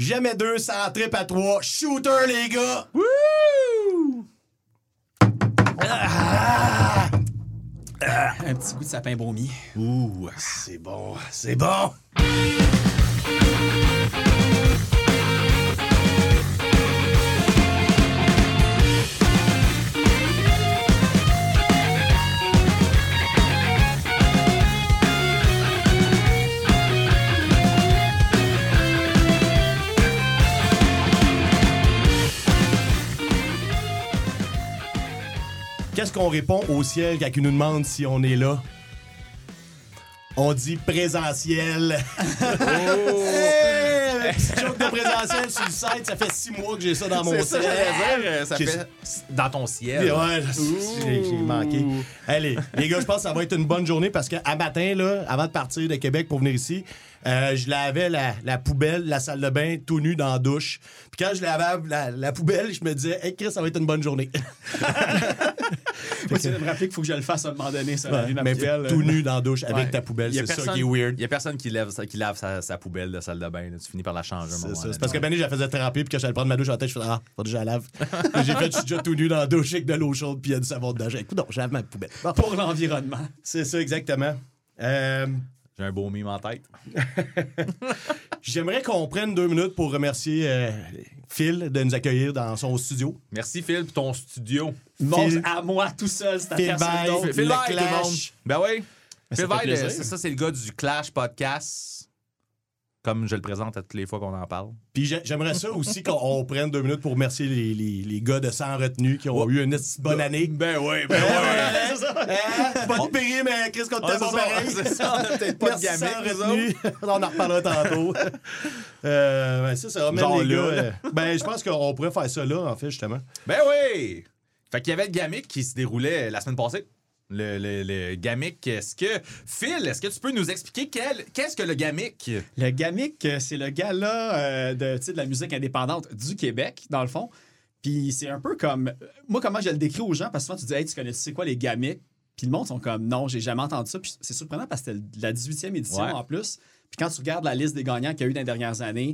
Jamais deux sans trip à trois. Shooter, les gars! Wouh! Ah! Un petit goût de sapin baumier. Ouh, c'est bon, c'est bon! Qu'on répond au ciel quand il nous demande si on est là? On dit présentiel. Hey, petit joke de présentiel sur le site, ça fait six mois que j'ai ça dans mon ça, ciel. euh, ça fait dans ton Ouais, ciel. j'ai j'ai manqué. Allez, les gars, je pense que ça va être une bonne journée parce qu'à matin, là, avant de partir de Québec pour venir ici, euh, je lavais la, la poubelle, la salle de bain, tout nu dans la douche. Puis quand je lavais la, la poubelle, je me disais, hey Chris, ça va être une bonne journée. Moi, tu viens de me rappeler qu'il faut que je le fasse à un moment donné, ça, la Mais poubelle. tout nu dans la douche avec Ouais. ta poubelle, c'est ça qui est weird. Il y a personne qui lave, sa- qui lave sa, sa poubelle de salle de bain. là. Tu finis par la changer. C'est moment ça. donné. C'est parce que Benny, je la faisais tremper, puis quand j'allais prendre ma douche en tête, je faisais Ah, faut que je la lave. J'ai fait, je suis déjà tout nu dans la douche avec de l'eau chaude, puis il y a du savon dedans. J'ai non, je lave ma poubelle. Bon, Pour l'environnement. c'est ça, exactement. Euh, J'ai un beau mime en tête. J'aimerais qu'on prenne deux minutes pour remercier euh, Phil de nous accueillir dans son studio. Merci Phil pour ton studio. Mon, Phil- à moi tout seul, c'est à Phil. Phil- Phil le Bye, tout le Clash. monde. Ben oui. ça Phil c'est ça, c'est le gars du Clash Podcast. Comme je le présente à toutes les fois qu'on en parle. Puis j'ai- j'aimerais ça aussi qu'on on prenne deux minutes pour remercier les, les, les gars de Sans Retenue qui ont eu une bonne année. Ben oui, ben Ouais, hein? Pas de payer, mais Chris, qu'on c'est bon ça, pareil. c'est ça, on peut-être pas de gamique, Sans Retenue. on en reparlera tantôt. euh, ben, ça, ça même Genre les là, gars. là. euh, ben, je pense qu'on pourrait faire ça là, en fait, justement. Ben oui! Fait qu'il y avait le Gamic qui se déroulait la semaine passée. Le, le, le Gamic, est-ce que. Phil, est-ce que tu peux nous expliquer quel- qu'est-ce que le Gamic? Le GAMIC, c'est le gala euh, de, de la musique indépendante du Québec, dans le fond. Puis c'est un peu comme. euh, Moi, comment je le décris aux gens, parce que souvent tu dis, hey, tu connais, tu sais quoi les GAMIC? Puis le monde sont comme, non, j'ai jamais entendu ça. Puis c'est surprenant parce que c'était la 18e édition Ouais. en plus. Puis quand tu regardes la liste des gagnants qu'il y a eu dans les dernières années,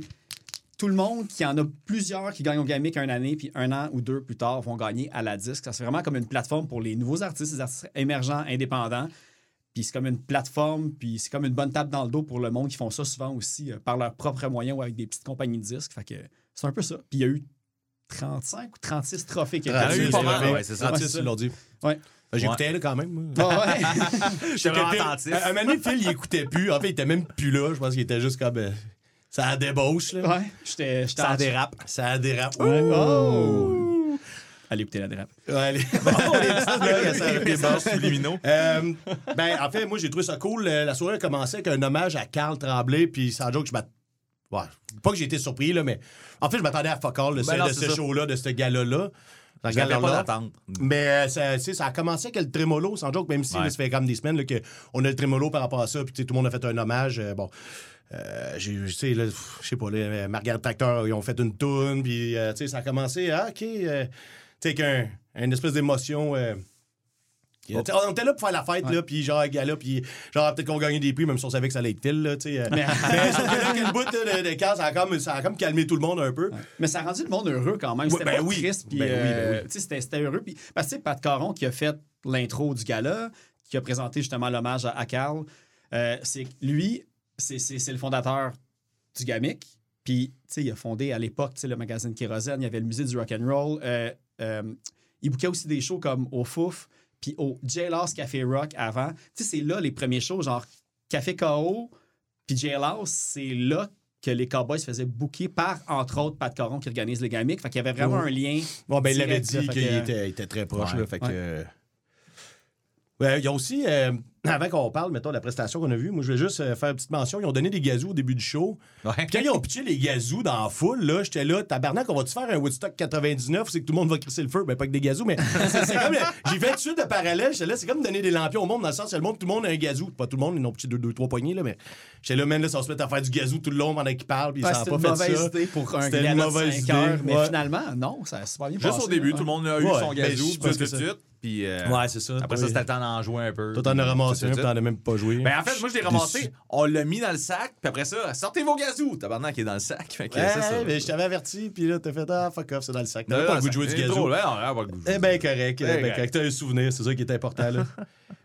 tout le monde qui en a plusieurs qui gagnent au Gamic un année, puis un an ou deux plus tard vont gagner à la disque. Ça, c'est vraiment comme une plateforme pour les nouveaux artistes, les artistes émergents, indépendants. Puis c'est comme une plateforme, puis c'est comme une bonne tape dans le dos pour le monde qui font ça souvent aussi euh, par leurs propres moyens ou avec des petites compagnies de disques. Fait que c'est un peu ça. Puis il y a eu 35 ou 36 trophées qui a eu ouais, c'est ça. 36, Ouais, c'est ils l'ont dit. Ouais. Ben, J'écoutais là, quand même. Ah ouais. J'étais attentif. À un moment donné, Phil, il écoutait plus. En fait, il était même plus là. Je pense qu'il était juste comme. Ça a débauche, là. ouais. J'étais. Ça dérape. Ça dérape. Ouais. Oh! Allez écouter la dérape. Ouais, allez. Bon, les. Euh, ben, en fait, moi, j'ai trouvé ça cool. Euh, La soirée a commencé avec un hommage à Carl Tremblay, puis sans joke, je m'att- Ouais. Pas que j'ai été surpris, là, mais en fait, je m'attendais à fuck all de ce, Ben ce show-là, de ce gala-là. Ce J'avais pas d'attente. Mais euh, ça, ça a commencé avec le trémolo, sans joke, même si Ouais. là, ça fait comme des semaines là, que on a le trémolo par rapport à ça, puis tout le monde a fait un hommage. euh, bon, euh, j'ai, sais, là, je sais pas, là, Margaret Tracteur, ils ont fait une toune, puis euh, tu sais, ça a commencé, ah, OK, euh, tu sais, avec un, une espèce d'émotion. euh, sais, on était là pour faire la fête, là, puis genre, gala, puis genre, peut-être qu'on gagnait des prix, même si on savait que ça allait être Phil, là, tu sais. euh. mais sauf que là, quel bout de, de ça a, comme, ça a comme calmé tout le monde un peu. Mais ça a rendu le monde heureux quand même. Ouais, C'était ben pas oui. triste. Puis, Ben oui, ben euh, oui. c'était, c'était heureux. Puis, parce que tu sais, Pat Caron qui a fait l'intro du gala, qui a présenté justement l'hommage à, à Carl, euh, c'est lui, c'est, c'est, c'est le fondateur du GAMIC. Puis, tu sais, il a fondé à l'époque le magazine Kérosène, il y avait le musée du rock and roll. Euh, euh, il bouquait aussi des shows comme au Fouf, puis au Jailhouse Café Rock avant. Tu sais, c'est là les premiers shows, genre Café KO, puis Jailhouse, c'est là que les Cowboys se faisaient booker par, entre autres, Pat Caron qui organise le gamic. Fait qu'il y avait vraiment un lien. Bon, ben, il l'avait dit qu'il était, très proche, Ouais. là, fait que... Ouais. euh, Ouais, il y a aussi, euh, avant qu'on parle, mettons, de la prestation qu'on a vue, moi, je voulais juste euh, faire une petite mention. Ils ont donné des gazous au début du show. Ouais. Puis quand ils ont pitché les gazous dans la foule, là, j'étais là, tabarnak, on va-tu faire un Woodstock 99 c'est que tout le monde va crisser le feu? Ben, pas que des gazous, mais c'est comme. J'ai fait tout de suite de parallèle. J'étais là, c'est comme donner des lampions au monde dans le sens que le monde, tout le monde a un gazou. Pas tout le monde, ils ont pitché deux, deux, trois poignées, là, mais j'étais là, man, là, ça se mettre à faire du gazou tout le long pendant qu'ils parlent, puis Ouais, ça pas une fait mauvaise ça. idée pour un C'était une gala de mauvaise 5 idée, heures. Mais ouais. finalement, non, ça a super bien Juste passé, au début, tout le monde a eu Ouais, son ben, gazou, puis euh, Ouais, c'est ça. après ça, c'était le temps d'en jouer un peu. Toi, t'en as ramassé un, puis t'en as même pas joué. Ben, en fait, moi, je l'ai ramassé. On l'a mis dans le sac, puis après ça, sortez vos gazous. Tabarnak qui est dans le sac. Fait que ça. mais je t'avais averti, puis là, t'as fait Ah, fuck off, c'est dans le sac. T'avais pas le goût de jouer du gazou. Eh bien, correct. Eh Ben, correct. T'as un souvenir, c'est ça qui est important. Là.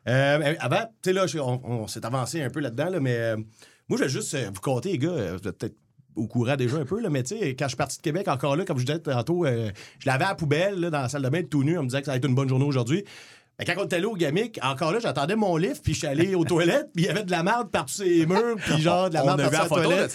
Euh, mais avant, tu sais, là, on, on s'est avancé un peu là-dedans, là, mais euh, moi, je vais juste euh, vous compter, les gars, vous êtes peut-être au courant déjà un peu, là, mais tu sais, quand je suis parti de Québec, encore là, comme je disais tantôt, euh, je l'avais à la poubelle, là, dans la salle de bain, tout nu, on me disait que ça allait être une bonne journée aujourd'hui. Mais quand on était allé au Gamic, encore là, j'attendais mon livre, puis je suis allé aux toilettes, puis il y avait de la merde partout sur les murs, puis genre de la merde partout sur autres.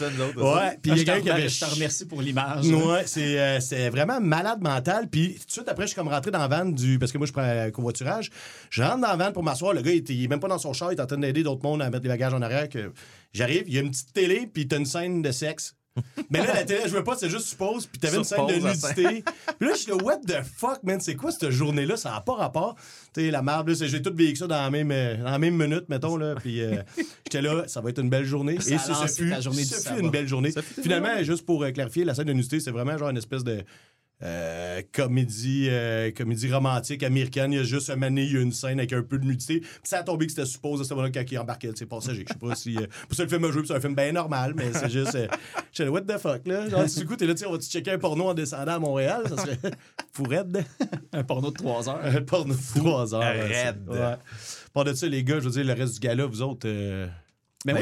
Ouais, puis il y je, a te quelqu'un qui avait remercie- je te remercie pour l'image. Ouais, c'est euh, c'est vraiment malade mental. Puis tout de suite après, je suis comme rentré dans la van du. Parce que moi, je prends un covoiturage. Je rentre dans la van pour m'asseoir. Le gars, il, était- il est même pas dans son char. Il est en train d'aider d'autres mondes à mettre les bagages en arrière. que J'arrive, il y a une petite télé, puis t'as une scène de sexe. Mais là, la télé, je veux pas, c'est juste suppose, puis t'avais une scène de nudité. Puis là, je suis là, what the fuck, man, c'est quoi cette journée-là? Ça n'a pas rapport. Tu sais, la c'est- j'ai tout vécu ça dans la même, euh, dans la même minute, mettons, là. Puis euh, j'étais là, ça va être une belle journée. Ça Et ce lancé fut, journée fut une belle journée. Ça Finalement, juste pour euh, clarifier, la scène de nudité, c'est vraiment genre une espèce de euh, comédie, euh, comédie romantique américaine. Il y a juste un année, il y a une scène avec un peu de nudité. Puis ça a tombé que c'était supposé, c'était moment-là quand il embarquait, c'est passager. Je sais pas si. euh, pour ça, le film a joué, puis c'est un film bien normal, mais c'est juste. Euh, J'étais là, what the fuck, là? Genre, du coup, t'es là, on va-tu checker un porno en descendant à Montréal? Ça serait fou raide. Un porno de 3 heures. Un porno de 3 heures. raide. Ouais. Pas de ça, les gars, je veux dire, le reste du gala, vous autres. euh, Mais moi,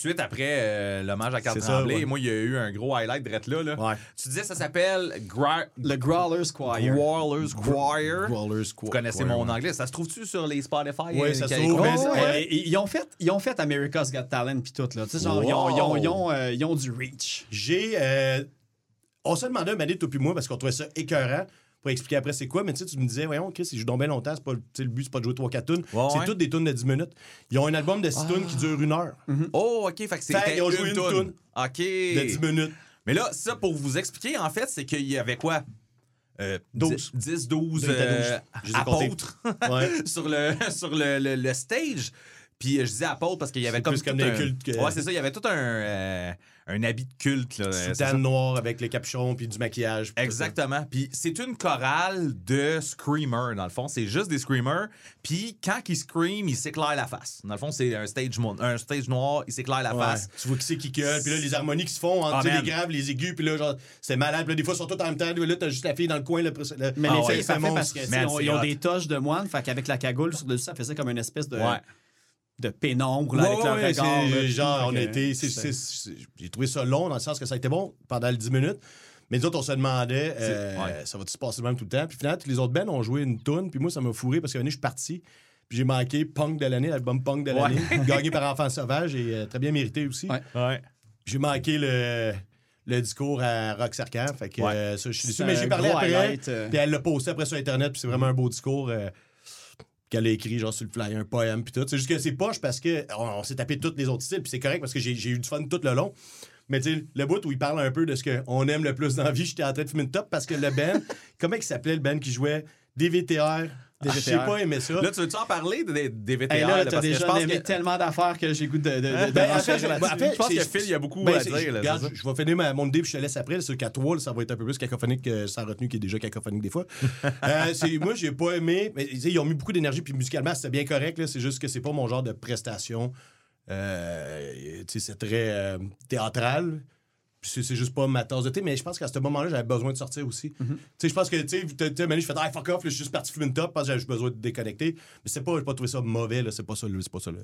Suite après euh, l'hommage à Carl Tremblay, ouais. moi, il y a eu un gros highlight direct là. là. Ouais. Tu disais, ça s'appelle Gra- le Growler's Choir. Growler's Choir. Growlers, Vous connaissez mon anglais. Ça se trouve-tu sur les Spotify? Ouais, euh, ça se trouve, ouais, ils, ont fait, ils ont fait America's Got Talent puis tout là. Tu sais, genre, ils, ont, ils ont- ils ont, euh, ils ont du reach. J'ai. euh, on se demandait donné, toi puis moi, parce qu'on trouvait ça écœurant. Pour expliquer après c'est quoi, mais tu sais, tu me disais, voyons, Chris, ils jouent donc bien longtemps, c'est pas, le but, c'est pas de jouer 3-4 tunes. Ouais, c'est ouais. toutes des tunes de 10 minutes. Ils ont un album de 6 tunes qui dure une heure. Oh, OK. Fait que Fait c'était qu'ils ont joué une. OK. De 10 minutes. Mais là, ça, pour vous expliquer, en fait, c'est qu'il y avait quoi? Euh, 12. 10, 12 Deux, t'as douze. euh, comptés. apôtres Ouais. sur, le, sur le, le, le stage. Puis je disais apôtres parce qu'il y avait comme. plus comme tout des un- cultes que- Ouais, c'est ça. Il y avait tout un, euh, un habit de culte. Là, ça. Soutane noire avec les capuchons puis du maquillage. puis Exactement. Puis c'est une chorale de screamers, dans le fond. C'est juste des screamers. Puis quand ils scream, ils s'éclairent la face. Dans le fond, c'est un stage, un stage noir, ils s'éclairent la ça. Ouais. face. Tu vois qui c'est qui gueule, puis là, les harmonies qui se font entre Ah, tu sais, man. les graves, les aigus, puis là, genre, c'est malade. Puis là, des fois, ils sont tous en même temps. Là, t'as juste la fille dans le coin. Là, le, Mais Ah les ouais, c'est parfait parce que, tu sais, Man, ils ont, ils ont des toches de moine, fait qu'avec la cagoule sur le dessus, ça faisait comme une espèce de, Ouais. De pénombre là, Ouais, avec leur ouais, regard. c'est là, genre, on c'est- J'ai trouvé ça long dans le sens que ça a été bon pendant les 10 minutes. Mais nous autres, on se demandait, euh, ouais. ça va-tu se passer le même tout le temps? Puis finalement, tous les autres bands ont joué une tune, puis moi, ça m'a fourré parce qu'à je suis parti. Puis j'ai manqué Punk de l'année, l'album Punk de l'année, gagné par Enfants Sauvages et euh, très bien mérité aussi. Ouais. Ouais. J'ai manqué le, le discours à Rock Sarkar. Fait que Ouais. euh, ça, je suis déçu. Mais j'ai parlé après. Puis elle l'a posté après sur Internet, puis c'est vraiment un beau discours. euh, qu'elle a écrit genre sur le flyer un poème puis tout. C'est juste que c'est poche parce que on, on s'est tapé tous les autres styles puis c'est correct parce que j'ai j'ai eu du fun tout le long. Mais tu sais le bout où il parle un peu de ce qu'on aime le plus dans la vie j'étais en train de fumer une top parce que le band comment il s'appelait le band qui jouait DVTR j'ai pas aimé ça Là, tu veux-tu en parler des, des VTR? Hey, là, là, parce que je déjà pense nommé que- tellement d'affaires que j'ai goût de, de, de, Ben, en renchérir fait, là-dessus. en fait, Je pense c'est- que Phil, il y a beaucoup Ben, à dire. là, regarde, je vais finir ma, mon idée puis je te laisse après. C'est qu'à toi, là, ça va être un peu plus cacophonique que sans retenue, qui est déjà cacophonique des fois. Euh, moi, j'ai pas aimé. Mais, ils ont mis beaucoup d'énergie, puis musicalement, c'était bien correct. C'est juste que c'est pas mon genre de prestation. Euh, c'est très euh, théâtral. C'est- juste pas ma tasse de thé, mais je pense qu'à ce moment-là, j'avais besoin de sortir aussi. Tu sais, je pense que, tu sais, tu sais, Manu, je fais, ah, fuck off, là, je suis juste parti fumer une top parce que j'avais besoin de déconnecter. Mais c'est pas, j'ai pas trouvé ça mauvais, là, c'est pas ça, c'est pas ça. le-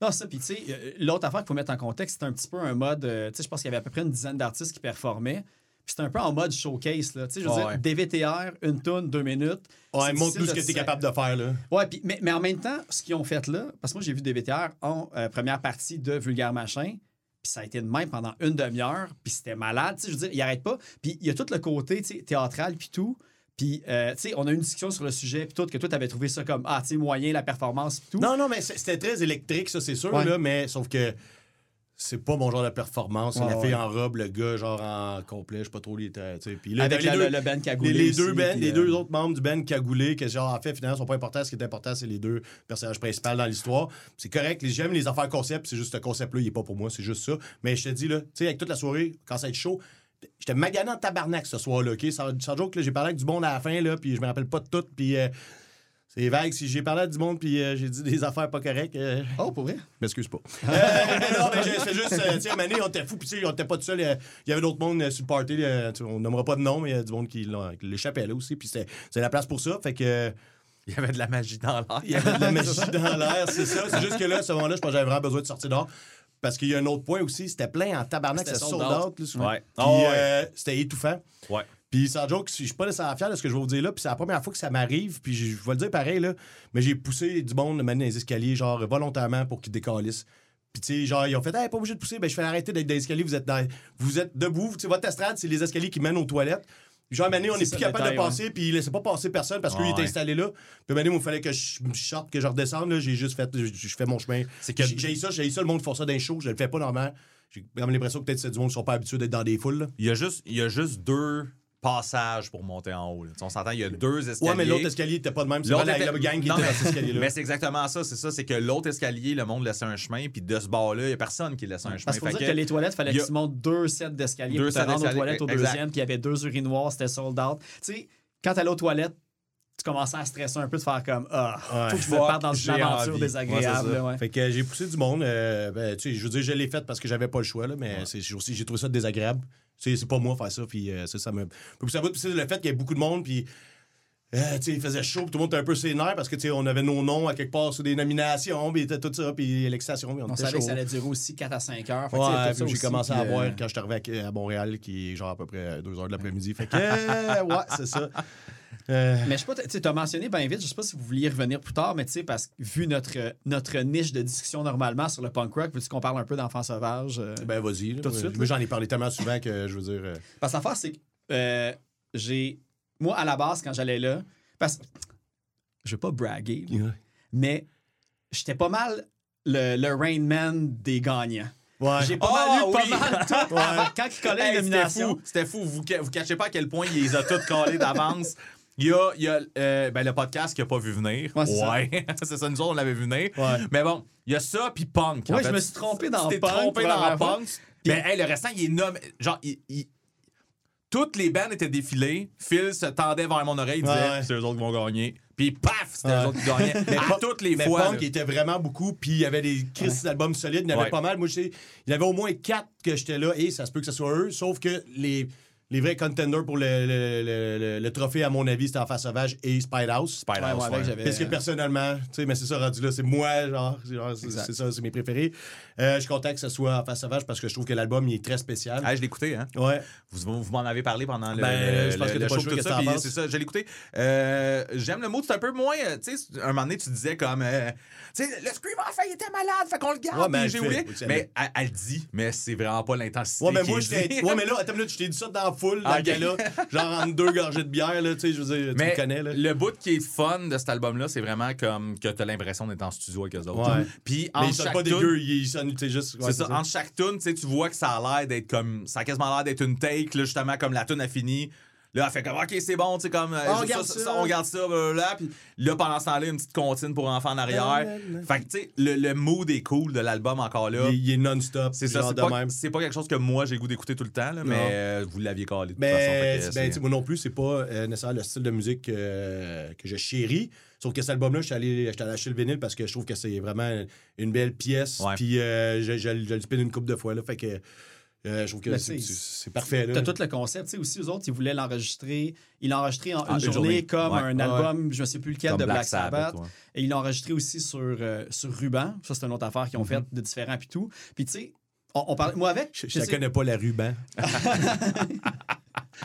Non, ça, puis tu sais, euh, l'autre affaire qu'il faut mettre en contexte, c'est un petit peu un mode. euh, tu sais, je pense qu'il y avait à peu près une dizaine d'artistes qui performaient. Puis c'était un peu en mode showcase, là. Tu sais, je veux Ouais, dire. DVTR, une tonne, deux minutes. Ouais, montre-nous ce que t'es capable de faire, là. Ouais, puis, mais, mais en même temps, ce qu'ils ont fait là, parce que moi, j'ai vu DVTR en euh, première partie de Vulgaire Machin, puis ça a été de même pendant une demi-heure, puis c'était malade, tu sais, je veux dire, il arrête pas. Puis il y a tout le côté, tu sais, théâtral, puis tout. Puis, euh, tu sais, on a eu une discussion sur le sujet, puis tout, que toi, t'avais trouvé ça comme, ah, tu sais, moyen, la performance, puis tout. Non, non, mais c'était très électrique, ça, c'est sûr, Ouais. là, mais sauf que c'est pas mon genre de performance. Ouais, la ouais. fille en robe, le gars, genre en complet, je sais pas trop, les. Puis là, Avec les la- deux, le, band cagoulé les, deux puis, les euh, deux autres membres du band cagoulé, que genre, en fait, finalement, sont pas importants. Ce qui est important, c'est les deux personnages principaux dans l'histoire. C'est correct, j'aime les affaires concept, c'est juste ce concept-là, il est pas pour moi, c'est juste ça. Mais je te dis, là, tu sais, avec toute la soirée, quand ça va être chaud, j'étais magané en tabarnak ce soir-là, OK? Sans, sans joke, j'ai parlé avec du monde à la fin, là, puis je me rappelle pas de tout, puis. euh, C'est vague. Si j'ai parlé à du monde puis euh, j'ai dit des affaires pas correctes, euh, Oh, pour vrai? m'excuse pas. Euh, non, mais c'est juste, euh, tu sais, donné, on était fous, puis tu sais, on était pas tout seul. Il y avait d'autres monde euh, sur le party. euh, on nommera pas de nom, mais il y a du monde qui l'échappait là aussi. Puis c'était c'était la place pour ça. Fait que. euh, Il y avait de la magie dans il y l'air. avait de la magie dans l'air, c'est ça. C'est juste que là, à ce moment-là, je pense que j'avais vraiment besoin de sortir dehors. Parce qu'il y a un autre point aussi, c'était plein en tabarnak, C'était sold out. là, souvent. Ouais. Ah ouais. euh, c'était étouffant. Ouais. Puis sans joke, je suis pas nécessairement fier de ce que je vais vous dire là, puis c'est la première fois que ça m'arrive, puis je je vais le dire pareil là, mais j'ai poussé du monde de mener dans les escaliers genre volontairement pour qu'ils décalissent. Puis tu sais genre ils ont fait hey, pas obligé de pousser, ben je fais arrêter d'être dans les escaliers, vous êtes dans vous êtes debout, tu sais votre estrade, c'est les escaliers qui mènent aux toilettes. Genre Mané, on C'est est ça, plus le capable de passer, puis il laissait pas passer personne parce qu'il Ah était ouais. installé là. Puis Mané, il fallait que je sorte, que je redescende là, j'ai juste fait je, fais mon chemin. C'est que- J'ai- ça, j'ai ça le monde font ça dans les shows, je le fais pas normalement. J'ai comme l'impression que peut-être c'est du monde qui sont pas habitués d'être dans des foules. là. Il y a juste, il y a juste deux passages pour monter en haut. là. On s'entend, il y a deux escaliers. Ouais, mais l'autre escalier était pas de même. C'est L'autre vraiment la, était- la gang qui Non, était mais- dans cet escalier-là. Mais c'est exactement ça, c'est ça, c'est que l'autre escalier, le monde laissait un chemin, puis de ce bord-là, il n'y a personne qui laisse un chemin. Parce qu'il faut Fait dire que les toilettes, fallait il y que tu montes deux sets d'escaliers Deux pour te sets rendre aux d'escaliers, toilettes au exact. deuxième, puis il y avait deux urinoirs, c'était sold out. Tu sais, quand t'allais aux toilettes, tu commençais à stresser un peu, de faire comme Ah, Ouais. faut que je me parte dans une aventure envie. désagréable. Ouais. Fait que euh, j'ai poussé du monde. euh, ben, tu sais, je veux dire, je l'ai fait parce que j'avais pas le choix, là, mais c'est j'ai aussi j'ai trouvé ça désagréable. C'est c'est pas moi faire ça, puis euh, ça, ça me. Puis ça va, puis c'est le fait qu'il y ait beaucoup de monde, puis. euh, tu sais, il faisait chaud, tout le monde était un peu sénère parce que, tu sais, on avait nos noms à quelque part sur des nominations, puis tout ça, puis l'excitation, on, On savait que chaud. ça allait durer aussi 4 à 5 heures. Que, Ouais, j'ai commencé à boire euh, quand je suis arrivé à, à Montréal, qui est genre à peu près 2 heures de l'après-midi. Fait que, ouais, c'est ça. Euh, Mais je sais pas, tu as mentionné bien vite, je sais pas si vous vouliez y revenir plus tard, mais tu sais, parce que vu notre, notre niche de discussion normalement sur le punk rock, veux-tu qu'on parle un peu d'enfants sauvages? euh? ben, vas-y. Tout de suite, Moi, j'en ai parlé tellement souvent que je veux dire. euh, Parce que l'affaire, c'est que euh, j'ai. Moi, à la base, quand j'allais là, parce que. Je veux pas braguer, là, mais j'étais pas mal le, le Rain Man des gagnants. Ouais. J'ai pas Ah, mal eu pas oui. mal tout quand il collait Hey, les c'était nominations. fou, c'était fou. Vous, vous cachez pas à quel point il les a toutes collées d'avance. Il y a, il y a euh, ben, le podcast qui a pas vu venir. Ouais, c'est ça. c'est ça, nous autres, on l'avait vu venir. Ouais. Mais bon, il y a ça, puis Punk. en Ouais, fait. je me suis trompé dans Tu t'es Punk trompé dans. Punk. Ben, hey, le restant, il est nommé. Genre, il- il- toutes les bandes étaient défilées. Phil se tendait vers mon oreille, il disait Ouais, ouais. c'est eux autres qui vont gagner. Puis paf, c'était Ouais. eux autres qui gagnaient. à Punk- toutes les mais fois. Punk, là. il était vraiment beaucoup, puis il y avait des crises d'albums solides, il y en avait Ouais. pas mal. Moi, je sais, il y avait au moins quatre que j'étais là, et ça se peut que ce soit eux, sauf que les, les vrais contenders pour le, le- le- le- le trophée, à mon avis, c'était Enfant Sauvage et Spidehouse. Spider Ouais, House, ouais, avec, ouais. j'avais- Parce que personnellement, tu sais, mais c'est ça rendu là, c'est moi, genre, c'est genre, ça, c'est mes préférés. Euh, je suis content que ce soit Enfant Sauvage parce que je trouve que l'album, il est très spécial. Ah, je l'ai écouté, hein. Ouais. Vous, vous m'en avez parlé pendant le, Ben, le- je pense le- que le t'as pas show, tout ça, que penses? c'est ça, je l'ai écouté. Euh, J'aime le mot, c'est un peu moins, euh, tu sais, un moment donné, tu disais comme, euh, tu sais, le Scream enfin, il était malade, fait qu'on le garde, Ouais, mais j'ai oublié. ça Mais elle, elle dit, mais c'est vraiment pas l'intensité Ouais, mais moi, est je t'ai. dit. Ouais, mais là, attends une minute, je t'ai dit ça dans foule, dans le gala, genre entre deux gorgées de bière, là, tu sais, je veux dire, tu me connais, là. le bout qui est fun de cet album-là, c'est vraiment comme que t'as l'impression d'être en studio avec eux autres. Ouais. Puis en ils sont chaque pas dégueux, ils sonnent, juste. ouais, c'est ça. Entre chaque tune, tu vois que ça a l'air d'être comme. Ça a quasiment l'air d'être une take, là, justement, comme la tune a fini. Là, elle fait comme, OK, c'est bon, tu sais, comme. euh, on ça, garde ça, ça. ça, on garde ça, blablabla. Puis là, pendant ce temps-là, une petite comptine pour enfants en arrière. Fait que, tu sais, le, le mood est cool de l'album encore là. Il, il est non-stop. C'est ça, c'est de pas, même. c'est pas quelque chose que moi j'ai le goût d'écouter tout le temps, là, mais euh, vous l'aviez calé de toute Mais façon. fait que ben, c'est- tu sais, moi non plus, c'est pas euh, nécessairement le style de musique euh, que je chéris. Sauf que cet album-là, je suis allé, allé acheter le vinyle parce que je trouve que c'est vraiment une belle pièce. Ouais. Puis euh, je, je, je le spin une couple de fois. Là, fait que euh, je trouve que Ben, c'est, parfait. Là. T'as tout le concept. Tu sais, aussi, eux autres, ils voulaient l'enregistrer. Ils l'ont enregistré en Ah, une une journée, journée. comme Ouais. un Ouais. album, je ne sais plus lequel, Comme de Black, Sabbath. ouais. Et ils l'ont enregistré aussi sur, euh, sur Ruban. Ça, c'est une autre affaire qu'ils ont Mhm. fait de différents puis tout. Puis, tu sais, on, on parlait. Moi, avec. Je, sais- connais pas, la ruban.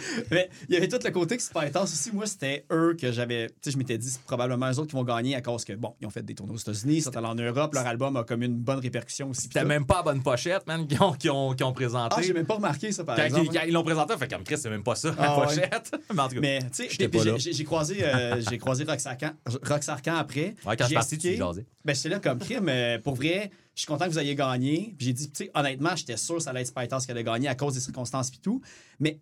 Mais il y avait tout le côté que Spitas aussi. Moi, c'était eux que j'avais. Tu sais, je m'étais dit, c'est probablement eux autres qui vont gagner à cause que, bon, ils ont fait des tournées aux États-Unis, ils sont allés en Europe, leur album a comme une bonne répercussion aussi. tout. même pas la bonne pochette, man, qu'ils ont, ont, présenté. Ah, j'ai même pas remarqué ça, par quand, exemple. ils- quand ils l'ont présenté, fait comme Chris, c'est même pas ça, la Ah, ouais. pochette. Mais en tout cas, Mais, tu sais, j'ai- croisé, euh, j'ai croisé Roxarcan, Roxarcan après. ouais, quand je J'ai suis parti, tu jasais. Ben, j'étais là comme crime. mais pour vrai, je suis content que vous ayez gagné. Puis j'ai dit, tu sais, honnêtement, j'étais sûr que ça allait être Spitas qui allait gagner à cause des circonstances et tout. Mais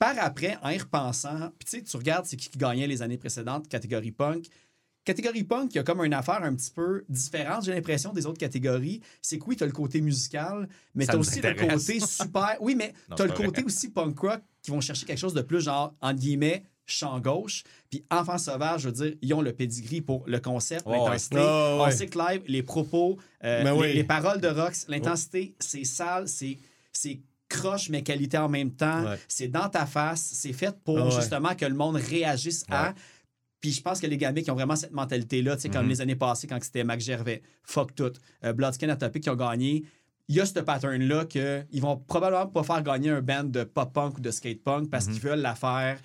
par après, en y repensant, puis tu sais, tu regardes c'est qui qui gagnait les années précédentes, catégorie punk. Catégorie punk, il y a comme une affaire un petit peu différente, j'ai l'impression, des autres catégories. C'est que oui, tu as le côté musical, mais tu as aussi le côté super. Oui, mais tu as le côté aussi punk rock qui vont chercher quelque chose de plus genre, entre guillemets, champ gauche. Puis Enfants sauvages, je veux dire, ils ont le pedigree pour le concept, l'intensité. ouais. Ouais, On ouais. sait que live, les propos, euh, Ben les, oui. les paroles de Rox, l'intensité, c'est sale, c'est c'est croche mais qualité en même temps. Ouais. C'est dans ta face. C'est fait pour Ah ouais. justement que le monde réagisse à. Puis je pense que les gamins qui ont vraiment cette mentalité-là, tu sais, Mm-hmm. comme les années passées quand c'était Mac Gervais, fuck tout, euh, Bloodskin Atopic qui ont gagné, il y a ce pattern-là qu'ils vont probablement pas faire gagner un band de pop-punk ou de skate-punk parce Mm-hmm. qu'ils veulent la faire.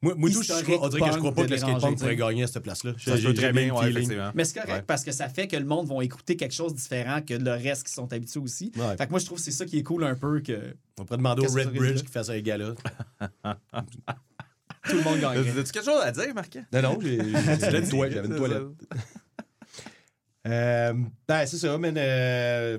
Moi, moi tout, je crois- on dirait que je punk crois pas de que le skatepunk pourrait gagner à cette place-là. Ça se très bien ouais, effectivement. Mais c'est correct? Ouais. parce que ça fait que le monde va écouter quelque chose de différent que le reste qui sont habitués aussi. Ouais. Fait que moi, je trouve que c'est ça qui est cool un peu que On pourrait demander au Qu'est-ce que Red ça Bridge risque qui fasse un gala. tout le monde gagne. As-tu quelque chose à dire, Marc? Non, non, j'ai j'avais une toilette. J'avais une toilette. Euh, ben, c'est ça, man. Euh,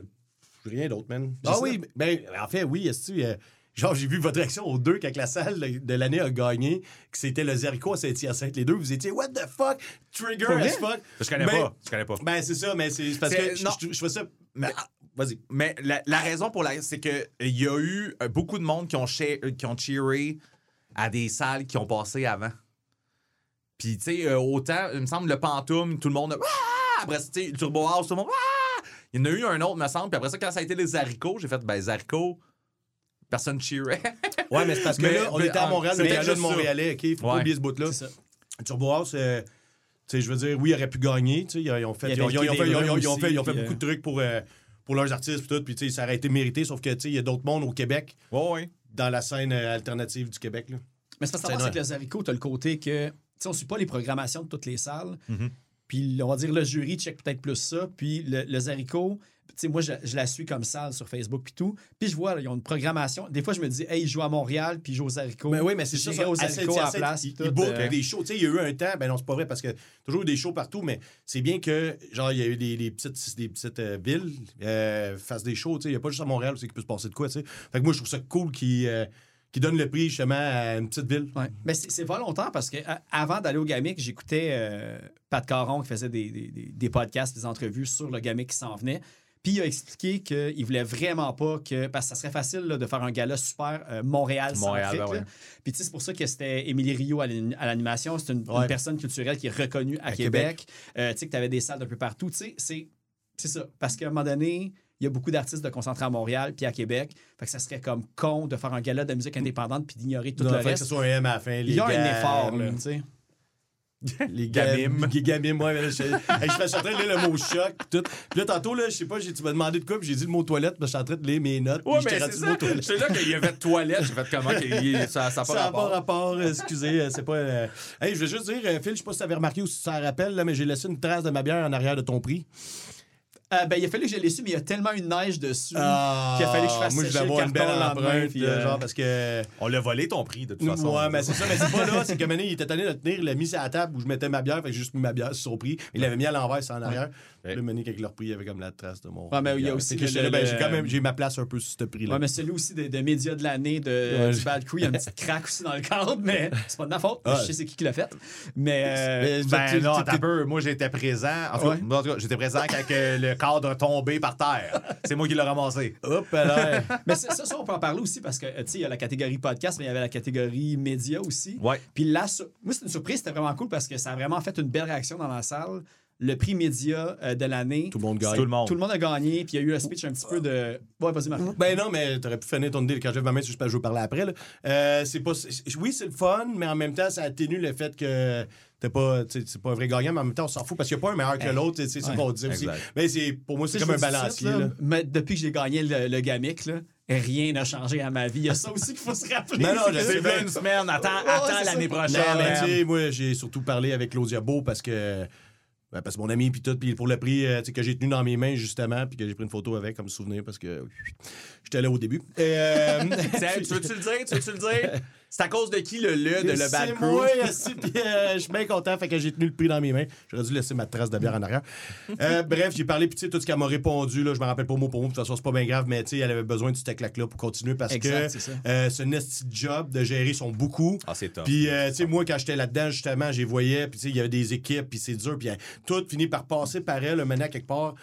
rien d'autre, man. Ah oui, ben, en fait, oui, est-ce que Genre, j'ai vu votre réaction aux deux quand la salle de l'année a gagné, que c'était le Zerico à Saint-Hyacinthe. Les deux, vous étiez, what the fuck? Trigger as fuck. Je connais Ben- pas. Je connais pas. Ben, c'est ça, mais c'est parce que je, non. je, je fais ça. Mais- Ah, Vas-y. Mais la, la raison pour la c'est que il y a eu euh, beaucoup de monde qui ont, euh, qui ont cheeré à des salles qui ont passé avant. Puis, tu sais, euh, autant, il me semble, le Pantoum, tout le monde. a- Ah! Après, tu sais, le Turbo House, tout le monde. Ah! Il y en a eu un autre, me semble. Puis après ça, quand ça a été les haricots, j'ai fait, ben, les haricots, personne cheerait. Ouais, mais c'est parce que Mais- là, on mais, était à Montréal, le juste de. Montréalais, OK? Faut pas oublier ce bout-là. Turbo House, euh, tu sais, je veux dire, oui, ils auraient pu gagner. tu sais, Ils ont fait, Il beaucoup euh, de trucs pour, euh, pour leurs artistes, puis tout. Puis, tu sais, ça aurait été mérité, sauf que, tu sais, il y a d'autres mondes au Québec, ouais, ouais. dans la scène euh, alternative du Québec. Là. Mais c'est parce que que le Zarico, tu as le côté que. Tu sais, on ne suit pas les programmations de toutes les salles. Mhm. Puis, on va dire, le jury check peut-être plus ça. Puis, le, le Zarico, sais, moi, je, je la suis comme salle sur Facebook, puis tout. Puis, je vois, là, ils ont une programmation. Des fois, je me dis, hey, ils jouent à Montréal, puis ils jouent au Zarico. Mais oui, mais c'est ça. aux à Zarico à la place. Ils, tout, ils bookent euh, des shows. Tu sais, il y a eu un temps, ben non, c'est pas vrai, parce que toujours eu des shows partout, mais c'est bien que, genre, il y a eu des, des petites, des petites euh, villes euh, fassent des shows. Tu sais, il n'y a pas juste à Montréal aussi qu'il peut se passer de quoi, tu sais. Fait que moi, je trouve ça cool qu'ils euh, qu'ils donnent le prix, justement, à une petite ville. Ouais. Mais c'est c'est volontaire parce que à- avant d'aller au Gamic, j'écoutais euh, Pat Caron qui faisait des, des- des- des podcasts, des entrevues sur le Gamic qui s'en venait. Puis il a expliqué qu'il voulait vraiment pas que. Parce que ça serait facile là, de faire un gala super euh, Montréal Montréal, ben ouais. Puis tu sais, c'est pour ça que c'était Émilie Rio à l'ani- à l'animation. C'est une, personne culturelle qui est reconnue à, À Québec. Euh, tu sais, que tu avais des salles d'un peu partout. Tu sais, c'est c'est ça. Parce qu'à un moment donné, il y a beaucoup d'artistes de concentrer à Montréal puis à Québec. Fait que ça serait comme con de faire un gala de musique indépendante puis d'ignorer tout Non, le fait que reste. ce soit un M à la fin. Il y a un effort, là, tu sais. Les Gamim. Les gamim, ouais, je, je suis en train de lire le mot choc. Tout. Puis là, tantôt, là, je sais pas, tu m'as demandé de quoi, puis j'ai dit le mot toilette, parce que je suis en train de lire mes notes. Ouais, mais c'est ça. C'est là qu'il y avait toilette. J'ai fait comment qu'il- ça n'a pas Ça n'a pas rapport. rapport, excusez, euh, c'est pas. euh, Hey, je veux juste dire, euh, Phil, je sais pas si tu avais remarqué ou si tu t'en rappelles, là, mais j'ai laissé une trace de ma bière en arrière de ton prix. Euh, ben, il a fallu que je su, mais il y a tellement une neige dessus Ah, qu'il a fallu que je fasse Moi, je sécher vais le une belle le empreinte, puis, euh, euh, genre, parce que. On l'a volé ton prix, de toute façon. Ouais, mais c'est ça, mais c'est pas là. C'est que Mané, il était tanné de le tenir, il l'a mis sur la table où je mettais ma bière, fait que j'ai juste mis ma bière sur son prix. Il l'avait mis à l'envers, c'est en arrière. Ouais. Mané, quand il l'a repris, il y avait comme la trace de mon. Ouais, mais il y a aussi le- le- ben, le- j'ai quand même j'ai ma place un peu sur ce prix-là. Ouais, mais celui aussi de, de médias de l'année de, Ouais, du Bad Crew, il y a une petite craque aussi dans le cadre, mais c'est pas de ma faute. Ouais. Je sais c'est qui qui l'a fait. Mais, euh, Ben Tu- non, t'as peu. Moi, j'étais présent. En tout cas, Ouais. moi, en tout cas, j'étais présent quand le cadre a tombé par terre. C'est moi qui l'ai ramassé. Hop là. mais ça, ça, on peut en parler aussi parce que, euh, tu sais, il y a la catégorie podcast, mais il y avait la catégorie médias aussi. Ouais. Puis là, moi, c'est une surprise, c'était vraiment cool parce que ça a vraiment fait une belle réaction dans la salle. Le prix média euh, de l'année. Tout le monde gagne. Tout le monde. Tout le monde a gagné, puis il y a eu un speech un petit peu de. Ouais, vas-y, Marc. Ben non, mais t'aurais pu finir ton idée quand j'ai ma main, que je veux parler après. Là. Euh, c'est pas, oui, c'est le fun, mais en même temps, ça atténue le fait que t'es pas, c'est pas un vrai gagnant, mais en même temps, on s'en fout parce qu'il n'y a pas un meilleur que l'autre. C'est ça qu'on dit aussi. Mais c'est, pour moi, c'est comme un vous balancier. Mais depuis que j'ai gagné le, le Gamic, là, rien n'a changé à ma vie. Il y a ça aussi qu'il faut se rappeler. Non, non, c'est je sais une semaine. Attends, attends l'année ça. prochaine. Non, mais man. tu sais, moi, j'ai surtout parlé avec Claudia Beau parce que. Ben, parce que mon ami, puis tout, puis pour le prix euh, que j'ai tenu dans mes mains, justement, puis que j'ai pris une photo avec comme souvenir parce que j'étais là au début. Et, euh, tu veux-tu le dire? Tu veux-tu le dire? C'est à cause de qui le le de le Bad Crew? moi, esti, puis euh, je suis bien content, fait que j'ai tenu le prix dans mes mains. J'aurais dû laisser ma trace de bière en arrière. Euh, bref, j'ai parlé, puis tu sais, tout ce qu'elle m'a répondu, là, je me rappelle pas mot pour mot, de toute façon, c'est pas bien grave, mais tu sais, elle avait besoin de ce tech-là pour continuer parce Exact, que euh, esti de job de gérer son beaucoup. Ah, c'est top. Puis, euh, tu sais, moi, quand j'étais là-dedans, justement, j'y voyais, puis tu sais, il y avait des équipes, puis c'est dur, puis euh, tout finit par passer par elle, mener à quelque part.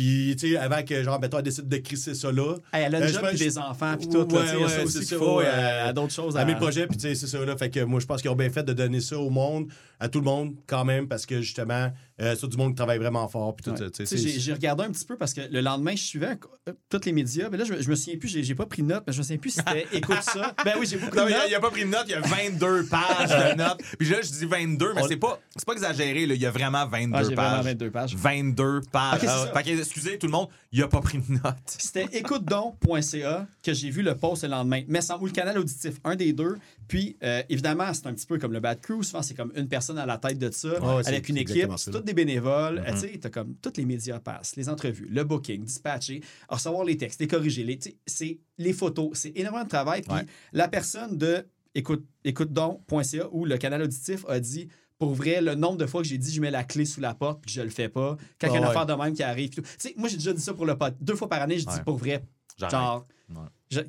Puis tu sais, avant que, genre, elle décide de crisser ça là. Hey, elle a Euh, pense- puis des enfants puis tout. là, Ouais, tu sais, il y a ça ouais, aussi qu'il faut ouais. euh, à d'autres choses. à à- mes projets, puis tu sais, c'est ça, là. Fait que moi, je pense qu'ils ont bien fait de donner ça au monde, à tout le monde, quand même, parce que justement, euh, c'est du monde qui travaille vraiment fort, puis tout Ouais. ça, J'ai regardé un petit peu parce que le lendemain, je suivais euh, tous les médias. Mais là, je, me- je me souviens plus, j'ai j'ai pas pris de notes, mais je me souviens plus si c'était écoute ça. Ben oui, j'ai beaucoup Non, de notes. il a pas pris de note, il y a 22 pages de notes. Puis là, je dis 22, mais c'est pas, c'est pas exagéré, là. il y a vraiment 22 Ah, pages. vraiment 22 pages. 22 pages. Fait que, excusez tout le monde, il a pas pris de notes. C'était écoutedon.ca que j'ai vu le post le lendemain. Mais sans ou le canal auditif, un des deux. Puis, euh, évidemment, c'est un petit peu comme le Bad Crew. Souvent, c'est comme une personne à la tête de ça, ouais, avec une équipe. C'est tous des bénévoles. Mm-hmm. Euh, Tu sais, t'as comme tous les médias passent, les entrevues, le booking, dispatcher, recevoir les textes, les corriger. Les, c'est les photos. C'est énormément de travail. Puis, Ouais. la personne de écoute, écoutedon.ca ou le canal auditif a dit pour vrai, le nombre de fois que j'ai dit je mets la clé sous la porte puis que je le fais pas, quand il y a une Ah affaire de même qui arrive. Tu sais, moi, j'ai déjà dit ça pour le pod. Deux fois par année, je dis Ouais. pour vrai, genre, Ouais. je-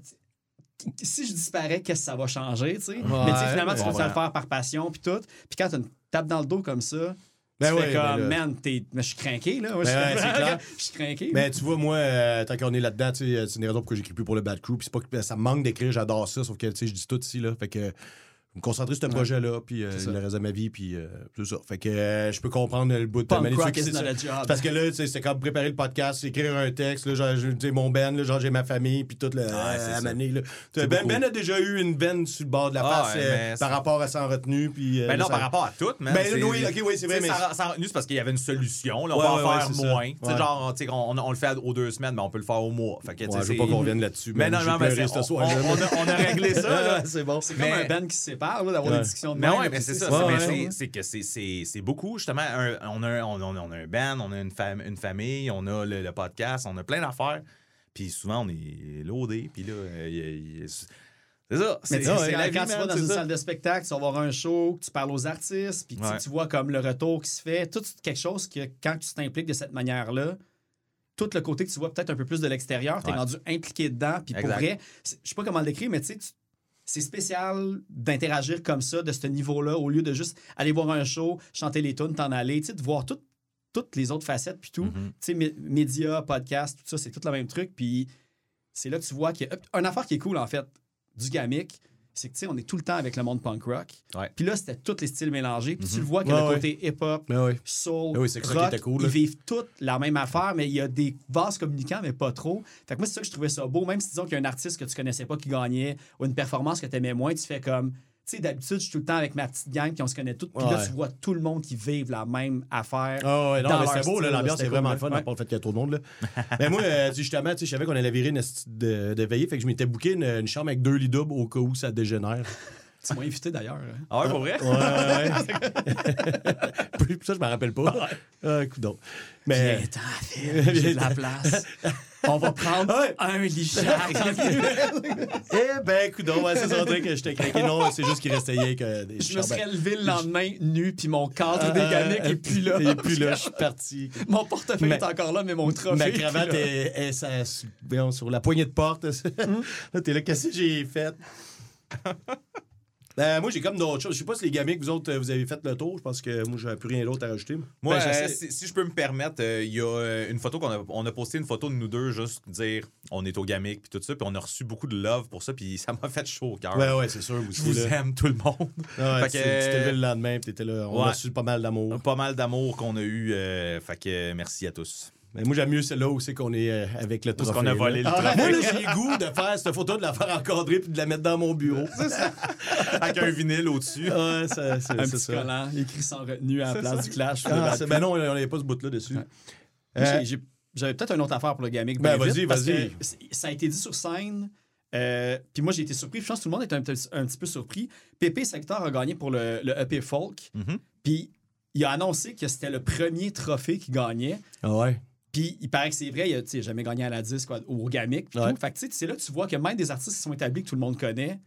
si je disparais, qu'est-ce que ça va changer, tu sais? mais tu Ouais, sais, finalement, tu ben, continues à le faire par passion puis tout. Puis quand tu une tape dans le dos comme ça, Ben tu ouais, fais ben comme, là- man, t'es... mais je suis craqué, là. Moi, je Ben suis- ouais, c'est clair. Je suis craqué. Mais tu vois, moi, euh, tant qu'on est là-dedans, tu sais, c'est une des raisons pourquoi j'écris plus pour le Bad Crew. Puis c'est pas que ça me manque d'écrire, j'adore ça, sauf que tu sais, je dis tout ici, là. Fait que me concentrer sur ce projet-là, puis euh, le reste de ma vie, puis euh, tout ça. Fait que euh, je peux comprendre le bout de Punk mais rock ceux qui- is c'est not ça. a job. Parce que là, c'est comme préparer le podcast, écrire un texte, là, genre, sais, mon Ben, là, genre, j'ai ma famille, puis tout le. c'est à ça. Mané, là. Tu sais, C'est Ben, ben a déjà eu une veine sur le bord de la Ah face ouais, euh, mais par rapport à sans retenue, puis. euh, Ben non, ça- par rapport à tout, man. Ben oui, ok, oui, c'est vrai, mais- Sans, retenue, c'est parce qu'il y avait une solution. Là, on Ouais, peut ouais, en ouais, faire moins. Tu sais, genre, tu sais, on, on le fait aux deux semaines, mais on peut le faire au mois. Fait que, je veux pas qu'on revienne là-dessus. Mais non, J'ai non, mais pleuré c'est- ce on, a, on a réglé ça. c'est bon. C'est comme Mais- un band qui se sépare, là, d'avoir Ouais. des discussions de Mais ouais, mais c'est ça. c'est- que c'est- c'est c'est beaucoup, justement. un- on, a, un- on, a, on a un band, on a une, fam- une famille, on a le, le podcast, on a plein d'affaires. Puis souvent, on est loadé. Puis là, euh, c'est ça. Mais C'est quand, tu vas dans une ça. salle de spectacle, tu vas voir un show, que tu parles aux artistes, puis tu- Ouais. tu vois comme le retour qui se fait, tout quelque chose que quand tu t'impliques de cette manière-là, tout le côté que tu vois peut-être un peu plus de l'extérieur, tu es Ouais. rendu impliqué dedans, puis pour vrai, je sais pas comment le décrire, mais tu sais, tu- c'est spécial d'interagir comme ça, de ce niveau-là, au lieu de juste aller voir un show, chanter les tunes, t'en aller, de voir tout- toutes les autres facettes, puis tout. Tu sais, mé- médias, podcasts, tout ça, c'est tout le même truc, puis c'est là que tu vois qu'il y a une affaire qui est cool, en fait, du gamic, c'est que, tu sais, on est tout le temps avec le monde punk rock. Puis là, c'était tous les styles mélangés. Puis tu Mhm. le vois que Ouais, le ouais. côté hip-hop, soul, ça rock, cool, ils vivent toutes la même affaire, mais il y a des vases communicants, mais pas trop. Fait que moi, c'est ça que je trouvais ça beau. Même si disons qu'il y a un artiste que tu connaissais pas qui gagnait ou une performance que tu aimais moins, tu fais comme. Sais, d'habitude, je suis tout le temps avec ma petite gang, puis on se connaît tous. Puis là, tu vois tout le monde qui vive la même affaire. Ah ouais, non, mais c'est beau, l'ambiance c'était est vraiment cool, fun, à part le fait qu'il y a trop de monde. Là. mais moi, euh, justement, tu sais, je savais qu'on allait virer une de, de veillée, fait que je m'étais booké une, une chambre avec deux lits doubles au cas où ça dégénère. Tu m'as invité d'ailleurs. hein. Ah ouais, pour vrai? Ouais, ouais. Plus ça, je me rappelle pas. Ah, écoute donc. Mais. J'ai de la place. On va prendre Ouais. un lit chaque. Eh ben, écoute donc, ouais, c'est ça, que j'étais craqué. Non, c'est juste qu'il restait rien que des Je me serais levé le lendemain nu, puis mon cadre Ah, des gamiques ah, est plus là. Est plus là, je suis parti. Mon portefeuille est encore là, mais mon trophée. Ma est plus cravate est, est- voyons, sur la poignée de porte. là, t'es là, qu'est-ce que j'ai fait? Ben, moi, j'ai comme d'autres choses. Je sais pas si les gamins que vous autres, euh, vous avez fait le tour. Je pense que moi, j'avais plus rien d'autre à rajouter. Moi, Ben, euh, si, si je peux me permettre, euh, il y a une photo qu'on a, on a posté une photo de nous deux, juste dire on est au gamic puis tout ça, puis on a reçu beaucoup de love pour ça, puis ça m'a fait chaud au cœur. Ouais, ouais, c'est sûr. Vous, Je vous là. aime tout le monde. Ah ouais, Fait tu que- tu t'es levé le lendemain, puis t'étais là. On a reçu pas mal d'amour. Pas mal d'amour qu'on a eu, euh, fait que merci à tous. Mais moi, j'aime mieux celle-là où c'est qu'on est euh, avec le Parce trophée. qu'on a volé le Ah, trophée. Moi, là, j'ai le goût de faire cette photo, de la faire encadrer puis de la mettre dans mon bureau. Avec un vinyle au-dessus. Ouais, ça- c'est Un c'est petit ça. collant, écrit sans retenue à la place du clash. Ah, c'est- ben non, on n'avait pas ce bout-là dessus. Ouais. Euh, J'ai- j'ai- J'avais peut-être une autre affaire pour le gamic. Ben, vas-y, vas-y. c'est- Ça a été dit sur scène. euh, puis moi, j'ai été surpris. Je pense que tout le monde était un, petit- un petit peu surpris. Pépé Sector a gagné pour le, le EP Folk. Mhm. Puis il a annoncé que c'était le premier trophée qu'il gagnait. Ah ouais. Puis il paraît que c'est vrai, il a jamais gagné à la disque quoi, ou au gamic. puis Ouais. Fait que tu sais, c'est là que tu vois que même des artistes qui sont établis, que tout le monde connaît,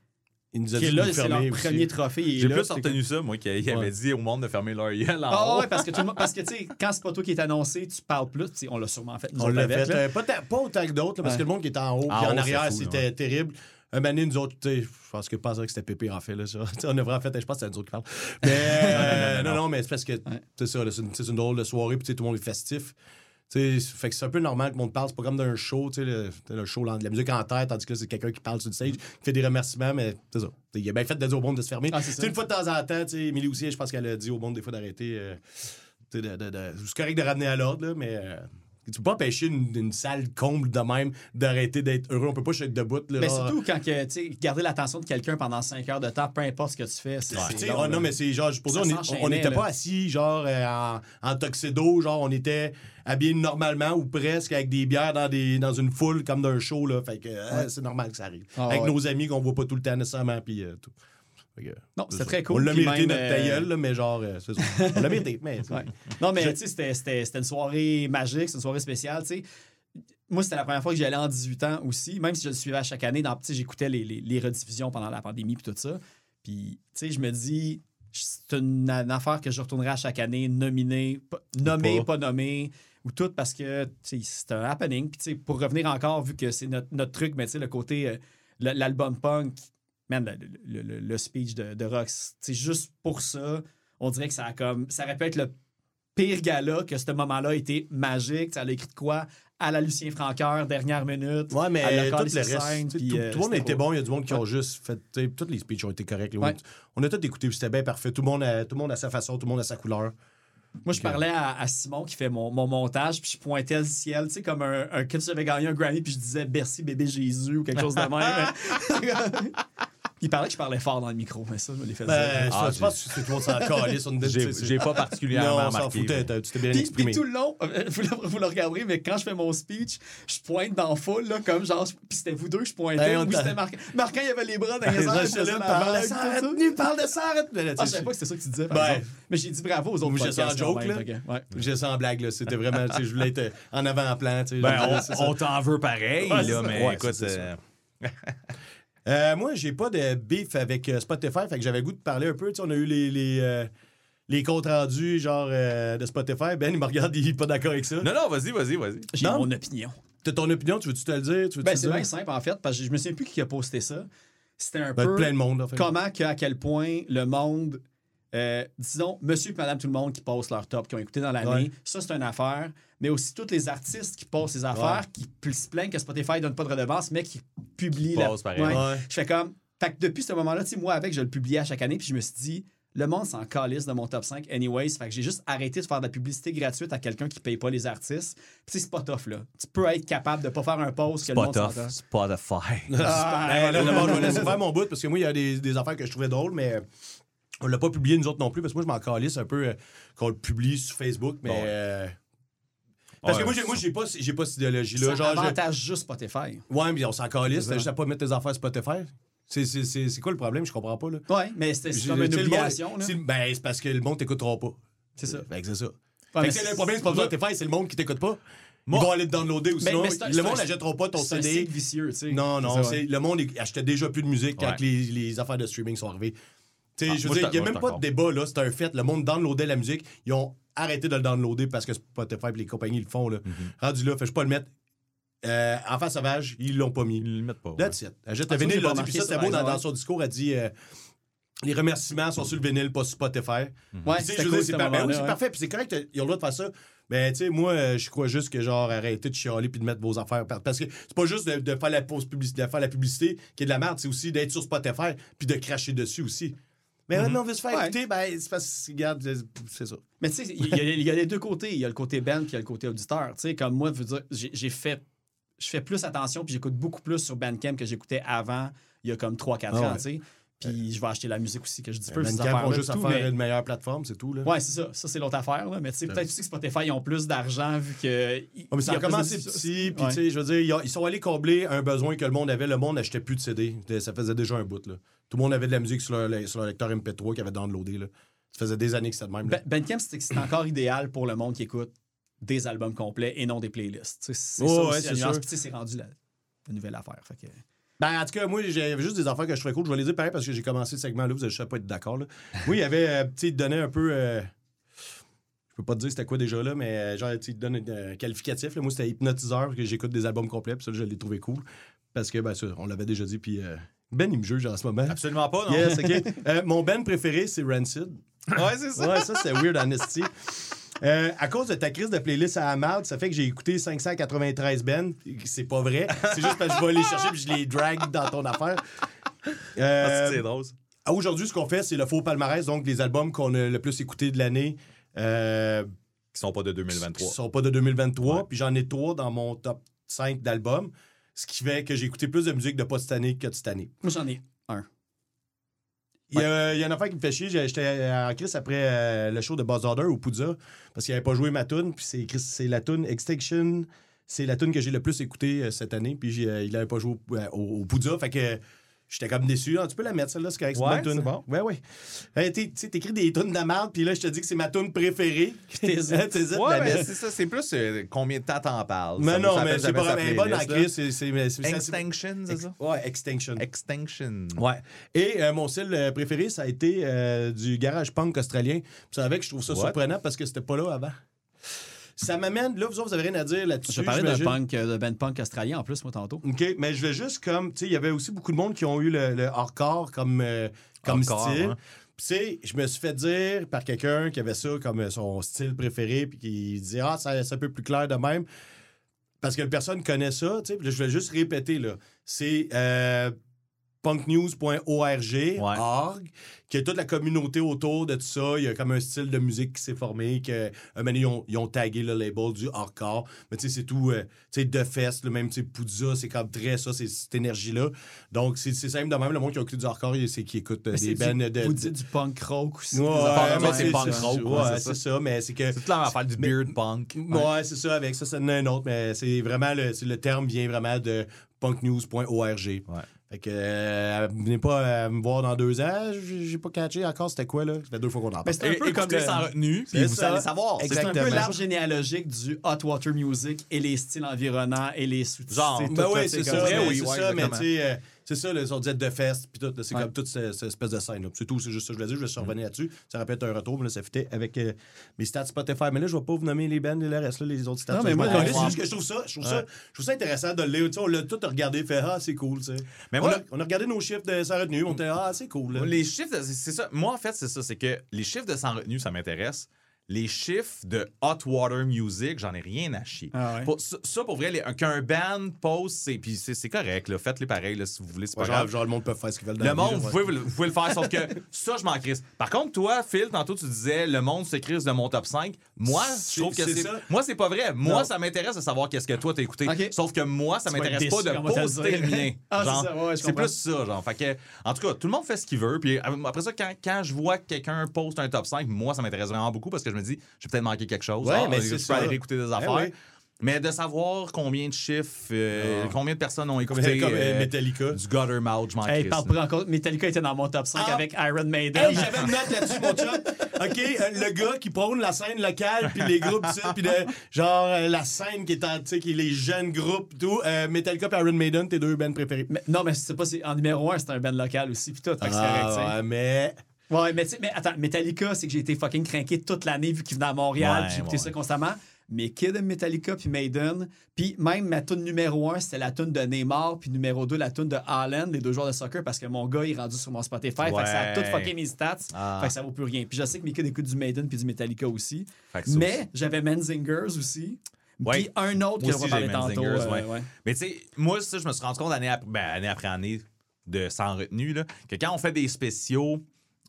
Il nous a dit là, c'est leur aussi. premier trophée. J'ai plus retenu ça, moi, qu'il avait Ouais. dit au monde de fermer leur gueule en Ah haut. ouais, parce que, tout le monde- parce que tu sais, quand c'est pas toi qui est annoncé, tu parles plus. On l'a sûrement fait. On l'a fait. euh, pas, ta- pas autant que d'autres, parce que le monde qui était en haut, En puis en haut, arrière, c'était terrible. Un donné, nous autres, tu sais, je pense que pas que c'était Pépé en fait. Là, ça. On a vraiment fait, je pense que c'est nous autres qui parlent. Mais, euh, non, non, mais c'est parce que c'est ça, c'est une, drôle de soirée, puis tout le monde est festif. Fait que c'est un peu normal que le monde parle. C'est pas comme d'un show, tu sais, le, show, la musique en tête, tandis que là, c'est quelqu'un qui parle sur le stage, qui fait des remerciements, mais c'est ça. T'sais, Il a bien fait de dire au monde de se fermer. Ah, c'est une fois de temps en temps, tu sais, Émilie aussi, je pense qu'elle a dit au monde des fois d'arrêter. euh, c'est correct de ramener à l'ordre, là, mais. euh, tu peux pas empêcher une, une salle comble de même d'arrêter d'être heureux. On peut pas être debout. Là, Mais genre- surtout quand que, tu sais, garder l'attention de quelqu'un pendant 5 heures de temps, peu importe ce que tu fais, c'est. Tu c'est sais, long, oh, non, mais c'est genre, pour Ça dire, on n'était pas assis, genre, euh, en, en tuxedo, genre, on était habillés normalement ou presque avec des bières dans, des, dans une foule comme d'un show, là. Fait que euh, c'est normal que ça arrive. Ah, avec ouais. nos amis qu'on voit pas tout le temps nécessairement, puis euh, tout. Non, c'est c'était très cool. On l'a mérité, même, notre euh, là, mais genre, euh, c'est ça. On l'a mérité, mais. Ouais. Non, mais tu sais, c'était- une soirée magique, c'est une soirée spéciale, tu sais. Moi, c'était la première fois que j'y allais en 18 ans aussi, même si je le suivais à chaque année. J'écoutais les, les, les rediffusions pendant la pandémie puis tout ça. Puis, tu sais, je me dis, c'est une, une affaire que je retournerai à chaque année, nominé, pas- nommé, pas. pas nommé, ou tout, parce que c'est un happening. Puis, tu sais, pour revenir encore, vu que c'est notre, notre truc, mais tu sais, le côté, euh, l'album punk, man, le, le- le- speech de, de Rox, sais, juste pour ça, on dirait que ça a comme, ça aurait pu être le pire gala que ce moment-là a été magique. Ça a écrit de quoi? À la Lucien Franqueur, dernière minute. Ouais, mais Elle a tout le reste, scène, tout, euh, tout le monde était bon. Il y a du monde qui ont juste fait. Tous les speeches ont été corrects. là. Ouais. On a tout écouté, puis c'était bien parfait. Tout le, monde a, tout le monde a sa façon, tout le monde a sa couleur. Moi, je parlais à, à Simon qui fait mon, mon montage, puis je pointais le ciel, tu sais, comme un, un que tu avais gagné un Grammy, puis je disais Merci bébé Jésus ou quelque chose de même. Il parlait que je parlais fort dans le micro, mais ça, je me l'ai fait Ben, dire. Ah, ça, je pense que c'est tout le monde s'en calisse. on- J'ai pas particulièrement Non, on s'en foutait. Tu t'es bien Puis, exprimé. puis tout le long, euh, vous, le, vous le regarderez, mais quand je fais mon speech, je pointe dans la foule, là, comme genre, puis c'était vous deux je pointais, Hey, on ou t'a- c'était Marquin. Marquin, il avait les bras dans les airs, il Je parle de ça, ça. arrête-nous, parle de ça, là, Ah, je sais, savais pas que c'était ça que tu disais, exemple. Mais j'ai dit bravo aux autres j'ai ça en joke, là. J'ai ça en blague, là. C'était vraiment. tu sais, Je voulais être en avant-plan. tu sais, Ben, on, ça. t'en veut pareil, là, ça. mais écoute. euh, moi, j'ai pas de beef avec euh, Spotify, fait que j'avais goût de parler un peu. Tu sais, on a eu les, les, euh, les comptes rendus, genre, euh, de Spotify. Ben, il me regarde, il est pas d'accord avec ça. Non, non, vas-y, vas-y, vas-y. J'ai Non? mon opinion. T'as ton opinion, tu veux-tu te le dire? Tu Ben, c'est bien simple, en fait, parce que je me souviens plus qui a posté ça. C'était un Ben, peu plein de monde, en fait. comment, que, à quel point le monde, euh, disons, monsieur et madame tout le monde qui postent leur top, qui ont écouté dans l'année, Ouais. ça, c'est une affaire. Mais aussi tous les artistes qui postent ces affaires, Ouais. qui se plaignent que Spotify donne pas de redevance, mais qui publient la... postent pareil. Ouais. Ouais. Je fais comme... Fait que depuis ce moment-là, tu sais, moi, avec, je le publiais à chaque année, puis je me suis dit, le monde s'en calisse de mon top 5 anyways. Fait que j'ai juste arrêté de faire de la publicité gratuite à quelqu'un qui paye pas les artistes. Puis tu sais, c'est pas tough, là. Tu peux être capable de pas faire un post que le Pas monde s'entend. Spotify. Ah, Ben, là, voilà. d'abord, je vais faire mon bout parce que moi, il y a des, des affaires que je trouvais drôles, mais on l'a pas publié nous autres non plus parce que moi, je m'en calisse un peu euh, qu'on le publie sur Facebook, mais. Bon, ouais. euh, Parce Ouais, que moi, j'ai, moi, j'ai pas, j'ai pas cette idéologie-là. Ça je- avantage juste Spotify. Ouais, mais on s'en calisse. C'est T'as juste à pas mettre tes affaires Spotify. C'est, c'est, c'est, c'est quoi le problème? Je comprends pas, là. Ouais, mais c'est comme une monde- obligation. là. c'est- Ben, c'est parce que le monde t'écoutera pas. C'est ça. Fait que c'est ça. Ouais, Fait que c'est le problème, c'est pas Spotify, c'est le monde qui t'écoute pas. Moi- Ils vont aller te downloader ou sinon, mais c'est un- le c'est monde n'achètera pas ton C'est un CD. cycle vicieux, tu sais. Non, non, C'est ça, c'est, ouais. le monde achetait déjà plus de musique quand les affaires de streaming sont arrivées. Tu Ah, je veux moi, dire, je il n'y a moi, même je pas de débat, là. C'est un fait. Le monde downloadait la musique. Ils ont arrêté de le downloader parce que Spotify et les compagnies le font, là. Mm-hmm. Rendu là, fais-je pas le mettre. Euh, Enfant sauvage, ils l'ont pas mis. Ils le mettent pas. ouais. That's it. Achète Ah, le ça, vinyle, dit, puis ça, c'est beau dans, son discours, elle dit euh, les remerciements sont sur le vinyle, pas sur Spotify. Ouais, tu je cool, dire, c'est ce ben oui, moment-là, c'est ouais. parfait, puis c'est correct, ils ont le droit de faire ça. Mais tu sais, moi, euh, je crois juste que genre arrêtez de chialer puis de mettre vos affaires. par- Parce que c'est pas juste de, de faire la pause publicité, de faire la publicité qui est de la merde, c'est aussi d'être sur Spotify puis de cracher dessus aussi. Mais maintenant, on veut se faire Ouais. écouter, ben c'est parce que, regarde, c'est ça. Mais tu sais, il y, a- les deux côtés. Il y a le côté band puis il y a le côté auditeur. Tu sais, comme moi, j'ai fait. Je fais plus attention puis j'écoute beaucoup plus sur Bandcamp que j'écoutais avant, il y a comme 3-4 Ah ans, ouais. tu sais. Puis je vais acheter la musique aussi que je dis peu. ces Bandcamp affaires-là, ont juste à tout, faire mais- une meilleure plateforme, c'est tout. Là. Ouais, c'est ça. Ça, c'est l'autre affaire. Là. Mais tu sais, peut-être aussi que Spotify ils ont plus d'argent vu que. Ouais, mais ça a de- commencé petit, puis tu sais, je veux dire, ils ont- ils sont allés combler un besoin que le monde avait. Le monde n'achetait plus de CD. Ça faisait déjà un bout, là. Tout le monde avait de la musique sur leur, sur leur lecteur MP3 qu'ils avaient downloadé, là. Ça faisait des années que c'était de même. là. Ben- Bandcamp, c'est encore idéal pour le monde qui écoute des albums complets et non des playlists. C'est Ouais, ça ouais, c'est rendu la, la nouvelle affaire. Fait que... Ben, en tout cas, moi, j'avais juste des affaires que je trouvais cool. Je vais les dire pareil parce que j'ai commencé le segment-là. Vous allez pas être d'accord. là. Moi, il y avait, euh, tu sais, donnait un peu. euh, je peux pas te dire c'était quoi déjà là, mais euh, genre, tu sais, il donne un qualificatif. là. Moi, c'était hypnotiseur parce que j'écoute des albums complets. Puis ça, je l'ai trouvé cool. Parce que, ben, ça, on l'avait déjà dit. Puis euh, Ben, il me juge en ce moment. Absolument pas, non? Yes, OK. Mon band préféré, c'est Rancid. Ouais, c'est ça. Ouais, ça, c'est weird, Honesty. Euh, à cause de ta crise de playlist à la marde, ça fait que j'ai écouté 593 bands. C'est pas vrai. C'est juste parce que je vais les chercher puis je les drag dans ton affaire. Euh, Ah, c'est drôle. Aujourd'hui, ce qu'on fait, c'est le faux palmarès, donc les albums qu'on a le plus écoutés de l'année. Euh, Qui sont pas de qui 2023. sont pas de 2023. Ouais. Puis j'en ai trois dans mon top 5 d'albums. Ce qui fait que j'ai écouté plus de musique de pas cette année que de cette année. Moi, j'en ai un. Il y, a, il y a une affaire qui me fait chier. J'ai- J'étais en crise après euh, le show de Buzz Order au Poudza parce qu'il n'avait pas joué ma tune. Puis c'est Chris- c'est la tune Extinction. C'est la tune que j'ai le plus écoutée euh, cette année. Puis euh, il n'avait pas joué au, au, au Poudza. Fait que j'étais comme déçu. Ah, tu peux la mettre, celle-là, c'est correct. Ouais, c'est bon. Ouais, ouais. Hey, tu sais, t'écris des tunes de merde. Puis là, je te dis que c'est ma tune préférée. T'hésites. Ouais, mais c'est ça. C'est plus euh, combien de temps t'en parles? Mais Ça non, mais c'est pas est bonne mais c'est- c'est- Extinction, c'est ça? Ouais, Extinction. Extinction. Ouais. Et euh, mon style euh, préféré, ça a été euh, du garage punk australien. Puis c'est avec que je trouve ça What? surprenant parce que c'était pas là avant. Ça m'amène, là, vous autres, vous avez rien à dire là-dessus. Je parlais de j'imagine. punk, euh, de band punk australien en plus, moi, tantôt. OK, mais je vais juste comme, tu sais, il y avait aussi beaucoup de monde qui ont eu le, le hardcore comme, euh, comme Hardcore, style. Puis, tu sais, je me suis fait dire par quelqu'un qui avait ça comme euh, son style préféré, puis qui disait, ah, ça- c'est un peu plus clair de même. Parce que personne connaît ça, tu sais. Je vais juste répéter, là. C'est euh, punknews.org, org, qui a toute la communauté autour de tout ça. Il y a comme un style de musique qui s'est formé, que un moment donné, ils ont, ils ont tagué le label du hardcore. Mais tu sais, c'est tout, euh, tu sais, de fest, le même, tu sais, Poudza, c'est comme très ça, c'est cette énergie-là. Donc, c'est simple de même. Le monde qui a écouté du hardcore, c'est qui écoute euh, des bands de. vous dites du punk rock aussi. Ouais, même. c'est punk rock, ouais, ouais, c'est ça, mais c'est que. C'est toute l'affaire du beard punk. Ouais, c'est ça, avec ça, ça a un autre, mais c'est vraiment le, le terme vient vraiment de punknews.org. Fait que euh, venez pas euh, me voir dans deux ans, j'ai pas catché encore c'était quoi là. Ça fait deux fois qu'on en parle. c'est un Et- peu comme Écoutez le- sans retenue, puis vous ça. allez savoir. C'est un peu l'arbre généalogique du hot water music et les styles environnants et les sous-titres. Genre, c'est tout, Ben là, oui, c'est comme ça, vrai, oui, c'est ça, mais tu sais, euh, c'est ça, les disait de fest, puis tout, c'est Ouais. comme toute cette, cette espèce de scène. là. C'est tout, c'est juste ça que je voulais dire, je vais revenir là-dessus. Ça rappelle un retour, mais là, ça fitait avec euh, mes stats Spotify. Mais là, je vais pas vous nommer les bands et le reste, là, les autres stats. Non, mais moi, ouais. c'est juste que je trouve ça, je trouve ça, je trouve ça intéressant de le lire. On l'a tout regardé, fait ah, c'est cool, tu sais. Mais on, moi- a, on a regardé nos chiffres de sa retenue, on était ah, c'est cool. là. Les chiffres, de- c'est c'est ça. Moi, en fait, c'est ça. C'est que les chiffres de sans retenue, ça m'intéresse. Les chiffres de hot water music, j'en ai rien à chier. Ah ouais. Pour- ça, ça, pour vrai, les- qu'un band poste, c'est, puis c'est, c'est correct. Là, faites-les pareil là, si vous voulez. C'est pas Ouais, genre, grave. genre, le monde peut faire ce qu'ils veulent dans Le vie, monde, vous pouvez, vous pouvez le faire, sauf que ça, je m'en crisse. Par contre, toi, Phil, tantôt, tu disais le monde se crisse de mon top 5. Moi, je trouve que c'est. Moi, c'est pas vrai. Moi, Non. ça m'intéresse de savoir qu'est-ce que toi, t'as écouté. Sauf que moi, ça m'intéresse pas de poster le mien. Ah, c'est ouais, plus ça, genre. Fait que, en tout cas, tout le monde fait ce qu'il veut. Puis après ça, quand, quand je vois que quelqu'un poste un top 5, moi, ça m'intéresse vraiment beaucoup parce que je me dis, j'ai peut-être manqué quelque chose. Ouais, Ah, mais je c'est peux aller réécouter des affaires. oui. Mais de savoir combien de chiffres, euh, Ah. combien de personnes ont écouté comme, euh, euh, Metallica. du Gutter Mouth, je m'en Hey, parle là. pas encore. Metallica était dans mon top 5 Ah. avec Iron Maiden. Hey, j'avais une note là-dessus, mon chum. OK, euh, le gars qui prône la scène locale, puis les groupes, tu sais, puis de- genre euh, la scène qui est en, tu sais, qui est les jeunes groupes, tout. Euh, Metallica et Iron Maiden, tes deux bands préférés. Mais- non, mais c'est pas. En numéro 1, c'est un band local aussi. Puis tout. Fait que c'est Ah, correct, ouais, mais. Ouais, mais, attends, Metallica, c'est que j'ai été fucking craqué toute l'année vu qu'ils venaient à Montréal. Ouais, j'ai écouté ouais. ça constamment. Mais Kid Metallica puis Maiden. Puis même ma tune numéro 1, c'était la tune de Neymar. Puis numéro 2, la tune de Haaland, les deux joueurs de soccer, parce que mon gars, il est rendu sur mon Spotify. Fait que ça a Ouais. tout fucké mes stats. Ah. Fait que ça vaut plus rien. Puis je sais que mes kids écoutent du Maiden puis du Metallica aussi. Mais j'avais Menzingers aussi. Ouais. Puis un autre Moi que je vais tantôt. Euh, ouais. ouais. Mais tu sais, moi, ça, je me suis rendu compte année après, ben, année, après année de sans retenue, là, que quand on fait des spéciaux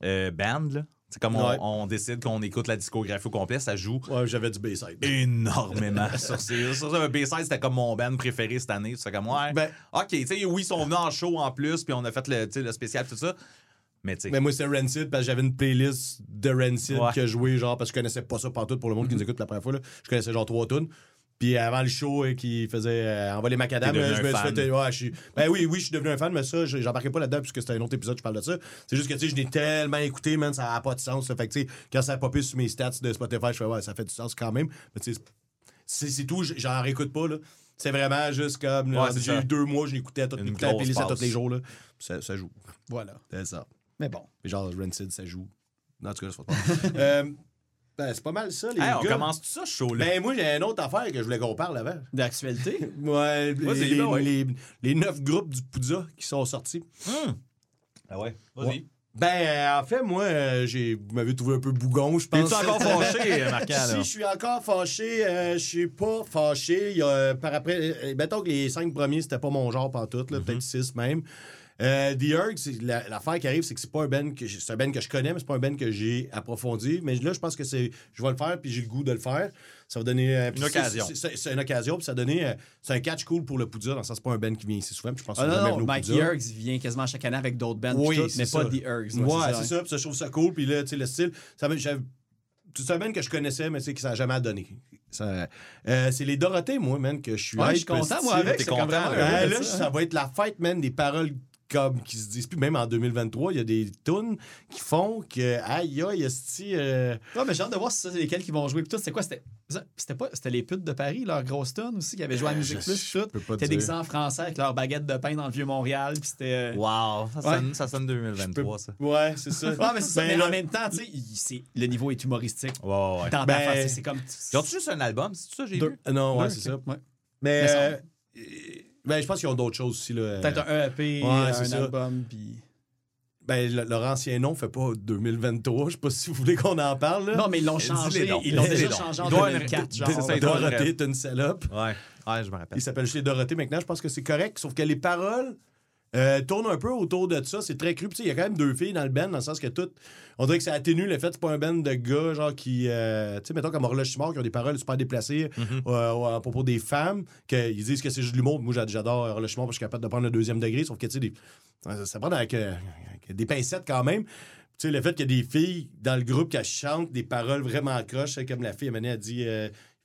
euh, band, là, c'est comme on, Ouais. on décide qu'on écoute la discographie au complet, ça joue Ouais, j'avais du Bayside. énormément sur ces. Sur ça, B-Side, c'était comme mon band préféré cette année. C'est comme, ouais. Ben- OK, tu sais, oui, ils sont venus en show en plus, puis on a fait le, le spécial, tout ça. Mais tu sais. Mais moi, c'était Rancid parce que j'avais une playlist de Rancid Ouais. que je jouais, genre, parce que je connaissais pas ça partout pour le monde qui nous écoute la première fois. Là. Je connaissais genre trois tunes. Puis avant le show euh, qui faisait euh, Envoler Macadam, euh, je me suis fait. ouais, je suis- ben oui, oui, je suis devenu un fan, mais ça, je- j'embarquais pas là-dedans puisque c'était un autre épisode, je parle de ça. C'est juste que, tu sais, je l'ai tellement écouté, man, ça n'a pas de sens. ça. Fait que, tu sais, quand ça a popé sur mes stats de Spotify, je fais, ouais, ça fait du sens quand même. Mais, tu sais, c'est tout, j'en réécoute pas, là. C'est vraiment juste comme. Ouais, J'ai eu deux mois, je l'écoutais à la playlist passe. tous les jours, là. Ça, ça joue. Voilà. C'est ça. Mais bon. Genre, Rancid, ça joue. Non, en tout cas, c'est pas euh, ben, c'est pas mal ça, les Hey, on gars. commence tout ça chaud, là. Ben, moi, j'ai une autre affaire que je voulais qu'on parle avant. D'actualité? Ouais, les, ouais. les, les neuf groupes du Poudza qui sont sortis. Hum. Ah ouais, vas-y. Ouais. Ben, euh, en fait, moi, euh, j'ai, vous m'avez trouvé un peu bougon, je pense. Es-tu encore fâché, Marquand? Si je suis encore fâché, euh, je suis pas fâché. Il y a, euh, par après, euh, mettons que les cinq premiers, c'était pas mon genre pantoute, là, peut-être six même. Euh, The Urg, c'est- la- l'affaire qui arrive, c'est que c'est pas un band que c'est un band que je connais, mais c'est pas un band que j'ai approfondi. Mais là, je pense que c'est, je vais le faire, puis j'ai le goût de le faire. Ça va donner euh, Une c'est- occasion. C'est, c'est- c'est une occasion, puis ça a donné, euh, c'est un catch cool pour le Poudre. Dans le sens, c'est pas un band qui vient ici souvent. Puis je pense que Ah, c'est non, non, au Mike vient quasiment chaque année avec d'autres bands, Oui, tout, c'est mais ça. pas The Ergs. Ouais, c'est ça. Puis ça, je trouve ça cool. Puis là, tu sais, le style, ça c'est un band que je connaissais, mais sais, que ça n'a jamais donné. Ça, euh, c'est les Dorothées, moi, man, que je suis Ouais, je suis content, moi, avec. C'est comme content, vraiment là. ça va être la fête, man, des paroles comme qui se disent plus. Même en 2023, il y a des tunes qui font que, aïe, aïe, esti, euh, Ouais, mais j'ai hâte de voir si c'est lesquels qui vont jouer. Puis tout, c'était quoi? C'était, c'était pas, c'était les putes de Paris, leur grosse tonne aussi, qui avaient joué à Euh, Musique Plus, tout. C'était des en français avec leur baguette de pain dans le Vieux-Montréal, puis c'était... euh, Wow, ça Ouais. sonne, ça sonne 2023, ça. Ouais, c'est ça. Ouais, mais c'est ça. Ben, mais là- en même temps, tu sais, le niveau est humoristique. Ouais, ouais, ouais. Dans Ben, c'est- comme... Ils ont juste un album, c'est ça, j'ai vu? Non, ouais, c'est ça. Ouais. Mais, Mais ça- euh, ben, je pense qu'ils ont d'autres choses aussi. Là. Peut-être un EP, Ouais, un album, puis... Ben, le- leur ancien nom fait pas 2023. Je sais pas si vous voulez qu'on en parle. Là. Non, mais ils l'ont changé. Ils l'ont déjà changé en Il doit y avoir 2004, une- genre. c'est ça, Dorothée est une salope. Ouais, ouais, je me rappelle. Il s'appelle juste les Dorothée maintenant. Je pense que c'est correct. Sauf que les paroles euh, tournent un peu autour de ça. C'est très cru. Il y a quand même deux filles dans le band, dans le sens que tout. On dirait que ça atténue le fait que c'est pas un band de gars, genre qui. euh, tu sais, mettons comme Horloge qui ont des paroles super déplacées Mhm. euh, à propos des femmes, qu'ils disent que c'est juste de l'humour. Moi, j'a- j'adore Horloge parce que je suis capable de prendre le deuxième degré. Sauf que, tu sais, des- ça, ça prend avec, avec des pincettes quand même. Tu sais, le fait qu'il y a des filles dans le groupe qui chantent des paroles vraiment croches, comme la fille, à elle dit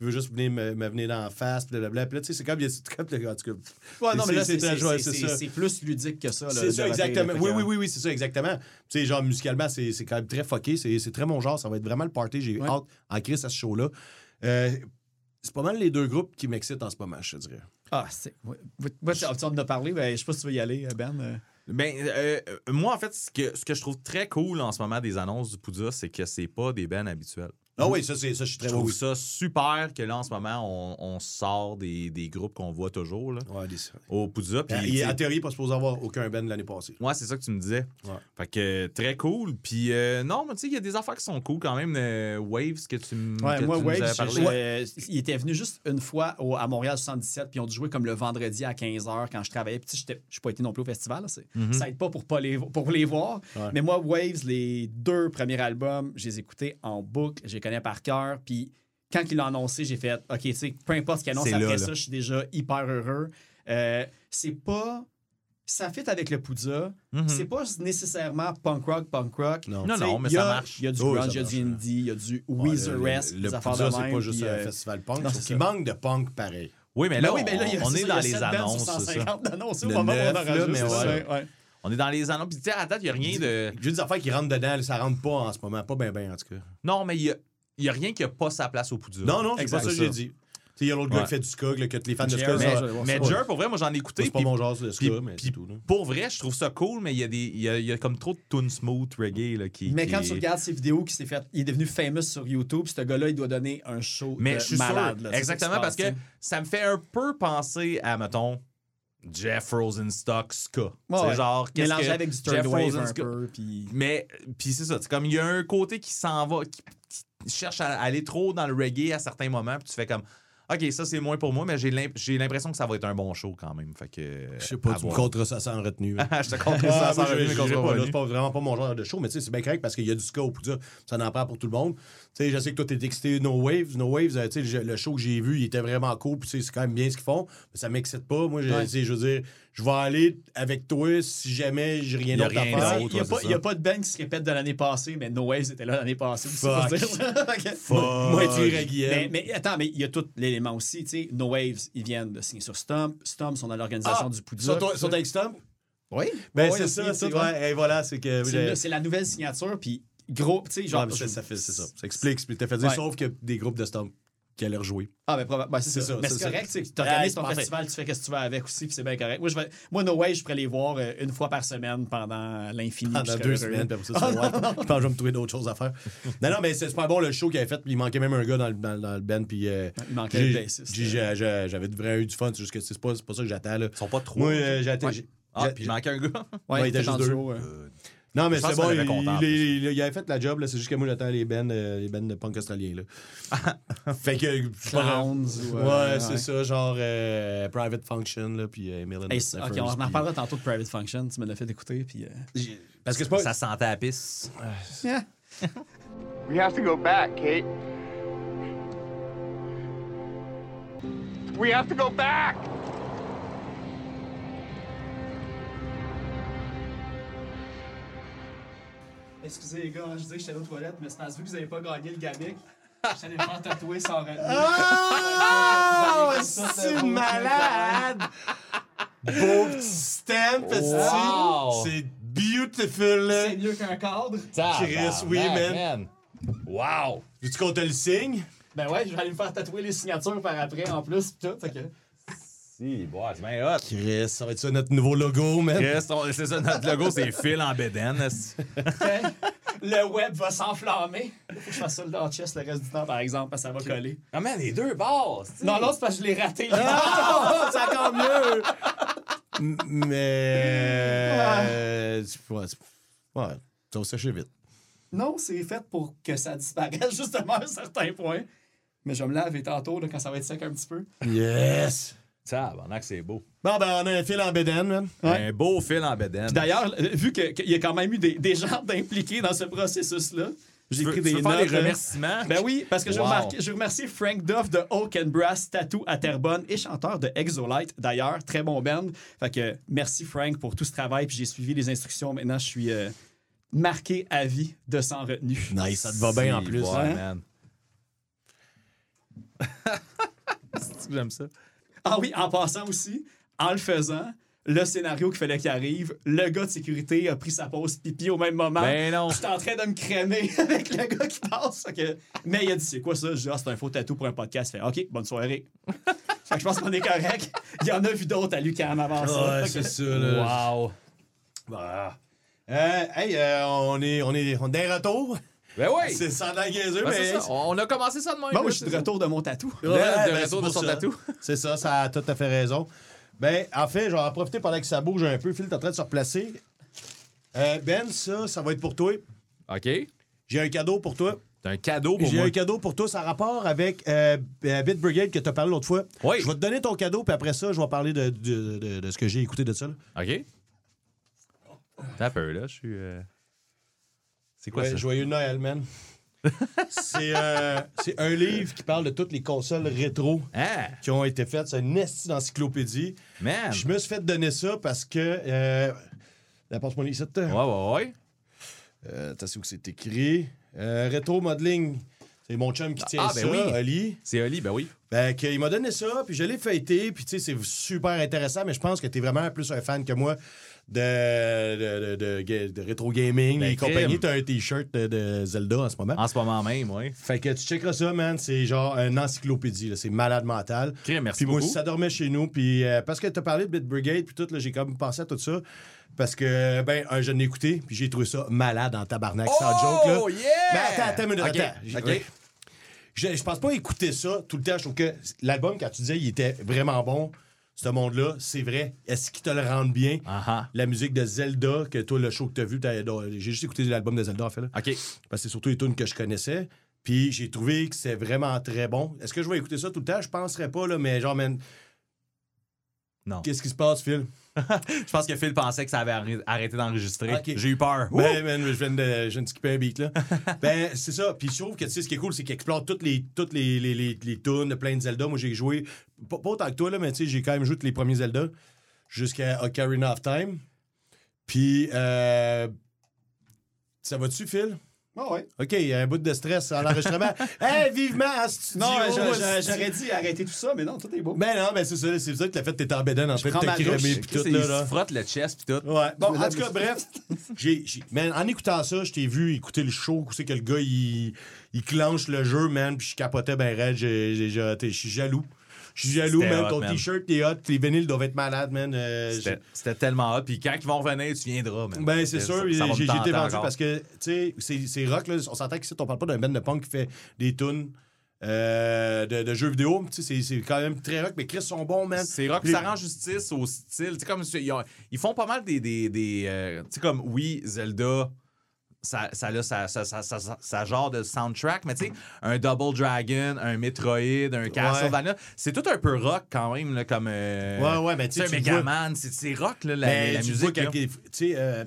Il veut juste venir me, me venir dans la face, blablabla. Puis là, tu sais, c'est comme, c'est comme en tout cas, Ouais, non, mais là, C'est- c'est c'est très- ouais, c'est- c'est ça. c'est- c'est plus ludique que ça. là, c'est ça, exactement. fait Oui, que- oui, oui, oui, c'est ça, exactement. Tu sais, genre, musicalement, c'est c'est quand même très fucké. C'est c'est très mon genre. Ça va être vraiment le party. J'ai Ouais. hâte en crise à ce show-là. Euh, c'est pas mal les deux groupes qui m'excitent en ce moment, je te dirais. Ah, c'est. Ouais, tu en as parlé, ben, je sais pas si tu veux y aller, Ben. euh. Ben, euh, euh, moi, en fait, ce que, ce que je trouve très cool en ce moment des annonces du Poudja, c'est que c'est pas des bands habituels. Ah oui, ça, c'est ça, je suis très Je trouve oui. ça super que là, en ce moment, on, on sort des, des groupes qu'on voit toujours là, Ouais, des- au Poudja. Puis, Il- sais, en théorie, il n'est pas supposé avoir aucun band l'année passée. Ouais, c'est ça que tu me disais. Ouais. Fait que très cool. Puis euh, non, mais tu sais, il y a des affaires qui sont cool quand même. euh, Waves que tu, m- Ouais, que moi, tu nous Waves, avais parlé. je- euh, il était venu juste une fois au- à Montréal 77, puis on joué comme le vendredi à 15h quand je travaillais. Puis, tu sais, j'étais- je suis pas été non plus au festival. là, c'est- Mhm. Ça aide pas pour, pas les, pour les voir. Ouais. Mais moi, Waves, les deux premiers albums, je les écoutais en boucle. Les connais par cœur. Puis quand ils l'ont annoncé, j'ai fait OK, tu sais, peu importe ce qu'ils annoncent C'est après là, ça, là. je suis déjà hyper heureux. Euh, c'est pas. Ça fit avec le Poudza. Mhm. C'est pas nécessairement punk rock, punk rock. Non. Non, non, mais il a- ça marche. Il y a du Oh, grunge, il y a du indie, il y a du Ouais, Weezer le- Rest, Le, Poudja, c'est pas juste puis, un euh, festival punk. non, qu'il ça. manque de punk pareil. Oui, mais Ben là, oui, ben là, il y a- on, on est dans il y a les annonces. c'est ça. 150 d'annonces au Le moment où on enregistre. On est dans les annonces. Puis tu sais, à date, il n'y a rien de. J'ai des affaires qui rentrent dedans, ça rentre pas en ce moment. Pas bien, bien, en tout cas. Non, mais il y a, il y a rien qui n'a pas sa place au Poudja. Non, non, c'est pas ça que j'ai dit. Il y a l'autre gars qui fait du ska, là, que les fans de Jer, ska, mais- ça- je vais voir Mais ça. Jer, pour vrai, moi, j'en ai écouté. c'est pas mon genre de ska, mais c'est tout. là. Pour vrai, je trouve ça cool, mais il y, a des- il y a, il y a comme trop de tunes smooth reggae là, qui. Mais qui- quand tu regardes ses vidéos qui s'est fait, il est devenu famous sur YouTube. Ce gars-là, il doit donner un show Mais de je suis malade. sûr. là, exactement, parce que ça me fait un peu penser à, mettons, Jeff Rosenstock Ska. Ouais, c'est genre, Mélangé que avec du Jeff wave un Rosenstock- peu. Puis... Mais, puis c'est ça, c'est comme il y a un côté qui s'en va, qui, qui cherche à aller trop dans le reggae à certains moments, puis tu fais comme, OK, ça c'est moins pour moi, mais j'ai l'imp- j'ai l'impression que ça va être un bon show quand même. Fait que. Je sais pas, tu me contre ça sans retenue. là. je te contre Ah, ça sans pas, là, revenu. C'est pas vraiment pas mon genre de show, mais tu sais, c'est bien correct parce qu'il y a du Poudja. Ça en prend pour tout le monde. Tu sais, je sais que toi, t'es excité No Waves. No Waves, euh, tu sais, le- show que j'ai vu, il était vraiment cool. Puis, c'est quand même bien ce qu'ils font. Mais ça m'excite pas. Moi, je veux dire, je vais aller avec toi si jamais j'ai rien d'autre à faire. Il n'y a, pas- c'est il y a ça. pas de band qui se répète de l'année passée, mais No Waves était là l'année passée. Fuck. Moi, tu irais, Guillaume. Mais, mais attends, mais il y a tout l'élément aussi. Tu sais, No Waves, ils viennent de signer sur Stump. Stump sont dans l'organisation Ah, du Poudja. Sont, sont avec Stump? Oui. Ben, Ouais, c'est ils ça. ouais. ouais, et voilà, c'est que. C'est la nouvelle signature, puis gros, tu sais, genre. ça, je- ça fait, c'est ça. Ça explique fait dire, Ouais. sauf que des groupes de Stump qui allaient rejouer. Ah, ben, probable- ben, c'est C'est ça. ça, Mais c'est correct, tu Ah, organises ton parfait. festival, tu fais ce que tu veux avec aussi, puis c'est bien correct. Moi, je vais, moi, No Way, je pourrais les voir euh, une fois par semaine pendant l'infini. Pendant deux semaines, puis après ça, ouais. Je pense que je vais me trouver d'autres choses à faire. Non, non, mais c'est super bon le show qu'il avait fait. puis Il manquait même un gars dans le, dans, dans le band. Puis, euh, Il manquait le j'ai- bassiste. j'ai- j'ai- j'ai- j'avais vraiment eu du fun. C'est juste que c'est pas, c'est pas ça que j'attends. Là. Ils sont pas trop. Moi, euh, j'ai Ouais. j'ai- ah, j'ai- puis il manquait un gars. Ouais, il était juste deux. Non, mais c'est bon, il, il, il- il avait fait la job, là. C'est juste que moi, j'attends les bands, euh, les bands de punk australiens, là. fait que. Clowns. ou, Ouais, euh, c'est ça, genre euh, Private Function, là, puis euh, Million Hey, ok, on en reparlera tantôt de Private Function. Tu me l'as fait écouter. Puis, euh, Parce que c'est pas. Ça sentait la pisse. yeah. We have to go back, Kate. We have to go back! Excusez les gars, je disais que j'étais aux toilettes, mais c'est parce que vous avez pas gagné le gamic. J'allais me faire tatouer sans retenue. Oh, c'est malade! Beau petit stamp. Wow! C'est beautiful. C'est mieux qu'un cadre. Chris, oui, man. man. Wow! Veux-tu qu'on te le signe? Ben ouais, je vais aller me faire tatouer les signatures par après en plus. pis tout, fait que... Si, bon, c'est bien hot. Chris, ça va être ça notre nouveau logo, man. Chris, c'est ça, notre logo, c'est Phil en bédaine. le web va s'enflammer. Faut que je fasse ça dans le chest le reste du temps, par exemple, parce que ça va coller. Ah, man, les deux esti. Non, non, c'est parce que je l'ai raté. Ah, c'est encore mieux! Mais. ouais, ouais, ça va sécher vite. Non, c'est fait pour que ça disparaisse justement à un certain point. Mais je vais me laver tantôt là, quand ça va être sec un petit peu. Yes! Tabarnak, c'est beau. Bon, ben, on a un fil en bédaine, man. Un beau fil en bédaine. D'ailleurs, euh, vu que- qu'il y a quand même eu des, des gens impliqués dans ce processus-là, j'ai tu des veux notes. faire là. remerciements? Ben oui, parce que je remarque- je remercie Frank Duff de Oak and Brass Tattoo à Terrebonne et chanteur de Exolite d'ailleurs, très bon band. Fait que merci Frank pour tout ce travail puis j'ai suivi les instructions. Maintenant, je suis euh, marqué à vie de sans retenue. Nice, ça te va bien en plus. ouais, hein? man. C'est que j'aime ça. Ah oui, en passant aussi, en le faisant, le scénario qu'il fallait qu'il arrive, le gars de sécurité a pris sa pause pipi au même moment. Ben non. J'étais en train de me crémer avec le gars qui passe. Mais il a dit c'est quoi ça? Je dis ah, c'est un faux tatou pour un podcast. Fait OK, bonne soirée. fait que je pense qu'on est correct. Il y en a vu d'autres à Lucan avant ça. Ouais, c'est ça, là. Wow. Bah. Euh, hey, euh, on est, on est, on est d'un retour. Ben oui. C'est sans la Ben, mais. c'est ça. On a commencé ça de même. Bon, là, moi, je suis c'est de retour de mon tatou. ça. Ouais, de ben, retour c'est de pour son ça. tatou. C'est ça, ça a tout à fait raison. Ben, en fait, je vais en profiter pendant que ça bouge un peu. Phil, t'es en train de se replacer. Euh, ben, ça, ça va être pour toi. OK. J'ai un cadeau pour toi. C'est un cadeau pour J'ai moi. un cadeau pour toi, ça a rapport avec euh, euh, Bit Brigade que tu as parlé l'autre fois. Oui. Je vais te donner ton cadeau, puis après ça, je vais parler de, de- de- de ce que j'ai écouté de ça. là. OK. T'as peur, là. Je suis. euh, C'est quoi Ouais, ça? Joyeux Noël, man. c'est euh, un livre qui parle de toutes les consoles rétro Ah, qui ont été faites. C'est une esti d'encyclopédie. man. Je me suis fait donner ça parce que. Euh, Passe-moi ici. Ouais, ouais, ouais. Euh, T'as su où c'est écrit? Euh, rétro modeling. C'est mon chum qui tient Ah, ben ça, oui. Ali. C'est Oli, ben oui. Ben, que, il m'a donné ça, puis je l'ai fêté, puis tu sais, c'est super intéressant, mais je pense que t'es vraiment plus un fan que moi de, de, de, de rétro gaming Ben, et compagnie. T'as un t-shirt de, Zelda en ce moment. En ce moment même, oui. Fait que tu checkeras ça, man. C'est genre une encyclopédie, c'est malade mental. Crime, merci Puis moi aussi, ça dormait chez nous. Puis euh, parce que t'as parlé de Bit Brigade, puis tout, j'ai comme pensé à tout ça. Parce que, ben, un, je l'ai écouté, puis j'ai trouvé ça malade en tabarnak, sans joke, là. Oh, yeah! Mais attends, attends, minute, attends. Je, je pense pas écouter ça tout le temps. Je trouve que l'album, quand tu disais, il était vraiment bon. Ce monde-là, c'est vrai. Est-ce qu'il te le rend bien? La musique de Zelda, que toi, le show que t'as vu, t'as- j'ai juste écouté l'album de Zelda, en fait. Là, OK. parce que c'est surtout les tunes que je connaissais. Puis j'ai trouvé que c'est vraiment très bon. Est-ce que je vais écouter ça tout le temps? Je penserais pas, là, mais genre, man, Non. qu'est-ce qui se passe, Phil? Je pense que Phil pensait que ça avait arrê- arrêté d'enregistrer. J'ai eu peur. Ben, man, je viens de, je viens de skipper un beat, là. ben, c'est ça. Puis je trouve que, tu sais, ce qui est cool, c'est qu'il explore toutes les, toutes les, les, les, les tunes de plein de Zelda. Moi, j'ai joué, pas, pas autant que toi, là, mais tu sais, j'ai quand même joué tous les premiers Zelda jusqu'à Ocarina of Time. Puis, euh, ça va-tu, Phil? Ah ouais. OK, il y a un bout de stress en enregistrement. hey, vivement en studio! Non, j'aurais dit arrêter tout ça, mais non, tout est beau. Ben non, ben c'est ça, c'est ça que t'as fait, t'es en bédaine en train de te pis tout, il là. frotte le chest pis tout. Ouais. Bon, en tout cas, bref, j'ai, j'ai- man, en écoutant ça, je t'ai vu écouter le show, où c'est que le gars, il, il clenche le jeu, man, puis je capotais ben raide, j'ai- j'ai- j'ai- t'es- je suis jaloux. Je suis jaloux, man, hot, ton t-shirt, t'es hot, les vinyles doivent être malades, man. euh, C'était tellement hot. Puis quand ils vont revenir, tu viendras, man. ben, c'est sûr, j'ai été vendu parce que, tu sais, c'est- c'est rock, là. On s'entend qu'ici, on parle pas d'un band de punk qui fait des tunes euh, de, de jeux vidéo. C'est quand même très rock, mais Chris sont bons, man. C'est rock, ça rend justice au style. Comme, ils, ont- ils font pas mal des. des, des, euh, tu sais, comme, oui, Zelda, ça, ça a sa, sa, sa, sa- sa- sa genre de soundtrack, mais tu sais, un Double Dragon, un Metroid, un Castlevania, c'est tout un peu rock quand même, là, comme. euh, Ouais, ouais, mais tu tu sais, Megaman, c'est rock, là, la, Mais la tu musique. là. Tu sais, euh,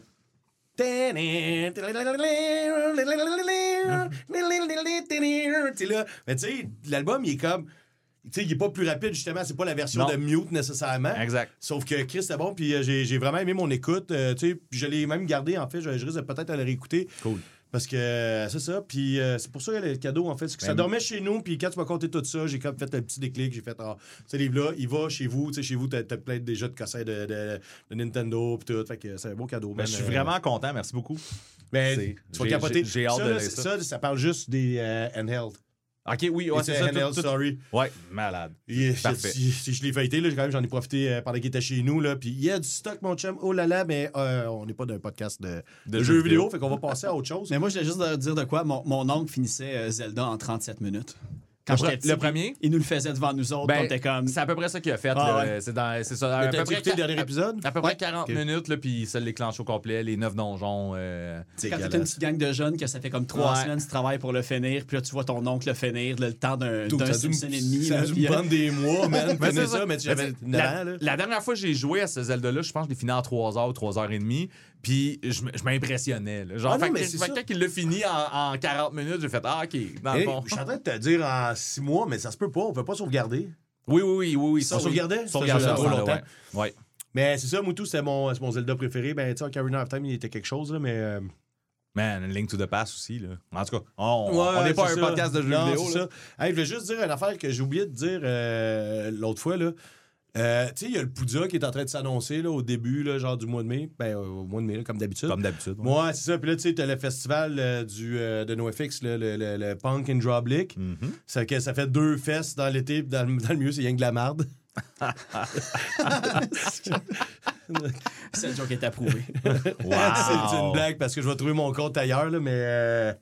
Tu sais, là, mais tu sais, l'album, il est comme. Tu sais, il est pas plus rapide, justement. C'est pas la version Non. de Mute nécessairement. Exact. Sauf que Chris, c'est bon, puis euh, j'ai j'ai vraiment aimé mon écoute. euh, tu sais, je l'ai même gardé, en fait. Je, je risque de peut-être à le réécouter. Cool. Parce que euh, c'est ça. Puis euh, c'est pour ça que le cadeau, en fait, c'est que ça Ben, dormait chez nous. Puis quand tu m'as conté tout ça, j'ai comme fait un petit déclic. J'ai fait, ah, ce livre-là, il va chez vous. Tu sais, chez vous, t'as t'as plein déjà de cassettes de, de, de Nintendo. Puis tout. Fait que c'est un beau cadeau. Ben, je suis Euh, vraiment content, merci beaucoup. ben, c'est- tu vas capoter. j'ai- j'ai hâte ça, de là, ça. ça, ça parle juste des handheld. Ok, oui, ouais, c'est ça. tout- tout- story. Ouais, malade. Yeah, Parfait. Si, si je l'ai feuilleté, là, quand même, j'en ai profité euh, pendant qu'il était chez nous. Là, puis il y a du stock, mon chum. Oh là là, mais euh, on n'est pas d'un podcast de, de De jeux vidéo, vidéo. fait qu'on va passer à autre chose. Mais moi, je voulais juste de- dire de quoi. Mon, mon oncle finissait euh, Zelda en 37 minutes. Quand Le petit, premier? Il nous le faisait devant nous autres. Ben, comme. C'est à peu près ça qu'il a fait. Ah, ouais. C'est dans- c'est ça. À peu près le dernier épisode? À peu près Ouais. 40 Ok. minutes, là, puis ça l'éclenche au complet, les 9 donjons. euh, quand t'es une petite gang de jeunes, que ça fait comme trois Ouais. semaines que tu travailles pour le finir, puis là, tu vois ton oncle le finir, le temps d'un Simpson et demi. Ça a dû me prendre des mois, man. Ça, mais j'avais Mais 9 la, dernière fois que j'ai joué à ce Zelda-là, je pense que je l'ai fini en 3 heures ou 3 heures et demie. Puis je, m'impressionnais. là. Genre, Ah non, fait mais que- quand il l'a fini en, en 40 minutes, j'ai fait Ah, OK, dans le Hey, fond. je suis en train de te dire en 6 mois, mais ça se peut pas. On peut pas sauvegarder. Oui, oui, oui, oui. oui On ça, oui. sauvegardait? Trop longtemps. ouais. Ouais. Mais c'est ça, Moutou, c'est mon, mon Zelda préféré. Ben, tu sais, Ocarina of Time, il était quelque chose, là, mais. euh, Man, Link to the Past aussi. Là. En tout cas, on Ouais, on n'est pas un ça. podcast de jeux Non, vidéo. c'est là. ça. Hey, je voulais juste dire une affaire que j'ai oublié de dire euh, l'autre fois. Là. Euh, tu sais, il y a le Poudja qui est en train de s'annoncer là, au début, là, genre du mois de mai. Ben, euh, au mois de mai, là, comme d'habitude. Comme d'habitude. ouais. Moi, c'est ça. Puis là, tu sais, t'as le festival euh, du, euh, de NoFX, là, le, le, le Punk and Droblick. Ça, que ça fait deux fesses dans l'été, puis dans, le- dans le milieu, c'est rien que de la marde. C'est le joke qui est approuvé. Wow. c'est une blague parce que je vais trouver mon compte ailleurs, là, mais.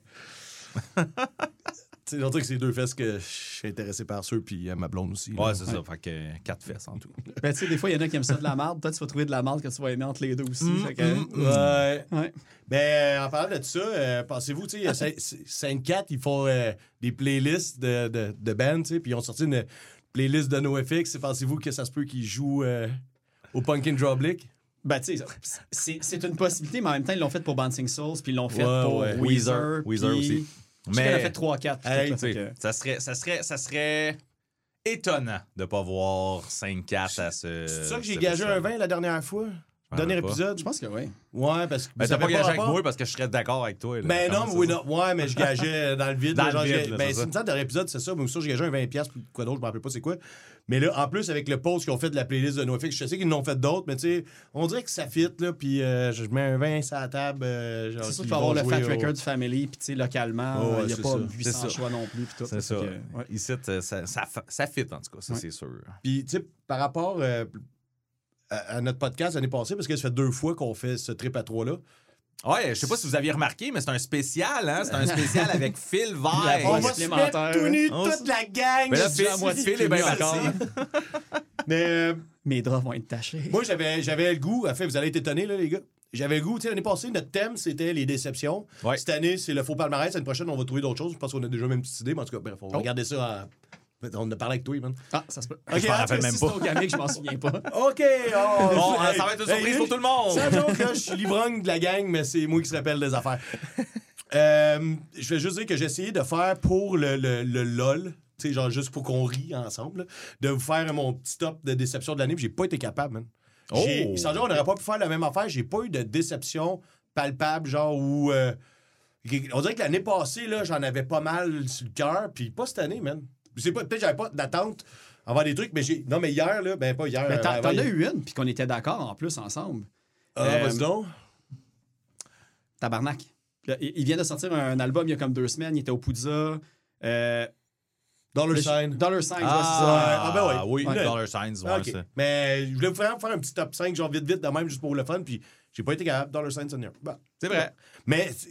Euh, sais, le truc, c'est deux fesses que je suis intéressé par ceux, puis euh, ma blonde aussi. là. Ouais, c'est ça. Fait que 4 fesses en tout. ben, tu sais, des fois, il y en a qui aiment ça de la marde. Toi, tu vas trouver de la marde que tu vas aimer entre les deux aussi. Mm, fait que- mm, Ouais. Ouais. Ben, euh, en parlant de ça, euh, pensez-vous, tu sais, 5-4, ils font euh, des playlists de, de, de bands, tu sais, puis ils ont sorti une playlist de NoFX. Pensez-vous que ça se peut qu'ils jouent euh, au Punkin Droblick? Ben, tu sais, c'est c'est une possibilité, mais en même temps, ils l'ont fait pour Bouncing Souls, puis ils l'ont fait Ouais, pour ouais. Weezer. Weezer aussi. Je sais qu'elle a Mais fait 3-4. puis Hey, que- ça serait, ça serait, ça serait étonnant de pas voir 5-4 à ce. C'est ça que j'ai gagé un festival. 20 la dernière fois? Je Dernier épisode? Je pense que oui. Ouais, parce que. Ça t'as pas gagé avec moi parce que je serais d'accord avec toi. là. Ben Comment non, ça, oui, non. Ouais, mais je gageais dans le vide. Dans le vide, je- là, ben, c'est ça. une sorte dernier épisode, c'est ça. Mais ça, j'ai gagé un 20$ piastres, puis quoi d'autre, je me rappelle pas c'est quoi. Mais là, en plus, avec le post qu'ils ont fait de la playlist de NoFX, je sais qu'ils en ont fait d'autres, mais tu sais, on dirait que ça fit, là, puis euh, je mets un 20 sur la table. euh, C'est sûr qu'il faut avoir le Fat au- Records Family, puis tu sais, localement, Oh, ouais, il n'y a pas ça. 800 C'est ça. choix non plus. puis tout, C'est ça. ouais. Ici, ça, ça, fit, en tout cas, ça, c'est sûr. Puis, tu sais, par rapport euh, à, à notre podcast l'année passée, parce que ça fait deux fois qu'on fait ce trip à trois-là. Ouais, je sais pas si vous aviez remarqué, mais c'est un spécial, hein? C'est un spécial avec Phil voix On va se supplémentaire. mettre tout nu, toute la gang! Mais là, Phil, moi, Phil est bien encore. parti. Mais euh, Mes draps vont être tachés. moi, j'avais, j'avais le goût, en fait, vous allez être étonnés, là, les gars. J'avais le goût, tu sais, l'année passée, notre thème, c'était les déceptions. Ouais. Cette année, c'est le faux palmarès. L'année prochaine, on va trouver d'autres choses. Je pense qu'on a déjà même une petite idée, mais en tout cas, bref, on va Oh. regarder ça en... On a parlé avec toi, man. Ah, ça se peut. Je m'en hein, rappelle même c'est pas. gamique, je m'en souviens pas. OK! oh, Bon, hey, ça va être une surprise hey, pour tout le monde. Joke, là, je suis l'ivrogne de la gang, mais c'est moi qui se rappelle des affaires. Euh, je vais juste dire que j'ai essayé de faire pour le, le, le LOL, tu sais, genre juste pour qu'on rie ensemble, là, de vous faire mon petit top de déception de l'année, puis j'ai pas été capable, man. Oh! Sans dire, on n'aurait pas pu faire la même affaire, j'ai pas eu de déception palpable, genre où. euh, on dirait que l'année passée, là, j'en avais pas mal sur le cœur, puis pas cette année, man. Je sais pas, peut-être que j'avais pas d'attente envers des trucs, mais j'ai. Non, mais hier, là, ben pas hier. Mais euh, t'en ouais. as eu une, puis qu'on était d'accord en plus ensemble. Ah, Euh, vas-y donc. Tabarnak. Là, il vient de sortir un album il y a comme deux semaines. Il était au Poudza. Euh, Dollar le- sign. Dollar Signs, ouais, c'est Ah, ça. Ah, ben ouais. oui, Ouais. Dollar Signs, ouais, Ah, ok. c'est- Mais je voulais vraiment faire un petit top 5, genre vite, vite, de même, juste pour le fun, puis j'ai pas été capable. Dollar sign, Seigneur. Bon. C'est vrai. Mais c'est-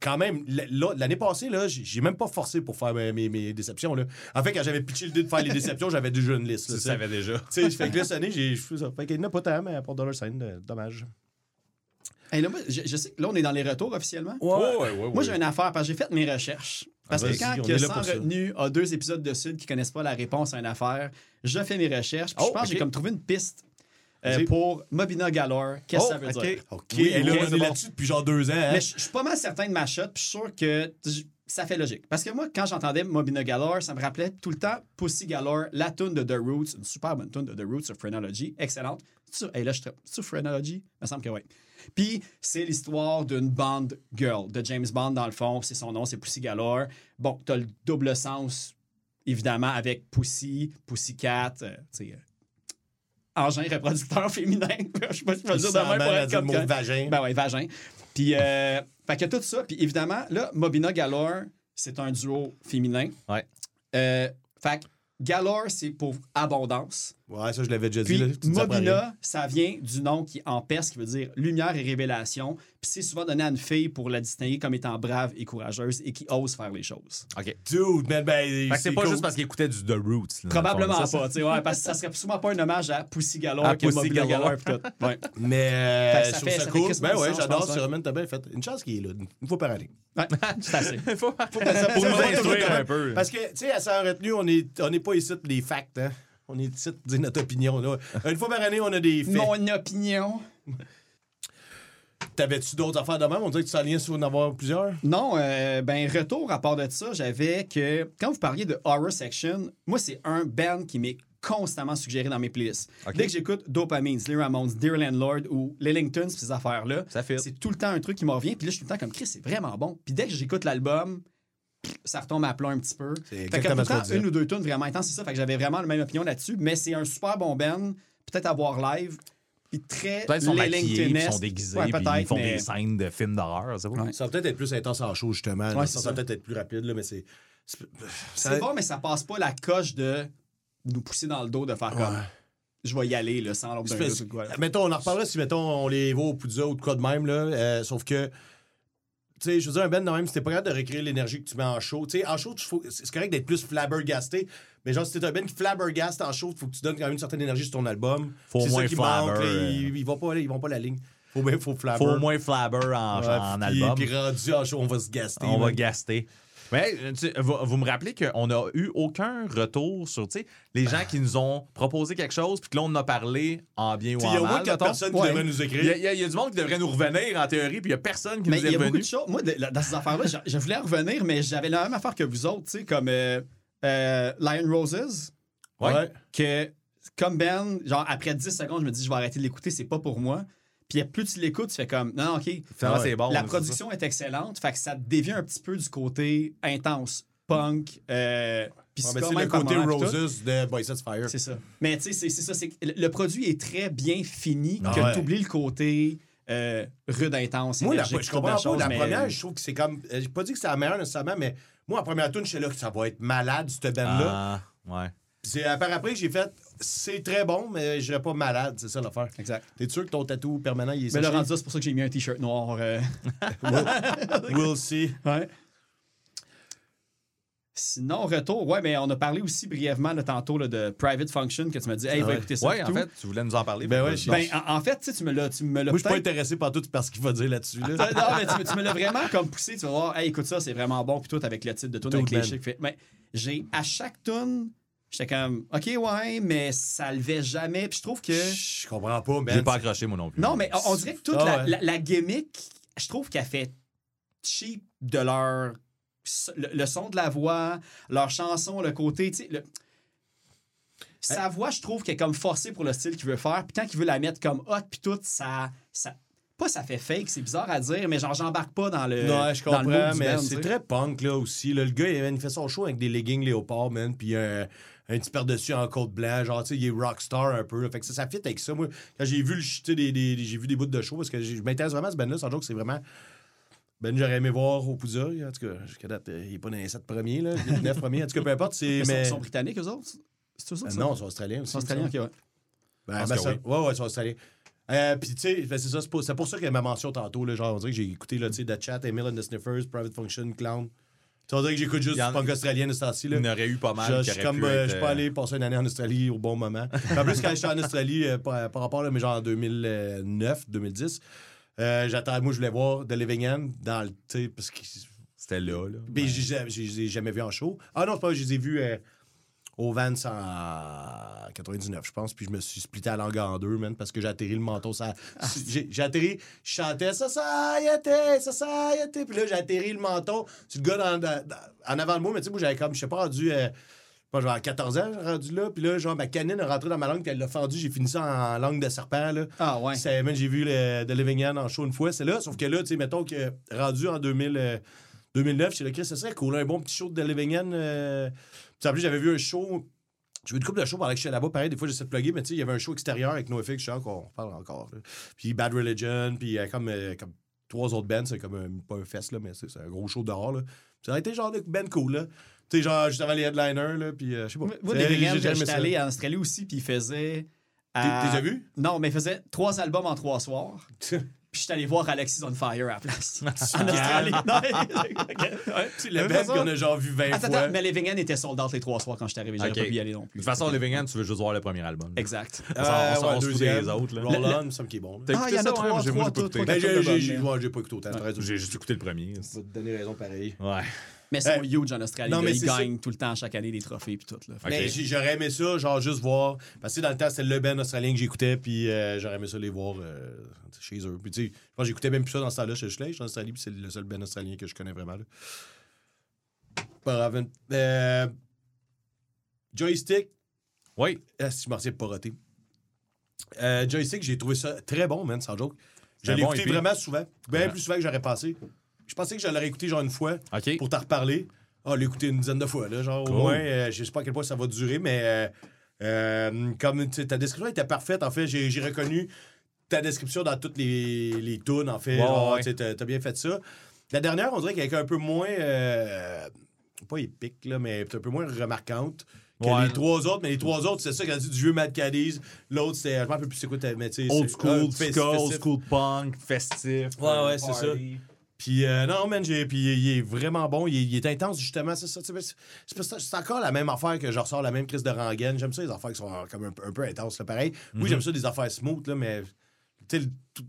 quand même, l'année passée, là, j'ai même pas forcé pour faire mes, mes- mes déceptions. Là. En fait, quand j'avais pitché l'idée de faire les déceptions, j'avais déjà une liste. là, Tu savais déjà. Tu sais, fait que là, cette année, j'ai fait ça. Fait qu'il n'y en a pas tant, mais pour Dollar Sign, euh, dommage. Hey, là, moi, je, je sais que là, on est dans les retours officiellement. ouais, Moi, j'ai une affaire parce que j'ai fait mes recherches. Parce Ah, que quand que Sans. Retenu a deux épisodes de Sud qui connaissent pas la réponse à une affaire, je fais mes recherches. Puis Oh, je pense que j'ai comme trouvé une piste euh, pour Mobina Galore. Qu'est-ce que Oh, ça veut ok. dire? OK, Oui, et là, ok, on est là-dessus depuis genre deux ans. hein? Mais je suis pas mal certain de ma shot, puis je suis sûr que ça fait logique. Parce que moi, quand j'entendais Mobina Galore, ça me rappelait tout le temps Pussy Galore, la tune de The Roots, une super bonne tune de The Roots of Phrenology, excellente. Hey, là, je C'est Phrenology? Il me semble que oui. Puis c'est l'histoire d'une band girl, de James Bond dans le fond, c'est son nom, c'est Pussy Galore. Bon, t'as le double sens, évidemment, avec Pussy, Pussycat, euh, tu sais, euh, engin reproducteur féminin. je sais pas si je vais le dire de même pour être dire comme mot vagin. ben ouais, vagin. Puis, euh, fait que tout ça. Puis évidemment, là, Mobina Galore, c'est un duo féminin. Ouais. Euh, fait que Galore, c'est pour abondance. Ouais, ça, je l'avais déjà dit. Puis là. Apprends rien. Mobina, ça vient du nom qui en perse, qui veut dire lumière et révélation. Puis c'est souvent donné à une fille pour la distinguer comme étant brave et courageuse et qui ose faire les choses. OK. Dude, man, ben. C'est pas cool. juste parce qu'il écoutait du The Roots. là, Probablement fond, ça? pas, tu sais, ouais, parce que ça serait sûrement pas un hommage à Pussy Galore À que Pussy Mobina Galore. Galore. puis tout. Ouais. Mais euh, Fait je ça fait- ça ça cool. Ben ouais, j'adore. pense, ouais. Sirman, t'as bien fait. Une chance qu'il est là. Une fois par année. Ouais, c'est assez. Faut- Pour Pour nous instruire un peu. Parce que, tu sais, à sa retenue, on n'est on est pas ici pour des facts, hein. On est ici pour dire notre opinion, là. Une fois par année, on a des faits. Mon opinion. T'avais-tu d'autres affaires de même? On dirait que tu s'alignais sur en avoir plusieurs. Non, euh, ben retour à part de ça, j'avais que quand vous parliez de horror section, moi c'est un band qui m'est constamment suggéré dans mes playlists. Dès que j'écoute Dopamine, Les Ramones, Dear Landlord ou Lillingtons, ces affaires-là, c'est tout le temps un truc qui me revient. Puis là, je suis tout le temps comme Chris, c'est vraiment bon. Puis dès que j'écoute l'album, ça retombe à plat un petit peu. C'est Fait que exactement tout temps, une ou deux tunes vraiment intenses, c'est ça. Fait que j'avais vraiment la même opinion là-dessus. Mais c'est un super bon band, peut-être à voir live. Puis très Peut-être sont maquillés, puis ils sont déguisés, Ouais, puis ils font mais- des scènes de films d'horreur. c'est? Ouais. Ça va peut-être être plus intense en show, justement. Ouais, ça, va peut-être être plus rapide, là, mais c'est. c'est- C'est ça- bon, mais ça passe pas la coche de nous pousser dans le dos de faire comme Ouais. je vais y aller là, sans l'ombre d'un doute. Mettons, on en reparlera si, mettons, on les voit au Poudza ou de quoi de même, là. euh, sauf que, tu sais, je veux dire, un band, même, c'était pas capable de recréer l'énergie que tu mets en show. Tu sais, en show, c'est correct d'être plus flabbergasté, mais genre, si t'es un band qui flabbergaste en show, il faut que tu donnes quand même une certaine énergie sur ton album. Faut au moins ça qui flabber, manque, euh. ils, ils vont pas, ils vont pas la ligne. Faut bien, faut flabber. Faut au moins flabber en, Ouais, en puis- album. Puis rendu en show, on va se gaster. On va gaster. Mais euh, vous, vous me rappelez qu'on n'a eu aucun retour sur tu sais, les gens qui nous ont proposé quelque chose, puis que là, on en a parlé en bien ou Tu sais, Il y a en moins mal. personnes qui Ouais. devraient nous Il y, a, écrire. il y a- il y a du monde qui devrait nous revenir en théorie, puis il n'y a personne qui Mais nous il est y a beaucoup revenu. de choses. Moi, de- dans ces affaires-là, je, je voulais en revenir, mais j'avais la même affaire que vous autres, tu sais, comme euh, euh, Lion Roses, Ouais. que comme Ben, genre après 10 secondes, je me dis je vais arrêter de l'écouter, c'est pas pour moi. Puis plus tu l'écoutes, tu fais comme non, non, ok. Finalement, Ouais. c'est bon. la production est excellente, fait que ça te dévie un petit peu du côté intense, punk, euh, puis Ouais, c'est le côté. Roses de Boy Sets Fire. C'est ça. Mais tu sais, c'est c'est ça. c'est que le le produit est très bien fini que Ouais. tu oublies le côté euh, rude, intense. Moi, la, je comprends pas. La mais- première, je trouve que c'est comme. euh, J'ai pas dit que c'est la meilleure nécessairement, mais moi, la première tune, je sais là que ça va être malade, cette band-là. Ah, ouais. Puis C'est euh, par après que j'ai fait. C'est très bon, mais je serais pas malade, c'est ça l'affaire. Exact. T'es sûr que ton tatou permanent, il est Mais le rendu c'est pour ça que j'ai mis un t-shirt noir. euh, We'll see. Ouais. Sinon, retour, ouais, mais on a parlé aussi brièvement là, tantôt là, de Private Function que tu m'as dit, hey, va écouter ça. Ouais, en tout. fait, tu voulais nous en parler. Ben ouais, je- Ben, en, en fait, tu me l'as tu me l'as Moi, je suis pas intéressé par tout parce qu'il va dire là-dessus. Là. Non, mais tu, me- tu me l'as vraiment comme poussé. Tu vas voir, hey, écoute ça, c'est vraiment bon. Puis tout avec le titre de tune Tout avec les. Fait- Mais j'ai, à chaque tune, j'étais comme, OK, ouais, mais ça levait jamais. Puis je trouve que. Je comprends pas, man. J'ai pas accroché, moi non plus. Non, mais on, on dirait que toute Ah la, ouais. la- la gimmick, je trouve qu'elle fait cheap de leur. Le, le son de la voix, leur chanson, le côté, tu sais. le- Sa voix, je trouve qu'elle est comme forcée pour le style qu'il veut faire. Puis quand il veut la mettre comme hot, puis tout, ça, ça. Pas ça fait fake, c'est bizarre à dire, mais genre, j'embarque pas dans le. Non, je dans le comprends, mais c'est très punk, là, aussi. Là, le gars, il, il fait son show avec des leggings léopard, man, puis un, un petit par-dessus en côte blanc. Genre, tu sais, il est rockstar un peu. là. Fait que ça, ça fit avec ça. Moi, quand j'ai vu le des, des- j'ai vu des bouts de show, parce que je m'intéresse vraiment à ce band-là, sans joke, c'est vraiment... Ben, j'aurais aimé voir au Pouza. En tout cas, jusqu'à date, euh, il est pas dans les 7 premiers, là. Les 9 premiers. En tout cas, peu importe, c'est... Mais Mais... Ils sont britanniques, eux autres? C'est autres? Euh, ça? non, ils sont australiens Ils aussi. sont australiens, ok, ouais. Ben, ben, que ça- oui. Ouais, ouais, ils sont australiens. Euh, Puis, tu sais, ben, c'est ça, c'est pour, c'est pour ça que ma mention tantôt, là, genre, on dirait que j'ai écouté, là, tu sais, The Chat, Emil and the Sniffers, Private Function, Clown. Tu que j'écoute juste du punk australien de ce temps-ci, là. Il y en aurait eu pas mal. Je, suis comme, euh, être, je suis pas allé passer une année en Australie au bon moment. En plus, quand j'étais en Australie, euh, par, par rapport, mais genre en 2009, 2010, euh, j'attends, moi, je voulais voir The Living End dans le, parce que C'était là, là. puis je je- je les ai jamais vus en show. Ah non, c'est pas je les ai vus euh, au Vans en 99, je pense. Puis je me suis splitté la langue en deux, man, parce que j'ai atterri le menton. Ça, j'ai, j'ai atterri, je chantais Society, Society. Puis là, j'ai atterri le menton. Tu le gars dans- en avant de moi, mais tu sais, moi, j'avais comme, je sais pas, rendu. euh, pas genre 14 ans, j'ai rendu là. Puis là, genre, ma canine est rentrée dans ma langue, puis elle l'a fendu. J'ai fini ça en langue de serpent, là. Ah ouais. C'est- man, j'ai vu le, The Living End en show une fois, c'est là. Sauf que là, tu sais, mettons que rendu en 2000, euh, 2009, chez le Chris, ce serait cool, un bon petit show de The Living End. euh. Puis en plus, j'avais vu un show. J'ai vu une couple de shows pendant que j'étais là-bas. Pareil, des fois, j'essaie de plugger, mais tu sais, il y avait un show extérieur avec NoFX, je sais qu'on parle encore. là. Puis Bad Religion, puis euh, comme, euh, comme trois autres bands, c'est comme un, pas un fest, là, mais c'est c'est un gros show dehors. Là. Ça a été genre de band cool, là. Tu sais, genre, juste avant les headliners, là, puis euh, je sais pas. Moi, moi, C'est- j'ai j'étais ça. allé en Australie aussi, puis il faisait. T'es- à- t'es déjà vu? Non, mais il faisait trois albums en trois soirs. Puis j'étais allé voir Alexis on Fire à la place. en Australie. Ouais. Mais band ça- qu'on a genre vu 20 Attends, fois. attends, mais Living End était sold out les trois soirs quand j'étais arrivé. J'aurais Ok. pas pu y aller non plus. De toute façon, Living End, tu veux juste voir le premier album. Exact. On s'en- on s'en- Euh, deuxième. des autres, là. Roll On, il me semble qu'il est bon. là. T'as Ah, il y en a ça, trois, ouais? Moi, j'ai- pas écouté. j'ai, ouais, pas écouté autant. J'ai juste écouté le premier. Je vais te donner raison pareil. Ouais. Mais ils sont Euh, huge en Australie. non, mais ils ça. gagnent tout le temps, chaque année, des trophées puis tout. Là. Mais j'ai- j'aurais aimé ça, genre juste voir. Parce que dans le temps, c'était le band australien que j'écoutais, puis euh, j'aurais aimé ça les voir euh, chez eux. Puis tu sais, je pense j'écoutais même plus ça dans ce temps-là chez Schleich, en Australie, puis c'est le seul band australien que je connais vraiment. Là. Pas grave. Euh, Joystick, Oui. ah, si je m'en pas. Euh, Joystick, j'ai trouvé ça très bon, man, sans joke. Je l'ai bon écouté EP. vraiment souvent. Bien Ouais. plus souvent que j'aurais pensé. Je pensais que je l'aurais écouté genre une fois pour t'en reparler. Ah, l'écouter une dizaine de fois, là. Genre, Cool. au moins, euh, je sais pas à quel point ça va durer, mais euh, euh, comme ta description était parfaite, en fait, j'ai reconnu ta description dans toutes les, les tunes, en fait. Ouais. tu t'as bien fait ça. La dernière, on dirait qu'elle est un peu moins. pas épique, là, mais un peu moins remarquante. Que Ouais. les trois autres, mais les trois autres, c'est ça qui a dit du vieux Mad Caddies. L'autre, c'est. Je me rappelle plus c'est quoi, tu sais. Old school, ska, festif. old school punk, festif. Ouais, ouais, c'est ça. Puis euh, non, man, j'ai, puis il est vraiment bon. Il est, il est intense, justement. C'est ça. C'est, c'est, c'est encore la même affaire que je ressors la même crise de rengaine. J'aime ça, les affaires qui sont comme un, peu- un peu intenses. Là, pareil. Mhm. Oui, j'aime ça, des affaires smooth, là, mais tu le, tout-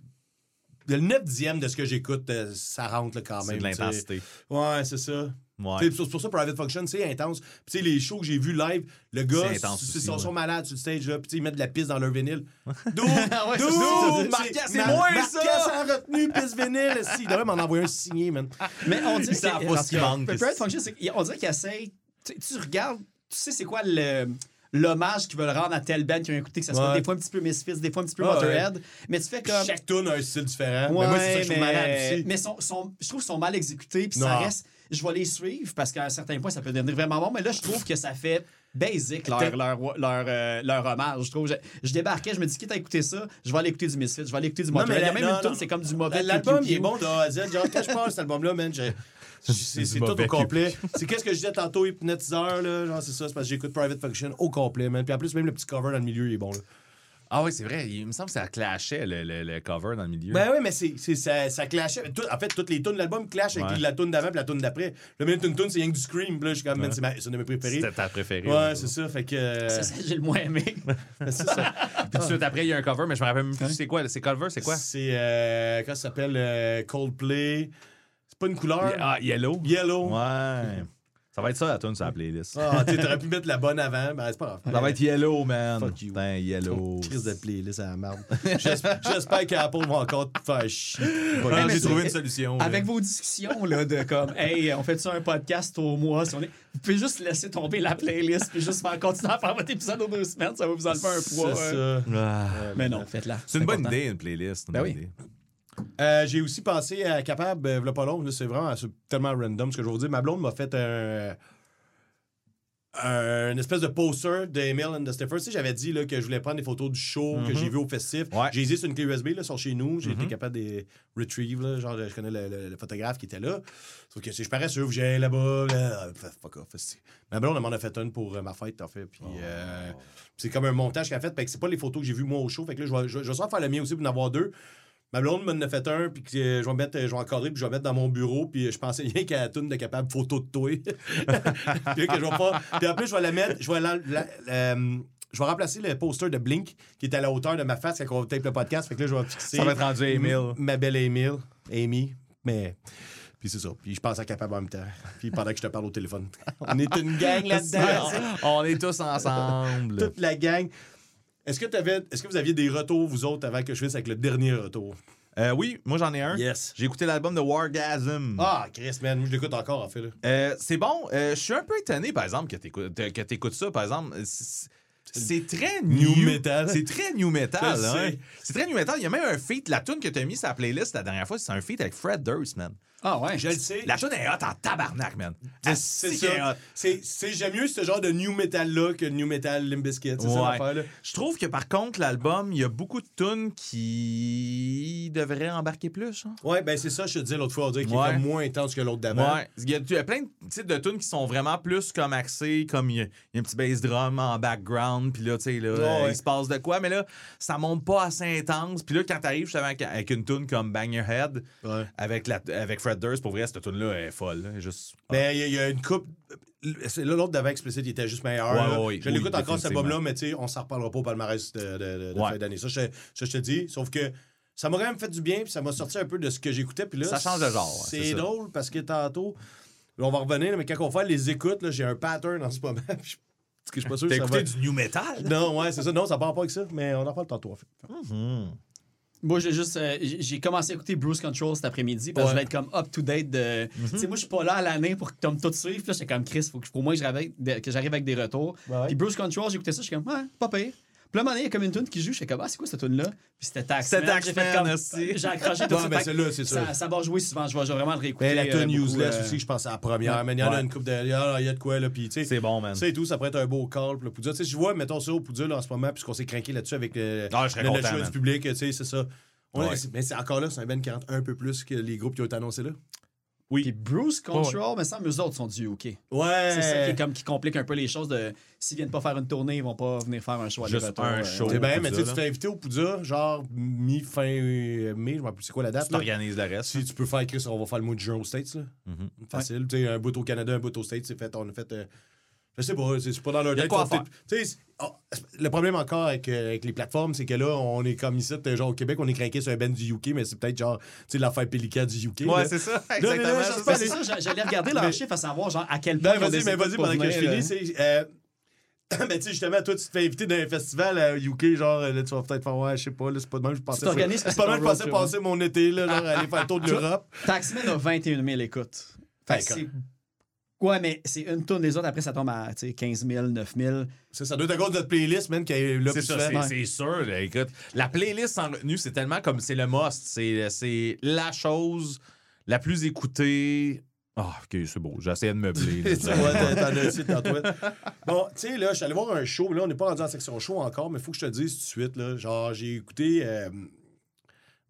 le 9 dixième de ce que j'écoute, euh, ça rentre là, quand C'est même. de tu sais. l'intensité. Ouais, c'est ça. Ouais. C'est pour ça, Private Function, c'est intense. Puis, tu sais, les shows que j'ai vus live, le gars, ils sont, ouais. malades sur le stage, là. Puis, tu sais, ils mettent de la pisse dans leur vinyle. D'où? D'où? c'est ça, moi, Marquez ça! sans retenue, pisse vinyle. Si, il devrait m'en envoyer un signé, man? Mais on qui manque. Private Function, qu'on dirait qu'ils essayent. Tu, regardes, tu sais, c'est quoi le. L'hommage qu'ils veulent rendre à telle band qui ont écouté, que ça soit Ouais. des fois un petit peu Misfits, des fois un petit peu Ah, Motorhead. Mais tu fais comme. Chaque tune a un style différent. Ouais, mais moi, c'est ça que je trouve malade aussi. mais sont, sont- je trouve qu'ils sont mal exécutés, puis ça reste. Je vais les suivre parce qu'à un certain point, ça peut devenir vraiment bon, mais là, je trouve que ça fait basic leur, T'as- leur, leur, euh, leur hommage. Je trouve. Je, je débarquais, je me dis, quitte à écouter ça, je vais aller écouter du Misfits, je vais aller écouter du mais Il y a la- même non, une tune, c'est comme du mauvais. L'album, il est bon de A à Z. Genre, quand je parle de cet album-là, man, j'ai- c'est tout au complet. C'est qu'est-ce que je disais tantôt, hypnotiseur, là. Genre, c'est ça, c'est parce que j'écoute Private Function au complet, man. Puis en plus, même le petit cover dans le milieu, il est bon, là. Ah oui, c'est vrai. Il me semble que ça clashait le, le- le cover dans le milieu. Ben oui, mais c'est, c'est- ça, ça clashait. Tout- en fait, toutes les tunes de l'album clashent avec Ouais. la tune d'avant et la tune d'après. Le minute une tune, c'est rien que du Scream. Puis là, je suis comme, c'est, ma- c'est une de mes préférées. C'était ta préférée. Ouais, c'est ça. Fait que. C'est ça que j'ai le moins aimé. c'est ça. Puis tout de suite après, il y a un cover, mais je me rappelle même plus c'est quoi. C'est cover, c'est quoi? C'est. Euh, comment ça s'appelle euh, Coldplay. C'est pas une couleur. Ah, Yellow. Yellow. Ouais. Ça va être ça la tune sur la playlist. Ah, tu sais, t'aurais pu mettre la bonne avant. Ben, c'est pas grave. Ça va être Yellow, man. Fuck you. Putain, Yellow. Crise de playlist à la merde. J'espère qu'Apple va encore te faire chier. Mais J'ai trouvé une solution. Avec vos discussions là, de comme, hey, on fait ça un podcast au mois, si on est... vous pouvez juste laisser tomber la playlist puis juste faire, continuer à faire votre épisode aux deux semaines, ça va vous enlever un poids. C'est euh. ça. Ah. Mais non, faites-la. C'est une bonne idée, une playlist. une Ben bonne oui. Euh, J'ai aussi pensé à Capable, euh, pas long. là, C'est vraiment tellement random ce que je vais vous dire. Ma blonde m'a fait un. un espèce de poster d'Emile and the Stiffers. Tu sais, j'avais dit là, que je voulais prendre des photos du show que j'ai vu au festif. Ouais. J'ai hésité sur une clé USB là, sur chez nous. J'ai été capable de retrieve. Là, genre, je connais le, le- le photographe qui était là. Sauf que si je parais sûr, j'ai là-bas. Là, fuck off. Ma blonde, m'en a fait une pour euh, ma fête, en fait. Puis euh, c'est comme un montage qu'elle a fait. Fait que c'est pas les photos que j'ai vues moi au show. Fait que là, je vais, je vais faire le mien aussi pour en avoir deux. Ma blonde m'en a fait un, puis que, euh, je vais mettre, je vais encadrer, puis je vais mettre dans mon bureau, puis je pensais rien qu'à la toune de capable photo de toi. puis que je vais pas. Puis en plus, je vais la mettre, je vais la- la- euh, je vais remplacer le poster de Blink qui est à la hauteur de ma face quand on tape le podcast. Fait que là, je vais fixer. Ça va être rendu Emile. Ma belle Emile. Amy. Mais. Puis c'est ça. Puis je pense à capable en même temps. Puis pendant que je te parle au téléphone. On est une gang là-dedans. On est tous ensemble. Toute la gang. Est-ce que, t'avais- est-ce que vous aviez des retours, vous autres, avant que je finisse avec le dernier retour? Euh, oui, moi j'en ai un. Yes. J'ai écouté l'album de Wargasm. Ah, Chris, man. Moi, je l'écoute encore, en fait. Là. Euh, c'est bon. Euh, je suis un peu étonné, par exemple, que t'écoutes que t'écoutes ça, par exemple. C'est- C'est très New new, metal. C'est très new metal. Hein. C'est très new metal. Il y a même un feat. La tune que t'as mis sur la playlist la dernière fois, c'est un feat avec Fred Durst, man. Ah ouais. Je le sais. La tune est hot en tabarnak, man. C'est- est ça. C'est, j'aime mieux ce genre de new metal-là que new metal Limbiskit. C'est ça l'affaire, là. Je trouve que par contre, l'album, il y a beaucoup de tunes qui devraient embarquer plus. hein. Ouais, ben c'est ça, je te disais l'autre fois, on dirait qu'il Ouais. est moins intense que l'autre d'avant. Ouais. Il y, a, il y a plein de titres de tunes qui sont vraiment plus comme axés, comme il y a, il y a un petit bass drum en background, puis là, tu sais, là, ouais. il se passe de quoi, mais là, ça monte pas assez intense. Puis là, quand t'arrives justement avec, avec une tune comme Bang Your Head, Ouais. avec, la, avec Fred Durst, pour vrai, cette tune-là est folle. là. Juste... Mais il y, a- il y a une coupe. l'autre d'avant Explicit, il était juste meilleur. Ouais, là. ouais, je oui, l'écoute encore, cet album-là, mais tu sais, on s'en reparlera pas au palmarès de, de, de- de Ouais. fin d'année. Ça, je, ça, je te dis. Sauf que ça m'a quand même fait du bien, puis ça m'a sorti un peu de ce que j'écoutais. Puis là, Ça change de genre, c'est drôle parce que tantôt, là, on va revenir, mais quand on fait les écoutes, j'ai un pattern en ce moment. parce que je suis pas sûr T'as que ça écouté va... du new metal? Non, ouais, c'est ça. Non, ça part pas avec ça, mais on en parle tantôt, en fait. Moi, j'ai juste. euh, j'ai commencé à écouter Bruce Control cet après-midi parce que je voulais être comme up-to-date de. Tu sais, moi, je suis pas là à l'année pour que tu me tout suivre. Puis Là, j'étais comme Chris, faut que, pour moi que j'arrive avec, que j'arrive avec des retours. Ouais. Puis Bruce Control, j'ai écouté ça, je suis comme, ouais, pas pire. Puis là, à un moment donné, il y a comme une tune qui joue, je suis comme, ah, c'est quoi cette tune-là? Puis c'était Taxman. C'était J'ai Taxman aussi. J'ai accroché tout ça. ben, celle-là, c'est ça. ça. Va jouer souvent, je vais, vraiment le réécouter. Mais la euh, tune Useless euh, aussi, je pense à la première. Mais il y en a une coupe de. Il y a de quoi, là. Puis, tu sais. C'est bon, man. Et tout, ça pourrait être un beau call Poudre. Tu sais, je vois, mettons ça au Poudre là, en ce moment, puisqu'on s'est craqué là-dessus avec le, Ah, choix du public, tu sais, c'est ça. Mais c'est encore là, c'est un Ben qui rentre un peu plus que les groupes qui ont été annoncés là. Puis Bruce Control, mais ça, eux autres sont du UK. Ouais. C'est ça qui, est comme, qui complique un peu les choses. De, s'ils viennent pas faire une tournée, ils vont pas venir faire un show à Juste retour, un euh, show. C'est bien, mais tu sais, Poudre, tu t'es invité au Poudre, genre mi-fin euh, mai, je me rappelle plus c'est quoi la date. Tu là. t'organises le reste. Si tu peux faire, Chris, on va faire le mois de juin aux States. Là. Mhm. Facile. Tu sais, un bout au Canada, un bout aux States, c'est fait. On a fait. Euh, je sais pas, c'est pas dans leur tête. oh, le problème encore avec, euh, avec les plateformes, c'est que là, on est comme ici, euh, genre au Québec, on est craqué sur un band du UK, mais c'est peut-être genre, tu sais, l'affaire Pélican du UK. Ouais, là. c'est ça. mais là, Exactement. je c'est ça. pas, Ben, c'est ça, j'a- j'allais regarder Mais- leurs chiffres à savoir genre, à quel point. Ben, ils ont vas-y, mais vas-y, pendant que je finis, euh, c'est. euh, ben, tu sais, justement, toi, tu te fais inviter dans un festival à UK, genre, là, tu vas peut-être faire, ouais, je sais pas, là, c'est pas de même, je pensais. C'est pas de ton même, je pensais trip, passer mon été, là, genre, aller faire le tour de l'Europe. Taxman a 21 000 écoutes. Fait que Ben, c'est- Ouais, mais c'est une tonne des autres. Après, ça tombe à tu sais, 15 000, 9 000. Ça, ça doit être à cause de notre playlist, man, qui est là C'est c'est- c'est sûr. là, écoute, la playlist sans retenue, c'est tellement comme c'est le must. C'est c'est la chose la plus écoutée. Ah, ok, c'est beau. Essayé de meubler. t'en- as aussi. Bon, tu sais, là, je suis allé voir un show. Là, on n'est pas rendu en section show encore, mais il faut que je te dise tout de suite. Là, genre, j'ai écouté euh,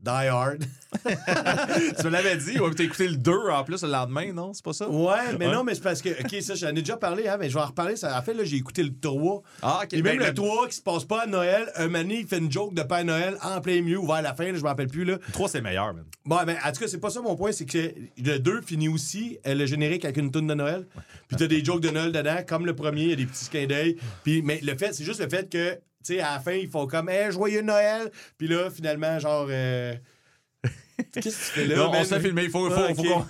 Die Hard. tu me l'avais dit. Ouais, t'as écouté le 2 en plus le lendemain, non? C'est pas ça? Ouais, mais Ouais. non, mais c'est parce que, OK, ça, j'en ai déjà parlé, hein, mais je vais en reparler. Ça, en fait, là, j'ai écouté le 3. Ah, ok. Et même ben, le 3 qui se passe pas à Noël, un mané, il fait une joke de Père Noël en plein milieu ou vers la fin, là, je me rappelle plus. Là. le 3, c'est meilleur, man. Bon, ben, en tout cas, c'est pas ça mon point, c'est que le 2 finit aussi, euh, le générique avec une toune de Noël. Puis t'as des jokes de Noël dedans, comme le premier, il y a des petits clins d'œil. Puis, mais le fait, c'est juste le fait que, tu sais, à la fin, ils font comme, hey, joyeux Noël. Puis là, finalement, genre, euh, qu'est-ce que tu fais là? Non, on s'est filmé. Il faut, faut, Ah, faut qu'on.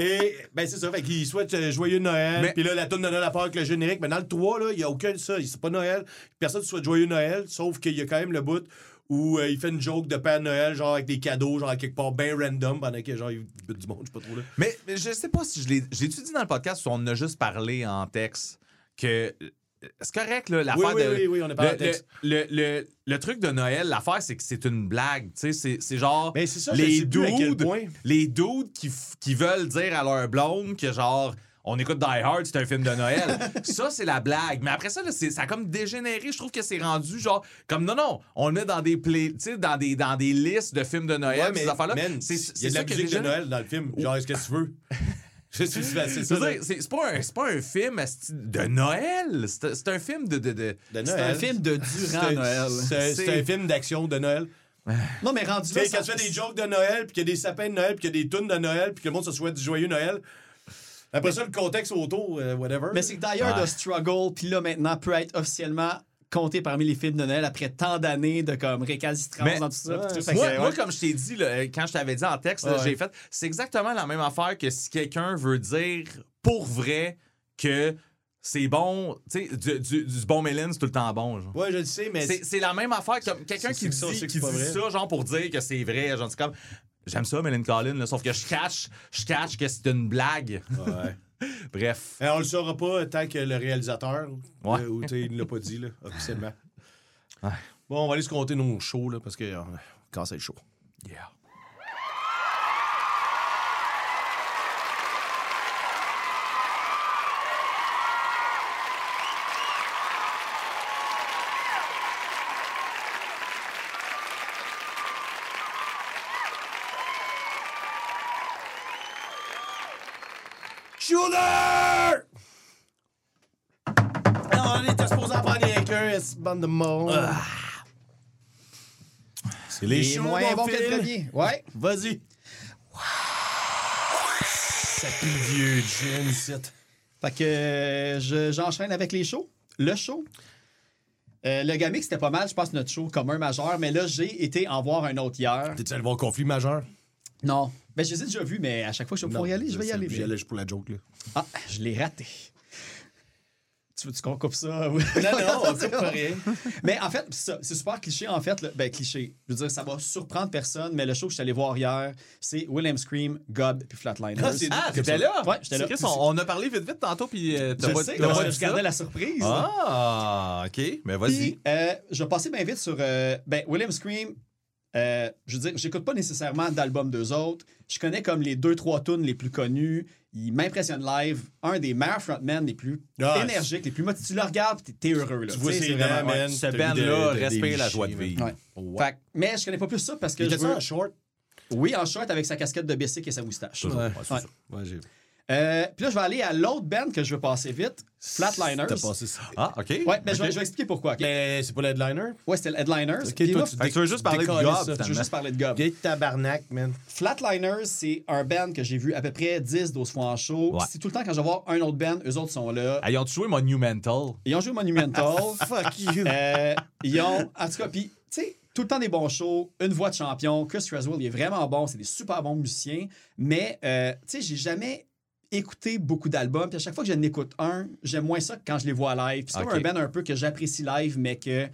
Et, ben, c'est ça. Fait qu'ils souhaitent euh, joyeux Noël. Mais- Puis là, la toune de Noël à part avec le générique. Mais dans le 3, là, il n'y a aucun de ça. C'est pas Noël. Personne ne souhaite joyeux Noël. Sauf qu'il y a quand même le bout où euh, il fait une joke de Père Noël, genre avec des cadeaux, genre quelque part bien random, pendant que genre il bute du monde, je sais pas trop là. Mais, mais je sais pas si je l'ai. J'ai dit dans le podcast ou on en a juste parlé en texte que. C'est correct, là, l'affaire oui, de. oui, oui, on a parlé en le, le, le, le- truc de Noël, l'affaire, c'est que c'est une blague. Tu sais, c'est- c'est genre. Ben, c'est ça, les dudes, les dudes qui, qui veulent dire à leur blonde que genre. on écoute Die Hard, c'est un film de Noël. ça, c'est la blague. Mais après ça, là, c'est- ça a comme dégénéré. Je trouve que c'est rendu genre comme non, non, on le met dans des play, dans des, dans des listes de films de Noël, Ouais, ces mais affaires-là. man, C'est il y a c'est de la musique de. Noël dans le film. Genre, est-ce que tu veux? Je suis c'est pas, un- c'est pas un film de Noël. C'est c'est un film de. de, de- De C'est un film de durant Noël. C'est un- film d'action de Noël. Non, mais rendu là. quand tu ça- fais des jokes de Noël, puis qu'il y a des sapins de Noël, puis qu'il y a des tunes de Noël, puis que le monde se souhaite du joyeux Noël. Après ça, le contexte autour, euh, whatever. Mais c'est que d'ailleurs, Ouais. The Struggle, puis là, maintenant, peut être officiellement compté parmi les films de Noël après tant d'années de comme récalcitrance dans tout ça. Ouais, tout. Moi, que, comme je t'ai dit, là, quand je t'avais dit en texte, Ouais. j'ai fait, c'est exactement la même affaire que si quelqu'un veut dire pour vrai que c'est bon, tu sais, du, du- du bon Mélène, c'est tout le temps bon. Genre. Ouais, je le sais, mais. C'est la même affaire comme quelqu'un qui ça, dit, que qui dit ça, genre pour dire que c'est vrai. Genre, c'est comme, j'aime ça, Mélène Collin, là, sauf que je cache, je cache que c'est une blague. Ouais. Bref. Eh, on le saura pas tant que le réalisateur, Ouais. euh, ou tu sais, il ne l'a pas dit, là, officiellement. Ouais. Bon, on va aller se compter nos shows, là, parce que euh, quand c'est chaud. Yeah. Bande de monde. C'est les shows, moins bon que le Phil. premier. Ouais. Vas-y. Ça pue le vieux gin, c'est. Fait que euh, je- j'enchaîne avec les shows. Le show. Euh, le Gamic, c'était pas mal, je pense, notre show commun majeur, mais là, j'ai été en voir un autre hier. T'es-tu allé voir Conflit Majeur? Non. Ben, je les ai déjà vus, mais à chaque fois que je vais pouvoir y aller, je vais y aller. J'y allais juste pour la joke, là. Ah, je l'ai raté. Tu veux-tu qu'on coupe ça? Non, non, on coupe pas rien. Mais en fait, c'est super cliché, en fait. là. Ben, cliché. Je veux dire, ça va surprendre personne, mais le show que je suis allé voir hier, c'est William Scream, Gob puis Flatliners. Ah, c'est- Ah, t'étais là? Ouais, j'étais là. Chris, on, on a parlé vite vite tantôt, puis euh, t'as pas, sais, je la surprise. Ah, OK. Mais vas-y. Puis, euh, je vais passer bien vite sur. euh, ben, William Scream, euh, je veux dire, j'écoute pas nécessairement d'albums d'eux autres. Je connais comme les deux, trois tunes les plus connus. Il m'impressionne live. Un des meilleurs frontmen les plus Ah, énergiques, les plus motivés. Tu le regardes, puis t'es heureux. Là. Tu vois c'est vraiment- ouais. Ce band-là respire la joie de vivre. Ouais. Fait mais je connais pas plus ça parce que Il je veux... en short? Oui, en short avec sa casquette de Bessic et sa moustache. Ouais, ça. Ouais, j'ai. Euh, puis là, je vais aller à l'autre band que je veux passer vite, Flatliners. T'as passé ça. Ah, OK. Ouais, mais je, vais, je vais expliquer pourquoi. Mais c'est pas l'headliner? Ouais, c'était le Headliners. Ok, Puis toi, moi, tu tu veux juste parler de Gob, ça. je veux juste parler de Gob. Vieille tabarnak, man. Flatliners, c'est un band que j'ai vu à peu près 10-12 fois en show. Ouais. C'est tout le temps quand je vais voir un autre band, eux autres sont là. Ah, ils ont joué Monumental. Ils ont joué Monumental. Fuck you. Euh, ils ont, en tout cas, puis, tu sais, tout le temps des bons shows, une voix de champion. Chris Creswell, il est vraiment bon, c'est des super bons musiciens. Mais, euh, tu sais, j'ai jamais écouté beaucoup d'albums. Puis à chaque fois que j'en écoute un, j'aime moins ça que quand je les vois live. Puis c'est comme un band un peu que j'apprécie live, mais que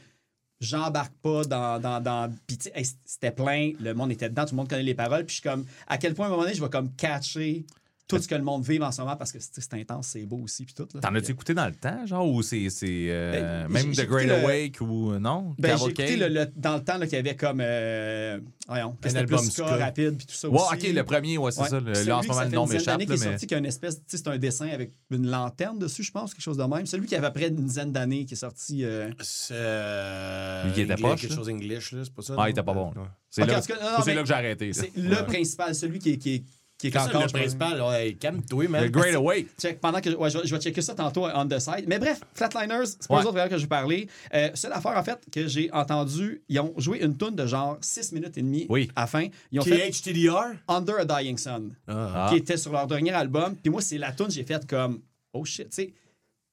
j'embarque pas dans. dans, dans... Puis, hey, c'était plein, le monde était dedans, tout le monde connaît les paroles. Puis je suis comme, à quel point à un moment donné, je vais comme catcher tout ce que le monde vive en ce moment parce que c'est intense, c'est beau aussi. Puis tout. là. T'en as-tu écouté dans le temps, genre, ou c'est. c'est, euh, Ben, même The Great le- Awake ou non? Ben, j'ai écouté le, le- dans le temps là, qu'il y avait comme. Euh, voyons, que Un c'était album plus ska, rapide, puis tout ça Ouais, aussi. ok, le premier, ouais, c'est Ouais. ça. Le- Celui là, en ce moment, le nom m'échappe. qui est mais... sorti, qui a une espèce, tu sais, c'est un dessin avec une lanterne dessus, je pense, quelque chose de même. Celui qui avait après une dizaine d'années qui est sorti. euh, C'est. euh, Lui qui était poche, Quelque chose English, là, c'est pas ça? Ah, il était pas bon. C'est là, que j'ai arrêté. C'est le principal, celui qui est, qui est, ça, encore. le je- principal. Ouais, calme-toi, man. Le Great Awake. Check, pendant que ouais, je, vais- je vais checker ça tantôt on the side. Mais bref, Flatliners, c'est pas Ouais. eux autres que je vais parler. Euh, seule affaire, en fait, que j'ai entendu, ils ont joué une tune de genre 6 minutes et demie Oui. à la fin. Ils ont fait KHTDR? Under a Dying Sun. Ah. qui était sur leur dernier album. Puis moi, c'est la tune j'ai faite comme oh shit, tu sais,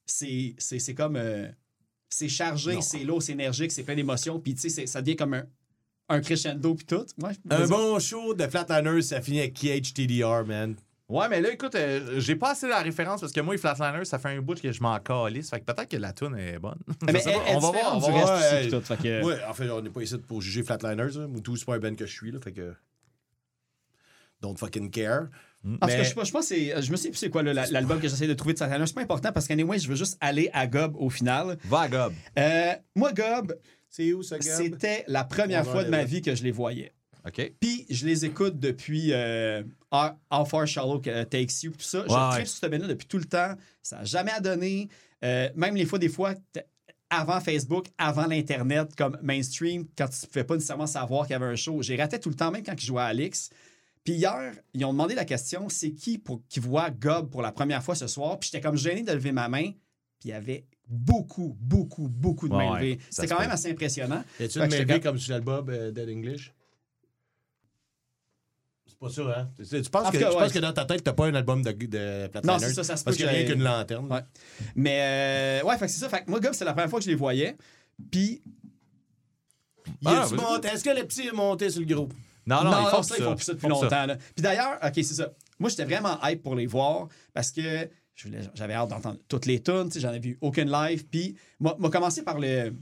c'est- c'est c'est comme euh, c'est chargé, c'est lourd, c'est énergique, c'est plein d'émotions. Puis tu sais, ça devient comme un, un crescendo puis tout. Ouais, Un bon show de Flatliners, ça finit avec KHTDR, man. Ouais, mais là, écoute, euh, j'ai pas assez la référence parce que moi, les Flatliners, ça fait un bout que je m'en calisse. Fait que peut-être que la tune est bonne. Mais elle- elle on va est voir. On va voir. du reste ouais. tout. Fait que- Ouais, en fait, on n'est pas ici pour juger Flatliners. Hein. Moutou, c'est pas un band que je suis, là. Fait que. Don't fucking care. Tout cas, Mais- je, sais pas, je pense que c'est. Je me sais plus c'est quoi l'album que j'essaie de trouver de Santana. C'est pas important parce qu'anyway, je veux juste aller à Gob au final. Va à Gob. Euh, moi, Gob, C'est où, ça, Gab? c'était la première fois de ma là. vie que je les voyais. OK. Puis je les écoute depuis euh, How Far Shallow euh, Takes You, tout ça. Je tripe sur cette band-là depuis tout le temps. Ça n'a jamais à donner. Euh, même les fois, des fois, avant Facebook, avant l'Internet, comme mainstream, quand tu ne pouvais pas nécessairement savoir qu'il y avait un show, j'ai raté tout le temps, même quand ils jouaient à Alix. Puis hier, ils ont demandé la question c'est qui pour, qui voit Gob pour la première fois ce soir? Puis j'étais comme gêné de lever ma main. Puis il y avait beaucoup, beaucoup, beaucoup de ça C'était se quand même assez impressionnant. Y Fait une main comme- comme sur l'album euh, Dead English? C'est pas ça, hein? Tu, penses, En que, tu ouais. penses que dans ta tête, t'as pas un album de, de Non, c'est ça, ça se Parce peut qu'il y a que rien qu'une lanterne. Mais euh, ouais, fait c'est ça. Fait moi, Gob, c'est la première fois que je les voyais. Puis Ah, Est-ce que le petit est monté sur le gros? Non, non, non, ils font ça, depuis longtemps. Puis d'ailleurs, OK, c'est ça. Moi, j'étais vraiment hype pour les voir parce que j'avais hâte d'entendre toutes les tunes. J'en avais vu aucune live. Puis, m'a m'a commencé par le,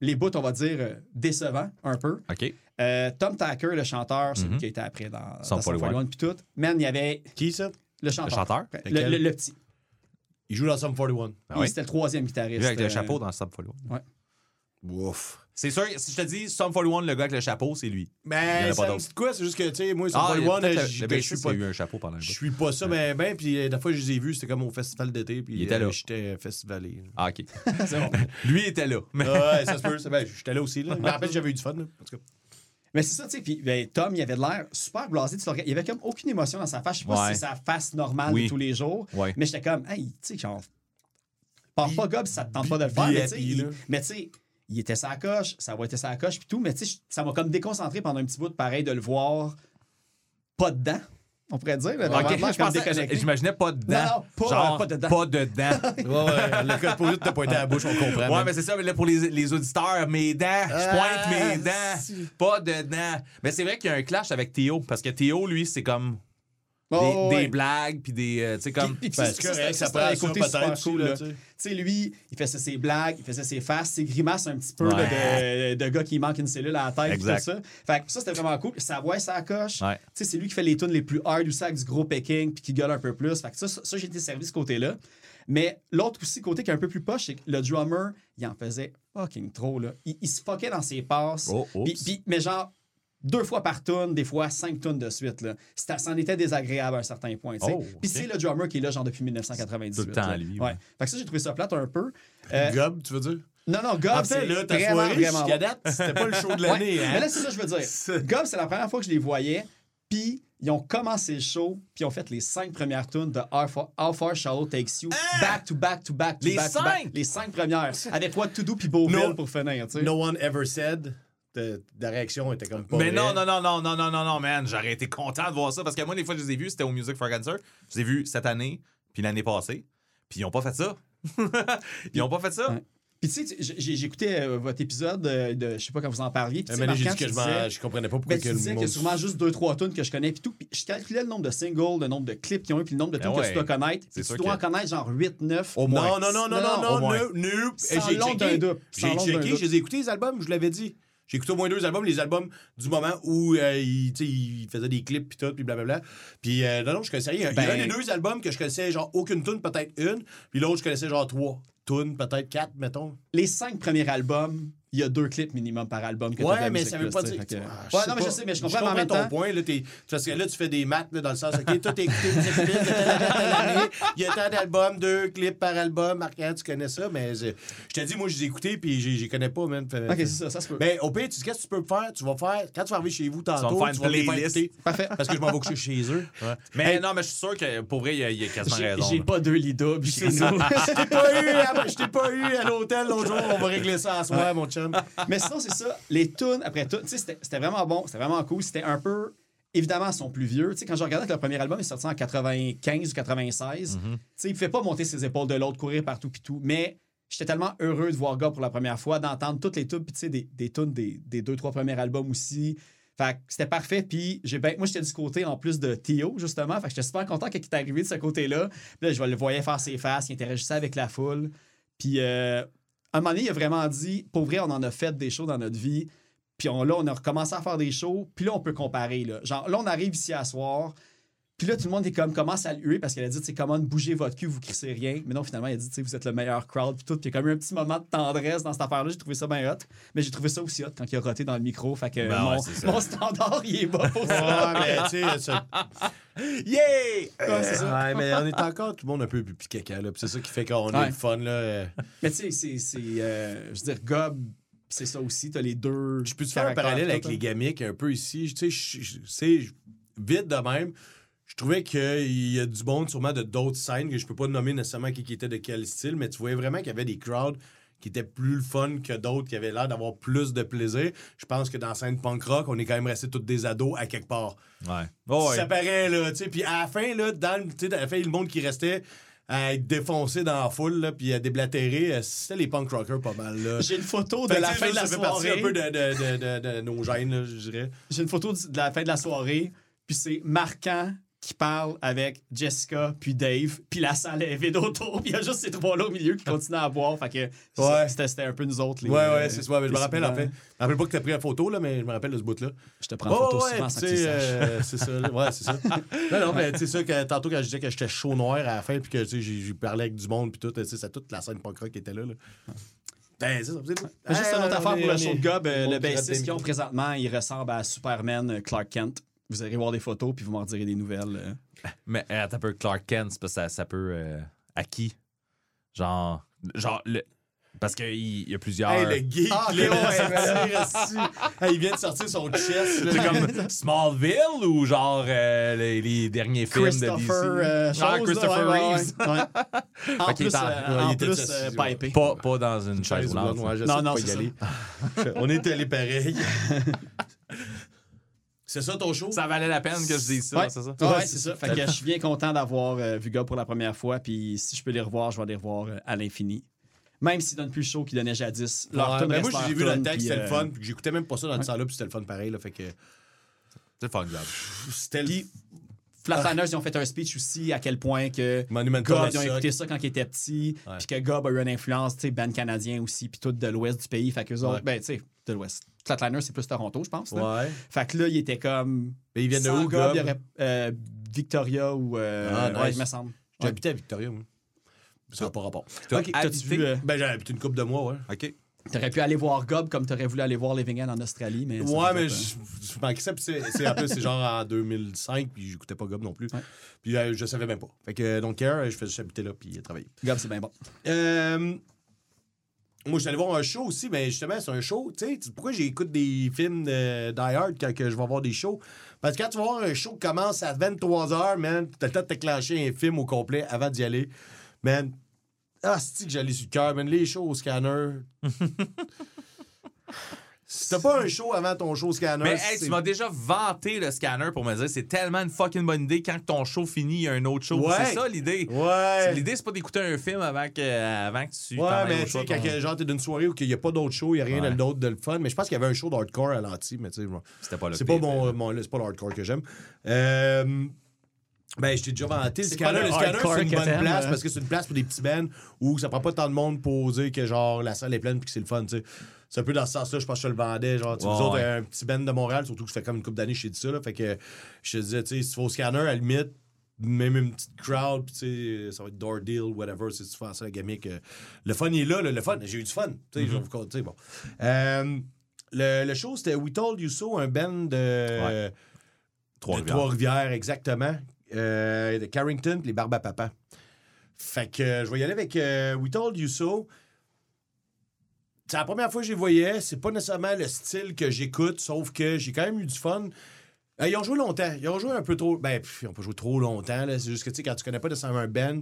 les bouts, on va dire, euh, décevants un peu. OK. Euh, Tom Tacker, le chanteur, celui Mhm. qui a été après dans, Sum dans Sum 41. 41 puis tout. Man, il y avait Qui, ça? le chanteur. Le chanteur? Ouais, Le, Lequel? le- le petit. Il joue dans Sum 41. Ah Il- oui? C'était le troisième guitariste. Lui avec le euh, chapeau dans Sub Follow. Ouf. C'est sûr, si je te dis Sum 41, le gars avec le chapeau, c'est lui. En Mais pas ça me dit quoi? C'est juste que, tu sais, moi, Sum Ah, il y a 41, peut-être je bassiste suis pas... eu un chapeau pendant Je suis pas ça, mais ben, puis euh, la fois que je les ai vus, c'était comme au festival d'été, puis Il était là. euh, j'étais festivalé. Ah, OK. c'est bon. Lui était là. Mais... ouais, ça se peut. c'est- Ben, j'étais là aussi. Là. Me rappelle que j'avais eu du fun. Là. En tout cas. Mais c'est ça, tu sais. Puis ben, Tom, il avait de l'air super blasé. Tu le regardes, il avait comme aucune émotion dans sa face. Je sais pas Ouais. si c'est sa face normale Oui. de tous les jours. Ouais. Mais j'étais comme, hey, tu sais, genre, pars pas gobe si ça te tente pas de le faire. Mais tu sais, il- était sa coche, ça va être sa coche, puis tout. Mais tu sais, ça m'a comme déconcentré pendant un petit bout de pareil de le voir pas dedans, on pourrait dire. là, d'avoir OK, l'air je comme pensais, déconnecté. j'imaginais pas dedans. Non, non, pas- Genre, pas dedans. Pas dedans. Ouais, ouais. Le code pour t'as pointé à la bouche, on comprend. Ouais, mais c'est ça, mais là, pour les, les auditeurs, mes dents, je pointe Ah, mes dents, si. pas dedans. Mais c'est vrai qu'il y a un clash avec Théo, parce que Théo, lui, c'est comme des, Oh, des ouais. blagues, puis des. euh, tu sais, comme. Ben, ça, c'est ça, correct, ça, ça prend un ça côté peut-être super cool, là, tu sais. Tu sais, lui, il faisait ses blagues, il faisait ses faces, ses grimaces un petit peu Ouais. là, de, de gars qui manque une cellule à la tête, Exact. tout ça. Fait que ça, c'était vraiment cool. Sa voix, ça coche. Ouais. Tu sais, c'est lui qui fait les tunes les plus hard aussi avec du gros pecking puis qui gueule un peu plus. Fait que ça, ça, ça, j'ai été servi de ce côté-là. Mais l'autre aussi, côté qui est un peu plus poche, c'est que le drummer, il en faisait fucking trop, là. Il, il se fuckait dans ses passes. Oh, puis- mais genre, deux fois par tune, des fois cinq tonnes de suite, là. C'était- C'en était désagréable à un certain point. Oh, Puis c'est le drummer qui est là, genre, depuis 1998. Tout le temps, lui, Ouais. ouais. Fait que ça, j'ai trouvé ça plate un peu. Euh, Gob, tu veux dire? non, non, Gob, En c'est là, ta vraiment, soirée vraiment bon. date, c'était pas le show de Ouais, l'année, Mais hein? là, c'est ça que je veux dire. Gob, c'est la première fois que je les voyais. Puis, ils ont commencé le show, puis ils ont fait les cinq premières tunes de How Far, How Far Shallow Takes You, back to back to back to Les back to back. cinq? Les cinq premières. Avec What to Do puis Beauville No- pour finir, tu sais. No one ever said. De, la réaction était comme pas Mais non, non, non, non, non, non, non, non, man. J'aurais été content de voir ça parce que moi, les fois que je les ai vus, c'était au Music for Cancer. Je les ai vus cette année, puis l'année passée. Puis ils ont pas fait ça. ils ont pas fait ça. Ouais. Puis tu sais, écouté euh, votre épisode euh, de, je sais pas quand vous en parliez. Puis donné, j'ai dit que je, disais- je comprenais pas pourquoi Ben, que tu le disais qu'il y a sûrement juste deux, trois tunes que je connais, puis tout. Puis je calculais le nombre de singles, le nombre de clips qu'ils ont eu, puis le nombre de Ben tunes que tu dois connaître. Sûr tu dois en connaître genre 8, 9. Au moins. Non, non, non, non, Non, non, non, moins. no, no. Sans Eh, J'ai checké, j'ai écoutés, les albums, je l'avais dit. J'ai écouté au moins deux albums, les albums du moment où euh, il, il faisait des clips puis tout, puis blablabla. Puis euh, non, non, je connaissais rien. Il y a Ben- un des deux albums que je connaissais genre aucune tune, peut-être une, puis l'autre, je connaissais genre trois tunes, peut-être quatre, mettons. Les cinq premiers albums, il y a deux clips minimum par album. Que de la Ouais, mais ça veut pas tu dire. que- Ah, Ouais, non, mais je sais, mais je comprends, mais en même ton temps. point. Là, t'es- parce que là, tu fais des maths là, dans le sens, OK, toi, t'as écouté il y a tant d'albums, deux clips par album, Marc-Anne, tu connais ça, mais je, je te dis, moi, je les ai écoutés, puis je les connais pas, même. Ok, c'est ça, ça se peut. Ben, au pire, tu sais, qu'est-ce que tu peux faire? Tu vas faire, quand tu vas arriver chez vous tantôt, tu vas les faire. Parfait. Parce que je m'en vais coucher chez eux. Mais non, mais je suis sûr que pour vrai, il y a, quasiment J'ai raison. j'ai pas deux lits doubles chez C'est ça. nous. Je t'ai pas eu, à- je t'ai pas eu à l'hôtel l'autre jour, on va régler ça à soir, mon Mais sinon, c'est ça. Les tunes, après tout, c'était vraiment bon, c'était vraiment cool. C'était un peu. Évidemment, ils sont plus vieux. Quand je regardais que le premier album est sorti en 95 ou 96, tu sais, il ne pouvait pas monter ses épaules de l'autre, courir partout puis tout. Mais j'étais tellement heureux de voir gars pour la première fois, d'entendre toutes les tunes, puis des, des tunes des, des deux, trois premiers albums aussi. Fait que c'était parfait. Puis j'ai ben, moi, j'étais du côté en plus de Théo, justement. Fait que j'étais super content qu'il est arrivé de ce côté-là. Là, je le voyais faire ses faces, il interagissait avec la foule. Puis euh, un moment donné, il a vraiment dit pour vrai, on en a fait des shows dans notre vie. Puis là, on a recommencé à faire des shows. Puis là, on peut comparer. Là. Genre, là, on arrive ici à soir. Puis là, tout le monde est comme, commence à le huer? Parce qu'elle a dit, c'est comment bouger votre cul, vous crissez rien. Mais non, finalement, elle a dit, tu sais, vous êtes le meilleur crowd. Puis tout. Puis il y a comme eu un petit moment de tendresse dans cette affaire-là. J'ai trouvé ça bien hot. Mais j'ai trouvé ça aussi hot quand il a roté dans le micro. Fait que Ben mon, ouais, mon standard, il est bas pour ça. Ouais, mais tu sais, ça- Yeah! Ouais, c'est ça. ouais, mais on est encore tout le monde un peu pipi caca, là. Puis c'est ça qui fait qu'on a Ouais. le fun, là. Mais tu sais, c'est. c'est, euh, je veux dire, Gob, c'est ça aussi. T'as les deux. Je peux te faire un parallèle avec les gamiques un peu ici? Tu sais, c'est vite de même. Je trouvais qu'il y a du monde sûrement de d'autres scènes que je peux pas nommer nécessairement qui, qui était de quel style, mais tu voyais vraiment qu'il y avait des crowds qui étaient plus le fun que d'autres, qui avaient l'air d'avoir plus de plaisir. Je pense que dans la scène punk rock, on est quand même restés tous des ados à quelque part. Ouais. Oh, ouais. Ça paraît, là, tu sais. Puis à la fin, là, dans, le- tu sais, à la fin, le monde qui restait à être défoncé dans la foule, là, puis à déblatérer, euh, c'était les punk rockers pas mal, là. J'ai une photo de la fin de la soirée. un peu de, de, de, de, de nos gènes, je dirais. J'ai une photo de de la fin de la soirée, puis c'est marquant qui parle avec Jessica puis Dave, puis la salle est vide autour, puis il y a juste ces trois-là au milieu qui continuent à boire. Fait que Ouais. c'était un peu nous autres. Les, Ouais, euh, ouais, c'est ça. mais je me rappelle, en fait. Je me rappelle pas que t'as pris la photo, là, mais je me rappelle de ce bout-là. Je te prends en photo Oh, ouais, souvent sans que tu sais, saches. euh, c'est ça. là. Ouais, c'est ça. non, non, mais tu sais, que, tantôt, quand je disais que j'étais chaud noir à la fin, puis que, j'ai parlé avec du monde, puis tout, tu sais, c'est toute la scène punk rock qui était là, là. Ben, c'est ça. Juste une autre on affaire pour le show de Gob, euh, le bassiste qu'ils ont présentement, il ressemble à Superman euh, Clark Kent. Vous irez voir des photos, puis vous m'en direz des nouvelles. euh. Mais euh, attends un peu, Clark Kent, c'est parce que ça, ça peut. euh, à qui? Genre. Genre. Le, parce qu'il il y a plusieurs. Hey, le geek, Ah, il. Hey, vient de sortir son chest. C'est comme Smallville ou genre euh, les, les derniers films de DC? Christopher euh, Ah, Christopher ouais, Reeves. ouais. Ouais. En plus, en- euh, plus euh, pipé. Pas, pas dans une chaise roulante. Non, non, c'est y ça. On est allés pareil. C'est ça ton show? Ça valait la peine que je dise ça, Ouais. c'est ça? Ouais, Ouais, c'est ça. Fait que je suis bien content d'avoir euh, vu Gob pour la première fois. Puis si je peux les revoir, je vais les revoir euh, à l'infini. Même s'ils donnent plus le show qu'ils donnaient jadis. Leur Ouais, reste moi, j'ai vu le texte, puis, c'était le euh, fun. Puis j'écoutais même pas ça dans le salle-là, puis c'était le fun pareil. Là, fait que C'est formidable. c'était le Puis Flatliners, ils ont fait un speech aussi à quel point que Monumental Gob, ils ont écouté ça quand ils étaient petits. Puis que Gob a eu une influence, tu sais, band canadien aussi, puis tout de l'ouest du pays. Fait que autres, Ouais. ben, tu sais, de l'ouest. Flatliners, c'est plus Toronto, je pense. là. Ouais. Fait que là, ils étaient comme. Mais ils viennent de où, il y aurait euh, Victoria ou. euh, Ah, nice. ouais, il me semble. Habité à Victoria, moi. Ça n'a pas rapport. T'as Ok, t'as-tu vu. euh, Ben, j'ai habité une couple de mois, ouais. OK. T'aurais pu aller voir Gob comme t'aurais voulu aller voir Living End en Australie, mais. Ouais, mais je je manquais ça. Puis c'est, en plus, c'est genre en 2005, puis j'écoutais pas Gob non plus. Ouais. Puis euh, je savais même pas. Fait que, donc, care, je faisais habiter là, puis travailler. Gob, c'est bien bon. Euh, moi, allé voir un show aussi, mais justement, c'est un show. Tu sais, pourquoi j'écoute des films de Die Hard quand je vais voir des shows? Parce que quand tu vas voir un show qui commence à 23h, man, t'as le temps de un film au complet avant d'y aller. Man, ah, c'est que j'allais sur le cœur, man. Les shows au scanner. si t'as pas un show avant ton show scanner, Mais hey, tu m'as déjà vanté le scanner pour me dire c'est tellement une fucking bonne idée quand ton show finit, il y a un autre show. Ouais. C'est ça l'idée. Ouais. L'idée, c'est pas d'écouter un film avant que, avant que tu Ouais, mais tu sais, ton- quand genre, t'es d'une soirée où il n'y a pas d'autre show, il n'y a rien Ouais. d'autre de le fun. Mais je pense qu'il y avait un show d'hardcore à l'anti, mais tu sais, C'était pas le c'est pas mon, c'est pas le hardcore que j'aime. Euh, ben, je t'ai déjà vanté. Le C'est pas scanner, le scanner, c'est une bonne place hein? parce que c'est une place pour des petits bands où ça prend pas tant de monde pour dire que genre la salle est pleine puis que c'est le fun, tu sais. C'est un peu dans ce sens-là, je pense que je le vendais. Genre, tu autres, ouais. un petit band de Montréal, surtout que ça fait comme une couple d'années que je t'ai dit ça, là, fait que je te disais, tu sais, si tu vas au scanner, à la limite, même une petite crowd, puis tu sais, ça va être door deal, whatever, si tu fais ça, la gamique. euh, le fun, il est là, là, le fun. J'ai eu du fun. Tu sais, je vais vous sais, bon. Euh, le, le show, c'était We Told You So, un band de, Ouais. de Trois-Rivières. Exactement. Euh, de Carrington, les Barbes à Papa. Fait que euh, je vais y aller avec We Told You So. C'est la première fois que les voyais. C'est pas nécessairement le style que j'écoute, sauf que j'ai quand même eu du fun. Euh, ils ont joué longtemps. Ils ont joué un peu trop. Ben, pff, ils ont pas joué trop longtemps. C'est juste que, tu sais, quand tu connais pas nécessairement un band,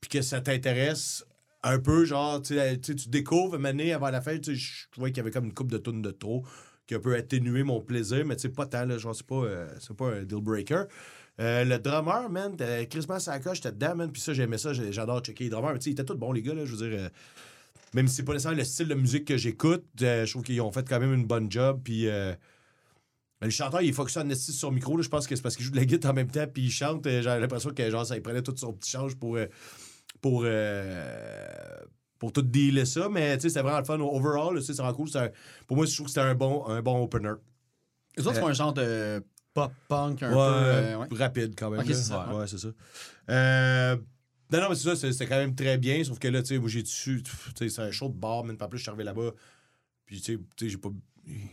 puis que ça t'intéresse un peu, genre, tu tu découvres, année avant la fête, tu trouvais qu'il y avait comme une coupe de tonnes de trop qui a un peu atténué mon plaisir, mais tu sais, pas tant, là, genre, c'est pas, euh, c'est pas un deal breaker. Euh, le drummer, man, Chris Massacre, j'étais dedans, man, puis ça, j'aimais ça, j'adore checker les drummers, mais tu sais, ils étaient tous bons, les gars, là, je veux dire, même si c'est pas nécessairement le style de musique que j'écoute, euh, je trouve qu'ils ont fait quand même une bonne job, puis euh, le chanteur, il fonctionne sur son micro, là, je pense que c'est parce qu'il joue de la guitare en même temps, puis il chante, j'ai l'impression que, genre, ça, il prenait tout son petit change pour... euh, pour pour tout dealer ça, mais tu sais, c'était vraiment le fun. Overall, là, tu sais, c'est vraiment cool. C'est un- pour moi, je trouve que c'était un bon, un bon opener. Les autres font un genre de pop-punk un Ouais, peu. euh, ouais. rapide quand même. C'est ça, Ouais, ouais. c'est ça. Euh, non, non, mais c'est ça, c'était quand même très bien, sauf que là, tu sais, moi, j'ai dessus, tu sais, c'est un show de bar, même pas plus, je suis arrivé là-bas, puis tu sais, j'ai pas.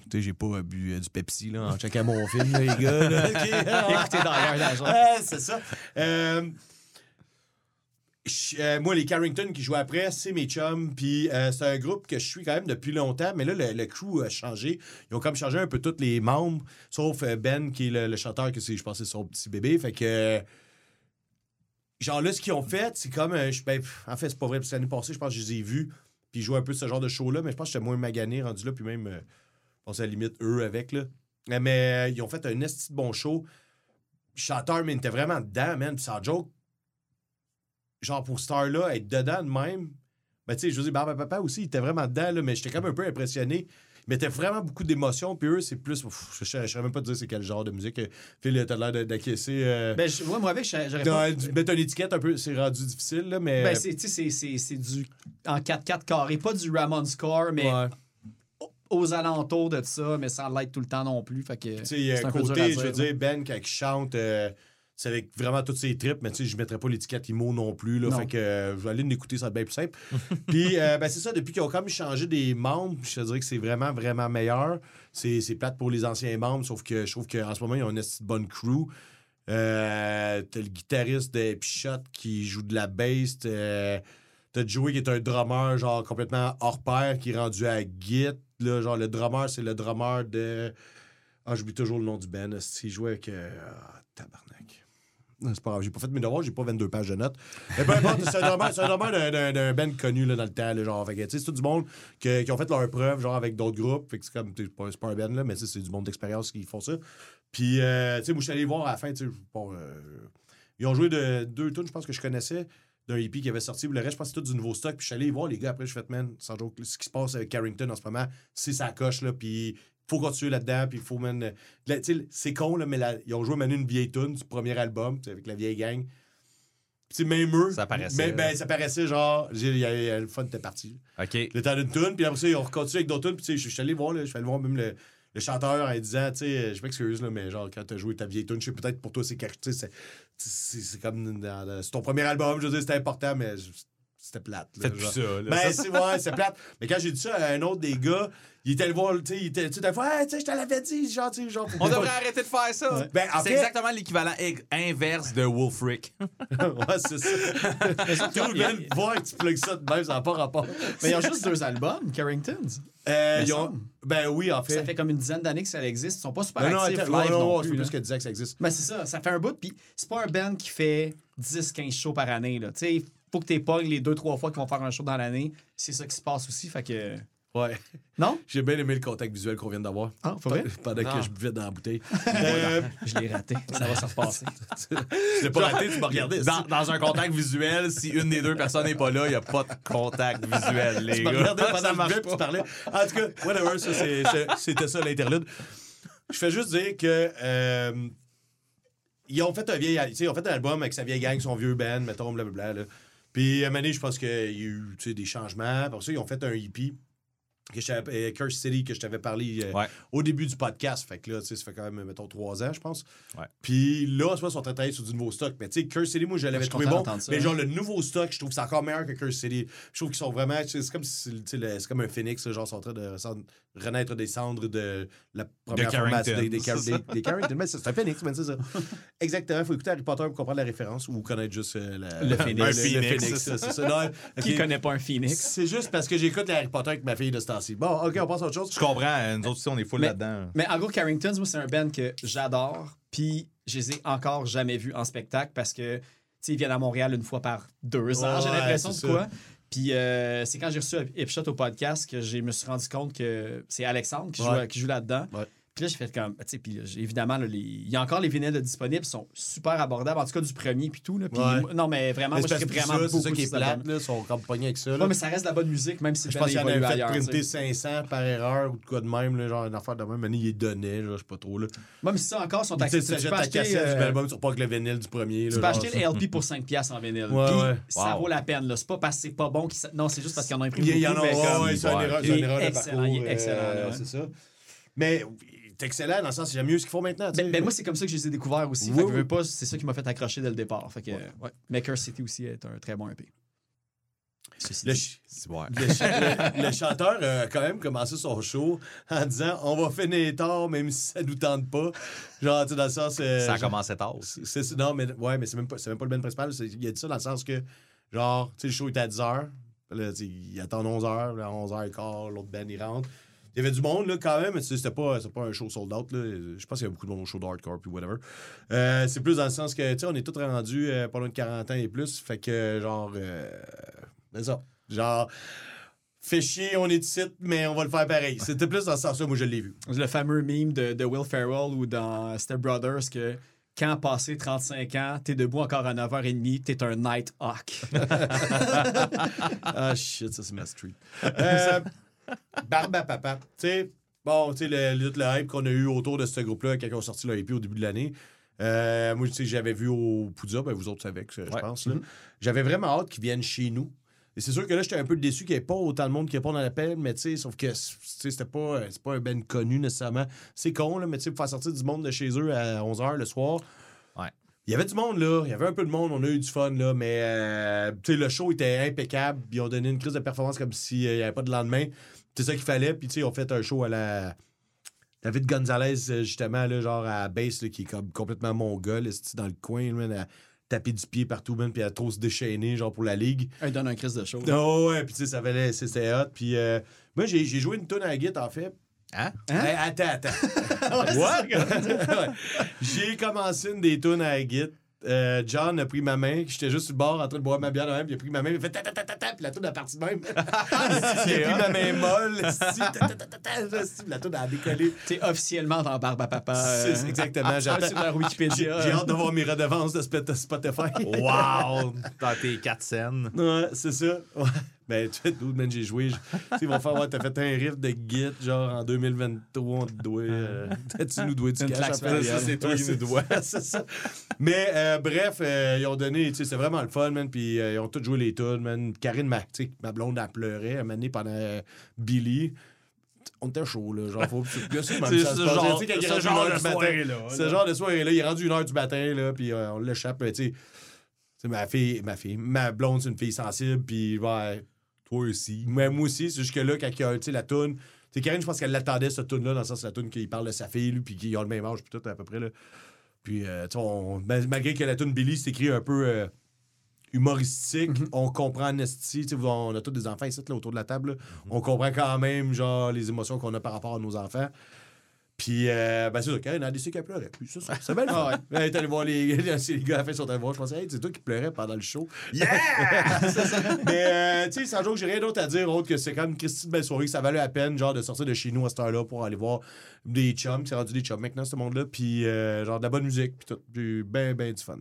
Tu j'ai pas bu euh, du Pepsi là, en checkant mon film, là, les gars. Là, OK. Écoutez d'ailleurs d'argent. Ouais, c'est ça. Euh, je- euh, moi, les Carrington qui jouent après, c'est mes chums. Puis euh, c'est un groupe que je suis quand même depuis longtemps. Mais là, le, le crew a changé. Ils ont comme changé un peu tous les membres, sauf euh, Ben, qui est le, le chanteur, que c'est, je pense que c'est son petit bébé. Fait que. Genre là, ce qu'ils ont fait, c'est comme. euh, ben, en fait, c'est pas vrai. Parce que l'année passée, je pense que je les ai vus. Puis ils jouaient un peu ce genre de show-là. Mais je pense que j'étais moins magané rendu là. Puis même, euh, je pense à la limite, eux avec. là. Mais euh, ils ont fait un esti de bon show chanteur, mais il était vraiment dedans, man. Puis sans joke, genre pour Star-là, être dedans de même. Ben, tu sais, Barbe à Papa aussi, il était vraiment dedans, là, mais j'étais quand même un peu impressionné. Il mettait vraiment beaucoup d'émotions, puis eux, c'est plus. Je ne saurais même pas te dire c'est quel genre de musique. euh, Phil, t'as l'air d'acquiescer. Euh, Ben, je- ouais, moi, avec, j'aurais pas. du- mettre une étiquette un peu, c'est rendu difficile, là, mais. Ben, c'est, tu sais, c'est, c'est, c'est du. En 4-4 carré, pas du Ramon Score, mais ouais. aux alentours de ça, mais sans l'être tout le temps non plus. Fait que. C'est un un peu dur à côté, dire, je veux dire, Ben, quand il chante, euh, c'est avec vraiment toutes ses tripes, mais tu sais, je mettrais pas l'étiquette IMO non plus, là. Non. Fait que euh, je vais aller l'écouter, ça va être bien plus simple. Puis, euh, ben, c'est ça, depuis qu'ils ont comme changé des membres, je te dirais que c'est vraiment, vraiment meilleur. C'est c'est plate pour les anciens membres, sauf que je trouve qu'en ce moment, ils ont une bonne crew. Euh, t'as le guitariste de Pichot qui joue de la bass. T'as t'as Joey qui est un drummer, genre complètement hors pair, qui est rendu à Git. Là, genre, le drummer, c'est le drummer de. Ah, j'oublie toujours le nom du band. Il jouait avec. euh, Ah, tabarnak. C'est pas grave, j'ai pas fait mes devoirs, j'ai pas 22 pages de notes. Mais peu importe, c'est un drummer d'un- band connu là, dans le temps. genre, c'est tout du monde qui ont fait leur preuve genre, avec d'autres groupes. C'est comme, c'est pas, un band, là, mais c'est du monde d'expérience qui font ça. Puis, euh, tu sais, moi, je suis allé voir à la fin, euh, ils ont joué de deux tunes, je pense que je connaissais, d'un hippie qui avait sorti. Le reste, je pense que c'est tout du nouveau stock. Puis, je suis allé voir les gars après, je fais, man, sans joke, ce qui se passe avec Carrington en ce moment, c'est sa coche, là. Puis, faut continuer là-dedans, puis il faut, man. euh, c'est con, là, mais la- ils ont joué, man, une vieille tune du premier album, avec la vieille gang. Puis, même eux. Ça paraissait. Mais, ben, ça paraissait genre, il y a- il y a- le fun était parti. OK. Le temps d'une tune, puis après ça, ils ont continué avec d'autres tunes. Puis, je suis allé voir, je suis allé voir même le, le chanteur en disant, tu sais, je m'excuse, là, mais genre, quand t'as joué ta vieille tune, je sais peut-être pour toi, c'est quelque- c'est- c'est comme c'est ton premier album, je veux dire, c'était important, mais c'était plate. là, plus ça. là. Ben, c'est ouais, c'est plate. Mais quand j'ai dit ça à un autre des gars, il était allé voir, tu sais, il était, tu fois, Hey, tu sais, je te l'avais dit, genre, tu sais, genre. On devrait arrêter de faire ça. Ben, en c'est fait- exactement l'équivalent inverse de Wolfrick. ouais, c'est ça. Tout le monde voir que tu plugues ça de même, ça n'a pas rapport. Mais ils ont juste deux albums, Carringtons. Euh, Mais ils ont- semble. Ben oui, en fait. Ça fait comme une dizaine d'années que ça existe. Ils sont pas super Non, non, actifs live non, non, non, plus. plus que disait que ça existe. Ben, c'est ça, ça fait un bout. Puis c'est pas un band qui fait 10-15 shows par année. Là. Tu sais, faut que tu pognes les 2-3 fois qu'ils vont faire un show dans l'année. C'est ça qui se passe aussi. Fait que. Ouais. Non? J'ai bien aimé le contact visuel qu'on vient d'avoir. Ah, faut vrai? Pendant Ah. que je buvais dans la bouteille. Euh, Je l'ai raté. Ça va se repasser. je l'ai pas raté, tu m'as regardé. Dans, dans un contact visuel, si une des deux personnes n'est pas là, il n'y a pas de contact visuel, les Tu gars. regardé pendant pas. tu parlais. En tout cas, whatever, ça, c'est- c'est- c'était ça l'interlude. Je fais juste dire que. euh, ils ont fait un vieil. Ils ont fait un album avec sa vieille gang, son vieux band, mettons, blablabla. Là. Puis, à un je pense qu'il y a eu des changements. Après ça, ils ont fait un hippie. Que je t'avais- euh, Curse City, que je t'avais parlé euh, Ouais. au début du podcast. Fait que là, tu sais, ça fait quand même, mettons, trois ans, je pense. Ouais. Puis là, pense qu'ils sont en train de travailler sur du nouveau stock. Mais tu sais, Curse City, moi, je l'avais trouvé bon. ça, Mais hein. genre, le nouveau stock, je trouve que c'est encore meilleur que Curse City. Je trouve qu'ils sont vraiment. C'est comme si le- c'est comme un phoenix, là, genre, ils sont en train de renaître des cendres de la première formation Carrington, des, des, ça. des-. Mais c'est un phoenix, mais c'est ça. Exactement. Il faut écouter Harry Potter pour comprendre la référence ou connaître juste euh, la- Le phoenix. Un phoenix, phoenix. c'est ça. ça. Non, Qui connaît pas un Phoenix? C'est juste parce que j'écoute Harry Potter avec ma fille de ce temps-ci. Bon, OK, on passe à autre chose. Je comprends. euh, Nous autres aussi, on est full Mais- là-dedans. Mais en gros, Carringtons, moi, c'est un band que j'adore. Puis je les ai encore jamais vus en spectacle parce que, tu sais, ils viennent à Montréal une fois par deux ans, j'ai Ouais, l'impression de quoi. Puis euh, c'est quand j'ai reçu Hipshot au podcast que je me suis rendu compte que c'est Alexandre qui joue, Ouais. qui joue là-dedans. Ouais. Puis là, j'ai fait comme, tu sais, puis évidemment, il y a encore les vinyles disponibles, ils sont super abordables, en tout cas du premier, puis tout. Là. Ouais. non, mais vraiment, Mais moi, je serais vraiment c'est ça qui est plate, là. Sont comme pognés avec ça. là. Ouais, mais ça reste de la bonne musique, même si Je pense qu'il y en avait fait printer sais. 500 par erreur ou de quoi de même, là, genre une affaire de même. Maintenant, il les donnait, je sais pas trop. Là. Moi, mais ça encore, ils sont accessibles. tu ta acheter, cassette euh, du album, tu repars avec le vinyle du premier. Tu peux acheter le LP pour 5$ piastres en vinyle. Puis ça vaut la peine. là. C'est pas parce que c'est pas bon. Non, c'est juste parce qu'ils en ont imprimé Il y en a, mais c'est Ouais, erreur, de excellent, parcours, excellent, euh, ouais. C'est ça. Mais, c'est excellent dans le sens, j'aime mieux ce qu'ils font maintenant. Ben, ben, moi, c'est comme ça que je les ai découverts aussi. Oui, Fait que, oui. veux pas, c'est ça qui m'a fait accrocher dès le départ. Fait que, ouais. Maker City aussi est un très bon EP. Le, ch- ouais. le ch- le- le chanteur a quand même commencé son show en disant on va finir tard même si ça nous tente pas. Genre, tu sais, dans le sens. euh, Ça a genre- commencé tard non, mais, ouais, mais c'est même, pas- même pas le ben principal. Il a dit ça dans le sens que, genre, tu sais, le show était à 10h. Là, tu sais, il attend 11h. Là, à 11h15, l'autre band, il rentre. Il y avait du monde, là, quand même, mais c'était pas, pas un show sold out. Là. Je pense qu'il y a beaucoup de monde au show d'hardcore puis whatever. Euh, c'est plus dans le sens que, tu sais, on est tous rendus euh, de 40 ans et plus. Fait que, genre, euh, c'est ça. Genre, fait chier, on est ici, mais on va le faire pareil. C'était plus dans ce sens-là, moi, je l'ai vu. Le fameux meme de, de Will Ferrell ou dans Step Brothers que quand passé 35 ans, t'es debout encore à 9h30, t'es un Night Hawk. Ah shit, ça c'est ma street. Euh, Barbe à papa. Tu sais, bon, tu sais, le, le, hype qu'on a eu autour de ce groupe-là quand ils ont sorti leur EP au début de l'année. Euh, moi, tu sais, j'avais vu au Poudza, ben vous autres savez que je Ouais. pense. là. J'avais vraiment hâte qu'ils viennent chez nous. Et c'est sûr que là, j'étais un peu déçu qu'il n'y ait pas autant de monde qui répond à l'appel, mais tu sais, sauf que tu sais, c'était pas, c'est pas un ben connu nécessairement. C'est con, là, mais tu sais, pour faire sortir du monde de chez eux à 11h le soir, Ouais. il y avait du monde, là. Il y avait un peu de monde. On a eu du fun, là. Mais, euh, tu sais, le show était impeccable. Ils ont donné une crise de performance comme s'il n'y avait pas de lendemain. C'est ça qu'il fallait. Puis, tu sais, ils ont fait un show à la. David Gonzalez, euh, justement, là, genre à base, là, qui est comme complètement mongol, dans le coin, man, à taper du pied partout, man, puis à trop se déchaîner, genre pour la ligue. Il donne un crise de show. Oh, ouais, puis tu sais, ça valait, c'était hot. Puis, euh, moi, j'ai j'ai joué une tonne à la guitare, en fait. Hein? Hey, attends, attends. What? Ouais. J'ai commencé une des tunes à la guitare. Euh, John a pris ma main, j'étais juste sur le bord en train de boire ma bière de même, puis il a pris ma main, il a fait ta ta ta ta ta, puis la toune a parti de même. il a pris ma main molle, ta, ta, ta, ta, ta, esti, puis la toune a décollé. T'es officiellement dans Barbe à Papa. Euh, c'est exactement, sur j'attends. leur J'ai Wikipédia. j'ai hâte de voir mes redevances de Spot- Spotify. Wow! Dans tes quatre scènes. Ouais, c'est ça. Ouais. Ben, tu fais d'où, man, j'ai joué. Tu sais, ils vont faire, ouais, t'as fait un riff de Git, genre en 2023, on te doit. euh, tu nous dois du cash. après. Ça, c'est toi qui nous dois. c'est ça. Mais, euh, bref, euh, ils ont donné, tu sais, c'est vraiment le fun, man. Puis, ils ont tous joué les tunes, man. Karine, ma, tu sais, ma blonde, elle pleurait, elle m'a donné pendant Billy. On était chaud, là. Genre, faut. C'est C'est ce genre- ce genre de soirée-là, Ce genre de soirée-là. Il est rendu une heure du matin, là, puis euh, on l'échappe, tu sais. C'est ma fille, ma fille, ma blonde, c'est une fille sensible, puis ouais, Toi aussi. mais moi aussi, c'est juste que là, quand il y a, la toune, sais, Karine, je pense qu'elle l'attendait, cette toune-là, dans le sens, la toune qu'il parle de sa fille, lui, puis qu'ils ont le même âge, puis tout, à peu près, là. Puis, euh, on- mal- malgré que la toune Billy, c'est écrit un peu euh, humoristique, on comprend sais, on a tous des enfants ici, là, autour de la table, là. On comprend quand même, genre, les émotions qu'on a par rapport à nos enfants. Puis, euh, ben, c'est ça, Karine a décidé qu'elle pleurait. Puis, ça, c'est bien le fun. Elle est allée voir les, les gars à la fin, sont allés voir. Je pensais, hey, c'est toi qui pleurais pendant le show. Yeah! Mais, euh, tu sais, sans joke, j'ai rien d'autre à dire autre que c'est quand même une Christine belle soirée, que ça valait la peine, genre, de sortir de chez nous à cette heure-là pour aller voir des chums. C'est rendu des chums maintenant, ce monde-là. Puis, euh, genre, de la bonne musique, puis tout. Puis, ben, ben du fun.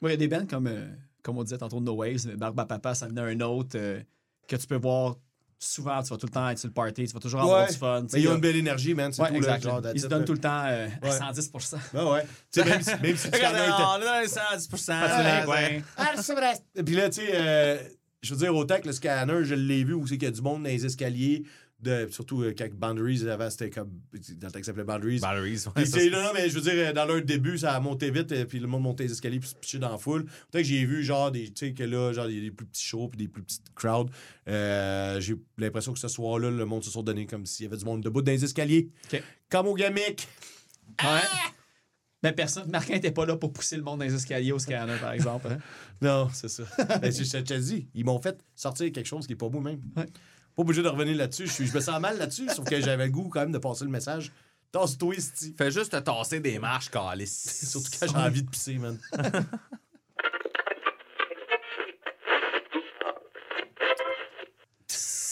Ouais, il y a des bands comme, euh, comme on disait tantôt, No Waves, à Papa, ça venait un autre euh, que tu peux voir souvent. Tu vas tout le temps être sur le party, tu vas toujours avoir Ouais. du fun. Mais ils ont il y a- une belle énergie, man. C'est Ouais, tout, là, exact. genre, Ils se donnent tout le temps euh, à Ouais. 110 Ah ouais. Tu sais, même, si- même si tu connais- on est dans les 110 Ouais, ouais. Ah, c'est vrai. Et puis là, tu sais, euh, je veux dire, autant que le scanner, je l'ai vu où c'est qu'il y a du monde dans les escaliers, de, surtout euh, quand Boundaries, avant, c'était comme. Dans le temps s'appelait Boundaries. Batteries, ouais, ça, non, non, mais je veux dire, euh, dans leur début, ça a monté vite, et puis le monde montait les escaliers, puis se pitchait dans la foule. Peut-être que j'ai vu, genre, des, tu sais, que là, genre, des plus petits shows, puis des plus petites crowds. Euh, j'ai l'impression que ce soir-là, le monde se sont donné comme s'il y avait du monde debout dans les escaliers. Comme au gamic. Ouais. Mais personne, Marquin n'était pas là pour pousser le monde dans les escaliers au scanner, par exemple. hein. Non, c'est ça. ben, c'est- je te dit, ils m'ont fait sortir quelque chose qui est pas beau même. Ouais. Pas obligé de revenir là-dessus. Je, suis- je me sens mal là-dessus, sauf que j'avais le goût quand même de passer le message. Tasse-toi. Fais juste te tasser des marches, calice. Surtout quand j'ai envie de pisser, man.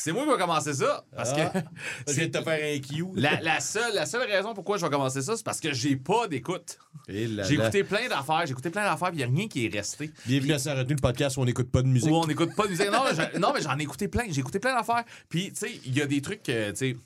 C'est moi qui vais commencer ça. Parce Ah. que Je viens de te faire un Q. la, la seule, la seule raison pourquoi je vais commencer ça, c'est parce que j'ai pas d'écoute. J'ai écouté plein d'affaires, j'ai écouté plein d'affaires, puis il n'y a rien qui est resté. Bienvenue à Saint-Retenu, le podcast où on n'écoute pas de musique. Où on n'écoute pas de musique. Non, mais j'en- non, mais j'en ai écouté plein. J'ai écouté plein d'affaires. Puis, tu sais, il y a des trucs, tu sais,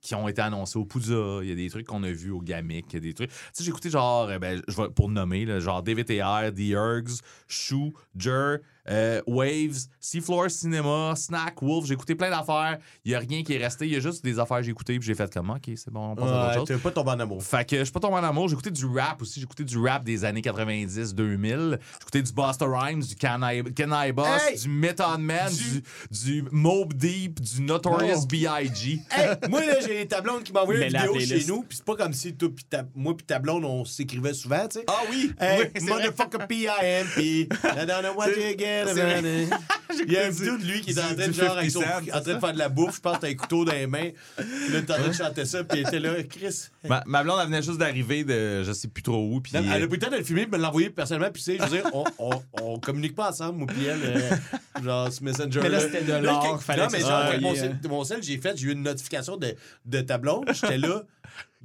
qui ont été annoncés au Poudza. Il y a des trucs qu'on a vus au Gamic. Il y a des trucs. Tu sais, j'ai écouté genre, euh, ben, je vais pour nommer, là, genre David TR, The Urgs, Chou, Jer, euh, Waves, Seafloor Cinema, Snack, Wolf. J'ai écouté plein d'affaires. Il y a rien qui est resté. Il y a juste des affaires que j'ai écoutées puis j'ai fait comme, OK, c'est bon, on passe à Ouais, d'autres choses. T'es pas tombé en amour. Fait que je suis pas tombé en amour. J'ai écouté du rap aussi. J'ai écouté du rap des années 90-2000. J'ai écouté du Busta Rhymes, du Can I, Can I Boss, Hey! du Method Man, du, du Mob Deep, du Notorious Oh. B.I.G. Hey, moi, là, j'ai ta blonde qui m'a envoyé une vidéo chez nous, puis c'est pas comme si toi, pis ta, moi pis ta blonde, on s'écrivait souvent, tu sais. Ah oui! Hey, oui, motherfucker P.I.M.P. I don't know what you get? C'est. Il y a une du- vidéo de lui qui est en train de, genre, avec 50 son- en c'est train de faire de la bouffe, je pense que t'as un couteau dans les mains. Puis là, t'es en train de chanter ça, puis elle était là, Chris. Ma, ma blonde, elle venait juste d'arriver de je sais plus trop où. Puis, Elle a pris le temps de le filmer, me l'envoyer personnellement, puis tu sais, je veux dire, on, on, on communique pas ensemble, moi puis elle, euh, genre, ce Messenger. Mais là, c'était de l'or, fallait Non, que mais genre, mon, envoyé, sel, mon sel, j'ai fait, j'ai eu une notification de, de ta blonde, j'étais là.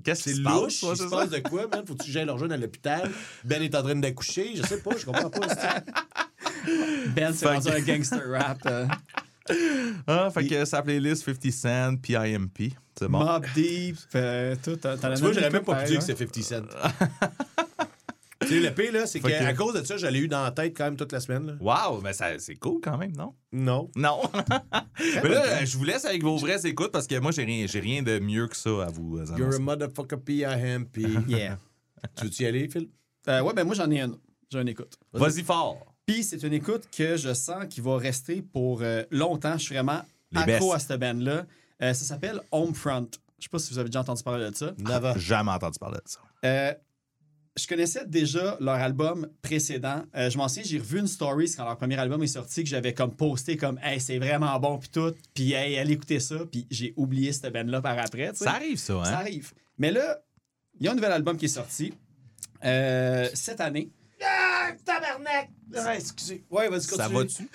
Qu'est-ce C'est qui se louche, passe? il se c'est passe de quoi, man? Faut-tu que j'aille le rejoindre à l'hôpital? Ben est en train d'accoucher, je sais pas, je comprends pas. Ben, c'est rendu que- un gangster rap. euh, Ah, fait que sa playlist 50 Cent, PIMP. C'est bon. Mob Deep, euh, tout. t'en- t'en as Tu vois, j'aurais même pas pu dire que pareil, c'est 50 Cent. tu sais, le pire, là, c'est Fait que- qu'à cause de ça, je l'ai eu dans la tête quand même toute la semaine. Là. Wow, mais ça- c'est cool quand même, non? Non. Non. mais là, je vous laisse avec vos vraies écoutes parce que moi, j'ai rien, j'ai rien de mieux que ça à vous euh, You're a annoncer. motherfucker P.I.M.P. hein. Yeah. tu veux-tu y aller, Phil? Euh, ouais, ben moi, j'en ai un. J'ai une écoute. Vas-y fort. Puis c'est une écoute que je sens qui va rester pour euh, longtemps. Je suis vraiment Les accro best. à cette band-là. Euh, ça s'appelle Homefront. Je sais pas si vous avez déjà entendu parler de ça. Jamais entendu parler de ça. Euh, je connaissais déjà leur album précédent. Euh, je m'en souviens, j'ai revu une story quand leur premier album est sorti que j'avais comme posté comme Hey, c'est vraiment bon puis tout. Puis hey, allez écouter ça. Puis j'ai oublié cette band-là par après. Ça arrive, ça, hein? Ça arrive. Mais là, il y a un nouvel album qui est sorti euh, cette année. Ah, tabarnak! Ah, excusez. Ouais, vas-y, continue. Ça va-tu?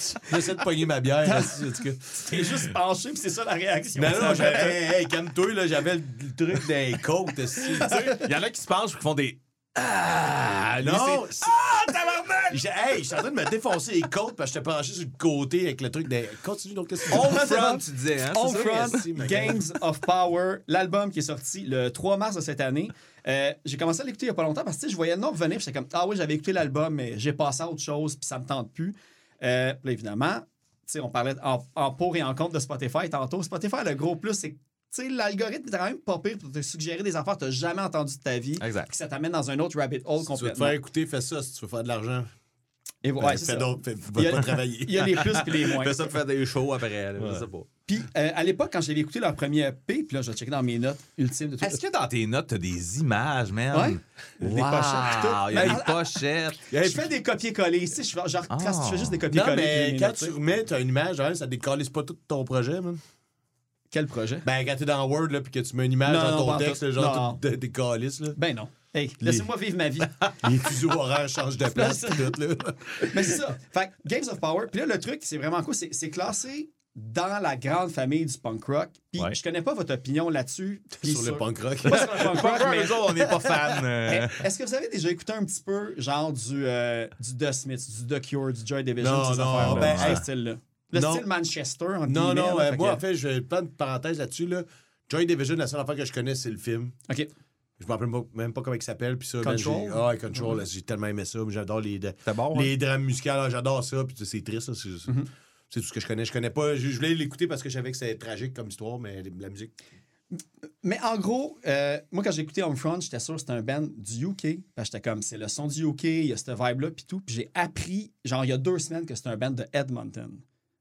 J'essaie de pogner ma bière. là, en tout cas. T'es juste penché puis c'est ça la réaction. Non, non, j'avais, hey, hey, calme-toi, là, j'avais le, le truc des côtes, aussi, tu sais? Il y en a qui se penchent et qui font des. Ah! lui, Non, c'est- Ah, tabarnak! J'ai- Hey, je suis en train de me défoncer les côtes parce que j'étais penché sur le côté avec le truc des. Continue donc, qu'est-ce que tu dis? Tu disais, hein? c'est ça? Homefront, merci, ma Games of Power, l'album qui est sorti le 3 mars de cette année. Euh, j'ai commencé à l'écouter il n'y a pas longtemps parce que tu sais, je voyais le nom revenir. puis J'étais comme, ah oui, j'avais écouté l'album, mais j'ai passé à autre chose, puis ça me tente plus. Euh, puis là, évidemment, tu sais, on parlait en, en pour et en contre de Spotify tantôt. Spotify, le gros plus, c'est que sais, l'algorithme est quand même pas pire pour te suggérer des affaires que tu n'as jamais entendues de ta vie. Exact. Ça t'amène dans un autre rabbit hole Si tu veux te complètement. faire écouter, fais ça. Si tu veux faire de l'argent, Et voilà, ben, c'est fais d'autres. Fais, Il y a- pas travailler. Il y a les plus et les moins. Fais ça pour faire des shows après. Je sais pas. Puis euh, à l'époque, quand j'avais écouté leur premier EP, puis là, je vais checker dans mes notes ultimes de tout Est-ce que dans tes notes, t'as des images, man? Ouais. Wow, Des pochettes, tout. Il y a Ben, des pochettes. Hey, Je fais des copier-coller. Sais, je fais- genre, Ah. quand tu fais juste des Non, copier-coller. mais puis mes quand notes, tu remets, t'as une image, hein, ça décalisse pas tout ton projet, man. Quel projet? Ben, quand t'es dans Word, là, puis que tu mets une image Non, dans ton texte, là, genre, tout dé- décalisse, là. Ben non. Hey, laissez-moi vivre ma vie. Les fuseaux horaires changent de place, tout, là. mais c'est ça. Fait que Games of Power. Puis là, le truc, c'est vraiment cool. C'est c'est classé dans la grande famille du punk rock. Puis Ouais. je connais pas votre opinion là-dessus. Sur le punk rock. Pas sur le punk rock, mais... Les autres, on n'est pas fans. euh. Est-ce que vous avez déjà écouté un petit peu, genre, du, euh, du The Smiths, du The Cure, du Joy Division, Non, ces non, affaires-là, ben, hey, style-là? Le non. style Manchester, en Non, non, là, euh, fait moi, que- en fait, je vais prendre une parenthèse là-dessus, là. Joy Division, la seule affaire que je connais, c'est le film. OK. Je me rappelle même pas comment il s'appelle. Puis ça, Control? Ah, ouais, Control, là, j'ai tellement aimé ça. mais J'adore les, hein? les drames musicales. ah, J'adore ça. Puis c'est triste, ça. C'est c'est tout ce que je connais. Je connais pas. Je, je voulais l'écouter parce que je savais que c'était tragique comme histoire, mais la musique. Mais en gros, euh, moi, quand j'ai écouté Homefront, j'étais sûr que c'était un band du UK. Parce que j'étais comme, c'est le son du UK, il y a cette vibe-là, puis tout. Puis j'ai appris, genre, il y a deux semaines, que c'était un band de Edmonton.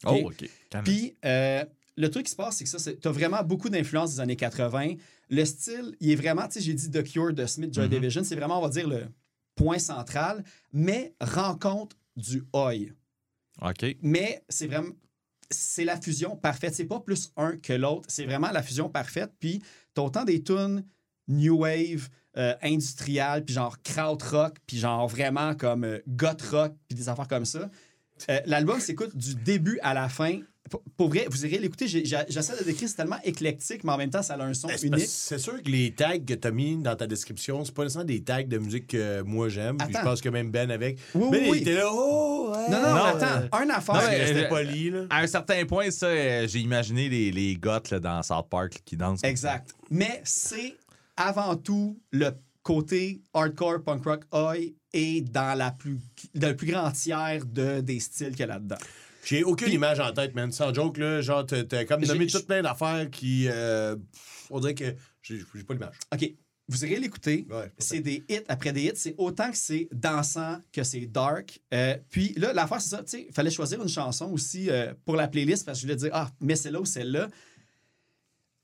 Oh, OK? Puis euh, le truc qui se passe, c'est que ça, tu as vraiment beaucoup d'influence des années 80. Le style, il est vraiment, tu sais, j'ai dit The Cure de Smith, Joy Division, c'est vraiment, on va dire, le point central, mais rencontre du Oi. OK. Mais c'est vraiment. C'est la fusion parfaite. C'est pas plus un que l'autre. C'est vraiment la fusion parfaite. Puis, t'as autant des tunes new wave, euh, industrial, puis genre kraut rock, puis genre vraiment comme euh, goth rock, puis des affaires comme ça. Euh, L'album s'écoute du début à la fin. Pour, pour vrai, vous irez l'écouter. J'essaie de décrire, c'est tellement éclectique, mais en même temps, ça a un son Ben, unique. c'est sûr que les tags que tu as mis dans ta description, c'est pas nécessairement des tags de musique que moi j'aime. Puis je pense que même Ben avec. Oui, ben, oui, il oui. était là, oh! ouais, Non, non, euh, attends. Un affaire. Non, mais- euh, poli, là. À un certain point, ça, euh, j'ai imaginé les, les goths là, dans South Park qui dansent. Exact. Mais c'est avant tout le côté hardcore, punk rock, oi, est dans, la plus, dans le plus grand tiers de, des styles qu'il y a là-dedans. J'ai aucune image en tête, man. Sans joke, là. Genre, t'as comme nommé tout plein d'affaires qui. euh, on dirait que j'ai pas l'image. OK, vous irez l'écouter. Ouais, c'est des hits après des hits. C'est autant que c'est dansant que c'est dark. Euh, puis là, l'affaire, c'est ça. Tu sais, il fallait choisir une chanson aussi euh, pour la playlist parce que je voulais dire, ah, mais c'est là ou celle-là.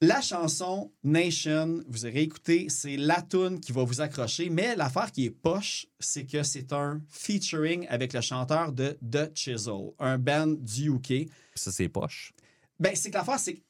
La chanson Nation, vous irez écouter, c'est la tune qui va vous accrocher. Mais l'affaire qui est poche, c'est que c'est un featuring avec le chanteur de The Chisel, un band du UK. Ça, c'est poche. Ben, c'est que l'affaire, c'est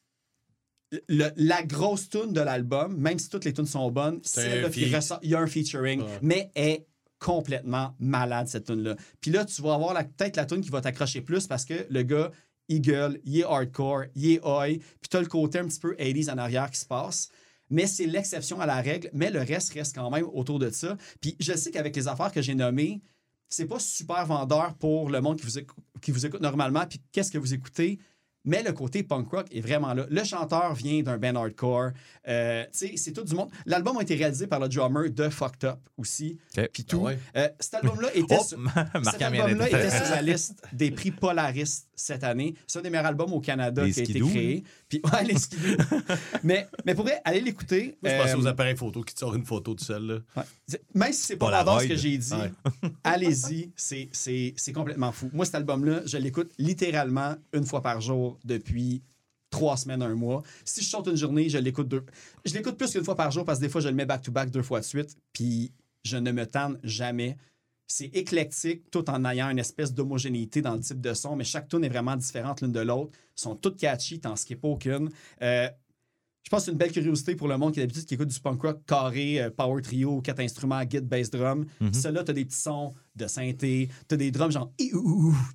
le- la grosse tune de l'album, même si toutes les tunes sont bonnes, là qui ressort. Il y a un featuring, Ouais. mais est complètement malade, cette tune-là. Puis là, tu vas avoir la- peut-être la tune qui va t'accrocher plus parce que le gars, il gueule, il est hardcore, il est oi, puis tu as le côté un petit peu 80s en arrière qui se passe. Mais c'est l'exception à la règle, mais le reste reste quand même autour de ça. Puis je sais qu'avec les affaires que j'ai nommées, c'est pas super vendeur pour le monde qui vous, écou- qui vous écoute normalement. Puis qu'est-ce que vous écoutez? Mais le côté punk rock est vraiment là. Le chanteur vient d'un band hardcore. Euh, tu sais, c'est tout du monde. L'album a été réalisé par le drummer de Fucked Up aussi. Ok. Puis tout. Ah ouais. Euh, cet album-là était, Oh, sur, cet était- la liste des prix Polaris cette année. C'est un des meilleurs albums au Canada Les qui a été créé. Puis, ouais, les skidoo. mais, mais pour vrai, allez l'écouter. Moi, je pense Euh, aux appareils photo qui te sortent une photo de celle là. Ouais. C'est- Même si c'est pas vendeur ce que j'ai dit, Ouais. allez-y, c'est- complètement fou. Moi, cet album-là, je l'écoute littéralement une fois par jour depuis trois semaines, un mois. Si je sorte une journée, je l'écoute deux. Je l'écoute plus qu'une fois par jour parce que des fois, je le mets back-to-back deux fois de suite, puis je ne me tanne jamais. C'est éclectique, tout en ayant une espèce d'homogénéité dans le type de son, mais chaque tune est vraiment différente l'une de l'autre. Ils sont toutes catchy, t'en skippes aucune. Euh, je pense que c'est une belle curiosité pour le monde qui a l'habitude qui écoute du punk rock carré, euh, power trio, quatre instruments, git, bass, drum. Celui-là, t'as des petits sons de synthé, t'as des drums genre tu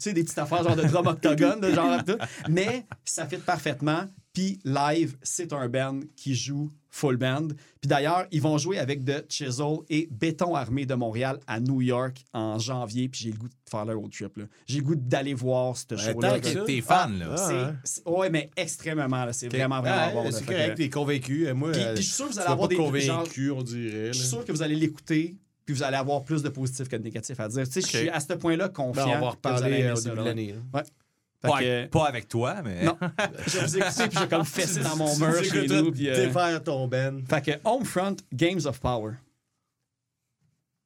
sais, des petites affaires genre de drum octogone, de genre tout. Mais ça fit parfaitement. Puis live, c'est un band qui joue full band. Puis d'ailleurs, ils vont jouer avec The Chisel et Béton Armé de Montréal à New York en janvier. Puis j'ai le goût de faire leur road trip. là. J'ai le goût d'aller voir ce show-là. T'es fan, là. Ah, ouais. mais extrêmement. là. C'est vraiment, vraiment Ouais, bon. c'est correct, que- t'es convaincu. Moi, Puis- euh, puis je suis sûr que vous allez avoir des- convaincu, on dirait. Je suis sûr que vous allez l'écouter, puis vous allez avoir plus de positifs que de négatifs à dire. Tu sais, je suis à ce point-là confiant. Ben, on va reparler euh, au début là. de l'année. Ouais. Pas, que- avec, pas avec toi, mais. Non. je vous écouter, puis je vais comme fesser dans mon mur chez nous. Puis, euh, ton ben. Fait que Homefront, Games of Power.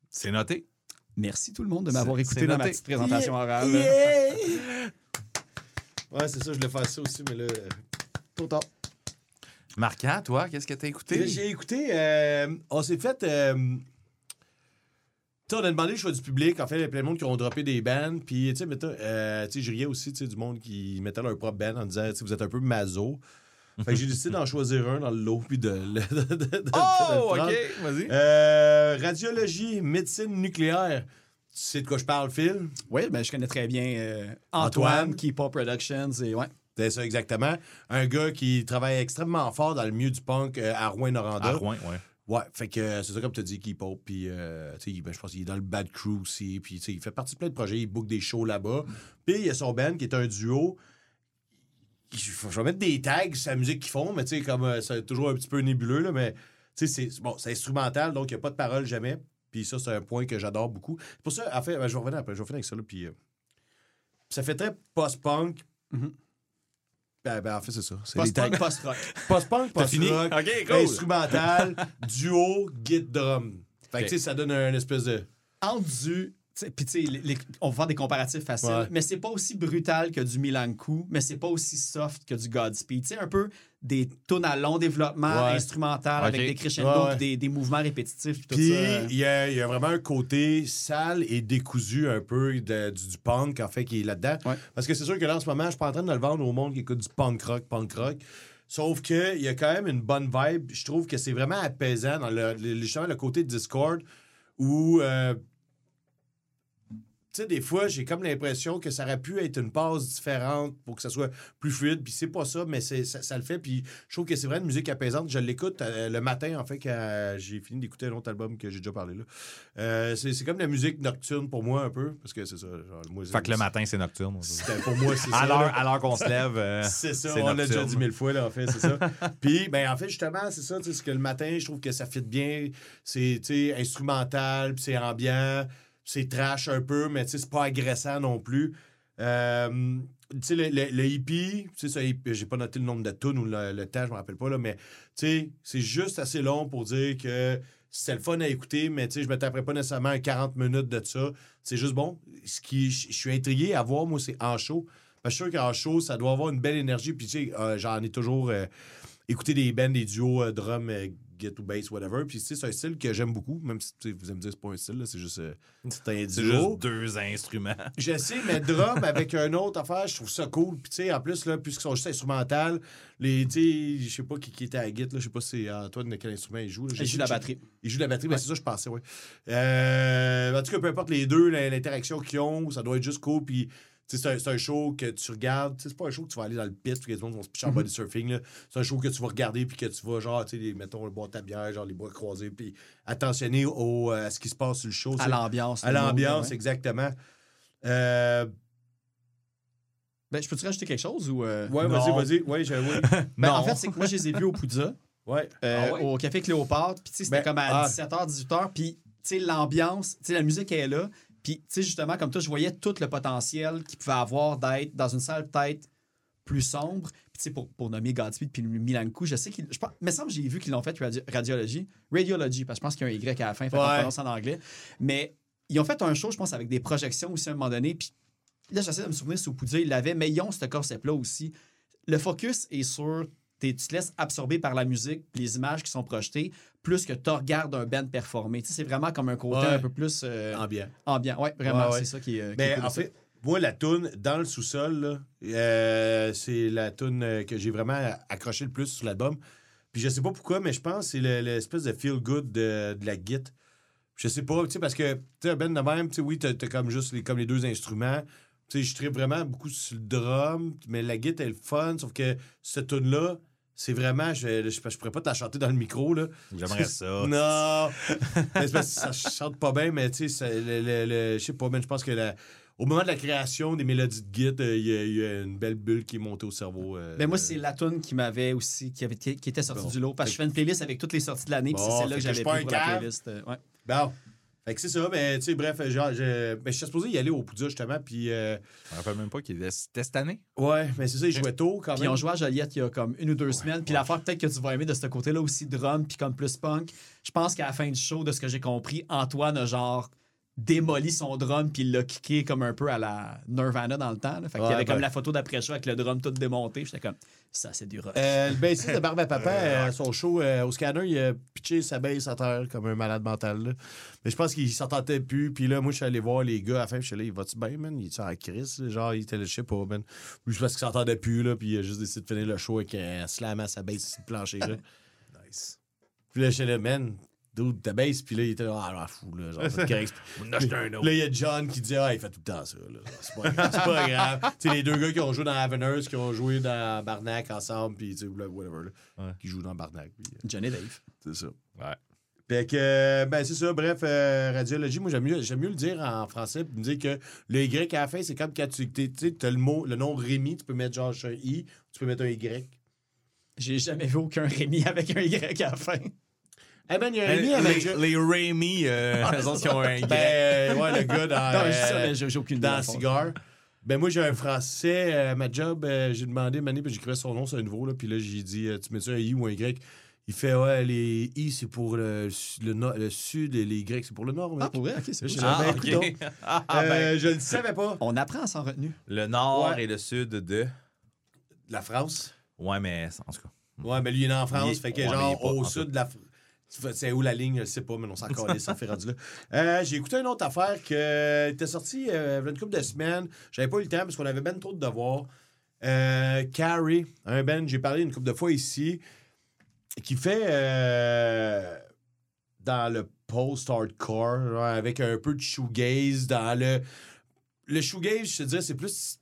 C'est noté. Merci tout le monde de m'avoir écouté c'est dans ma noté. petite présentation orale. Yeah! Ouais, c'est ça, je voulais faire ça aussi, mais là, euh, trop tard. Marquant, toi, qu'est-ce que t'as écouté? J'ai écouté, euh, on s'est fait. euh, sais, on a demandé le choix du public. En fait, il y a plein de monde qui ont droppé des bands. Puis, tu sais, euh, je riais aussi tu sais, du monde qui mettait leur propre band en disant, tu sais, vous êtes un peu maso. Fait que j'ai décidé d'en choisir un dans le lot, puis de, le- de- de- de- de Oh, ok, vas-y. Euh, radiologie, médecine nucléaire. Tu sais de quoi je parle, Phil? Oui, ben, je connais très bien euh, Antoine, Antoine. Keepa Productions. Et, ouais. C'est ça, exactement. Un gars qui travaille extrêmement fort dans le milieu du punk euh, à Rouen-Noranda. À Rouen, ouais. Ouais, fait que euh, c'est ça comme tu as dit, qu'il pop. Puis, euh, ben, je pense qu'il est dans le Bad Crew aussi. Puis, il fait partie de plein de projets. Il book des shows là-bas. Puis, il y a son band qui est un duo. Je je vais mettre des tags sur la musique qu'ils font, mais tu sais, comme euh, c'est toujours un petit peu nébuleux, là, mais tu sais, c'est bon, c'est instrumental, donc il n'y a pas de parole jamais. Puis ça, c'est un point que j'adore beaucoup. C'est pour ça, en fait, ben, je vais revenir après, je vais finir avec ça, là, puis euh, ça fait très post-punk. Mhm. Ben, ben, en fait, c'est ça. C'est les post-rock. Post-punk, post-rock, cool. instrumental, duo, git drum. Fait que, tu sais, ça donne un espèce de. entre du. Puis, tu sais, on va faire des comparatifs faciles, Ouais. mais c'est pas aussi brutal que du Milankou, mais c'est pas aussi soft que du Godspeed. Tu sais, un peu des tunes à long développement Ouais. instrumental avec des crescendos Ouais, des, des mouvements répétitifs. Puis tout Puis, ça. euh. il y, y a vraiment un côté sale et décousu un peu de- du, du punk, en fait, qui est là-dedans. Parce que c'est sûr que là, en ce moment, je suis pas en train de le vendre au monde qui écoute du punk rock, punk rock. Sauf qu'il y a quand même une bonne vibe. Je trouve que c'est vraiment apaisant dans le, le- justement le côté Discord où. euh, tu sais, des fois, j'ai comme l'impression que ça aurait pu être une passe différente pour que ça soit plus fluide. Puis c'est pas ça, mais ça, ça le fait. Puis je trouve que c'est vraiment une musique apaisante. Je l'écoute euh, le matin, en fait, quand j'ai fini d'écouter un autre album que j'ai déjà parlé là. Euh, c'est, comme la musique nocturne pour moi, un peu. Parce que c'est ça. Genre, moi, Fait que le matin, c'est nocturne. pour moi, c'est ça. À l'heure, à l'heure qu'on se lève. euh, C'est ça, on l'a déjà dit mille fois, là, en fait, c'est ça. Puis, ben, en fait, justement, c'est ça, tu sais, que le matin, je trouve que ça fit bien. C'est, tu sais, instrumental, puis c'est ambiant, c'est trash un peu, mais c'est pas agressant non plus. Euh, tu sais, le, le, le hippie, tu sais, j'ai pas noté le nombre de tunes ou le, le temps, je me rappelle pas, là, mais tu sais, c'est juste assez long pour dire que c'est le fun à écouter, mais tu sais, je me taperais pas nécessairement un 40 minutes de ça. C'est juste bon. Ce qui, je suis intrigué à voir, moi, c'est en show. Je suis sûr qu'en show, ça doit avoir une belle énergie. Puis, tu sais, euh, j'en ai toujours euh, écouté des bands, des duos, drum, get ou bass, whatever. Puis, c'est un style que j'aime beaucoup, même si vous allez me dire, c'est pas un style, c'est juste euh, c'est un C'est duo. juste deux instruments. Je sais, mais drum avec un autre affaire, je trouve ça cool. Puis, tu sais, en plus, là, puisqu'ils sont juste instrumentales, les, tu sais, je sais pas qui, qui était à guitare, là, je sais pas si c'est Antoine de quel instrument il joue. là. Il joue la batterie. il joue de la batterie, ben c'est ça, je pensais, oui. Euh, en tout cas, peu importe les deux, l'interaction qu'ils ont, ça doit être juste cool. Puis, c'est un, show que tu regardes. C'est pas un show que tu vas aller dans le pit, puis que les gens vont se pitcher en body surfing. là. C'est un show que tu vas regarder, puis que tu vas, genre, tu sais, mettons, le boire ta bière, genre, les bras croisés, puis attentionner au, euh, à ce qui se passe sur le show. À l'ambiance. À l'ambiance, ouais. exactement. Euh, Ben, je peux-tu rajouter quelque chose ou. euh? ouais, vas-y, vas-y. Ouais, j'ai- oui. Ben, Non. en fait, c'est que moi, je les ai vus au Poudza, Ouais. euh, Ah ouais? au Café Cléopâtre. Puis, tu sais, c'était Ben, comme à ah. 17h, 18h. Puis, tu sais, l'ambiance, tu sais, la musique elle est là. Puis, tu sais, justement, comme toi, je voyais tout le potentiel qu'il pouvait avoir d'être dans une salle peut-être plus sombre. Puis, tu sais, pour, pour nommer Godspeed puis Milankou, je sais qu'il. Je pense, il me semble j'ai vu qu'ils l'ont fait radio- Radiology. Radiology, parce que je pense qu'il y a un Y à la fin, fait qu'on Ouais. prononce en anglais. Mais ils ont fait un show, je pense, avec des projections aussi à un moment donné. Puis là, j'essaie de me souvenir si au Poudja, ils l'avaient, mais ils ont ce concept-là aussi. Le focus est sur. t'es- Tu te laisses absorber par la musique, les images qui sont projetées, plus que tu regardes un band performer. Tu sais, c'est vraiment comme un côté Ouais. un peu plus euh, Ambiant. ambiant. Ouais, vraiment, Ouais, ouais. c'est ça qui est. qui est Ben, en fait, moi, la toune dans le sous-sol, là, euh, c'est la toune euh, que j'ai vraiment accroché le plus sur l'album. Puis je sais pas pourquoi, mais je pense que c'est le- l'espèce de feel-good de, de la git. Je sais pas, tu sais, parce que, tu sais, band de même, tu sais, oui, t'as as comme juste les, comme les deux instruments. Tu sais, je tripe vraiment beaucoup sur le drum, mais la git est le fun, sauf que cette tune-là, c'est vraiment, je, je, je pourrais pas te la chanter dans le micro, là. J'aimerais ça. Non! Mais parce que ça chante pas bien, mais tu sais, ça- le- le- le- je sais pas, mais je pense que la- au moment de la création des mélodies de Git, euh, il y, y a une belle bulle qui est montée au cerveau. euh, Ben moi, c'est la tune qui m'avait aussi, qui, avait, qui était sortie Bon. du lot. Parce que je fais une playlist avec toutes les sorties de l'année, puis Bon, c'est celle-là que j'avais pris un pour la playlist. euh, ouais. Bon. Fait que c'est ça, mais tu sais, bref, genre, je, ben, je suis supposé y aller au Poudja, justement, puis... euh, Je me rappelle même pas qu'il était cette année. ouais, mais c'est ça, il jouait tôt, quand Puis même. on jouait à Joliette il y a comme une ou deux semaines. Puis l'affaire peut-être que tu vas aimer de ce côté-là aussi, drum, puis comme plus punk. Je pense qu'à la fin du show, de ce que j'ai compris, Antoine a genre démoli son drum puis il l'a kické comme un peu à la Nirvana dans le temps. là. Fait qu'il y Ouais, avait comme ben. la photo d'après-show avec le drum tout démonté. J'étais comme, ça, c'est du rock. Euh, le bassiste de Barbe à Papa, euh, son show euh, au scanner, il a pitché sa bass à terre comme un malade mental. là. Mais je pense qu'il s'entendait plus. Puis là, moi, je suis allé voir les gars à la fin. Je suis allé, va-tu bien, man? Il est en crise? Genre, il était là, je sais pas, man. Juste parce qu'il s'entendait plus, là. Puis il a juste décidé de finir le show avec un slam à sa bass sur le plancher, là. Nice. Puis là, j'étais là, man, dude, ta bass. Puis là, il était là, ah, ah, fou, là. Genre. On a acheté un autre. Là, il y a John qui dit, ah, il fait tout le temps ça, là. C'est pas, c'est pas grave. tu sais, les deux gars qui ont joué dans Aveners, qui ont joué dans Barnac ensemble, puis tu sais, whatever, là. Ouais. Qui jouent dans Barnac. Puis, euh, Johnny Dave. c'est ça. Ouais. Fait que, euh, ben, c'est ça. Bref, euh, radiologie, moi, j'aime mieux, j'aime mieux le dire en français, puis me dire que le Y à la fin, c'est comme quand tu tu sais, t'as le mot, le nom Rémi, tu peux mettre genre un I, tu peux mettre un Y. J'ai jamais vu aucun Rémi avec un Y à la fin. Eh ben, il y a un Les, Rémi avec. les, les Raimi, euh, eux autres qui ont un. Ben, euh, ouais, le gars dans. Non, je dis ça, euh, mais j'ai aucune dans. Cigar. Ben moi, j'ai un Français euh, à ma job. euh, j'ai demandé, Mané, puis j'écrivais son nom, c'est un nouveau. Là, puis là, j'ai dit, euh, tu mets-tu un I ou un Y? Il fait, ouais, les I, c'est pour le, le, nord- le sud et les Y, c'est pour le nord. Ah, mec. pour vrai? Ok, c'est Je cool. Ah, ben, ok. écoute Ah, Euh, ben, je le savais pas. On apprend sans retenue. le nord ouais. et le sud de. La France? Ouais, mais en tout cas. Ouais, mais lui, il est en France. Il fait que ouais, mais il genre, au sud de la. Fr- C'est où la ligne, je sais pas, mais on s'en calait, ça fait rendu là. Euh, j'ai écouté une autre affaire qui était sortie euh, il y a une couple de semaines. J'avais pas eu le temps parce qu'on avait ben trop de devoirs. Euh, Carrie, un band, j'ai parlé une couple de fois ici, qui fait dans le post-hardcore, avec un peu de shoegaze, dans le le shoegaze, je te dirais, c'est plus.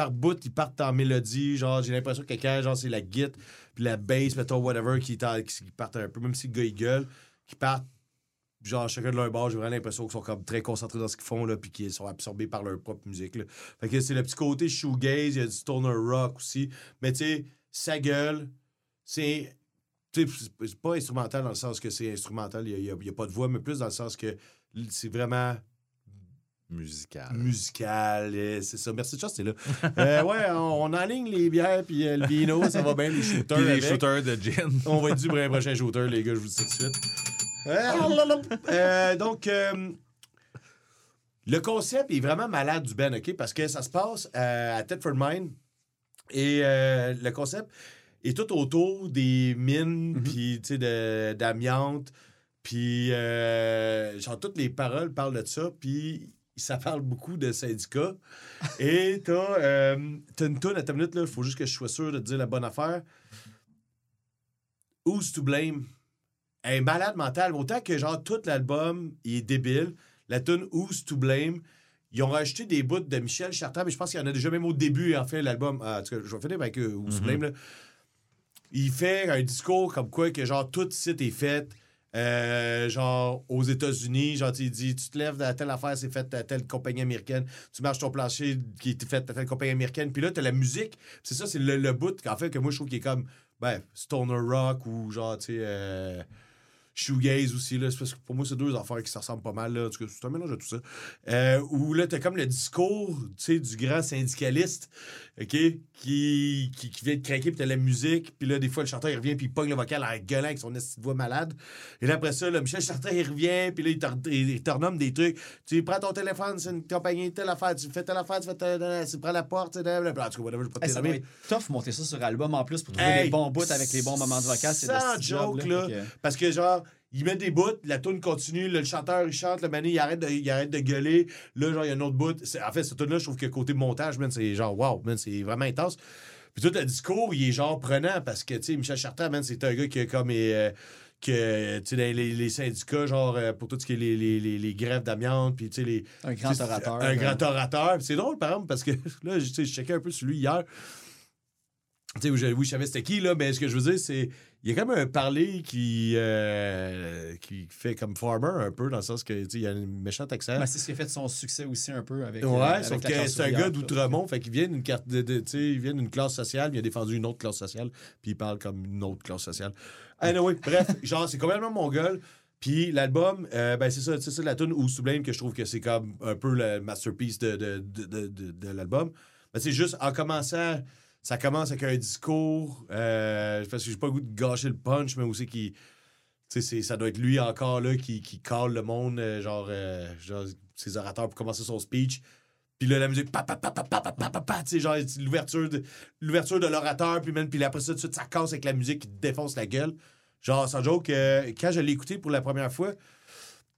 Par bout, ils partent en mélodie. Genre, j'ai l'impression que quelqu'un, genre, c'est la guitare, puis la bass, mettons, whatever, qui, partent un peu, même si le gars, il gueule, qui partent, genre, chacun de leur bord, j'ai vraiment l'impression qu'ils sont comme très concentrés dans ce qu'ils font, là, puis qu'ils sont absorbés par leur propre musique, là. Fait que c'est le petit côté shoegaze, il y a du stoner rock aussi. Mais, tu sais, sa gueule, c'est. C'est- pas instrumental dans le sens que c'est instrumental, il n'y a pas de voix, mais plus dans le sens que c'est vraiment Musical. musical. euh, c'est ça. Merci, Charles, c'est là. Euh, ouais, on, on enligne les bières puis euh, le vino, ça va bien, les shooters. Puis les avec. shooters de gin. On va être dû pour un prochain shooter, les gars, je vous dis tout de suite. Euh, donc, le concept est vraiment malade du Ben, OK? Parce que ça se passe à Thetford Mine. Et le concept est tout autour des mines, puis, tu sais, de- d'amiante. Puis, genre, toutes les paroles parlent de ça. Puis, ça parle beaucoup de syndicats. Et t'as euh, t'as une toune à ta minute, là. Faut juste que je sois sûr de te dire la bonne affaire. Who's to blame? Elle est malade mentale. Autant que, genre, tout l'album, il est débile. La tune Who's to blame? Ils ont rajouté des bouts de Michel Chartrand, mais je pense qu'il y en a déjà même au début, en fait, l'album. Ah, en tout cas, je vais finir avec euh, Who's to blame, là. Il fait un discours comme quoi que, genre, tout site est fait. Euh, genre aux États-Unis, genre tu dis tu te lèves à telle affaire, c'est fait à telle compagnie américaine, tu marches ton plancher qui est fait à telle compagnie américaine, puis là t'as la musique, c'est ça, c'est le, le bout en fait que moi je trouve qui est comme ben stoner rock ou genre tu sais euh, shoegaze aussi là, parce que pour moi c'est deux affaires qui se ressemblent pas mal là, en tout cas c'est un mélange de tout ça. Euh, où là t'as comme le discours tu sais du grand syndicaliste, ok, qui, qui, qui vient de craquer puis t'as la musique, puis là des fois le chanteur il revient puis il pogne le vocal en gueulant avec son voix malade. Et là, après ça, là, Michel Chartrand, il revient, puis là, il te, re- il te renomme des trucs. Tu prends ton téléphone, c'est une compagnie, telle affaire, tu fais telle affaire, tu, fais telle, tu prends la porte, tu. En tout cas, whatever, je pas te Hey, tough monter ça sur album en plus pour trouver Hey, les bons bouts avec les bons moments de vocal. C'est sans de joke, là. Parce que, genre, il met des bouts, la tune continue, là, le chanteur, il chante, le mané, il arrête de, il arrête de gueuler. Là, genre, il y a un autre bout. En fait, cette tune-là, je trouve que côté montage, man, c'est genre, wow, man, c'est vraiment intense. Puis tout le discours, il est genre prenant parce que, tu sais, Michel Chartrand, man, c'est un gars qui a comme. euh, que, tu sais, les, les syndicats, genre, euh, pour tout ce qui est les, les, les, grèves d'amiante, puis, tu sais, les. Un grand orateur. Un euh, grand orateur. C'est drôle, par exemple, parce que là, je tu sais, je checkais un peu sur lui hier. Tu sais, je- oui, je savais c'était qui, là, mais ce que je veux dire, c'est. Il y a quand même un parler qui, euh, qui fait comme farmer un peu, dans le sens que, il y a un méchant accent. ben, c'est ce qui a fait son succès aussi un peu avec. euh, Ouais, avec sauf que c'est un gars d'Outremont, fait qu'il vient d'une carte de, de- il vient d'une classe sociale, il a défendu une autre classe sociale, puis il parle comme une autre classe sociale. Anyway, bref, genre, c'est complètement mon gueule. Puis l'album, euh, ben c'est ça, c'est ça la tune ou Sublime que je trouve que c'est comme un peu le masterpiece de, de, de, de, de- de l'album. Ben, c'est juste en commençant, ça commence avec un discours, euh, parce que j'ai pas le goût de gâcher le punch, mais aussi qui. Tu sais, ça doit être lui encore là qui, qui cale le monde, euh, genre, euh, genre ses orateurs pour commencer son speech. Puis là, la musique, pa, pa, pa, pa, pa, pa, pa, pa, tu sais, genre, l'ouverture de, l'ouverture de l'orateur, puis même, puis après ça, tout ça casse avec la musique qui te défonce la gueule. Genre, sans joke, euh, quand je l'ai écouté pour la première fois,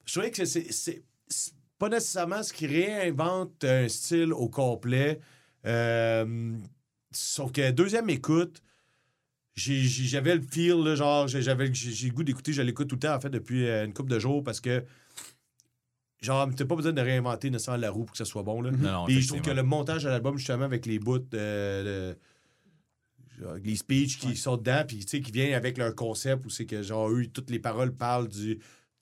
je trouvais que c'est, c'est, c'est pas nécessairement ce qui réinvente un style au complet. Euh, sauf que deuxième écoute, j'avais le feel, là, genre, j'ai- j'avais j'ai j'ai le goût d'écouter, je l'écoute tout le temps, en fait, depuis euh, une couple de jours, parce que, genre, t'as pas besoin de réinventer nécessairement la roue pour que ça soit bon, là. Non, non, Puis je trouve que le montage de l'album, justement, avec les bouts, euh, genre, les speeches qui sont dedans, puis tu sais, qui viennent avec leur concept, où c'est que, genre, eux, toutes les paroles parlent du,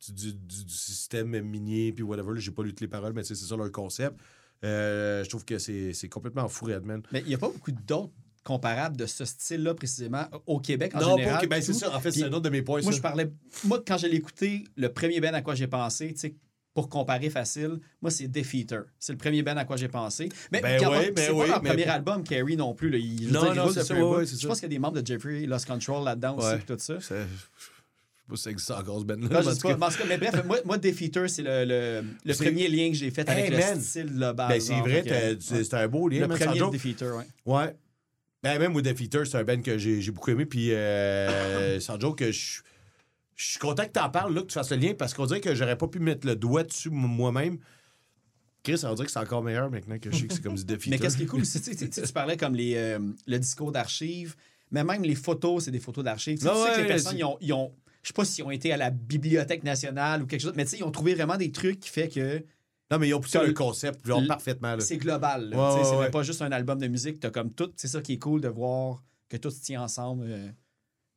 du, du- système minier, puis whatever. J'ai pas lu toutes les paroles, mais c'est ça leur concept. Euh, je trouve que c'est complètement fou, Redman. Mais il n'y a pas beaucoup d'autres comparables de ce style-là, précisément, au Québec en Non, général. pas, ok, ben, c'est ça. En fait, c'est un autre de mes points. Moi, ça. je parlais. Moi, quand je l'ai écouté, le premier band à quoi j'ai pensé, tu sais, pour comparer facile, moi, c'est Defeater. C'est le premier band à quoi j'ai pensé. Mais Ben ouais, c'est ben pas leur mais premier album, Carrie non plus. Là. Il, Non, dire, il non, ça, ouais, ouais, c'est Je pense qu'il y a des membres de Jeffrey Lost Control là-dedans aussi, tout ça. Pas si ça existe encore, ce band-là. Non, je en sais pas. Mais, en tout cas, mais bref, moi, moi Defeater, c'est le, le, premier lien que j'ai fait avec Hey, le man! style global. Ben, c'est vrai, ouais. c'est un beau lien, Le premier. Defeater, ouais. Ouais. Ben, même with Defeater, c'est un band que j'ai beaucoup aimé. Puis, euh, sans joke, que je je suis content que t'en parles, là, que tu fasses le lien, parce qu'on dirait que j'aurais pas pu mettre le doigt dessus moi-même. Chris, on dirait que c'est encore meilleur maintenant que je sais que c'est comme du Defeater. Mais qu'est-ce qui est cool, c'est tu tu tu parlais comme les, euh, le discours d'archives, mais même les photos, c'est des photos d'archives. Tu sais, Ah tu sais que ouais, les personnes, c'est- ils ont, ils ont- je sais pas s'ils ont été à la Bibliothèque nationale ou quelque chose, mais tu sais, ils ont trouvé vraiment des trucs qui fait que Non, mais ils ont poussé le concept genre, parfaitement. C'est global. Ouais, ouais, c'est ouais. pas juste un album de musique. T'as comme tout. C'est ça qui est cool de voir que tout se tient ensemble. euh,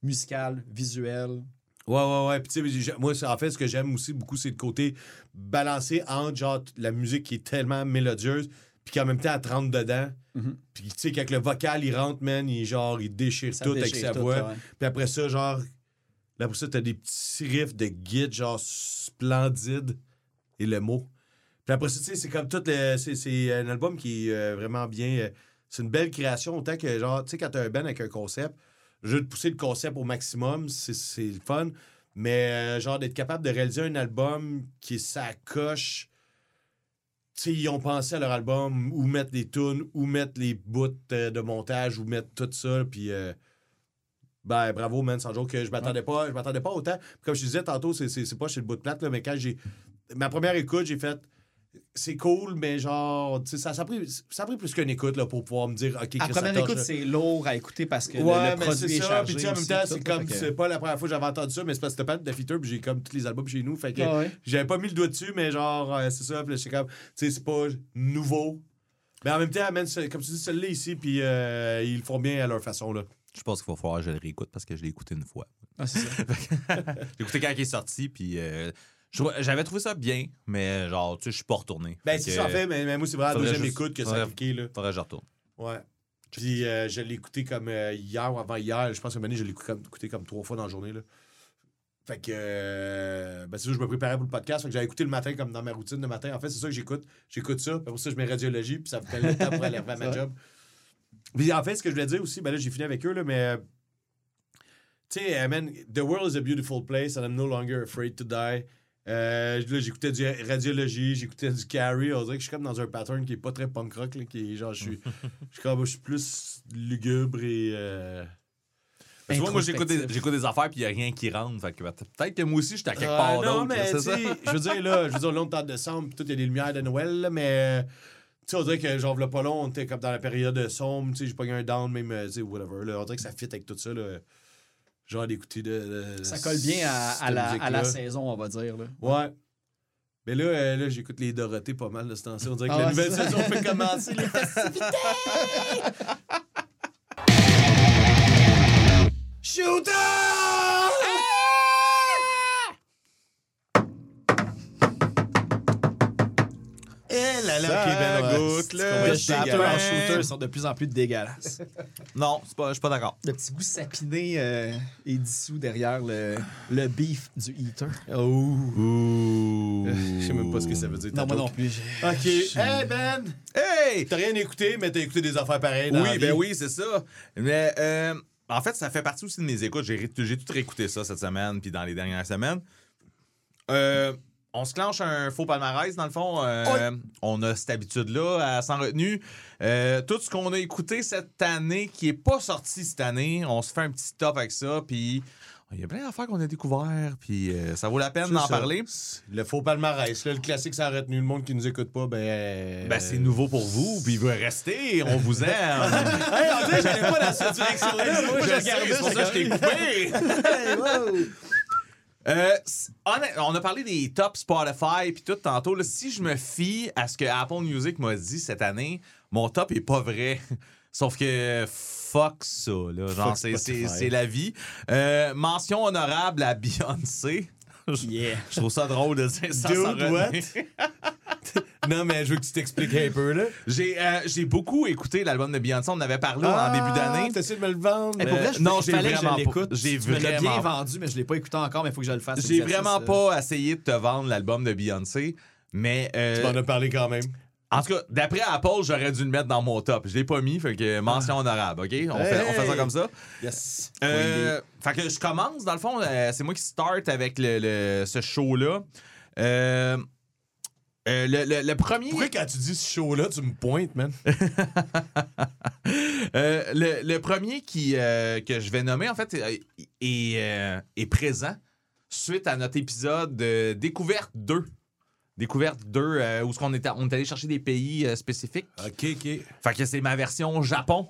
musical, visuel. Ouais, ouais, ouais. Puis, tu sais, moi, en fait, ce que j'aime aussi beaucoup, c'est le côté balancé entre genre la musique qui est tellement mélodieuse, puis qu'en même temps, elle te rentre dedans. Mhm. Puis, tu sais, quand le vocal, il rentre, man, il, genre, il déchire Ça tout avec sa tout, voix. Puis après ça, genre, là, après ça, t'as des petits riffs de guide, genre, splendides, et le mot. Puis après ça, tu sais, c'est comme tout le. C'est, un album qui est euh, vraiment bien. euh, c'est une belle création, autant que, genre, tu sais, quand t'as un band avec un concept, juste de pousser le concept au maximum, c'est, le fun. Mais, euh, genre, d'être capable de réaliser un album qui est sa coche. Tu sais, ils ont pensé à leur album, où mettre les tunes, où mettre les bouts de montage, où mettre tout ça, puis. Ben, bravo, man, sans joke, que je m'attendais pas, je m'attendais pas autant. Comme je te disais tantôt, c'est, c'est, c'est pas chez le bout de plate, là, mais quand j'ai. Ma première écoute, j'ai fait. C'est cool, mais genre, ça, ça, a pris, ça a pris plus qu'une écoute là, pour pouvoir me dire, OK, ça première écoute, c'est lourd à écouter parce que Ouais, le, mais produit c'est est ça. chargé. Puis, tu sais, en même temps, c'est comme, c'est pas la première fois que j'avais entendu ça, mais c'est parce que c'était pas de Fitter, puis j'ai comme tous les albums chez nous. Fait que Ah ouais. j'avais pas mis le doigt dessus, mais genre, euh, c'est ça. Puis là, j'étais comme, tu sais, c'est pas nouveau. Mais en même temps, c'est- comme tu dis, celle-là ici, puis euh, ils le font bien à leur façon, là. Je pense qu'il va falloir que je le réécoute parce que je l'ai écouté une fois. Ah, c'est ça. J'ai écouté quand il est sorti, puis euh, j'avais trouvé ça bien, mais genre, tu sais, je suis pas retourné. Ben, que, ça, en fait, mais, mais moi, c'est vraiment la deuxième juste- écoute que ça a cliqué, là. Faudrait que je retourne. Ouais. Puis euh, je l'ai écouté comme euh, hier ou avant hier. Je pense que année, je l'ai écouté comme, écouté comme trois fois dans la journée. Là. Fait que, euh, ben c'est ça, je me préparais pour le podcast. Fait que j'avais écouté le matin comme dans ma routine de matin. En fait, c'est ça que j'écoute. J'écoute ça. Puis Pour ça, je mets radiologie. Puis ça me fait le temps pour aller faire ma job. Puis en fait, ce que je voulais dire aussi, ben là, j'ai fini avec eux, là, mais. euh, Tu sais, euh, The world is a beautiful place and I'm no longer afraid to die. Euh, là, j'écoutais du radiologie, j'écoutais du carry. On dirait que je suis comme dans un pattern qui est pas très punk rock, là, qui est genre, je suis, je suis comme, je suis plus lugubre et. euh, Tu vois, moi, j'écoute des, des affaires, puis il n'y a rien qui rentre. Fait que peut-être que moi aussi, j'étais à quelque Euh, part non, d'autre. mais tu sais, je veux dire, là, je veux dire, on est en décembre, puis tout, il y a des lumières de Noël, là, mais. Tu sais, on dirait que, genre, v'là pas long, on était comme dans la période sombre, tu sais, j'ai pas eu un down, même, euh, tu sais, whatever, là. On dirait que ça fit avec tout ça, là. Genre, d'écouter de, de- Ça colle bien à, la, à la musique-là. saison, on va dire. Là. Ouais. Mais là, euh, là j'écoute les Dorothées pas mal de ce temps-ci. On dirait que Ah la nouvelle saison peut commencer. les festivités! Shooter! Eh là là, Ça ok, ben ouais. qu'on va Les shooters en shooter sont de plus en plus dégueulasses. Non, c'est pas- je suis pas d'accord. Le petit goût sapiné euh, est dissous derrière le, le beef du eater. Oh. Je sais même pas ce que ça veut dire. Non, moi non plus. Ok. Hey, Ben! Hey! T'as rien écouté, mais t'as écouté des affaires pareilles. dans la Oui, vie. ben oui, c'est ça. Mais euh, en fait, ça fait partie aussi de mes écoutes. J'ai tout réécouté ça cette semaine, puis dans les dernières semaines. Euh, on se clenche un faux palmarès, dans le fond. Euh, On a cette habitude-là, à sans retenue. Euh, tout ce qu'on a écouté cette année, qui est pas sorti cette année, on se fait un petit top avec ça, puis il y a plein d'affaires qu'on a découvert, puis euh, ça vaut la peine d'en parler. Le faux palmarès, là, le classique sans retenue. Le monde qui nous écoute pas, ben. Ben, c'est nouveau pour vous, puis il veut rester, on vous aime. Hey, on dirait pas dans cette direction-là. Moi, c'est pour ça que je t'ai coupé. honnête- on a parlé des top Spotify puis tout tantôt. Là, si je me fie à ce que Apple Music m'a dit cette année, mon top est pas vrai. Sauf que fuck ça, là. Genre, c'est- Spotify. c'est c'est la vie. Euh, mention honorable à Beyoncé. Je- Yeah. Je trouve ça drôle de dire ça. Dude, what? Non, mais je veux que tu t'expliques un peu, là. J'ai euh, j'ai beaucoup écouté l'album de Beyoncé. On en avait parlé en début d'année. T'as essayé de me le vendre. Hey, pour vrai, je non, j'ai vraiment je l'écoute. j'ai me l'as bien vraiment- vendu, mais je l'ai pas écouté encore, mais il faut que je le fasse. J'ai vraiment euh. pas essayé de te vendre l'album de Beyoncé. Mais euh, Tu m'en as parlé quand même. En tout cas, d'après Apple, j'aurais dû le mettre dans mon top. Je l'ai pas mis, fait que mention honorable, OK? On, fait, on fait ça comme ça. Yes. Euh, fait que je commence, dans le fond, euh, c'est moi qui start avec le, le- ce show-là. Euh, euh, le, le- le premier. Pourquoi quand tu dis ce show-là, tu me pointes, man? Euh, le, le premier qui, euh, que je vais nommer, en fait, euh, est, euh, est présent suite à notre épisode de Découverte 2. Découverte 2, euh, où qu'on était, on est allé chercher des pays spécifiques. OK, OK. Fait que c'est ma version Japon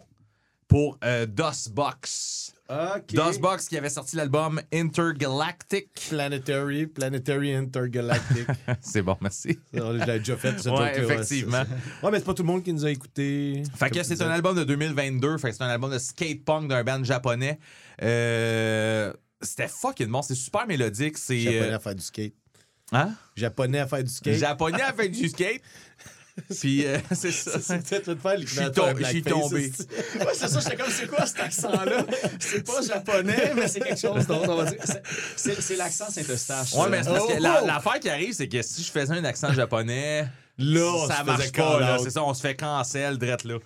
pour DOSBox. OK. DOSBox qui avait sorti l'album Intergalactic. Planetary, Planetary Intergalactic. C'est bon, merci. On l'a déjà fait, ce Ouais, effectivement. Ouais, mais c'est pas tout le monde qui nous a écoutés. Fait que c'est un album de 2022. Fait que c'est un album de skate punk d'un band japonais. Euh, C'était fucking bon. C'est super mélodique. C'est. Japonais euh, à faire du skate. Hein? Japonais à faire du skate. Japonais à faire du skate? Puis euh, c'est ça. C'est peut-être de faire Je suis tom- tombé. Ouais, c'est ça, j'étais comme, c'est quoi cet accent-là? C'est pas japonais, mais c'est quelque chose d'autre, on va dire. C'est- l'accent Saint-Eustache. Ouais, ça. mais c'est parce que Oh, la- oh! l'affaire qui arrive, c'est que si je faisais un accent japonais, Là, ça marche pas. là. C'est ça, on se fait cancel, drette là.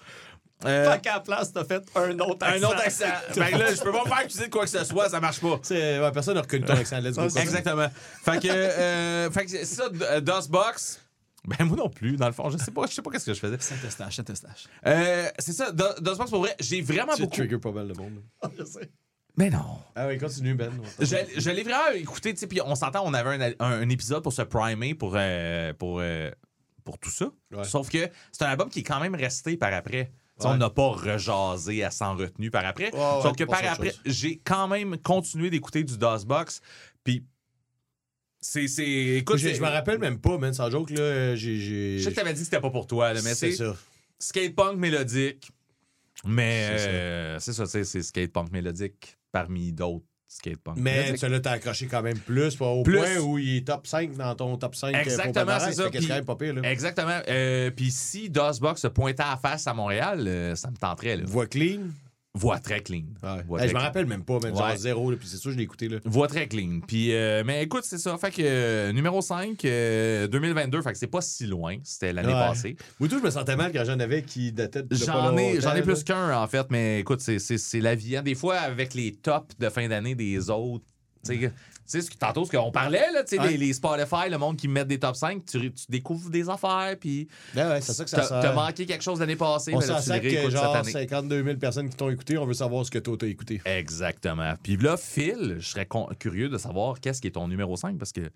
Euh, Fait qu'à la place, t'as fait un autre accent. un autre accent. fait que là, je peux pas me faire accuser de quoi que ce soit, ça marche pas. Ouais, personne n'a reconnu ton accent. Let's go. Exactement. Fait que, euh, fait que c'est ça, D- DOSBox. Ben, moi non plus, dans le fond. Je sais pas, je sais pas qu'est-ce que je faisais. Saint-Eustache, Saint-Eustache. Euh, c'est ça, Do- DOSBox, pour vrai, j'ai vraiment Tu beaucoup. trigger pas mal de monde. Je sais. Mais non. Ah oui, continue, Ben. Je, je l'ai vraiment écouté, tu sais, puis on s'entend, on avait un, un- un épisode pour se primer pour, euh, pour, euh, pour tout ça. Ouais. Sauf que c'est un album qui est quand même resté par après. Tu sais, Ouais. On n'a pas rejasé à s'en retenu par après. Ouais, ouais, Sauf que par à autre après, chose. j'ai quand même continué d'écouter du DOSBox. Puis c'est. c'est- Écoute, Je je me rappelle même pas, man. Sans joke, là, j'ai. j'ai- Je sais que t'avais dit que c'était pas pour toi, là, mais C'est c'est ça. skatepunk mélodique. Mais C'est ça. euh, c'est ça, tu sais, c'est skatepunk mélodique parmi d'autres skatepunk. Mais mélodiques. l'as t'as accroché quand même plus, pas au Plus. point où il est top 5 dans ton top 5. euh, Exactement, c'est ça. fait que C'est Puis- quand même pas pire, là. Exactement. Euh, Puis si DOSBox se pointait à face à Montréal, euh, ça me tenterait. Là. Voix clean. Voix très clean. Ouais. Voix Hey, très je me rappelle même pas, man. Genre zéro, là, puis c'est sûr, je l'ai écouté, là. Voix très clean. Puis, euh, mais écoute, c'est ça. Fait que euh, numéro 5, euh, 2022, fait que c'est pas si loin. C'était l'année Ouais. passée. Moi, tout, je me sentais mal quand j'en avais qui datait de J'en ai, j'en ai plus qu'un, en fait, mais écoute, c'est, la vie. hein. Des fois, avec les tops de fin d'année des autres, sais, tantôt, ce qu'on parlait, là, Ouais. les, les Spotify, le monde qui met des top 5, tu, tu découvres des affaires, puis Ben ouais, c'est ça que ça t'as, manqué quelque chose l'année passée, On mais là, s'en tu le sac que cette genre année. 52 000 personnes qui t'ont écouté, on veut savoir ce que toi t'as écouté. Exactement. Puis là, Phil, je serais curieux de savoir qu'est-ce qui est ton numéro 5 parce que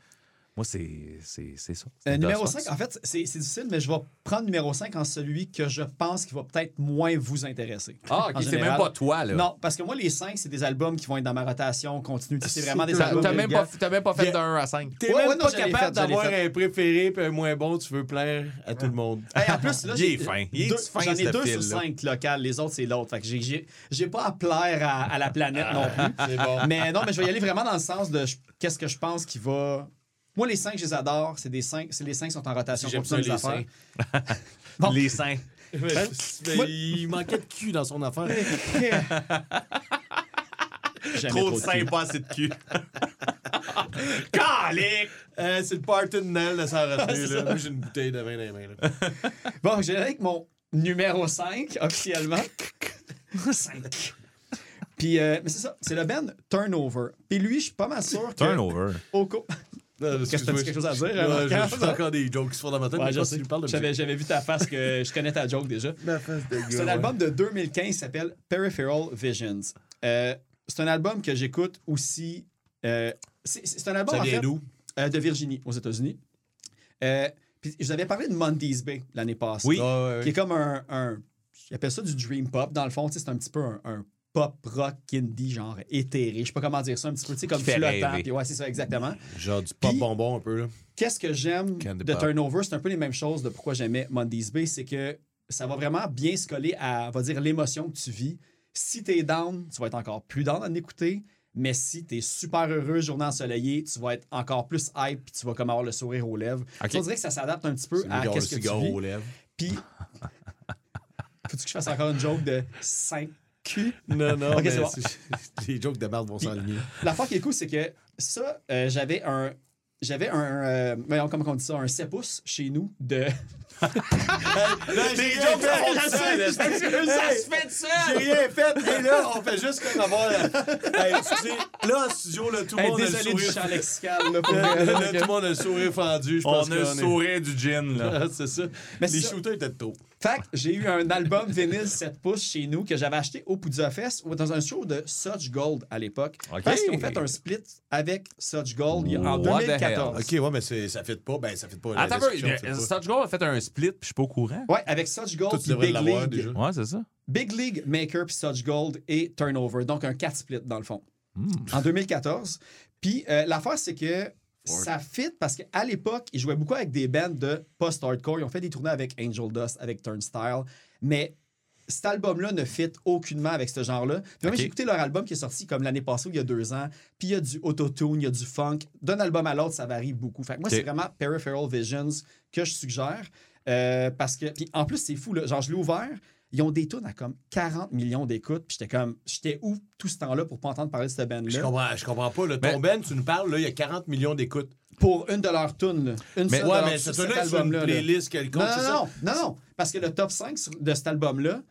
moi, c'est, c'est, c'est ça. Euh, numéro DOSBox. 5, en fait, c'est c'est difficile, mais je vais prendre numéro 5 en celui que je pense qui va peut-être moins vous intéresser. Ah, ok, c'est même pas toi, là. Non, parce que moi, les 5, c'est des albums qui vont être dans ma rotation continue. C'est vraiment des albums. t'as même même pas fait Yeah. d'un 1 à 5. T'es Ouais, même pas capable d'avoir un préféré puis un moins bon, tu veux plaire à tout le monde. Hey, en plus, là, j'ai- fin. J'en ai deux sur cinq locales, les autres, c'est l'autre. Fait que j'ai- j'ai j'ai pas à plaire à, à la planète non plus. Bon. Mais non, mais je vais y aller vraiment dans le sens de qu'est-ce que je pense qui va. Moi, les cinq, je les adore. C'est des cinq, c'est les cinq qui sont en rotation. J'aime continue ça, les affaires. Bon. Les seins. Mais- mais il manquait de cul dans son affaire. Trop de seins, pas assez de cul. Calique! Euh, c'est le party de Nel de sa retenue. là. ça. Moi, j'ai une bouteille de vin dans les mains. Là. Bon, j'ai avec mon numéro 5, officiellement. 5. Puis, euh, mais c'est ça, c'est le band Turnover. Puis lui, je suis pas mal sûr que. Turnover. Au co- Non, Qu'est-ce que t'as-tu quelque chose à dire, Ouais, je fais encore des jokes qui se font dans ma tête. Ouais, mais je sais. tu parles de J'avais, j'avais vu ta face que je connais ta joke déjà. Ma face de C'est un album de 2015 qui s'appelle Peripheral Visions. Euh, c'est un album que j'écoute aussi. euh, c'est, c'est un album Ça en vient fait, d'où? euh, de Virginie, aux États-Unis. Puis je vous avais parlé de Mondays Bay l'année passée. Oui. Qui est comme un. un J'appelle ça du dream pop. Dans le fond, tu c'est un petit peu un, un pop rock indie, genre éthéré. Je sais pas comment dire ça, un petit peu, tu sais, comme flottant. Puis ouais, c'est ça, exactement. Genre du pop bonbon un peu. Là. Qu'est-ce que j'aime de Pop. Turnover? C'est un peu les mêmes choses de pourquoi j'aimais Mondays Bay, c'est que ça va vraiment bien se coller à, on va dire, l'émotion que tu vis. Si t'es down, tu vas être encore plus down en écouter. Mais si t'es super heureux, journée ensoleillée, tu vas être encore plus hype puis tu vas comme avoir le sourire aux lèvres. Ok. On dirait que ça s'adapte un petit peu à le qu'est-ce que tu vis. aux lèvres. Puis, faut-tu que je fasse encore une joke de 5 Non, non, mais bon. les jokes de merde vont s'enligner. L'affaire qui est cool, c'est que ça, euh, j'avais un. J'avais un. euh, comment on dit ça? Un 7 pouces chez nous de. Des jokes, ça ça, sais, là. je sais, Ça se fait de ça! J'ai rien fait. Et là, on fait juste comme avoir. Hey, excusez, là, en studio, là, tout le Hey, monde a le désolé du sourire. champ lexical. Là, pour Là, tout le monde a le sourire fendu. Je On pense a le qu'on est- sourire du gin, là. Ah, c'est ça. Mais les shooters étaient de trop. Fait que j'ai eu un album vinyle 7 pouces chez nous que j'avais acheté au Poudja Fest ou dans un show de Such Gold à l'époque. OK. Parce qu'ils ont fait un split avec Such Gold en What the 2014. Ok, ouais, mais ça fait pas. Ben, ça fait pas. Attends euh. Such Gold a fait un split split, puis je suis pas au courant. Ouais, avec Such Gold puis devrais Big l'avoir League. déjà. Ouais, c'est ça. Big League, Maker puis Such Gold et Turnover. Donc un 4 split dans le fond. En 2014. Puis euh, l'affaire, c'est que ça fit parce qu'à l'époque, ils jouaient beaucoup avec des bands de post-hardcore. Ils ont fait des tournées avec Angel Dust, avec Turnstile. Mais cet album-là ne fit aucunement avec ce genre-là. Puis même, Ok. j'ai écouté leur album qui est sorti comme l'année passée ou il y a deux ans. Puis il y a du autotune, il y a du funk. D'un album à l'autre, ça varie beaucoup. Fait que moi, c'est vraiment Peripheral Visions que je suggère. Euh, parce que, puis en plus, c'est fou, là. Genre, je l'ai ouvert. Ils ont des tunes à comme 40 millions d'écoutes. Puis j'étais comme, j'étais où tout ce temps-là pour pas entendre parler de cette Je band-là? comprends, je comprends pas. Là, ton Ben, tu nous parles, là, il y a 40 millions d'écoutes. Pour une de leurs tunes, là. Une Mais- seule Ouais, de mais leurs- c'est cet une album-là. là. playlist quelconque, Non, non, non, non, non, parce que le top 5 sur- de cet album-là,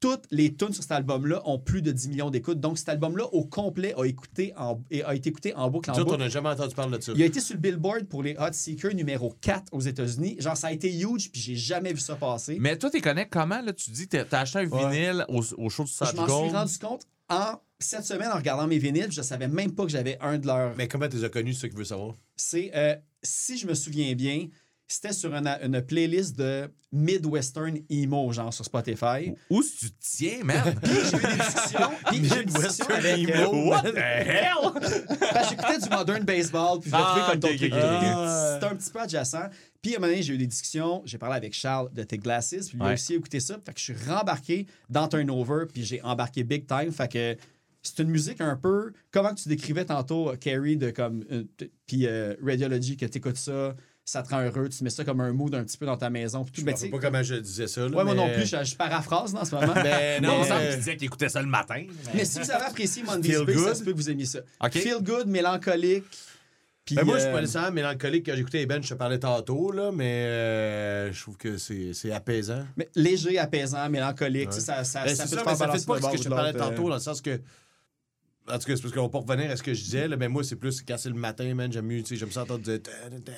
toutes les tunes sur cet album-là ont plus de 10 millions d'écoutes. Donc, cet album-là, au complet, a, écouté en- et a été écouté en boucle en autres, on n'a jamais entendu parler de ça. Il a été sur le Billboard pour les Hot Seekers numéro 4 aux États-Unis. Genre, ça a été huge, puis j'ai jamais vu ça passer. Mais toi, tu connais comment? Là, tu dis que t'as acheté un Ouais. vinyle au, au show de je Such m'en suis rendu compte en cette semaine en regardant mes vinyles. Je savais même pas que j'avais un de leurs. Mais comment tu les as connus, c'est ça que je veux savoir? C'est, euh, si je me souviens bien, c'était sur une, une playlist de Midwestern Emo, genre sur Spotify. Où que tu tiens, man? Puis j'ai eu des discussions. Puis j'ai eu des discussions avec. euh, What the hell? j'écoutais du modern baseball, puis je l'ai Ah, trouvé comme trucs. ok, ok. C'était un petit peu adjacent. Puis à un moment donné, j'ai eu des discussions. J'ai parlé avec Charles de Tech Glasses, puis lui Ouais. aussi écouté ça. Fait que je suis rembarqué dans Turnover, puis j'ai embarqué big time. Fait que c'est une musique un peu. Comment tu décrivais tantôt, euh, Carrie, de comme. euh, puis euh, Radiology, que tu écoutes ça, ça te rend heureux, tu mets ça comme un mood un petit peu dans ta maison. Puis tout. Je Mais ne tu sais pas comment je disais ça. Là, Ouais, moi non mais- plus, je, je paraphrase en ce moment. Ben, Non, me semble euh, qu'il disait qu'il écoutait ça le matin. Mais si vous avez apprécié Monday's Feel Bay, ça se peut que vous aimiez ça. Feel good, mélancolique. Puis, Ben, moi, je suis euh, pas nécessairement mélancolique quand j'écoutais bands, je te parlais tantôt, là, mais euh, je trouve que c'est apaisant. mais léger, apaisant, mélancolique. Ça, ça, Ben, ça peut ça, te mais ça fait pas ce que je te parlais euh. tantôt, dans le sens que. En tout cas, c'est parce qu'on va pas revenir à ce que je disais, là, mais moi, c'est plus quand c'est le matin, man, j'aime mieux, tu sais, j'aime ça entendre dire.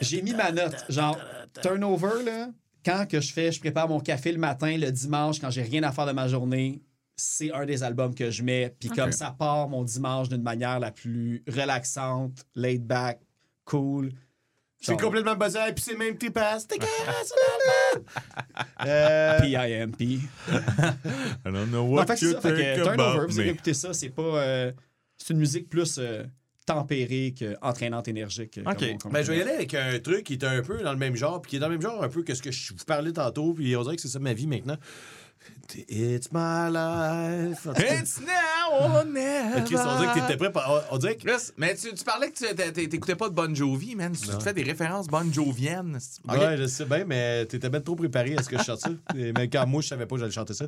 J'ai mis ma note. Genre, turnover, là, quand que je fais, je prépare mon café le matin, le dimanche, quand j'ai rien à faire de ma journée, c'est un des albums que je mets. Puis comme ça part mon dimanche d'une manière la plus relaxante, laid back, cool. C'est complètement buzzé, puis c'est même tes passes. T'es carré, euh, PIMP. I don't know En what fait, c'est you ça. Fait que think Turnover, about vous avez écouté ça, c'est pas. euh, c'est une musique plus euh, tempérée qu'entraînante, énergique. euh, Ok. comme on- comme Ben, je vais y aller avec un truc qui est un peu dans le même genre, puis qui est dans le même genre un peu que ce que je vous parlais tantôt, puis on dirait que c'est ça ma vie maintenant. It's my life. It's now or never. Chris, on dirait que t'étais prêt. On dirait que. Chris, mais tu, tu parlais que tu t'é- t'é- t'écoutais pas de Bon Jovi, man. Tu te fais des références Bon Joviennes. Ok. Ouais, je sais bien, mais t'étais bien trop préparé à ce que je chante ça. Même quand moi, je savais pas que j'allais chanter ça.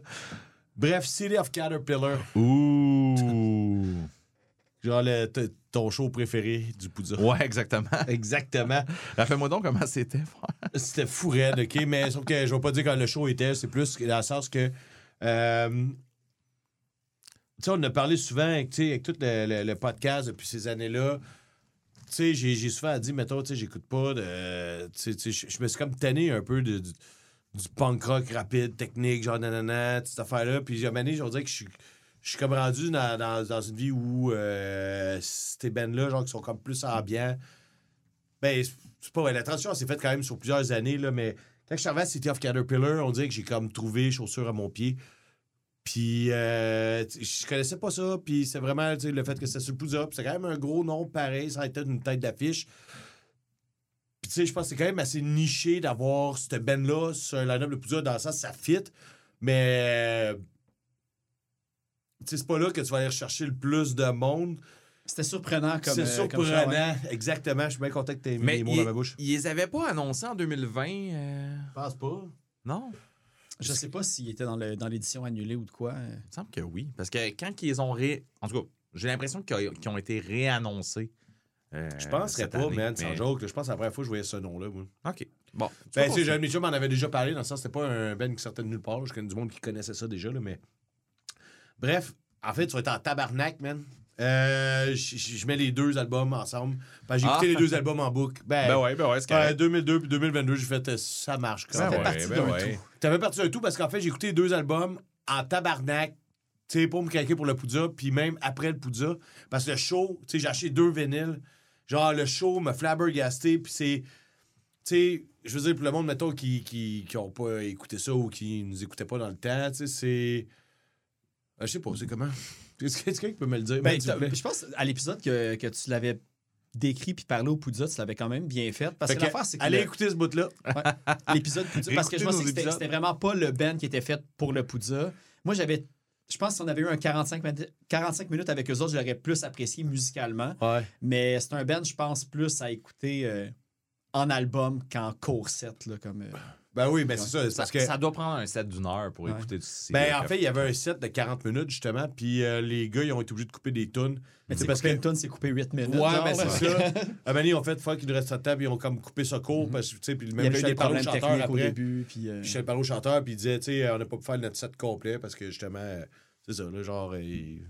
Bref, City of Caterpillar. Ouh. Genre le- ton show préféré du Poudza. Ouais, exactement. Exactement. Rappelle-moi donc comment c'était. frère. C'était fou raide, OK? Mais sauf que je vais pas dire quand le show était, c'est plus dans le sens que. euh, tu sais, on a parlé souvent avec, avec tout le, le- le podcast depuis ces années-là. Tu sais, j'ai souvent dit, mettons, tu sais, j'écoute pas de. Je je me suis comme tanné un peu de, du, du punk rock rapide, technique, genre nanana, toute cette affaire-là. Puis, à un moment donné, on dirait que je suis. Je suis comme rendu dans, dans- dans une vie où euh, ces bands-là, genre, qui sont comme plus ambiants. Ben, c'est- pas vrai. La transition, s'est faite quand même sur plusieurs années, là, mais quand je suis arrivé à City of Caterpillar, on dirait que j'ai comme trouvé chaussures à mon pied. Puis, euh, je connaissais pas ça. Puis, c'est vraiment le fait que c'était sur le Poudza. Puis, c'est quand même un gros nom pareil. Ça a été une tête d'affiche. Puis, tu sais, je pense que c'est quand même assez niché d'avoir cette band-là sur un line-up de Poudza. Dans le sens, ça fit. Mais, sais, c'est pas là que tu vas aller rechercher le plus de monde. C'était surprenant comme. C'est euh, comme choix, ouais. surprenant. Exactement. Je suis bien content que tu aies mis Mais les mots dans ma bouche. ils les avaient pas annoncés en 2020. euh, Je pense pas. Non? Je sais pas s'il était dans le- dans l'édition annulée ou de quoi. euh. Il me semble que oui. Parce que quand ils ont ré... En tout cas, j'ai l'impression qu'ils qu'ils ont été réannoncés. euh, Je penserais pas, année, man, sans mais- joke. Je pense que c'est la première fois que je voyais ce nom-là. moi. OK. Bon. Ben, tu sais, chum m'en avait déjà parlé, dans le sens c'était pas un Ben qui sortait de nulle part. Je connais du monde qui connaissait ça déjà, là, mais. Bref, en fait, tu vas être en tabarnak, man. Euh, je mets les deux albums ensemble. Ben, j'ai écouté Ah. les deux albums en boucle. Ben, Ben ouais, ben ouais, c'est euh, correct. 2002 puis 2022, j'ai fait euh, ça marche. quand Ben même. fait partie ben d'un ouais. tout. Ça fait partie d'un tout parce qu'en fait, j'ai écouté les deux albums en tabarnak. Tu sais, pour me calquer pour le Poudza, puis même après le Poudza. Parce que le show, tu sais, j'ai acheté deux vinyles. Genre, le show m'a flabbergasté, puis c'est. Tu sais, je veux dire, pour le monde, mettons, qui qui, qui ont pas écouté ça ou qui nous écoutaient pas dans le temps, tu sais, c'est. Ah, je sais pas, c'est comment? Est-ce que quelqu'un peut me le dire? Ben, je pense à l'épisode que, que tu l'avais décrit puis parlé au Poudza, tu l'avais quand même bien fait. Parce Fait que l'affaire, c'est que allez le- écouter ce bout-là. l'épisode Poudza, parce que je nos que c'était vraiment pas le band qui était fait pour le Poudza. Moi, j'avais. Je pense que si on avait eu un 45, min- 45 minutes avec eux autres, je l'aurais plus apprécié musicalement. Ouais. Mais c'est un band, je pense, plus à écouter euh, en album qu'en court set. Là, comme, euh, Ben oui, ben c'est ça. parce que. ça doit prendre un set d'une heure pour Ouais. écouter du. Ben, en fait, il y avait un set de 40 minutes, justement, puis euh, les gars, ils ont été obligés de couper des tunes. mais C'est parce parce que- tune, c'est coupé 8 minutes. Ouais, genre, ben c'est ça. À ils ont fait fuck, il nous reste sa table, ils ont comme coupé ça court, parce que, tu sais, puis Il y même avait eu Michel chanteur techniques au après. début. Puis, euh, Michel chanteur, puis il disait, tu sais, on n'a pas pu faire notre set complet, parce que, justement, c'est ça, là, genre, il-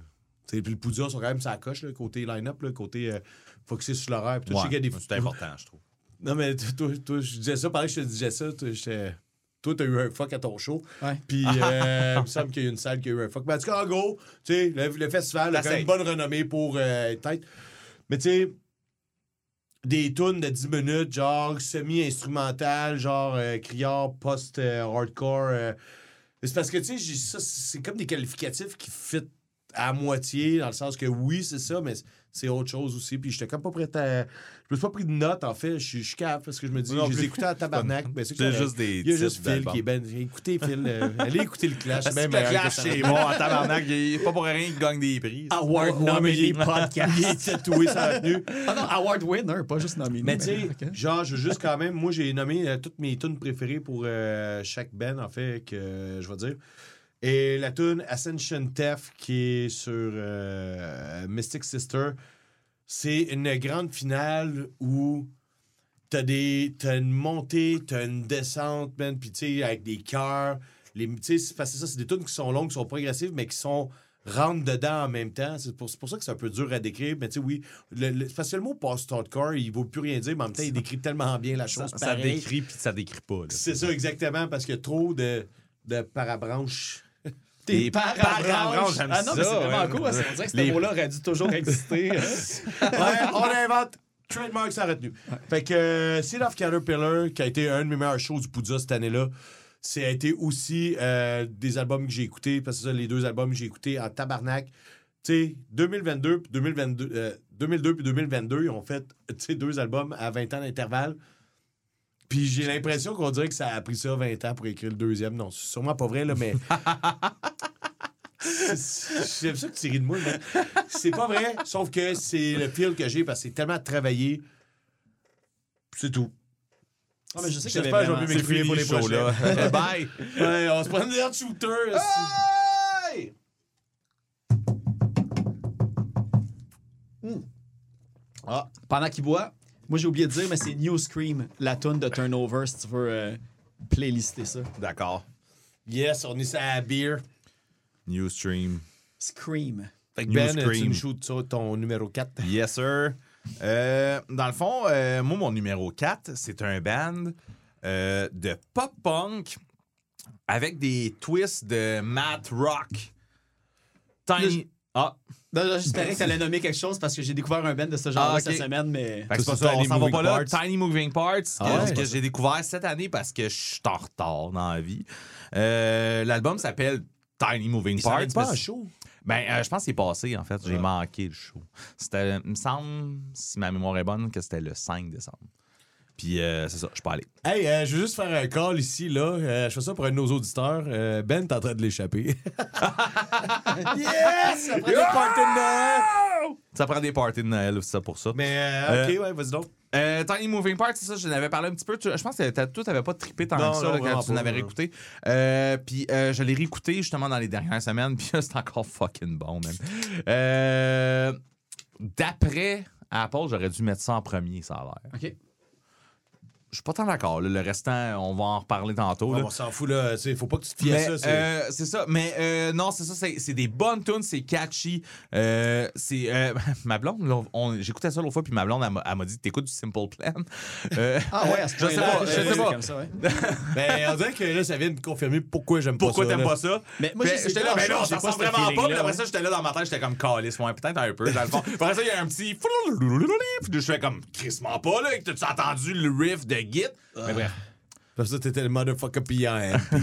tu sais, puis le Poudja sont quand même sa coche, là, côté line-up, là, côté euh, focusé sur l'horaire, des- c'est important, je trouve. Non, mais toi, toi, je disais ça, pareil que je te disais ça, toi, j'étais- Toi, t'as eu un fuck à ton show. Puis, euh, il me semble qu'il y a une salle qui a eu un fuck. Mais en tout cas, en gros, tu sais, le, le festival a quand même une bonne renommée pour euh, être tête. Mais tu sais, des tunes de 10 minutes, genre semi-instrumental, genre euh, criard, post-hardcore. c'est parce que, tu sais, ça, c'est comme des qualificatifs qui fit à moitié, dans le sens que oui, c'est ça, mais c'est autre chose aussi. Puis j'étais comme pas prêt à. Je me suis pas pris de notes, en fait. Je suis- cave parce que je me dis, Non je les écoutais à tabarnak. mais c'est juste des Il y a juste Phil qui est ben. Écoutez, Phil. euh, allez écouter le Clash. Parce que le meilleur Clash, c'est bon en tabarnak? Il est pas pour rien qu'il gagne des prix. Award mais il nominee est- podcast. Il est tatoué la tenue. Ah non, award winner, pas juste nominé. Mais tu sais, ok. genre, je veux juste quand même, moi, j'ai nommé euh, toutes mes tunes préférées pour euh, chaque band, en fait, que euh, je vais dire. Et la tune Ascension Theft, qui est sur euh, Mystic Sister, c'est une grande finale où t'as des t'as une montée, t'as une descente, man, puis tu sais, avec des cœurs. Les, tu sais, c'est parce que ça, c'est des tunes qui sont longues, qui sont progressives, mais qui sont rentrent dedans en même temps. C'est pour, pour ça que c'est un peu dur à décrire. Mais tu sais, oui, le, le- c'est parce que le mot post-hardcore, il vaut plus rien dire, mais en même temps, il décrit tellement bien la chose. ça décrit puis ça décrit pas. C'est ça, exactement, parce a trop de, de parabranches. Des parabranches. Ah non, mais c'est vraiment ouais. cool. hein. On dirait que ce Les- mot-là aurait dû toujours exister. hein. Ouais, on invente. Trademark, ça a retenu. Fait que euh, Seed of Caterpillar, qui a été un de mes meilleurs shows du Poudza cette année-là, ça a été aussi euh, des albums que j'ai écoutés, parce que ça, les deux albums que j'ai écoutés en tabarnak. Tu sais, 2022 puis 2022, euh, 2002 puis 2022, ils ont fait deux albums à 20 ans d'intervalle. Puis j'ai l'impression qu'on dirait que ça a pris ça 20 ans pour écrire le deuxième. Non, c'est sûrement pas vrai, là, mais. C'est- J'aime ça que tu ris de moi, mais c'est pas vrai. Sauf que c'est le feel que j'ai parce que c'est tellement travaillé. C'est tout. Ah, mais je sais que J'espère que je vais m'exprimer pour les show, prochains. là. Bye! Ouais, on se prend des hot shooters. Hey! Ah, pendant qu'il boit, moi j'ai oublié de dire, mais c'est New Scream, la tune de Turnover, si tu veux euh, playlister ça. D'accord. Yes, on est la beer. New stream. Scream. Fait que New Ben, tu Scream. me shoots ça, ton numéro 4. Yes, sir. Euh, dans le fond, euh, moi, mon numéro 4, c'est un band euh, de pop-punk avec des twists de math rock. Tiny. Ah, Non, non, J'espérais que tu allais nommer quelque chose parce que j'ai découvert un band de ce genre-là Ah, cette semaine, mais. Fait que c'est Ça, pas c'est ça, on Tiny s'en va Moving pas là. Parts. Tiny Moving Parts, Ah que, ouais? que j'ai découvert cette année parce que je suis en retard dans la vie. Euh, L'album s'appelle Tiny Moving Parts. arrête pas c'est- show. Ben, euh, je pense que c'est passé, en fait. J'ai Ah. manqué le show. C'était, il me semble, si ma mémoire est bonne, que c'était le 5 décembre. Puis, euh, c'est ça, je suis pas allé. Hey, euh, je veux juste faire un call ici, là. Euh, je fais ça pour un de nos auditeurs. Euh, ben, t'es en train de l'échapper. yes! Après le party de Noël! Ça prend des parties de Noël aussi, ça, pour ça. Mais, euh, ok, ouais, vas-y donc. Euh, Tiny Moving Parts, c'est ça, je n'avais parlé un petit peu. Tu- Je pense que t'as- toi, t'avais pas trippé tant Non, que ça non, là, vraiment quand tu l'avais réécouté. Euh, puis euh, je l'ai réécouté justement dans les dernières semaines, puis là, c'est encore fucking bon, man. Euh, D'après Apple, j'aurais dû mettre ça en premier, ça a l'air. OK. Je suis pas tant d'accord. Le restant, on va en reparler tantôt. là. on s'en fout, là. Il faut pas que tu te fies à ça. c'est- euh, c'est ça. Mais euh, non, c'est ça. C'est, c'est des bonnes tunes, c'est catchy. Euh, c'est euh, ma blonde. là, on- j'écoutais ça l'autre fois, puis ma blonde, elle m'a, elle m'a dit T'écoutes du Simple Plan Euh, Ah ouais, à ce Je sais pas, je sais pas. comme ça, ouais. Ben, on dirait que là, ça vient de confirmer pourquoi j'aime pas Pourquoi ça. t'aimes là. pas ça? Mais moi, je sais j'étais pas, là, mais j'ai non, pas ça ressemble vraiment pas. Puis après ça, j'étais là dans ma tête, j'étais comme calice, ouais, peut-être un peu, dans le fond. Après ça, il y a un petit. Puis je fais comme, crissement pas, là. T'as-tu entendu le riff de Git. Mais bref. Parce que t'étais le motherfucker. Je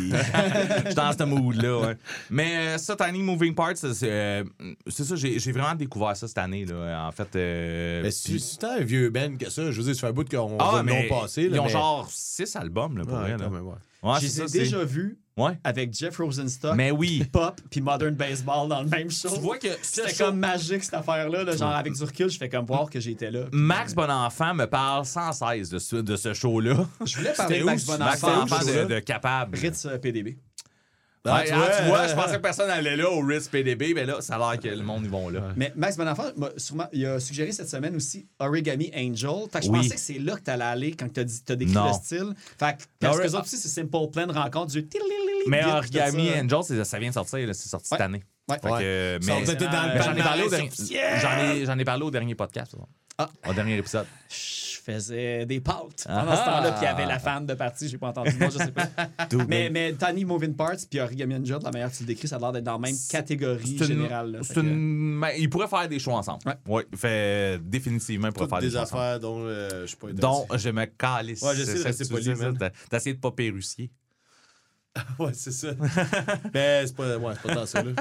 suis dans ce mood-là, ouais. Mais euh, ça, Tiny Moving Parts, c'est euh, c'est ça, j'ai j'ai vraiment découvert ça cette année, là. En fait. euh, mais si puis- si t'as un vieux band que ça, je veux dire, ça fait un bout qu'on ah, va mais non passer. ils ont mais... genre six albums, là, pour Ouais, vrai, là. quand même, ouais. Ouais, Je les ai ça, déjà vus Ouais. avec Jeff Rosenstock, Mais oui. Pop puis Modern Baseball dans le même show. Tu vois que C'était comme show- magique cette affaire-là. là, genre avec du recul, je fais comme voir que j'étais là. Max Bonenfant me parle sans cesse de ce, de ce show-là. Je voulais parler de Max ça? Max Bonenfant. Bonenfant de Capable. Ritz euh, PDB. Ah, Ouais, tu ah, vois, tu vois, je pensais que personne allait là au Ritz PDB, mais là, ça a l'air que le monde, ils vont là. Mais Max Bonenfant, m'a sûrement, il a suggéré cette semaine aussi Origami Angel. Fait que je Oui. pensais que c'est là que t'allais aller quand t'as dit- t'as décrit Non. le style. Fait que, parce que les autres aussi, c'est Simple Plan rencontre du Mais Origami. Angel, ça vient de sortir, là, c'est sorti cette année. Ouais. Fait que, mais- euh, mais j'en ai parlé au dernier, j'en ai, j'en ai parlé au dernier podcast. Ah. Au dernier épisode. Faisais des pâtes Ah. pendant ce temps-là, puis il y avait la fan de partie, j'ai pas entendu. Moi, je sais pas. mais, mais Tiny Moving Parts puis Origami Angel, la manière que tu le décris, ça a l'air d'être dans la même catégorie C'est une- générale. là. c'est Fait que- une- mais ils pourraient faire des shows ensemble. Ouais. Ouais, fait définitivement ils pourraient Toutes faire des, des shows ensemble. affaires dont euh, je suis pas Dont je me calisse. Ouais, j'essaie de rester poli, essayé de pas pérussier. Ouais, c'est ça. mais c'est pas, ouais, c'est pas tant ça, là.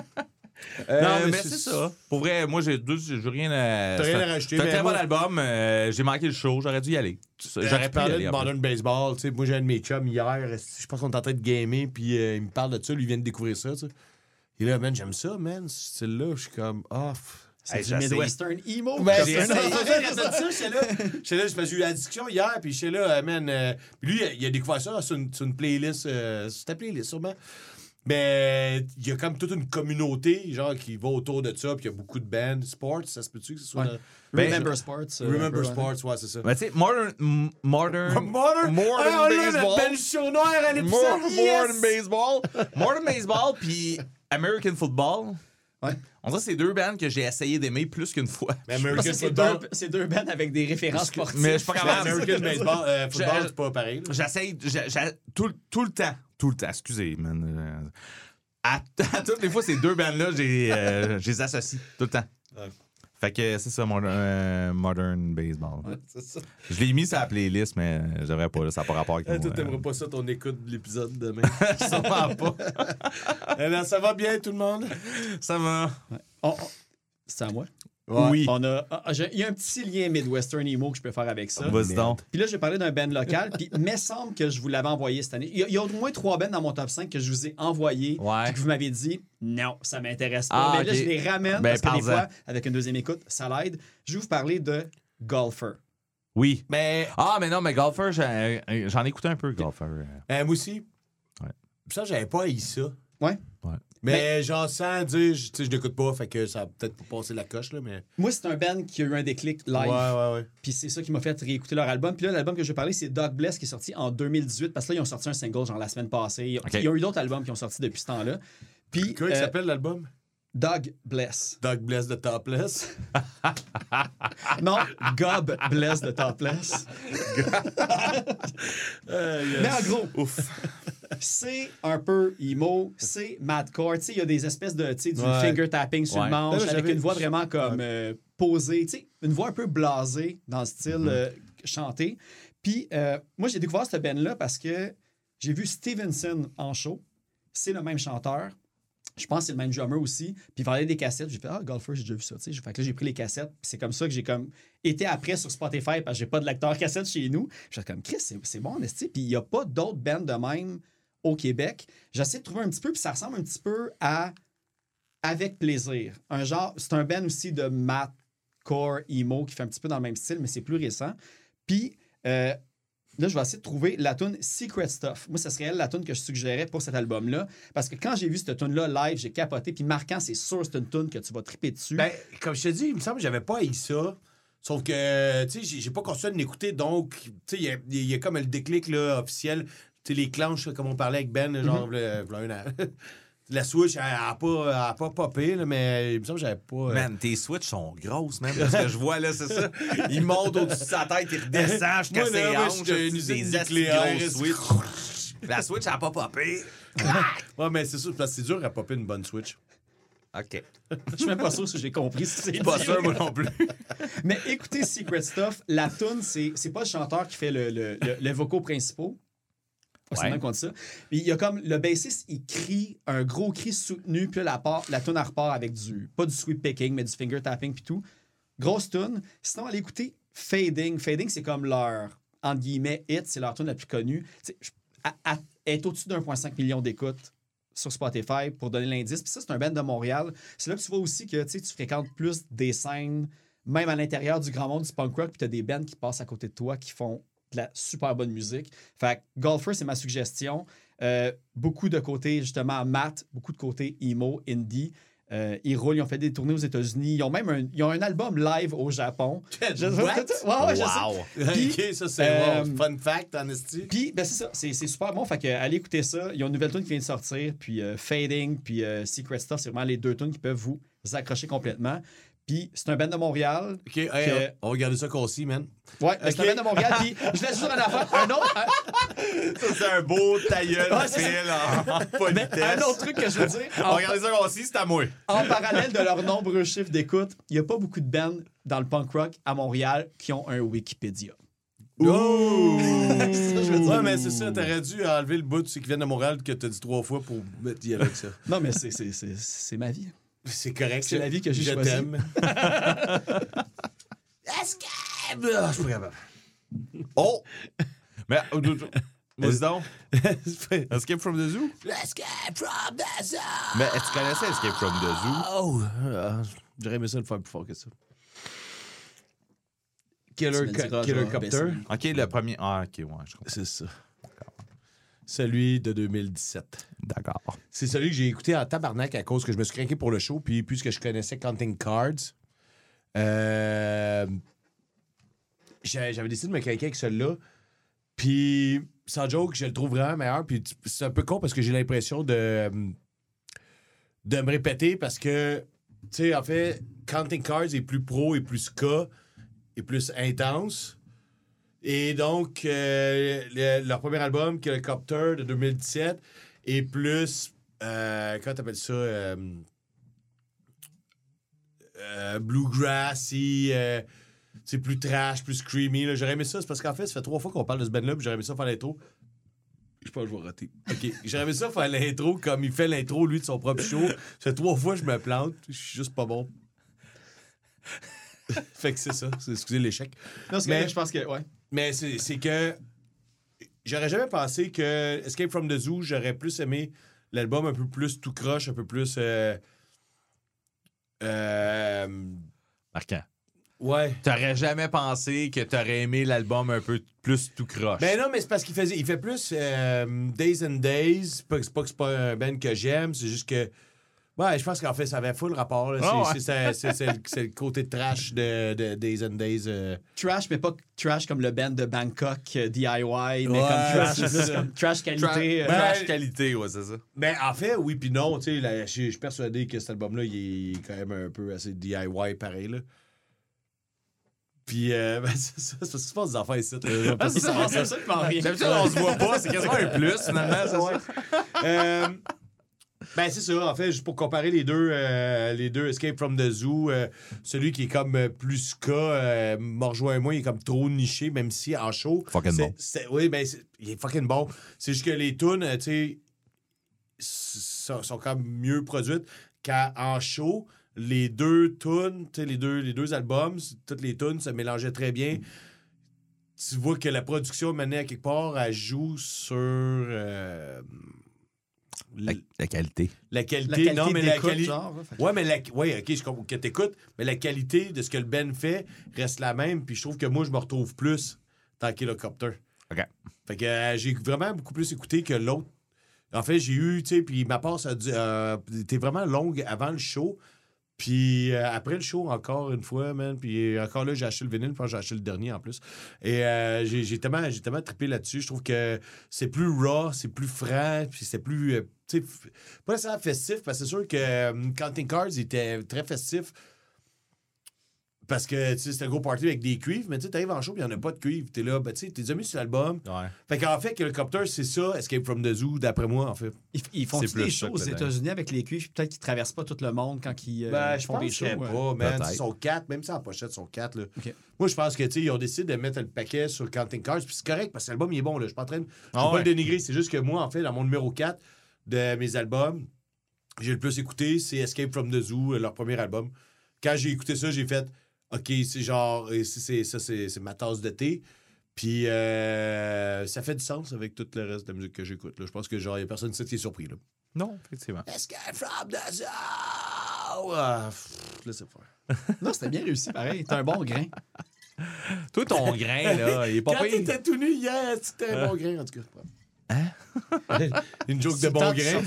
Euh, Non, mais mais c'est- ça. Pour vrai, moi, j'ai deux- j'ai rien à. T'as rien à rajouter, C'est un très bon album. euh, j'ai manqué le show. J'aurais dû y aller. J'aurais pu y aller. de. Modern Baseball. Tu sais, moi, j'ai un de mes chums hier. Je pense qu'on est en train de gamer. Puis euh, il me parle de ça. Lui, il vient de découvrir ça. Tu sais. Est là, man, j'aime ça, man. Ce style-là, je suis comme, ah. pff. C'est Hey, du essayé. Midwestern emo. Ben. J'ai j'étais là. J'ai eu la discussion hier, puis j'étais là, euh, man. euh, lui, il a découvert ça sur une, sur une playlist. euh, sur ta playlist, sûrement. Mais il y a comme toute une communauté, genre, qui va autour de ça, puis il y a beaucoup de bands. Sports, ça se peut-tu que ce soit. Ouais. dans- Ben, Remember Sports. euh, Remember peu, ouais. Sports, ouais, c'est ça. Mais tu sais, Modern. Modern. Modern, Modern Baseball. belle show noire à l'épisode. More, yes! Modern Baseball. Modern Baseball, puis American Football. Ouais. On dirait que c'est deux bands que j'ai essayé d'aimer plus qu'une fois. Mais American c'est Football. deux, c'est deux bands avec des références sportives. mais je suis pas capable. American Baseball, euh, football, c'est pas pareil. là. J'essaye tout, tout le temps, tout le temps, excusez, man. euh, À, à toutes les fois, ces deux bands-là, j'ai, euh, je les associe tout le temps. Ouais. Fait que c'est ça, Modern, euh, modern Baseball. C'est ça. Je l'ai mis sur la playlist, mais je devrais pas, là, ça n'a pas rapport avec toi, euh, t'aimerais pas ça, ton écoute de l'épisode demain. Sûrement pas. Eh non, ça va bien, tout le monde? Ça va. On- on- C'est à moi. Oui. On a, ah, j'ai- il y a un petit lien Midwestern emo que je peux faire avec ça. Vas-y donc. Puis là, je vais parler d'un band local. Puis il me semble que je vous l'avais envoyé cette année. Il y, a, il y a au moins trois bands dans mon top 5 que je vous ai envoyé. Ouais. Puis que vous m'avez dit, non, ça m'intéresse pas. Ah, Mais là, je les ramène Ben, parce que des fois, avec une deuxième écoute, ça l'aide. Je vais vous parler de Golfer. Oui. Mais Ah, mais non, mais Golfer, j'ai- euh, j'en ai écouté un peu, Golfer. euh, moi aussi. Ouais. Ça, j'avais pas haï ça. Ouais. Ouais. Mais genre, sans dire, je- tu sais, je l'écoute pas, fait que ça a peut-être pas passé la coche, là, mais. Moi, c'est un band qui a eu un déclic live. Ouais, ouais, ouais. Puis c'est ça qui m'a fait réécouter leur album. Puis là, l'album que je vais parler, c'est Dog Bless qui est sorti en 2018. Parce que là, ils ont sorti un single genre la semaine passée. Ils ont, Ok. ils ont eu d'autres albums qui ont sorti depuis ce temps-là. Puis Comment il euh, s'appelle l'album? Dog Bless. Dog Bless the Topless. Non, Gob Bless de Topless. Mais en gros, c'est un peu emo, c'est madcore. Tu sais, il y a des espèces de, tu sais, du Ouais. finger tapping sur Ouais. le manche avec une voix vraiment comme euh, posée. Tu sais, une voix un peu blasée dans le style Mm-hmm. euh, chanté. Puis euh, moi, j'ai découvert cette band-là parce que j'ai vu Stevenson en show. C'est le même chanteur. Je pense que c'est le même drummer aussi. Puis il vendait des cassettes. J'ai fait Ah, Golfer, j'ai déjà vu ça. Tu sais, fait que là, j'ai pris les cassettes. Puis c'est comme ça que j'ai comme été après sur Spotify parce que j'ai pas de lecteur cassette chez nous. J'ai comme Chris, c'est, c'est bon, esti. Puis il n'y a pas d'autres bands de même au Québec. J'essaie de trouver un petit peu, puis ça ressemble un petit peu à Avec plaisir. Un genre, c'est un band aussi de math, core, emo qui fait un petit peu dans le même style, mais c'est plus récent. Puis euh, là, je vais essayer de trouver la tune Secret Stuff. Moi, ce serait la tune que je suggérais pour cet album-là. Parce que quand j'ai vu cette tune-là live, j'ai capoté. Puis marquant, c'est sûr, c'est une tune que tu vas triper dessus. Ben, comme je te dis, il me semble que j'avais pas haï ça. Sauf que, tu sais, j'ai- pas continué de l'écouter, donc, tu sais, il y y a comme le déclic là, officiel. Tu sais, les clenches, comme on parlait avec Ben, genre, an. La Switch, elle a pas, pas popé, là, mais il me semble que j'avais pas. euh, Man, tes switches sont grosses, man. Parce que je vois, là, c'est ça. Il monte au-dessus de sa tête, il redescend jusqu'à ses hanches. une des usine nucléaire. La Switch, elle a pas popé. Ouais, mais c'est sûr, parce que c'est dur à popper une bonne Switch. OK. Je suis même pas sûr si j'ai compris ce que c'est. Pas sûr, moi non plus. Mais écoutez Secret Stuff, la tune, c'est, c'est pas le chanteur qui fait le, le, le- les vocaux principaux. C'est même dit ça. Puis il y a comme le bassiste, il crie un gros cri soutenu, puis là, la, part, la tune repart avec du, pas du sweep picking, mais du finger tapping, puis tout. Grosse tune. Sinon, allez écouter Fading. Fading, c'est comme leur, entre guillemets, hit, c'est leur tune la plus connue. Tu sais, je- à- à- Elle est au-dessus d'1,5 million d'écoutes sur Spotify pour donner l'indice. Puis ça, c'est un band de Montréal. C'est là que tu vois aussi que tu fréquentes plus des scènes, même à l'intérieur du grand monde du punk rock, puis tu as des bands qui passent à côté de toi qui font de la super bonne musique. Fait que Golfer, c'est ma suggestion. Euh, beaucoup de côté, justement, math, beaucoup de côté emo, indie. Euh, ils roulent, ils ont fait des tournées aux États-Unis. Ils ont même un, ils ont un album live au Japon. Je- What? Ouais, ouais, je sais. Wow. Puis, ok, ça c'est euh, wow. fun fact, en esti. Puis, ben, c'est ça, c'est super bon. Fait que, allez écouter ça. Il y a une nouvelle tune qui vient de sortir. Puis, euh, Fading, puis euh, Secret Stuff, c'est vraiment les deux tunes qui peuvent vous accrocher complètement. Puis, c'est un band de Montréal. Ok, hey, que- on va garder ça concis, man. Ouais, ben, c'est un band de Montréal. Puis, je laisse juste un affaire. Un autre, Ça, c'est un beau tailleul Ouais, fil en un politesse. autre truc que je veux dire. On En, regarde ça aussi, c'est à moi. en parallèle de leurs nombreux chiffres d'écoute, il n'y a pas beaucoup de bands dans le punk rock à Montréal qui ont un Wikipédia. Ouh! C'est ça que je veux dire. Ouais, mais c'est ça, t'aurais dû enlever le bout, c'est qui vient de Montréal que t'as dit trois fois pour mettre y avec ça. Non, mais c'est- c'est c'est- c'est ma vie. C'est correct. C'est la vie que j'ai Je choisie. t'aime. Escape! Ah, je suis pas capable. Oh! Mais, vas-y donc. Escape Escape from the Zoo? from the zone! Mais tu connaissais Escape from the Zoo? Oh! ah, J'aurais aimé ça le faire plus fort que ça. Tu Killer, me le diras, Killer je vais Copter? baisser. OK, le premier. Ah, OK, ouais, je comprends. C'est ça. Celui de 2017. D'accord. C'est celui que j'ai écouté en tabarnak à cause que je me suis craqué pour le show, puis puisque je connaissais Counting Cards, euh, j'avais décidé de me craquer avec celui-là. Puis, sans joke, je le trouve vraiment meilleur. Puis, c'est un peu con parce que j'ai l'impression de, de me répéter parce que, tu sais, en fait, Counting Cards est plus pro et plus ska et plus intense. Et donc, euh, le- leur premier album, qui est le Copter de 2017, est plus. Euh, comment t'appelles ça? Euh, euh, bluegrassy. euh, c'est plus trash, plus screamy. là. J'aurais aimé ça. C'est parce qu'en fait, ça fait trois fois qu'on parle de ce band-là, puis j'aurais aimé ça faire l'intro. Je pense que je vais rater. OK. J'aurais aimé ça faire l'intro comme il fait l'intro, lui, de son propre show. Ça fait trois fois que je me plante. Je suis juste pas bon. fait que c'est ça. C'est- Excusez l'échec. Non, c'est Mais- correct, je pense que, ouais. Mais c'est que j'aurais jamais pensé que Escape from the Zoo, j'aurais plus aimé l'album un peu plus tout croche, un peu plus. euh, euh, Marquant. ouais. T'aurais jamais pensé que t'aurais aimé l'album un peu plus tout croche. Ben non, mais c'est parce qu'il faisait, il fait plus euh, Days and Days. C'est pas, c'est pas que c'est pas un band que j'aime, c'est juste que. Ouais, je pense qu'en fait, ça avait full rapport. C'est Ah ouais. le- côté trash de, de Days and Days. euh. Trash, mais pas trash comme le band de Bangkok euh, DIY, mais Ouais, comme trash, comme trash Tra- qualité. euh, Ben, trash qualité, ouais, c'est ça. Ben, en fait, oui, puis non. Tu je suis persuadé que cet album-là, il est, il est quand même un peu assez DIY pareil, là. Puis, euh, ben, c'est ça, c'est parce qu'il se passe des affaires ici. Ah, c'est ça, absolument rien. D'habitude, on se voit pas, c'est quasiment un plus, finalement, c'est Ouais. ça? Euh, ben, c'est ça. En fait, juste pour comparer les deux, euh, les deux Escape from the Zoo, euh, celui qui est comme euh, plus euh, m'a rejoint moi, il est comme trop niché, même si en show. Fucking bon. Oui, ben, il est fucking bon. C'est juste que les tunes, tu sais, sont, même mieux produites qu'en show. Les deux tunes, tu sais, les deux, les deux albums, toutes les tunes se mélangeaient très bien. Tu vois que la production menée à quelque part, elle joue sur. euh, La, la qualité. la La qualité, qualité non, mais la qualité. Ouais, mais la... ouais, ok, je comprends que t'écoutes, mais la qualité de ce que le Ben fait reste la même, puis je trouve que moi, je me retrouve plus dans Kilocopter. OK. Fait que euh, j'ai vraiment beaucoup plus écouté que l'autre. En fait, j'ai eu, tu sais, puis ma passe a dû- euh, était vraiment longue avant le show. Puis euh, après le show, encore une fois, man. Puis encore là, j'ai acheté le vinyle, puis j'ai acheté le dernier en plus. Et euh, j'ai tellement, j'ai tellement trippé là-dessus. Je trouve que c'est plus raw, c'est plus franc, puis c'est plus. euh, tu sais, pas nécessairement festif, parce que c'est sûr que euh, Counting Cards était très festif. Parce que, tu sais, c'était un gros party avec des cuivres, mais tu sais, t'arrives en show, il n'y en a pas de cuivre. T'es là, ben, tu sais, t'es déjà mis sur l'album. Ouais. Fait qu'en fait, Helicopter, c'est ça, Escape from the Zoo, d'après moi, en fait. Ils, ils font C'est des shows aux États-Unis avec les cuivres, peut-être qu'ils traversent pas tout le monde quand ils euh, Ben, je font des shows. euh. pas, man. Ils sont quatre, même si en pochette, ils sont quatre. Là. Moi, je pense que, tu sais, ils ont décidé de mettre le paquet sur Counting Cards, puis c'est correct, parce que l'album, il est bon, là. Je suis pas en train de. Je Ah pas ouais. le dénigrer, c'est juste que moi, en fait, dans mon numéro 4 de mes albums, j'ai le plus écouté, c'est Escape from the Zoo, euh, leur premier album. Quand j'ai écouté ça, j'ai fait, OK, c'est genre, et c'est- ça, c'est ma tasse de thé. Puis euh, ça fait du sens avec tout le reste de la musique que j'écoute. Je pense que genre, il y a personne ici qui est surpris. Là. Non, effectivement. Escape from the Zoo! Ah, pff, faire. Non, c'était bien réussi, pareil. T'as un bon grain. Toi, ton grain, là, il est pas Quand pire. t'étais tout nu hier, c'était un bon grain, en tout cas. Hein? une joke de bon grain.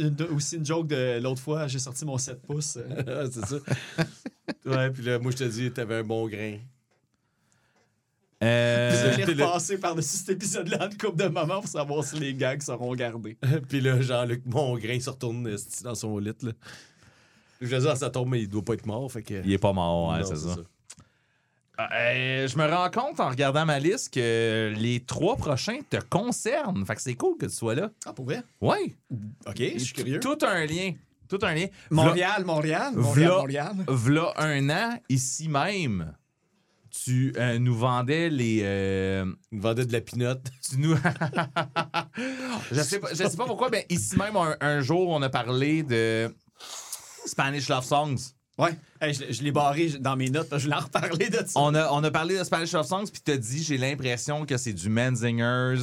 une aussi une joke de l'autre fois, j'ai sorti mon 7 pouces. euh. C'est ça. Ouais, puis là, moi, je te dis, t'avais un bon grain. Euh, J'ai puis le- repassé par-dessus cet épisode-là une couple de moments pour savoir si les gags seront gardés. puis là, Jean-Luc Mongrain se retourne esti, dans son lit. Là. Je veux dire, ça tombe, mais il doit pas être mort. Fait que... il est pas mort, ouais, Non, c'est ça. Euh, je me rends compte en regardant ma liste que les trois prochains te concernent. Fait que c'est cool que tu sois là. Ah, pour vrai? Ouais. OK, je suis curieux. Tout un lien. Tout un lien. Montréal, Montréal, Montréal, V'là- Montréal. V'là un an, ici même, tu euh, nous vendais les. euh, Il me vendait de la pinotte. tu nous. je, sais pas, je sais pas pourquoi, mais ici même, un, un jour, on a parlé de Spanish Love Songs. Ouais. Hey, je je l'ai barré dans mes notes, je voulais en reparler de ça. On a, on a parlé de Spanish Love Songs, puis t'as dit, j'ai l'impression que c'est du Menzingers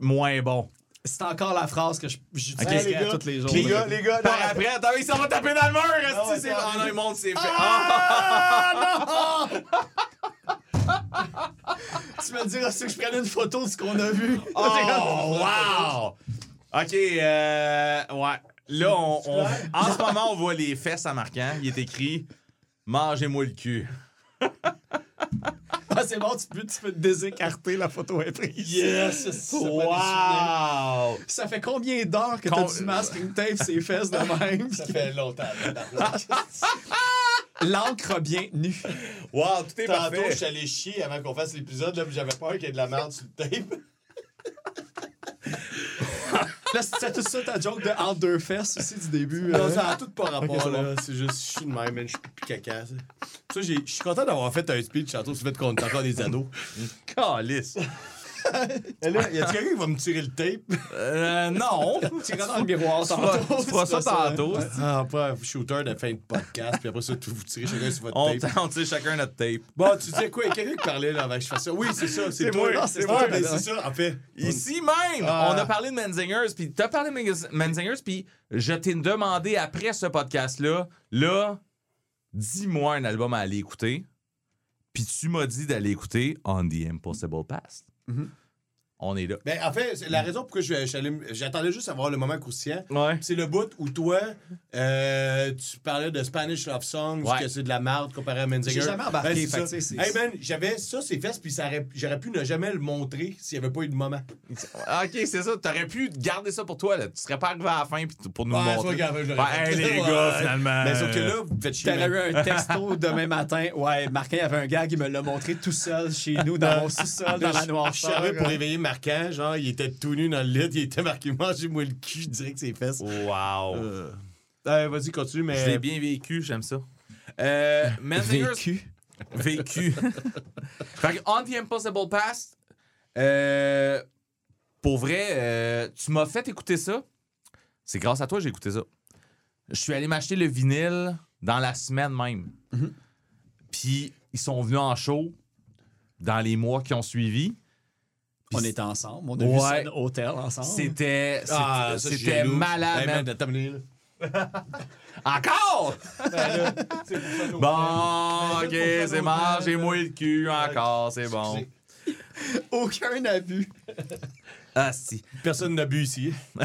moins bon. C'est encore la phrase que je- j'utiliserai à tous les jours. Les gars, les gars, Par non, après, attends, il s'en va taper dans le mur, esti, c'est Ah non, le monde s'est fait. Tu me diras si je prenais une photo de ce qu'on a vu. Oh, wow! OK, euh, ouais. Là, on, on- en ce moment, on voit les fesses à marquant. Il est écrit « Mangez-moi le cul Ah, c'est bon, tu peux, tu peux te désécarter, la photo est prise. Yes! Ça. Wow! Ça fait combien d'heures que Con- t'as du masking tape ses fesses de même? Ça fait longtemps. L'encre bien tenu. Wow, tout est Tantôt, parfait. je suis allé chier avant qu'on fasse l'épisode, là, j'avais peur qu'il y ait de la merde sur le tape. Là, c'est tout ça ta joke de entre deux fesses aussi du début. Non, euh. ça a tout pas rapport, là. C'est juste, je suis de même, man. Je suis plus caca, ça. Ça, je suis content d'avoir fait un speech tantôt sur le fait qu'on est encore des ados. Calice. Et là, y a quelqu'un qui va me tirer le tape? Euh, non. Tu rentres dans le miroir tantôt. tu feras ça pas tantôt. Ah, pas un shooter de fin de podcast, puis après ça, tout, vous tirez chacun sur votre On, tape. on tire chacun notre tape. Bon, tu disais quoi? Il y a quelqu'un qui parlait là avant que je fasse ça. Oui, c'est ça, c'est moi, c'est moi, ben, c'est ça, en fait. Ici même, Ah. on a parlé de Menzingers, puis t'as parlé de Menz- Menzingers, puis je t'ai demandé après ce podcast-là, là, dis-moi un album à aller écouter, puis tu m'as dit d'aller écouter On the Impossible Past. Mm-hmm. On est là. Ben, en fait, la raison suis allé- j'attendais juste à voir le moment croustillant. Ouais. C'est le bout où toi, euh, tu parlais de Spanish Love Songs, Ouais. que c'est de la merde comparé à Menzinger. J'ai jamais embarqué, Ben, ça. Hey man, j'avais ça, c'est fesses, puis j'aurais pu ne jamais le montrer s'il n'y avait pas eu de moment. Ah, Ok, c'est ça. T'aurais pu garder ça pour toi. Là. Tu serais pas arrivé à la fin pour nous Ouais, le montrer. grave, fait. hey, les Ouais. gars, finalement. Mais sauf que là, vous faites chier. T'aurais eu un texto demain matin. Ouais, Marquin avait un gag, il me l'a montré tout seul chez nous, dans mon sous-sol, dans la Je suis noirceur. arrivé pour réveiller Marquant, genre, il était tout nu dans le lit, il était marqué Mangez-moi le cul direct ses fesses. Wow. Euh, euh, Vas-y, continue, mais. Je l'ai bien vécu, j'aime ça. Euh, Vécu? Vécu. fait que On the Impossible Past, euh, pour vrai, euh, tu m'as fait écouter ça. C'est grâce à toi que j'ai écouté ça. Je suis allé m'acheter le vinyle dans la semaine même. Puis ils sont venus en show dans les mois qui ont suivi. On était ensemble. On a vu au hôtel ensemble. C'était c'était- Ah, c'était j'ai malade. Encore! Bon, ok, c'est pour mangez-moi le cul encore, c'est bon. Aucun abus. Ah, si. Personne n'a bu ici.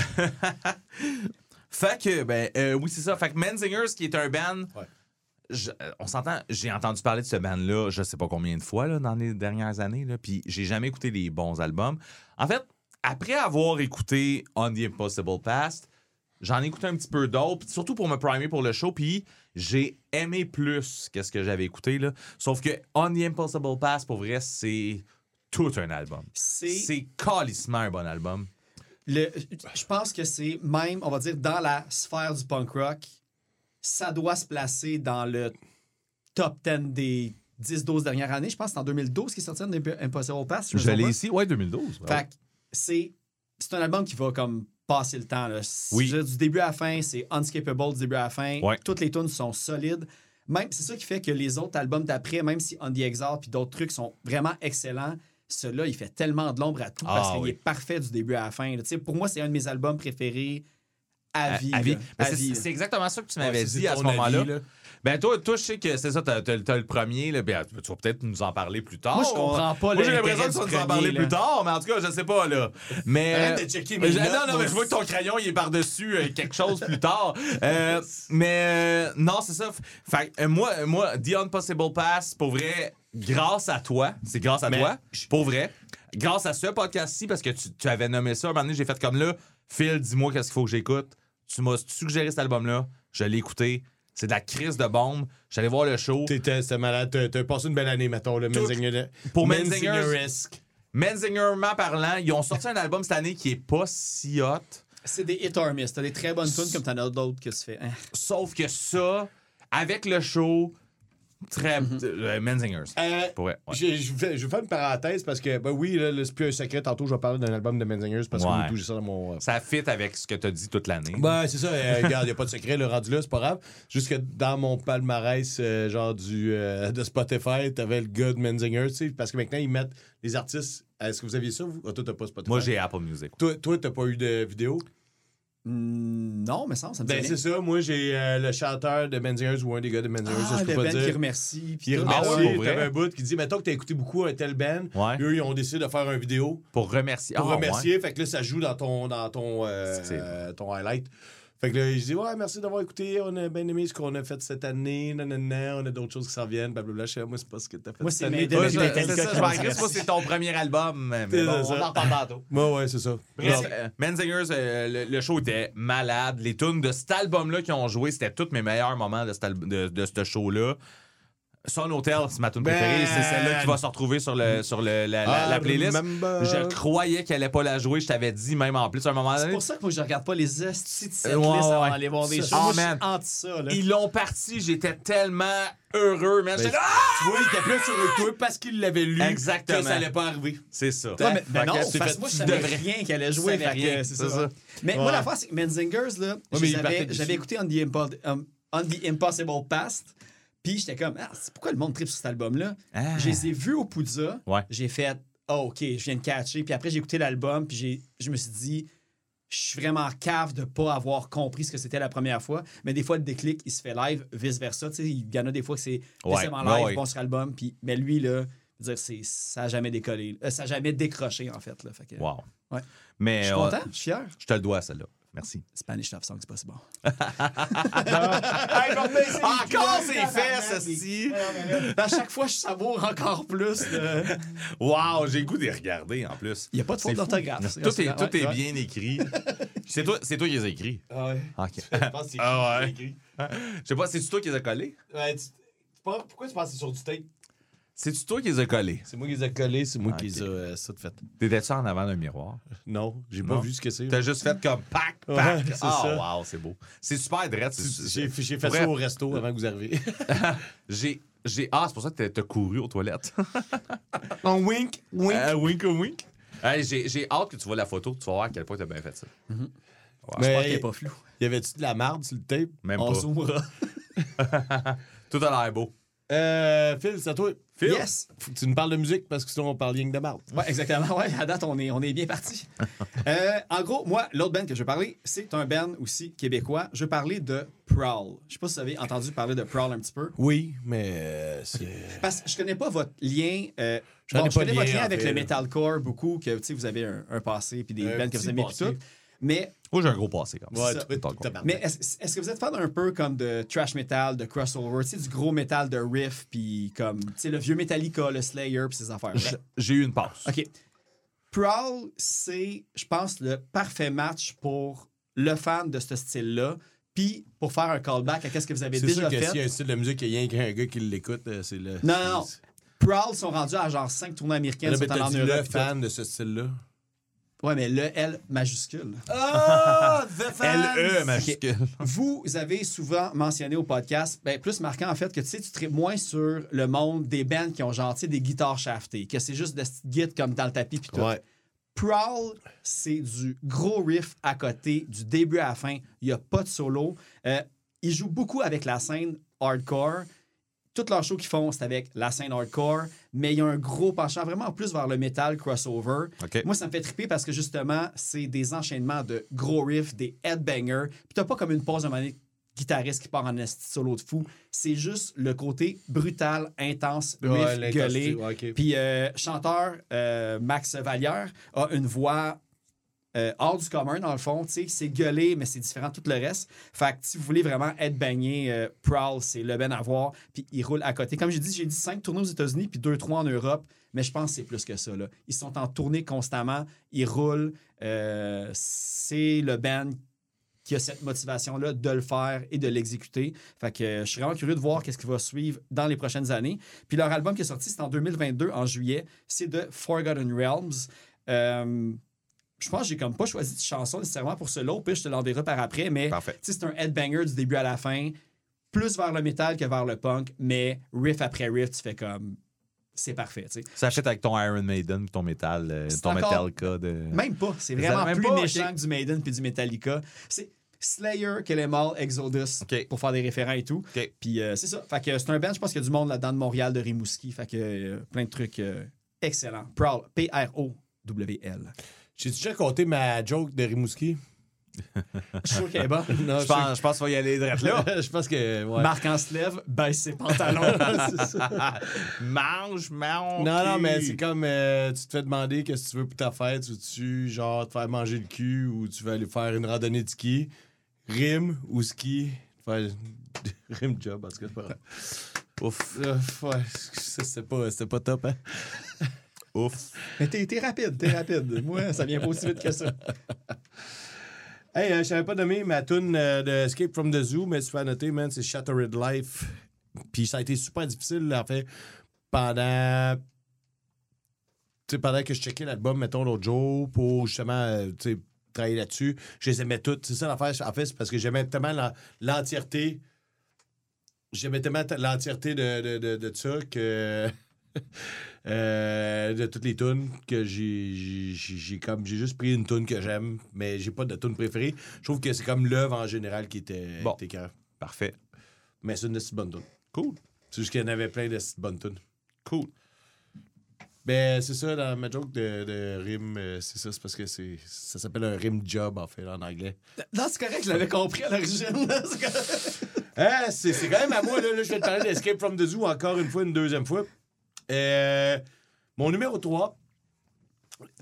Fait que, ben, euh, oui, c'est ça. Fait que Menzingers, qui est un band. Ouais. Je- euh, on s'entend, j'ai entendu parler de ce band-là, je sais pas combien de fois là, dans les dernières années, là, puis j'ai jamais écouté les bons albums. En fait, après avoir écouté On the Impossible Past, J'en ai écouté un petit peu d'autres, surtout pour me primer pour le show, puis j'ai aimé plus que ce que j'avais écouté. Là. Sauf que On the Impossible Pass, pour vrai, c'est tout un album. C'est C'est calissement un bon album. le, je pense que c'est même, on va dire, dans la sphère du punk rock, ça doit se placer dans le top 10 des 10-12 dernières années. Je pense que c'est en 2012 qu'il est sorti Impossible Pass. Je pas. ici, ouais, 2012. Fait que c'est c'est un album qui va comme passer le temps. Là. Oui. Du début à la fin, c'est unskippable du début à la fin. Ouais. Toutes les tunes sont solides. Même c'est ça qui fait que les autres albums d'après, même si On the Exile puis d'autres trucs sont vraiment excellents, celui-là, il fait tellement de l'ombre à tout Ah, parce qu'il oui. est parfait du début à la fin. là. Pour moi, c'est un de mes albums préférés à, vie. à À c'est- vie, là. C'est exactement ça que tu m'avais dit à ce moment-là. avis, là. Ben toi, toi, je sais que c'est ça, t'as, t'as- t'as le premier, là, ben, tu vas peut-être nous en parler plus tard. Moi, je comprends pas Moi, j'ai l'impression que tu vas nous en parler là. plus tard, mais en tout cas, je sais pas, là. Mais... Arrête de checker mes je- notes, Non, non, mais je vois que ton crayon, il est par-dessus euh, quelque chose plus tard. Euh, mais euh, non, c'est ça. Fait que, euh, moi, moi, The Impossible Pass, pour vrai, grâce à toi, c'est grâce à Mais- toi, pour vrai, grâce à ce podcast-ci, parce que tu, tu avais nommé ça, un moment donné, j'ai fait comme là, Phil, dis-moi qu'est-ce qu'il faut que j'écoute. Tu m'as suggéré cet album-là, je l'ai écouté. C'est de la crise de bombe. J'allais voir le show. T'étais malade. T'as- passé une belle année, mettons, le Menzinger. Pour Menzingeresque. Menzingerment parlant, ils ont sorti un album cette année qui est pas si hot. C'est des hit or miss. T'as des très bonnes tunes comme t'en as d'autres que tu fais. hein. Sauf que ça, avec le show, très. euh, Menzingers. Euh, ouais. Je vais, je vais faire une parenthèse parce que, ben oui, là, c'est plus un secret. Tantôt, je vais parler d'un album de Menzingers parce Ouais. que tout, j'ai ça dans mon. euh, Ça fit avec ce que tu as dit toute l'année. Ben, c'est ça. regarde, il a pas de secret. Le rendu là, c'est pas grave. Juste que dans mon palmarès, genre du, de Spotify, t'avais le gars de Menzinger, tu sais, parce que maintenant, ils mettent les artistes. Est-ce que vous aviez ça, vous? Ah, toi, t'as pas Spotify? Moi, j'ai Apple Music. Toi, toi, t'as pas eu de vidéo? Hmm, non, mais ça, ça me Ben, c'est ça. Moi, j'ai euh, le chanteur de Menzingers ou un des gars de Menzingers, ça, Ah, je peux le pas band dire. qui remercie. puis Il. Ah remercie. ouais, pour vrai? T'avais un bout qui dit, mettons que t'as écouté beaucoup un tel band. Ouais. Eux, ils ont décidé de faire une vidéo Pour remercier. pour Ah, remercier. Fait que là, ça joue dans ton, dans ton, euh, euh, ton highlight. Fait que là, il dit Ouais, merci d'avoir écouté. On a bien aimé ce qu'on a fait cette année. Nanana, on a d'autres choses qui s'en viennent. Blablabla. Je sais, moi, c'est pas ce que t'as fait Moi, cette c'est année. Je- Metallica c'est ça, je m'en crisse, moi, c'est ton premier album. Mais C'est bon, ça. on en reparle tantôt. Ouais, ouais, c'est ça. Euh, Menzingers, euh, le, le show était malade. Les tunes de cet album-là qui ont joué, c'était tous mes meilleurs moments de, cet al- de, de ce show-là. Son Hotel, c'est ma tune Ben. préférée. C'est celle-là qui va se retrouver sur, le, sur le, la, la- Ah, la playlist. remember. Je croyais qu'elle allait pas la jouer. Je t'avais dit même en plus à un moment C'est donné. pour ça que moi, je regarde pas les estis de Ouais, cette liste avant ouais. d'aller voir des Ça, shows. oh, man. anti ça. Là. Ils l'ont parti. J'étais tellement heureux, man. Ben, J'étais là, Ah! Tu vois, il était plus sur le toit parce qu'il l'avait lu. Exactement. Que ça allait pas arriver. C'est ça. Ouais, mais, ben non, que parce c'est que moi, je tu savais devrais- rien qu'elle allait Tu jouer. que C'est c'est ça. ça. Mais Ouais. moi, la fois, c'est que Menzingers, là, mais dessus. j'avais écouté On the, Impo- um, On the Impossible Past. Puis j'étais comme, ah, c'est pourquoi le monde tripe sur cet album-là? Ah. Je les ai vus au Poudza. Ouais. J'ai fait, oh, OK, je viens de catcher. Puis après, j'ai écouté l'album. Puis je me suis dit, je suis vraiment cave de pas avoir compris ce que c'était la première fois. Mais des fois, le déclic, il se fait live, vice-versa. Il y en a des fois que c'est Ouais, live, ouais. bon sur album. Puis, mais lui, là, dire, ça n'a jamais décollé. Euh, ça n'a jamais décroché, en fait. Là. Fait que, Wow. Ouais. Mais Je suis euh, content, je suis fier. je te le dois, celle-là. Merci. Spanish Love Song, c'est pas si bon. Encore ses fesses, esti. À chaque fois, je savoure encore plus. le- Wow, j'ai le goût de les regarder en plus. Il n'y a pas de faute d'orthographe. Tout est, tout ouais, est ouais. bien écrit. c'est toi, c'est toi qui les as écrits. Ah ouais. Ok. Je pense que c'est Ah ouais. écrit? Je sais pas, c'est toi qui les as collés? Ouais, tu- tu penses- Pourquoi tu penses que c'est sur du tape? C'est toi qui les as collés? C'est moi qui les ai collés, c'est moi Ah, qui les ai euh, ça de fait. T'étais-tu en avant d'un miroir? Non, j'ai pas Non? vu ce que c'est. T'as juste fait comme pack, Ouais, pack. c'est Ah, ça. wow, c'est beau. C'est super drôle. J'ai j'ai fait ça au resto avant que vous arriviez. J'ai. j'ai- Ah, c'est pour ça que t'as- t'as couru aux toilettes. En wink, wink. Euh, wink wink. Hey, j'ai j'ai hâte que tu vois la photo, tu vas voir à quel point t'as bien fait ça. J'espère qu'il Mais n'est pas flou. y avait-tu de la marde sur le tape? Même On pas. zoomera. Tout a l'air beau. Euh, Phil, c'est à toi. Phil? Yes. Faut que tu nous parles de musique parce que sinon on parle rien que de marde. Ouais, exactement. Ouais, à date, on est, on est bien parti. Euh, en gros, moi, l'autre band que je veux parler, c'est un band aussi québécois. Je veux parler de Prowl. Je sais pas si vous avez entendu parler de Prowl un petit peu. Oui, mais euh, c'est. Parce que je connais pas votre lien. Je bon, connais je pas connais le votre lien, lien en avec fait, le metalcore beaucoup, que vous avez un, un passé puis des bands que vous aimez puis tout. Mais Moi, j'ai un gros passé comme ça. Ouais, ça. Mais est-ce que vous êtes fan un peu comme de trash metal, de crossover, tu sais, du gros metal de riff, puis comme, tu sais, le vieux Metallica, le Slayer, puis ces affaires J'ai eu une passe. OK. Prowl, c'est, je pense, le parfait match pour le fan de ce style-là. Puis, pour faire un callback à qu'est-ce que vous avez C'est déjà sûr que fait. s'il y a un style de musique, il y a rien qu'un gars qui l'écoute, euh, c'est le. Non, non, non. Prowl sont rendus à genre 5 tournées américaines. Là, sont en dit Europe, fan de ce style-là? Ouais, mais le L majuscule. Ah! LE majuscule. Vous avez souvent mentionné au podcast, ben, plus marquant en fait, que tu sais, tu tripes moins sur le monde des bands qui ont genre, tu sais, des guitares shaftées, que c'est juste des petites guides comme dans le tapis puis tout. Ouais. Prowl, c'est du gros riff à côté, du début à la fin. Il n'y a pas de solo. Euh, ils jouent beaucoup avec la scène hardcore. Toutes leurs shows qu'ils font, c'est avec la scène hardcore, mais il y a un gros penchant vraiment plus vers le metal crossover. Moi, ça me fait triper parce que justement, c'est des enchaînements de gros riffs, des headbangers. Puis t'as pas comme une pause de manière guitariste qui part en solo de fou. C'est juste le côté brutal, intense, riff, gueulé. ouais. Puis euh, chanteur euh, Max Vallière a une voix euh, hors du commun, dans le fond. C'est gueulé, mais c'est différent de tout le reste. Fait que si vous voulez vraiment être baigné, euh, Prowl, c'est le ben à voir. Puis il roule à côté. Comme j'ai dit, j'ai dit 5 tournées aux États-Unis, puis 2-3 en Europe. Mais je pense que c'est plus que ça. Là. Ils sont en tournée constamment. Ils roulent. Euh, c'est le band qui a cette motivation-là de le faire et de l'exécuter. Fait que euh, je suis vraiment curieux de voir qu'est-ce qui va suivre dans les prochaines années. Puis leur album qui est sorti, c'est en 2022, en juillet. C'est de Forgotten Realms. Je pense que j'ai comme pas choisi de chanson nécessairement pour cela. Au pire, je te l'enverrai par après, mais c'est un headbanger du début à la fin, plus vers le métal que vers le punk, mais riff après riff, tu fais comme. C'est parfait, tu sais. Ça achète avec ton Iron Maiden, ton métal, euh, ton encore- Metallica de. Même pas. C'est vraiment plus pas? méchant que du Maiden puis du Metallica. C'est Slayer, Kill 'Em All, Exodus, pour faire des référents et tout. Puis euh, c'est ça. Fait que c'est un band, je pense qu'il y a du monde là-dedans de Montréal, de Rimouski. Fait que euh, plein de trucs excellents. Prowl, P-R-O-W-L. J'ai déjà compté ma joke de Rimouski? Je suis sûr qu'elle est bonne? Non, Je pense, je pense qu'il va y aller direct là. je pense que. Ouais. Marc en se lève, baisse ses pantalons. Mange, mange. Non, non, mais c'est comme euh, tu te fais demander qu'est-ce que tu veux pour ta fête. Tu veux-tu, genre, te faire manger le cul ou tu veux aller faire une randonnée de ski? Rime ou ski? Faire rime job, parce que c'est pas grave. Ouf. Euh, ouais, c'était pas, pas top, hein? Ouf. Mais t'es t'es rapide, t'es rapide. Moi, ça vient pas aussi vite que ça. Hey, euh, je savais pas nommer ma tune euh, de Escape from the Zoo, mais tu peux noter, man, c'est Shattered Life. Puis ça a été super difficile, en fait, pendant. Tu sais, pendant que je checkais l'album, mettons, l'autre jour, pour justement, euh, tu sais, travailler là-dessus, je les aimais toutes. C'est ça l'affaire. En fait, c'est parce que j'aimais tellement la- l'entièreté. J'aimais tellement l'entièreté de, de, de, de ça que. euh, de toutes les tunes que j'ai j'ai- comme j'ai juste pris une tune que j'aime mais j'ai pas de tune préférée je trouve que c'est comme l'œuvre en général qui était Bon. était Parfait. mais c'est une bonne tune Cool. c'est juste qu'il y en avait plein de bonnes tunes Cool. ben c'est ça dans ma joke de, de rime euh, c'est ça c'est parce que c'est ça s'appelle un rime job en fait en anglais Non, c'est correct, je l'avais compris à l'origine. C'est. Ah, c'est c'est quand même à moi, là. là je vais te parler d'Escape from the Zoo encore une fois, une deuxième fois. Euh, mon numéro 3.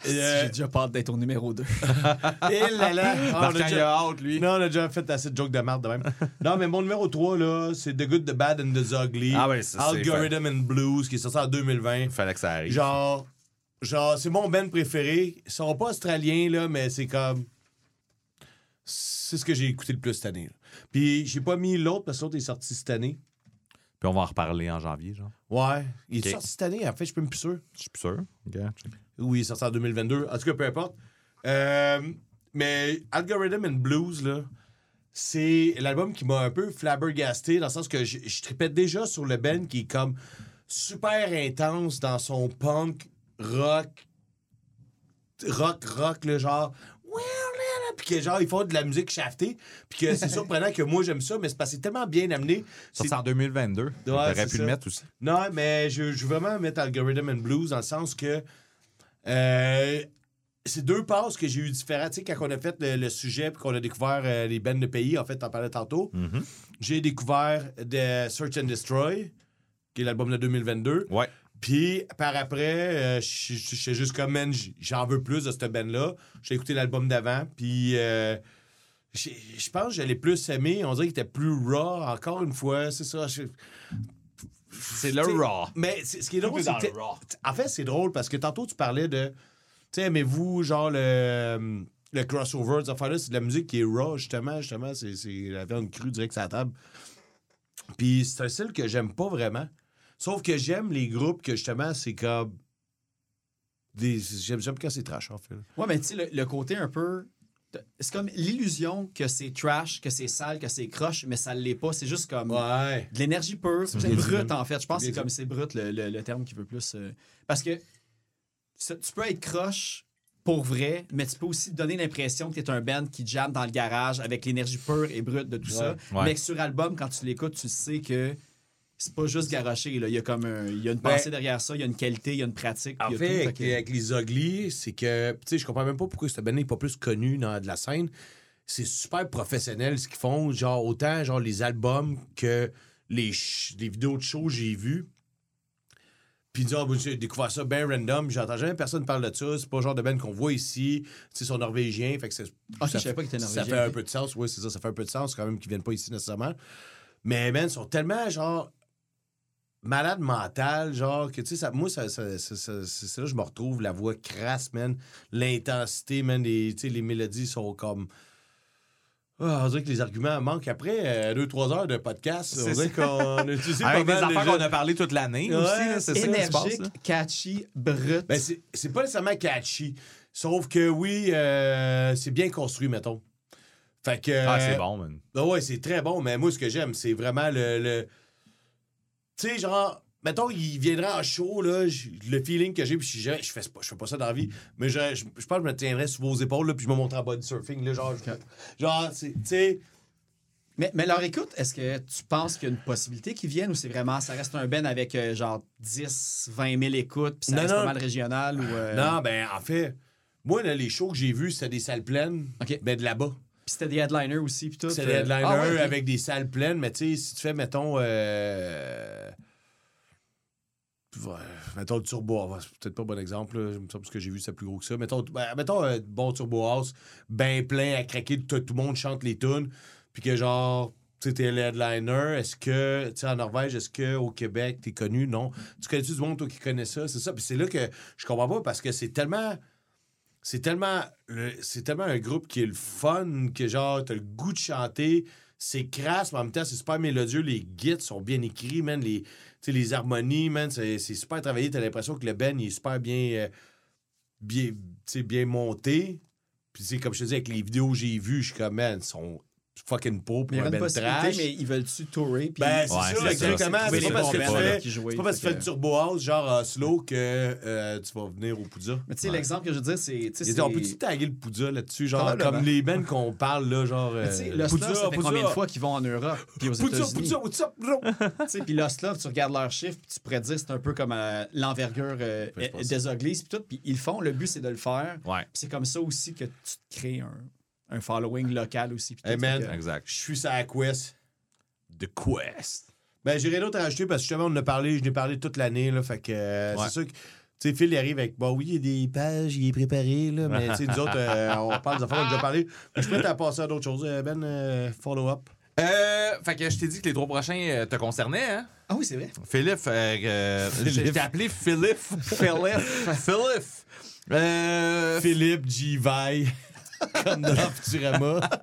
J'ai déjà peur d'être au numéro 2. Et là là. Ah, on a il déjà- hâte, lui. Non, on a déjà fait assez de jokes de merde de même. non, mais mon numéro 3, là, c'est The Good, The Bad and The Ugly. Ah ouais, ça, Algorithm and Blues, qui est sorti en 2020. Il fallait que ça arrive. Genre, genre c'est mon band préféré. Ils sont pas australiens, là, mais c'est comme. C'est ce que j'ai écouté le plus cette année. là. Puis j'ai pas mis l'autre parce que l'autre est sorti cette année. Puis on va en reparler en janvier, genre. Ouais. Il est Ok. sorti cette année, en fait, je suis même plus sûr. Je suis plus sûr. Oui, il est sorti en 2022. En tout cas, peu importe. Euh, mais Algorithm and Blues, là, c'est l'album qui m'a un peu flabbergasté dans le sens que je, je tripais déjà sur le band qui est comme super intense dans son punk rock rock rock le genre puis que genre ils font de la musique shaftée puis que c'est surprenant que moi j'aime ça mais c'est parce que c'est tellement bien amené Ça, C'est- en 2022. T'aurais c'est pu ça. le mettre aussi. non, mais je, je veux vraiment mettre Algorithm and Blues dans le sens que euh, c'est deux passes que j'ai eu différentes. Tu sais, quand on a fait le, le sujet puis qu'on a découvert euh, les bands de pays, en fait, t'en parlais tantôt, Mhm. j'ai découvert de Search and Destroy, qui est l'album de 2022. Ouais. Puis par après, euh, suis juste comme, man, j'en veux plus de cette band-là. J'ai écouté l'album d'avant, puis euh, je pense que je l'ai plus aimé. On dirait qu'il était plus raw, encore une fois. C'est ça. C'est le raw. Mais ce qui est drôle, est c'est. En fait, c'est drôle parce que tantôt, tu parlais de. Tu sais, aimez-vous, genre, le. le crossover, ces affaires-là, c'est de la musique qui est raw, justement. Justement, c'est c'est la viande crue direct sur la table. Puis c'est un style que j'aime pas vraiment. Sauf que j'aime les groupes que, justement, c'est comme. Des... J'aime j'aime quand c'est trash, en fait. Ouais, mais tu sais, le, le côté un peu. C'est comme l'illusion que c'est trash, que c'est sale, que c'est croche, mais ça l'est pas. C'est juste comme Ouais. de l'énergie pure. C'est brut, en fait. Je pense que c'est comme c'est brut le, le- le terme qui veut plus. euh, Parce que ça- tu peux être croche pour vrai, mais tu peux aussi te donner l'impression que tu es un band qui jamme dans le garage avec l'énergie pure et brute de tout ça. Ouais. Mais que sur album, quand tu l'écoutes, tu sais que c'est pas juste garoché. Là. Il y a comme un- il y a une Ben, pensée derrière ça, il y a une qualité, il y a une pratique. En puis il y fait, tout. avec, Fait que- avec les Ugly, c'est que, tu sais, je comprends même pas pourquoi cette band n'est pas plus connue dans de la scène. C'est super professionnel ce qu'ils font. Genre, autant genre les albums que les, vidéos de show que j'ai vues. Puis dire, ben, j'ai découvert ça bien random. J'entends jamais personne parler de ça. C'est pas le genre de band qu'on voit ici. Ils sont norvégiens. Fait que c'est. Ah, ça je savais pas qu'ils étaient Ça norvégiens, fait un peu de sens. Oui, c'est ça. Ça fait un peu de sens quand même qu'ils viennent pas ici nécessairement. Mais, man, ils sont tellement, genre, malade mental, genre, que, tu sais, ça- moi, ça, ça- ça- ça- c'est c'est là que je me retrouve, la voix crasse, man, l'intensité, man, les, tu sais, les mélodies sont comme... Ah, on dirait que les arguments manquent après euh, deux, trois heures de podcast. On dirait qu'on a utilisé Avec des pas mal affaires déjà. qu'on a parlé toute l'année Ouais, aussi, là, c'est ça qui se passe. catchy, brut. Ben, c'est c'est pas nécessairement catchy. Sauf que, oui, euh, c'est bien construit, mettons. Fait que... Ah, euh, c'est bon, man. Ah ouais, c'est très bon, mais moi, ce que j'aime, c'est vraiment le. le- Tu sais, genre, mettons, il viendrait en show, là, le feeling que j'ai, puis je, je, fais, pas- je fais pas ça dans la vie, mais je, je, je pense que je me tiendrais sur vos épaules, là, puis je me montrerais en body surfing, là, genre, je- genre, tu sais. Mais, mais leur écoute, est-ce que tu penses qu'il y a une possibilité qu'ils viennent ou c'est vraiment, ça reste un ben avec euh, genre 10, 20 000 écoutes, puis ça Non, reste non. pas mal régional ou. euh, Non, ben, en fait, moi, là, les shows que j'ai vus, c'était des salles pleines, OK. ben, de là-bas. Puis c'était des headliners aussi, puis tout. C'est des euh, headliners ah ouais, avec des salles pleines, mais tu sais, si tu fais, mettons, euh, ouais, mettons le Turbo House, c'est peut-être pas un bon exemple, là, semble que j'ai vu, c'est plus gros que ça. Mettons, ben, mettons un bon Turbo House, ben plein à craquer, tout, tout le monde chante les tunes, puis que genre, tu sais, t'es le headliner, est-ce que, tu sais, en Norvège, est-ce que au Québec, t'es connu? Non. Tu connais-tu du monde, toi, qui connaît ça? C'est ça, puis c'est là que je comprends pas, parce que c'est tellement c'est tellement un groupe qui est le fun que genre t'as le goût de chanter. C'est crasse mais en même temps c'est super mélodieux. Les gits sont bien écrits man. Les les harmonies man c'est super travaillé. T'as l'impression que le Ben il est super bien euh, bien monté. Puis comme je te dis avec les vidéos que j'ai vues je suis comme man ils sont fucking Mais y pour un possibilité, trash mais ils veulent-tu tourer? Puis... ben, c'est Ouais, ça. exactement. C'est pas parce que tu fais, pas parce que tu fais le Turbo House, genre à Oslo, que euh, tu vas venir au Poudja. Mais tu sais, l'exemple que je veux dire, c'est. On peut-tu taguer le Poudja là-dessus? Genre, comme les bands qu'on parle, là, genre. Euh, Lost Poudja, ça fait combien de fois qu'ils vont en Europe puis aux États-Unis? Poudja, Poudja, puis Love, tu regardes leurs chiffres, puis tu que c'est un peu comme euh, l'envergure euh, Ouais, des Ugly, puis tout. Puis ils le font, le but, c'est de le faire. Ouais, Puis c'est comme ça aussi que tu te crées un, un following local aussi. Hey, man. Exact. Je suis sur la Quest. The Quest. Ben, j'ai rien d'autre à rajouter parce que justement, on en a parlé, je n'ai parlé toute l'année, là. Fait que euh, Ouais. c'est sûr que. Tu sais, Phil, il arrive avec. Bon, oui, il y a des pages, il est préparé, là. Mais, tu sais, nous autres, euh, on parle des affaires qu'on a déjà parlé. Mais je prêt à passer à d'autres choses. Euh, Ben, euh, follow-up. Euh, fait que je t'ai dit que les trois prochains te concernaient, hein? Ah oui, c'est vrai. Philippe, euh, Philippe. je t'ai appelé Philippe. Philippe. Philippe. Euh, Philippe G. Vaille. Comme dans Futurama.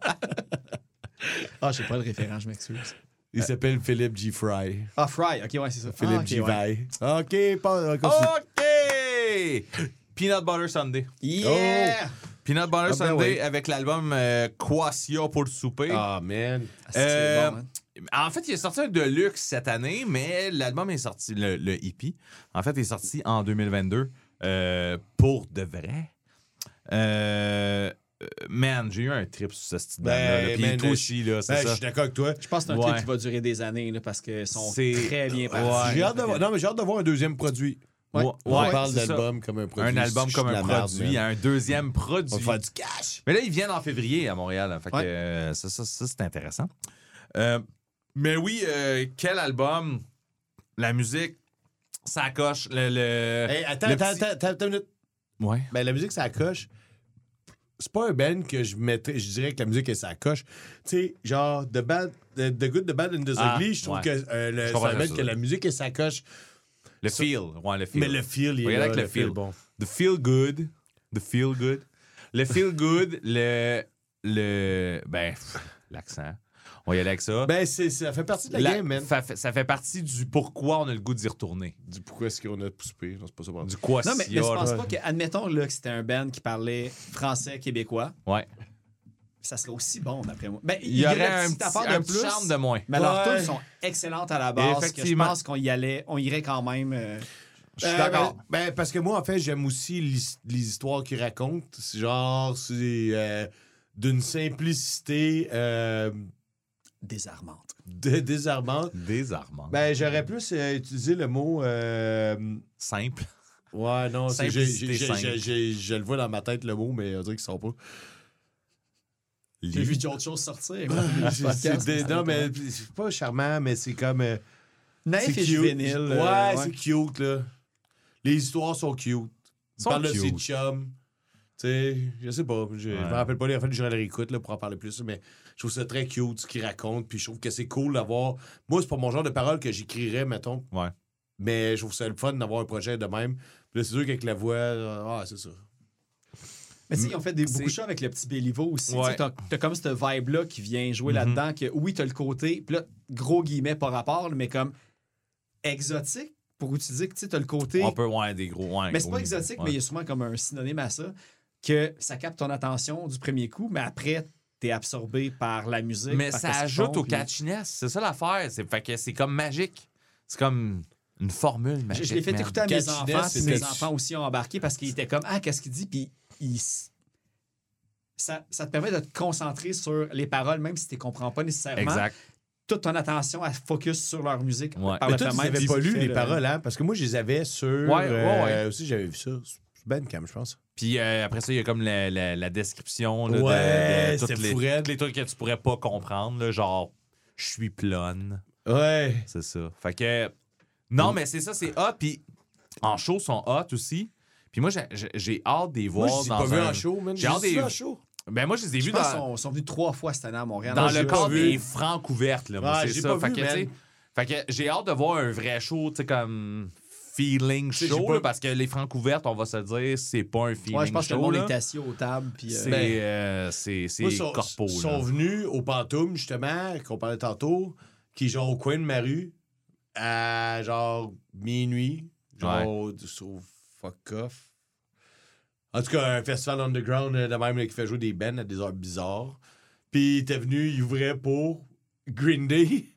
Ah, j'ai pas le référent, je m'excuse. Il s'appelle Philippe G. Fry. Ah, Fry, ok, ouais, c'est ça. Philippe ah, ok, G. ouais. OK, pas. OK! Peanut Butter Sunday. Yeah! Peanut Butter Ah ben Sunday oui. avec l'album euh, Quasia pour le souper. Ah, man. Ah, c'est Euh, bon, hein. En fait, il est sorti un Deluxe cette année, mais l'album est sorti, le, le EP, en fait, est sorti en 2022 euh, pour de vrai. Euh, man, j'ai eu un trip sur ce style Ben, là Puis man, toi je- aussi, là, c'est Ben, je ça. suis d'accord avec toi. Je pense que c'est un Ouais. clip qui va durer des années là, parce qu'ils sont C'est- très bien Ouais. partis. J'ai hâte de voir. Non, mais j'ai hâte de voir un deuxième produit. Ouais. Ouais, On parle c'est ça. d'album comme un produit. Un album Je comme un merde, produit, un deuxième On produit. va faire du cash. Mais là, ils viennent en février à Montréal. hein, fait que, euh, ça, ça, ça, c'est intéressant. Euh, mais oui, euh, quel album? La musique, ça coche. Le, le- Hey, attends, le attends, petit- attends, attends une minute. Ouais. Ben, la musique, ça coche. C'est pas un band que je mettrais, je dirais que la musique, est ça coche. Tu sais, genre, The, Bad, the, The Good, The Bad and The Ah, Ugly, je trouve ouais. que euh, le- Je c'est comprends un band ça. que la musique, est ça coche. Le feel. Ouais, le feel. Mais le feel, il est Regarde là, avec le le feel, feel. bon. The feel good. The feel good. Le feel good, le. le ben, l'accent. On va y aller avec ça. Ben, c'est, ça fait partie de la, La- game, man. ça, fait, ça fait partie du pourquoi on a le goût d'y retourner. Du pourquoi est-ce qu'on a poussé? Non, c'est pas ça. Du quoi Non, mais, je pense pas que, admettons là, que c'était un band qui parlait français, québécois, Ouais. ça serait aussi bon, d'après moi. Ben, Il y aurait un petit, un de petit plus, charme de moins. Mais leurs Ouais. tunes sont excellentes à la base. Que je Effectivement. pense qu'on y allait, on irait quand même. euh, Je suis d'accord. Ben, ben, parce que moi, en fait, j'aime aussi les histoires qu'ils racontent. C'est genre, c'est euh, d'une simplicité euh, désarmante. de- désarmante. Désarmant. Ben, j'aurais plus euh, utilisé le mot. euh, Simple. ouais, non, c'est- j'ai- Simplicité j'ai- simple. j'ai- j'ai- je le vois dans ma tête, le mot, mais on dirait qu'il sort pas. J'ai vu d'autres choses sortir. C'est- c'est des- non, mais c'est pas charmant, mais c'est comme. euh, Naïf c'est et cute. juvénile. Ouais, euh, c'est cute, là. Les histoires sont cute. Il Sont parle de ses cute. chums. Tu sais, je sais pas. Je, je Ouais. me rappelle pas les refs, je le réécoute là, pour en parler plus, mais je trouve ça très cute ce qu'il raconte. Puis je trouve que c'est cool d'avoir. Moi, c'est pas mon genre de parole que j'écrirais, mettons. Ouais. Mais je trouve ça le fun d'avoir un projet de même. Puis là, c'est sûr qu'avec la voix, euh, ah, c'est ça. Mais tu sais, ils ont fait des, beaucoup de choses avec le petit Béliveau aussi. Ouais. T'as t'as comme cette vibe-là qui vient jouer Mhm. là-dedans. Que oui, t'as le côté, puis là, gros guillemets par rapport, mais comme exotique pour utiliser que tu sais, t'as le côté. On peut, ouais, des gros. Ouais, Mais c'est pas exotique, Ouais. mais il y a souvent comme un synonyme à ça, que ça capte ton attention du premier coup, mais après, t'es absorbé par la musique. Mais ça ajoute font, au puis- catchiness. C'est ça l'affaire. C'est fait que c'est comme magique. C'est comme une formule magique. je l'ai fait écouter à mes Catchiness, enfants, puis mes enfants aussi ont embarqué parce qu'ils étaient comme Ah, qu'est-ce qu'il dit? Puis ils ça, ça te permet de te concentrer sur les paroles, même si tu ne comprends pas nécessairement. Exact. Toute ton attention, elle focus sur leur musique. Ouais. Par Mais le toi, tu n'avais pas lu les le- paroles, hein? Parce que moi, je les avais sur. Ouais, ouais, euh, ouais. Aussi, j'avais vu ça. Bandcamp, je pense. Puis euh, après ça, il y a comme la, la- la description là, de- Ouais, de, toutes les, trucs que tu pourrais pas comprendre. là, genre, je suis plonne. Ouais. C'est ça. Fait que. Non, mais c'est ça, c'est hot. Puis en show, ils sont hot aussi. Puis moi, j'ai- hâte de les voir Moi, je dans pas vus un- en show. J'ai hâte juste des- vu en show. Ben moi, je les ai vus dans, qu'ils sont, sont venus trois fois cette année à Montréal. dans le cadre des francs couvertes. Là, moi, Ouais, c'est ça. pas fait, vu, que, fait que j'ai hâte de voir un vrai show, tu sais, comme feeling sais, j'ai show, pas- là, parce que les francs couvertes, on va se dire, c'est pas un feeling Ouais, je pense que show. le monde là. est assis aux tables. Puis, euh, C'est euh, c'est- c'est Moi, sont, venus au Pantoum, justement, qu'on parlait tantôt, qui est genre au coin de ma rue, à genre minuit, genre au fuck off. En tout cas, un festival underground euh, de même là, qui fait jouer des bands à des heures bizarres. Puis il était venu, il ouvrait pour Green Day.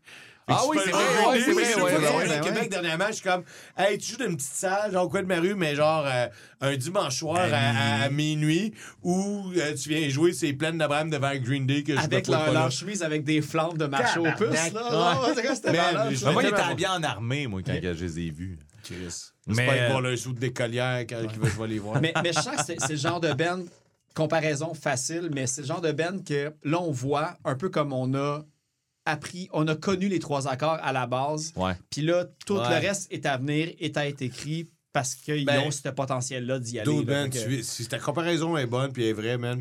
Ah je oui, c'est pas vrai, ouais, c'est vrai, ouais, je ouais, ouais, Québec dernièrement, je suis comme, hey, tu joues dans une petite salle, genre au coin de ma rue, mais genre euh, un dimanche soir à, à- à minuit où euh, tu viens jouer, c'est plein d'Abraham devant Green Day que je avec me leur, pas là. leur chemise avec des flammes de marche aux puces. Là, quoi, c'était Man, malade, je moi, il était pas- habillé en armée, moi, quand je les ai vus. Chris. Mais- J'espère qu'ils vont avoir le sou de décollière quand ils veulent jouer les voir. mais, mais je sens que c'est c'est le genre de band, comparaison facile, mais c'est le genre de band que là, on voit un peu comme on a appris, on a connu les trois accords à la base, Ouais. puis là, tout Ouais. le reste est à venir, est à être écrit parce qu'ils Ben, ont ce potentiel-là d'y aller. Dude, là. man, Fait que- tu- si ta comparaison est bonne puis est vraie, man,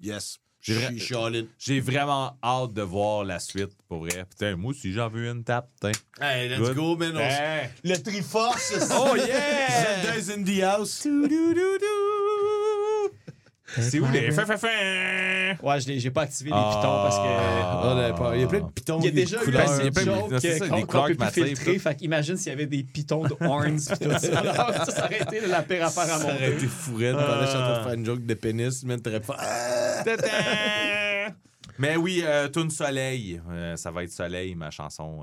yes. J'ai vra- vraiment hâte de voir la suite, pour vrai. Putain, moi aussi, j'en veux une tape, putain. Hey, let's Good. go, man. on Hey. Le Triforce. Oh yeah! Zelda's in the house. C'est où les fin, fin, fin? Ouais, j'ai pas activé les Ah. pitons parce que. Oh, il y a plein de pitons. Il y a déjà eu assez il y a de plein de- jokes qu'on peut plus filtrer. Fait qu'imagine s'il y avait des pitons de horns pis tout ça. Alors, ça, ça aurait été la pire affaire à Ça aurait été fourré pendant que je suis en train de faire une joke de pénis, man. T'aurais pas. Ah! Mais oui, euh, Tourne Soleil. Euh, ça va être Soleil, ma chanson.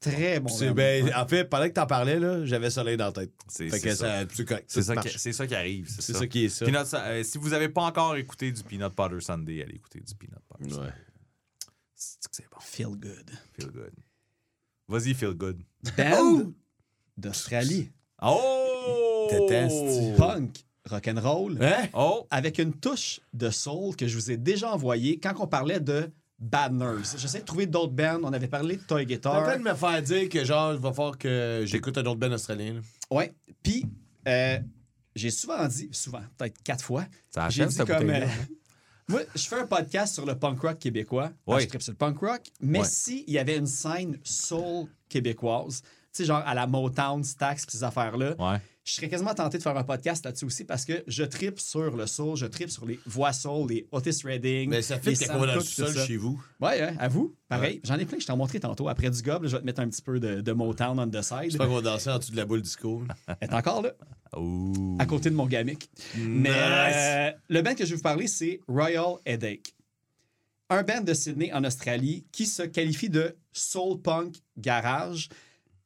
Très bon. Ben, en fait, pendant que t'en parlais, là, j'avais soleil dans la tête. c'est ça. ça, c'est ça, qui- c'est ça qui arrive. C'est ça. ça qui est ça. Peanut- euh, si vous n'avez pas encore écouté du Peanut Butter Sunday, allez écouter du Peanut Butter Sunday. Ouais. C'est que c'est bon. Feel good. Feel good. Vas-y, feel good. Band d'Australie. Oh! Déteste. Punk. Rock'n'roll. Hein? Oh! Avec une touche de soul que je vous ai déjà envoyé quand on parlait de Bad Nerves. J'essaie de trouver d'autres bands. On avait parlé de Toy T'es en Guitar. train de me faire dire que, genre, il va falloir que j'écoute un autre band australien. là. Ouais. Puis, euh, j'ai souvent dit, souvent, peut-être quatre fois, Ça j'ai dit comme. euh, moi, je fais un podcast sur le punk rock québécois. Ouais. Je tripe sur le punk rock. Mais Ouais. s'il y avait une scène soul québécoise, sais, genre à la Motown, Stax, ces affaires-là. Ouais. Je serais quasiment tenté de faire un podcast là-dessus aussi parce que je tripe sur le soul, je tripe sur les voix soul, les Otis Redding. Mais ça fait les qu'il y a Sam quoi dans le Cooke, tout sol ça. chez vous? Ouais, hein, à vous. Pareil. J'en ai plein, je t'en montrer tantôt. Après du gobe, là, je vais te mettre un petit peu de, de Motown on the side. J'espère qu'on va danser en dessous de la boule disco. Elle est encore là, Ouh. à côté de mon gamic. Mais euh, le band que je vais vous parler, c'est Royal Headache. Un band de Sydney en Australie qui se qualifie de soul punk garage.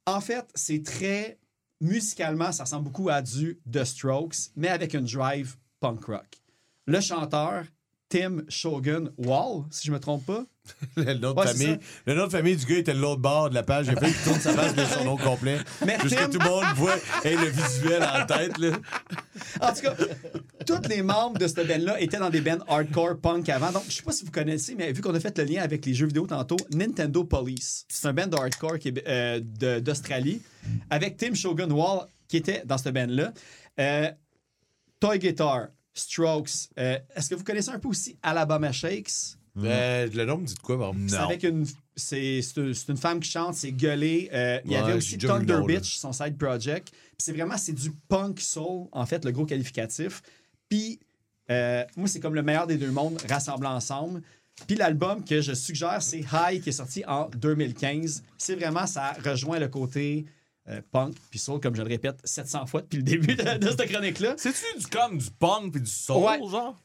En fait, c'est très musicalement, ça ressemble beaucoup à du The Strokes, mais avec une drive punk rock. Le chanteur, Tim Shogun Wall, si je me trompe pas. le, nom de Ouais, famille, le nom de famille du gars était l'autre bord de la page. J'ai fait qu'il tourne sa page de son nom complet. Mais Juste que Tim- tout le monde voit hey, le visuel en tête. Là. En tout cas, tous les membres de cette band-là étaient dans des bands hardcore punk avant. Donc, je sais pas si vous connaissez, mais vu qu'on a fait le lien avec les jeux vidéo tantôt, Nintendo Police. C'est un band de hardcore qui est, euh, d'Australie avec Tim Shogun Wall qui était dans cette band-là. Euh, Toy Guitar, Strokes. Euh, Est-ce que vous connaissez un peu aussi Alabama Shakes? Euh, le nom me dit de quoi, par? C'est avec une. C'est c'est une, c'est une femme qui chante, c'est gueulé. Euh, il y Ouais, avait aussi Thunder nom, là. Bitch, son side project. Puis c'est vraiment, c'est du punk soul, en fait, le gros qualificatif. Puis euh, moi, c'est comme le meilleur des deux mondes rassemblés ensemble. Puis l'album que je suggère, c'est High, qui est sorti en 2015. C'est vraiment, ça rejoint le côté euh, punk, puis soul, comme je le répète 700 fois depuis le début de, de cette chronique-là. C'est-tu du comme du punk puis du soul, Ouais. genre?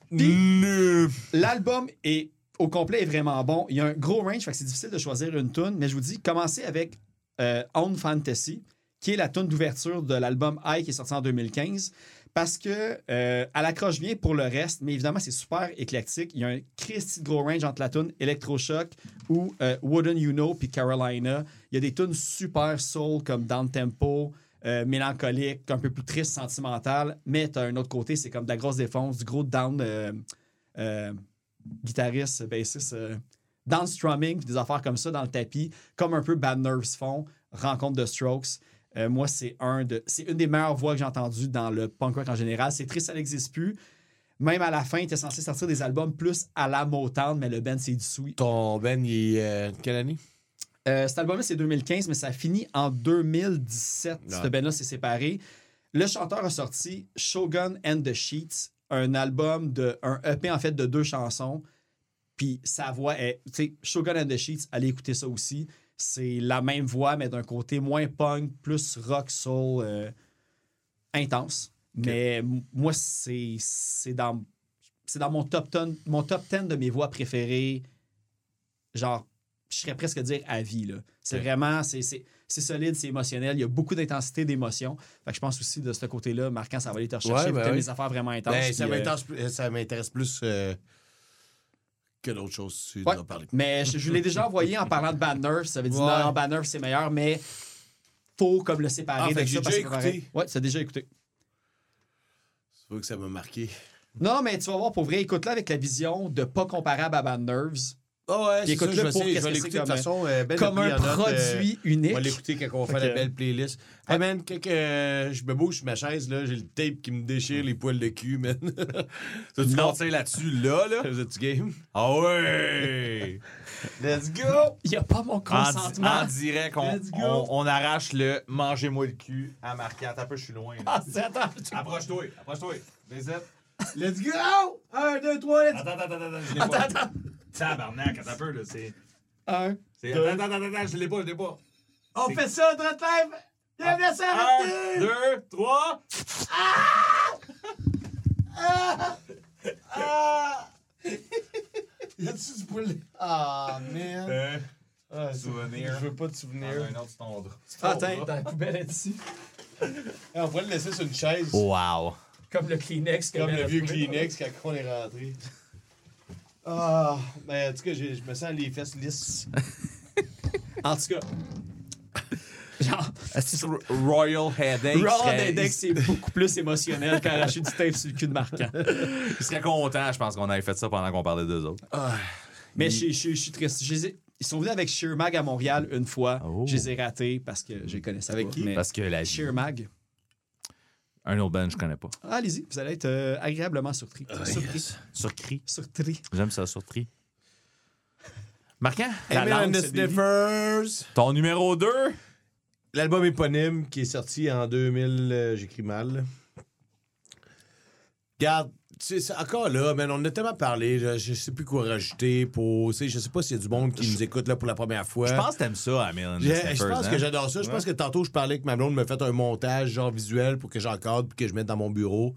L'album est au complet est vraiment bon. Il y a un gros range, fait que c'est difficile de choisir une tune, mais je vous dis, commencez avec euh, On Fantasy, qui est la tune d'ouverture de l'album High qui est sorti en 2015. Parce que euh, elle accroche bien pour le reste, mais évidemment, c'est super éclectique. Il y a un Christy gros range entre la tune Electroshock ou euh, Wouldn't You Know puis Carolina. Il y a des tunes super soul comme Down Tempo, euh, mélancolique, un peu plus triste, sentimental. Mais tu as un autre côté, c'est comme de la grosse défense, du gros down guitariste, bassiste, down strumming, des affaires comme ça dans le tapis, comme un peu Bad Nerves font, rencontre de Strokes. Euh, moi, c'est un de, c'est une des meilleures voix que j'ai entendues dans le punk rock en général. C'est triste, ça n'existe plus. Même à la fin, il était censé sortir des albums plus à la Motown, mais le band s'est dissous. Ton Ben, il est euh, quelle année? Euh, cet album-là, c'est 2015, mais ça finit en 2017. Ouais. Ce band-là s'est séparé. Le chanteur a sorti Shogun and the Sheets, un album, de, un EP en fait de deux chansons. Puis sa voix est. Tu sais, Shogun and the Sheets, allez écouter ça aussi. C'est la même voix, mais d'un côté moins punk, plus rock, soul, euh, intense. Mais moi, c'est dans, c'est dans mon top, 10, mon top 10 de mes voix préférées. Genre, je serais presque à dire à vie. là. C'est vraiment, c'est, solide, c'est émotionnel. Il y a beaucoup d'intensité, d'émotion. Fait que je pense aussi de ce côté-là, Marquant, ça va aller te rechercher. Ouais, ben oui. des affaires vraiment intenses. Ben, ça puis, euh, m'intéresse plus- ça m'intéresse plus euh, que d'autres choses. Tu Ouais. Mais je, l'ai déjà envoyé en parlant de Bad Nerve. Ça veut dire Ouais. non, Bad Nerve, c'est meilleur, mais faut comme le séparer. Ah, fait de que j'ai déjà c'est écouté. Ouais, as déjà écouté. C'est vrai que ça m'a marqué. Non, mais tu vas voir, pour vrai, écoute-le avec la vision de pas comparable à Bad Nerves. Ah ouais, c'est ça, écoute-le je vais pour je l'écouter de toute comme façon. euh, comme l'a un en note, euh, produit unique. On va l'écouter quand on va faire Fait la que- belle playlist. Hey man, quand euh, je me bouge sur ma chaise, là, j'ai le tape qui me déchire les poils de cul, man. Tu Non. conseilles là-dessus, là, là? Vous êtes game? Ah ouais! Let's go! Il n'y a pas mon En, consentement. en direct, on, arrache le « mangez-moi le cul » à marquer. Attends un peu, je suis loin. Ah, attends. Approche-toi, approche-toi. Let's go! Un, deux, trois, let's Attends, attends, attends, attends, Tabarnak, attends un peu, là, c'est... Un. c'est- Attends, attends, attends, attends, je l'ai pas, je l'ai pas. On C'est- fait ça, droite live? Bienvenue à ça, Un, deux, trois. Y a-tu du poulet? Ah, man. Euh, Ah, c'est- Souvenir. Je veux pas de souvenir. un autre, c'est ton drap. Ah, là-dessus. Ah, on pourrait le laisser sur une chaise. Wow. Comme le Kleenex. Comme le vieux. Kleenex quand on est rentré. Ah, mais en tout cas, je me sens les fesses lisses. En tout cas. Genre, Royal Headache. Serait- Index, c'est beaucoup plus émotionnel qu'arracher du tape sur le cul de marquant. Il serait content, je pense, qu'on avait fait ça pendant qu'on parlait d'eux autres. Mais je, je- je suis triste. Ils sont venus avec Sheer Mag à Montréal une fois. Oh. Je les ai ratés parce que je les connaissais Avec pas. qui? mais Parce que la Sheer Mag. Un autre band, je connais pas. Ah, Allez-y, vous allez être euh, agréablement surpris. surpris. Surcris. Surpris. J'aime ça, surpris. Marquant, La Amen langue and the. Sniffers. ton numéro 2. l'album éponyme qui est sorti en 2000, euh, j'écris mal. là. C'est encore là, man, on en a tellement parlé, là, je sais plus quoi rajouter pour. Tu sais, je sais pas s'il y a du monde qui nous écoute là pour la première fois. Je pense que t'aimes ça, Amel Je, je pense hein? que j'adore ça. Je pense que tantôt, je parlais que ma blonde me fait un montage genre visuel pour que j'encadre puis que je mette dans mon bureau,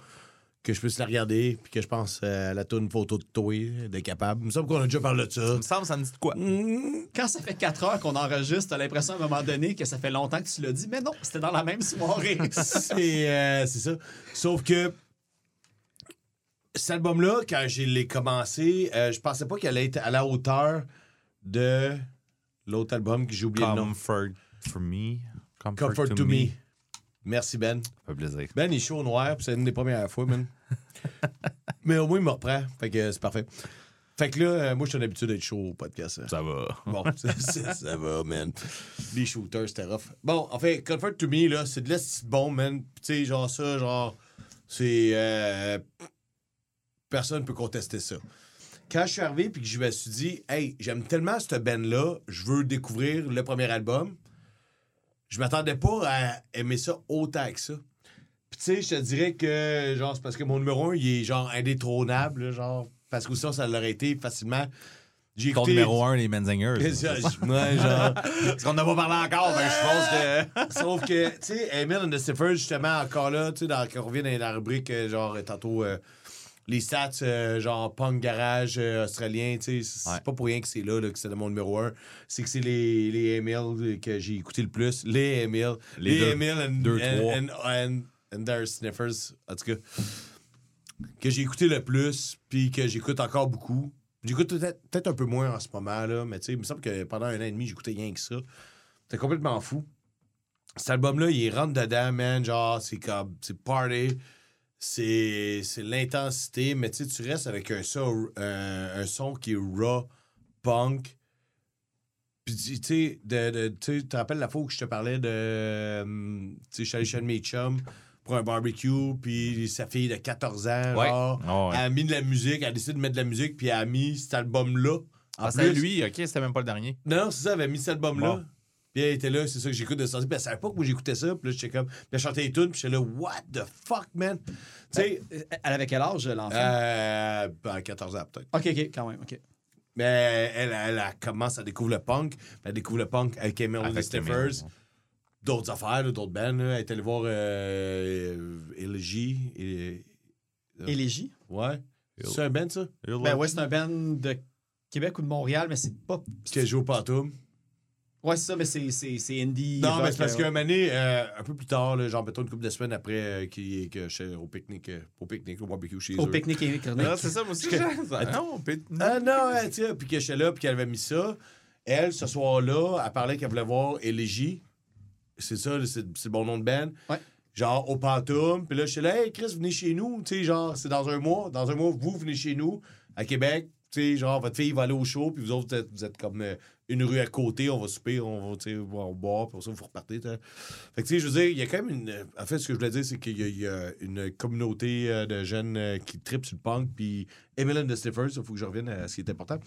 que je puisse la regarder puis que je pense euh, à la toune photo de toi, de capable. Il me semble qu'on a déjà parlé de ça. Ça me semble, ça me dit de quoi? Quand ça fait 4 heures qu'on enregistre, t'as l'impression à un moment donné que ça fait longtemps que tu l'as dit, mais non, c'était dans la même soirée. c'est euh, c'est ça. Sauf que cet album-là, quand je l'ai commencé, euh, je pensais pas qu'elle allait être à la hauteur de l'autre album que j'ai oublié le nom. Comfort for me. Comfort, Comfort to, me. Merci, Ben. Ça fait plaisir. Ben, il est chaud au noir, puis c'est une des premières fois, man. Mais au moins, il me reprend. Fait que c'est parfait. Fait que là, euh, moi, je suis d'être chaud au podcast. hein. Ça va. Bon, ça, ça- ça va, man. Les shooters, c'était rough. Bon, en fait, Comfort to Me, là, c'est de l'est bon, man. Tu sais, genre ça, genre, c'est. euh, personne peut contester ça. Quand je suis arrivé puis que je me suis dit, hey, j'aime tellement cette band-là, je veux découvrir le premier album, je m'attendais pas à aimer ça autant que ça. Puis tu sais, je te dirais que, genre, c'est parce que mon numéro 1, il est genre indétrônable, là, genre, parce que sinon, ça l'aurait été facilement. J'ai Ton écouté- numéro 1, les Menzingers. Ouais, genre. Parce qu'on n'a pas parlé encore, mais je pense que. Sauf que, tu sais, Emile and the Stiffers, justement, encore là, tu sais, dans- quand on revient dans la rubrique, euh, genre, euh, tantôt, euh, les stats, euh, genre, punk garage euh, australien, tu sais, c'est Ouais. pas pour rien que c'est là, là, que c'est mon numéro un. C'est que c'est les, les Emile que j'ai écouté le plus. Les Emile. Les deux. Emile and, Deux, and, trois. and, and, their Sniffers, en tout cas. Que j'ai écouté le plus, puis que j'écoute encore beaucoup. J'écoute peut-être peut-être un peu moins en ce moment, là, mais tu sais, il me semble que pendant un an et demi, j'écoutais rien que ça. C'était complètement fou. Cet album-là, il rentre dedans, man. Genre, c'est comme. C'est party. C'est c'est l'intensité, mais tu sais, tu restes avec un son, un, un son qui est raw, punk. Puis, tu sais, tu te rappelles la fois où je te parlais de. euh, Tu sais, je mes chums pour un barbecue, puis sa fille de 14 ans, Ouais. genre, Ah ouais. elle a mis de la musique, elle a décidé de mettre de la musique, puis elle a mis cet album-là. En Ah, c'est lui, ok, c'était même pas le dernier. Non, non, c'est ça, elle avait mis cet album-là. Bon. Puis elle était là, c'est ça que j'écoute de sortie. Puis elle savait pas que moi j'écoutais ça. Puis là, j'étais comme. Puis elle chantait les tunes. Puis j'étais là, what the fuck, man? Tu sais, Elle avait quel âge, l'enfant? euh, ben, 14 ans peut-être. Ok, ok, quand même, ok. Mais elle, elle, elle commence à découvrir le punk. Elle découvre le punk avec Emily Avec Stiffers. D'autres affaires, d'autres bands. là. Elle est allée voir euh, Elegy. et- Élégie? Ouais. C'est un band, ça? Ben ouais, c'est un band de Québec ou de Montréal, mais c'est pas. Qui joue au Pantoum. Ouais, c'est ça, mais c'est, c'est, c'est indie. Non, mais c'est parce euh, qu'un moment donné, euh, un peu plus tard, là, genre, mettons une couple de semaines après euh, qui, que j'étais au pique-nique, euh, au pique-nique, au barbecue chez Au eux. pique-nique et chronique. Ah, c'est ça, moi aussi. j'ai- ça- Non, peut- Ah non, ouais, tu sais, puis que j'étais là, puis qu'elle avait mis ça. Elle, ce soir-là, elle parlait qu'elle voulait voir Élégie. C'est ça, c'est c'est le bon nom de band. Ouais. Genre au Pantoum. Puis là, j'étais là, hey Chris, venez chez nous. Tu sais, genre, c'est dans un mois. Dans un mois, vous venez chez nous, à Québec. Tu sais, genre, votre fille va aller au show, puis vous autres, vous êtes, vous êtes comme euh, une rue à côté, on va souper, on va, on boire, puis pour ça, vous repartez. t'sais. Fait que, tu sais, je veux dire, il y a quand même une. En fait, ce que je voulais dire, c'est qu'il y, a- il y a une communauté euh, de jeunes euh, qui tripent sur le punk, puis Emily and the Stiffers, il faut que je revienne à ce qui est important.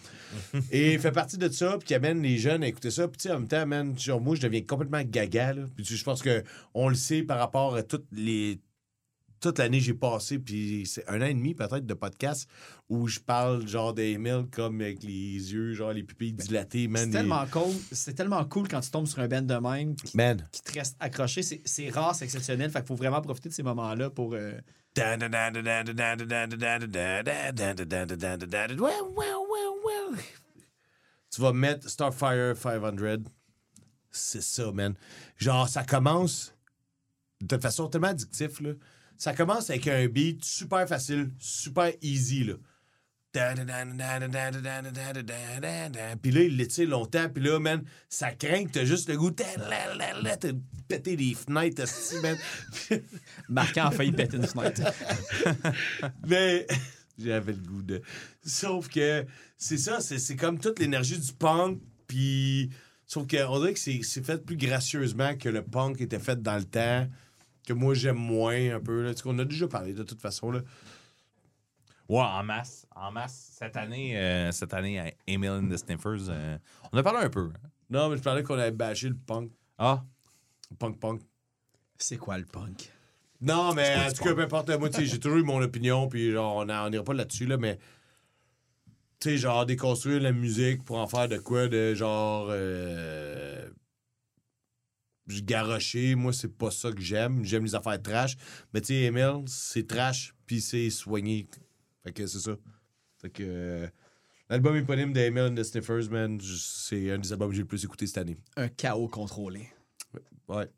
Et il fait partie de ça, puis qui amène les jeunes à écouter ça. Puis, tu sais, en même temps, man, genre, moi, je deviens complètement gaga, là. Puis, je pense que on le sait par rapport à toutes les. Toute l'année j'ai passé, puis c'est un an et demi peut-être de podcast où je parle genre des mails comme avec les yeux, genre les pupilles dilatées, man. C'est les- tellement cool. C'est tellement cool quand tu tombes sur un band de même qui, Man. qui te reste accroché. C'est, c'est rare, c'est exceptionnel. Fait qu'il faut vraiment profiter de ces moments-là pour. euh, Tu vas mettre Starfire 500. C'est ça, man. Genre, ça commence de façon tellement addictive, là. Ça commence avec un beat super facile, super easy, là. Puis là, il l'étire longtemps. Puis là, man, ça craint que t'as juste le goût de péter des fenêtres, man. Marquant a failli péter une fenêtre. Mais j'avais le goût de. Sauf que c'est ça, c'est comme toute l'énergie du punk, puis. Sauf qu'on dirait que c'est fait plus gracieusement que le punk était fait dans le temps, que moi j'aime moins un peu. Là. Tu sais, On a déjà parlé de toute façon. Là. Ouais, en masse. En masse. Cette année, euh, cette année à Emil and the Sniffers, euh, on a parlé un peu. hein. Non, mais je parlais qu'on avait bâché le punk. Ah, Punk punk. C'est quoi le punk? Non, mais en tout cas, peu importe. Moi, tu sais, j'ai toujours eu mon opinion, puis genre, on n'ira pas là-dessus, là, mais. Tu sais, genre, déconstruire la musique pour en faire de quoi, de genre. Euh, garocher, moi, c'est pas ça que j'aime. J'aime les affaires trash. Mais tu sais, Emile, c'est trash, puis c'est soigné. Fait que c'est ça. Fait que. euh, L'album éponyme d'Emile and the Sniffers, man, c'est un des albums que j'ai le plus écouté cette année. Un chaos contrôlé. Ouais.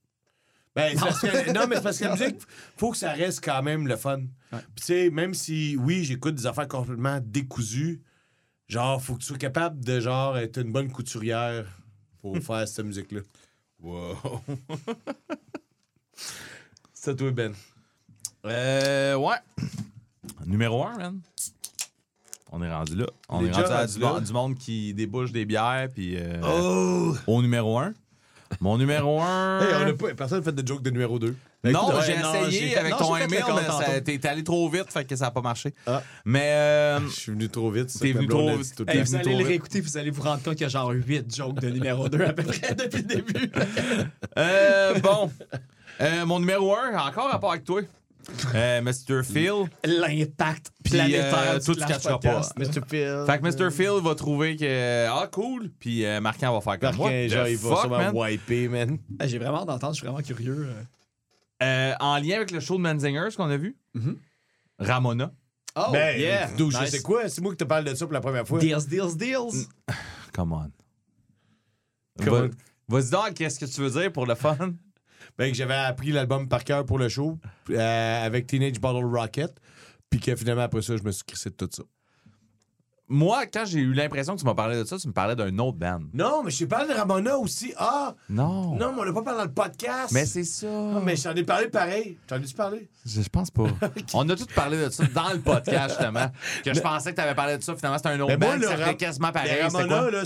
Ben, c'est parce que, non, mais c'est parce que la musique, faut que ça reste quand même le fun. Ouais. Puis, tu sais, même si, oui, j'écoute des affaires complètement décousues, genre, faut que tu sois capable de, genre, être une bonne couturière pour faire cette musique-là. Wow. c'est toi, Ben? Euh, ouais. Numéro 1, man. On est rendu là. On est est rendu à du, du monde qui débouche des bières, puis euh, Oh! au numéro 1. Mon numéro 1. Hey, on a pas, personne n'a fait de joke de numéro 2. non, écoute, j'ai ouais, non, essayé fait- avec non, ton email, le mais t'es allé trop vite, fait que ça n'a pas marché. Ah. Mais euh, Je suis venu trop vite. T'es venu trop vite. le Hey, vous allez vite. réécouter, vous allez vous rendre compte qu'il y a genre 8 jokes de numéro 2 à peu près depuis le début. euh, bon. Euh, mon numéro 1, encore rapport avec toi. Euh, Mr. Phil? L'impact Puis, planétaire euh, tu Flash catcheras Podcast. pas. Mr. Phil. Fait que Mr. Phil va trouver que. Ah, cool. Puis euh, Marquand va faire comme moi. Genre, il va sûrement wiper, man. Hey, J'ai vraiment hâte d'entendre, je suis vraiment curieux. euh. Euh, en lien avec le show de Menzingers qu'on a vu, Mhm. Ramona. Oh, Ben, yeah. d'où je Nice. sais quoi? C'est moi qui te parle de ça pour la première fois. Deals, deals, deals. Come on. Come Va- on. Vas-y donc, qu'est-ce que tu veux dire pour le fun? Ben, que j'avais appris l'album par cœur pour le show euh, avec Teenage Bottle Rocket. Puis que finalement, après ça, je me suis crissé de tout ça. Moi, quand j'ai eu l'impression que tu m'as parlé de ça, tu me parlais d'un autre band. Non, mais je t'ai parlé de Ramona aussi. Ah! Non. Non, mais on l'a pas parlé dans le podcast. Mais c'est ça. Ah, mais j'en ai parlé pareil. T'en as-tu parlé? Je, je pense pas. On a tous parlé de ça dans le podcast, justement. Que je pensais que tu avais parlé de ça. Finalement, c'était un autre Mais moi, band. le Ça Ra- fait quasiment pareil. Mais C'était Ramona, quoi? là.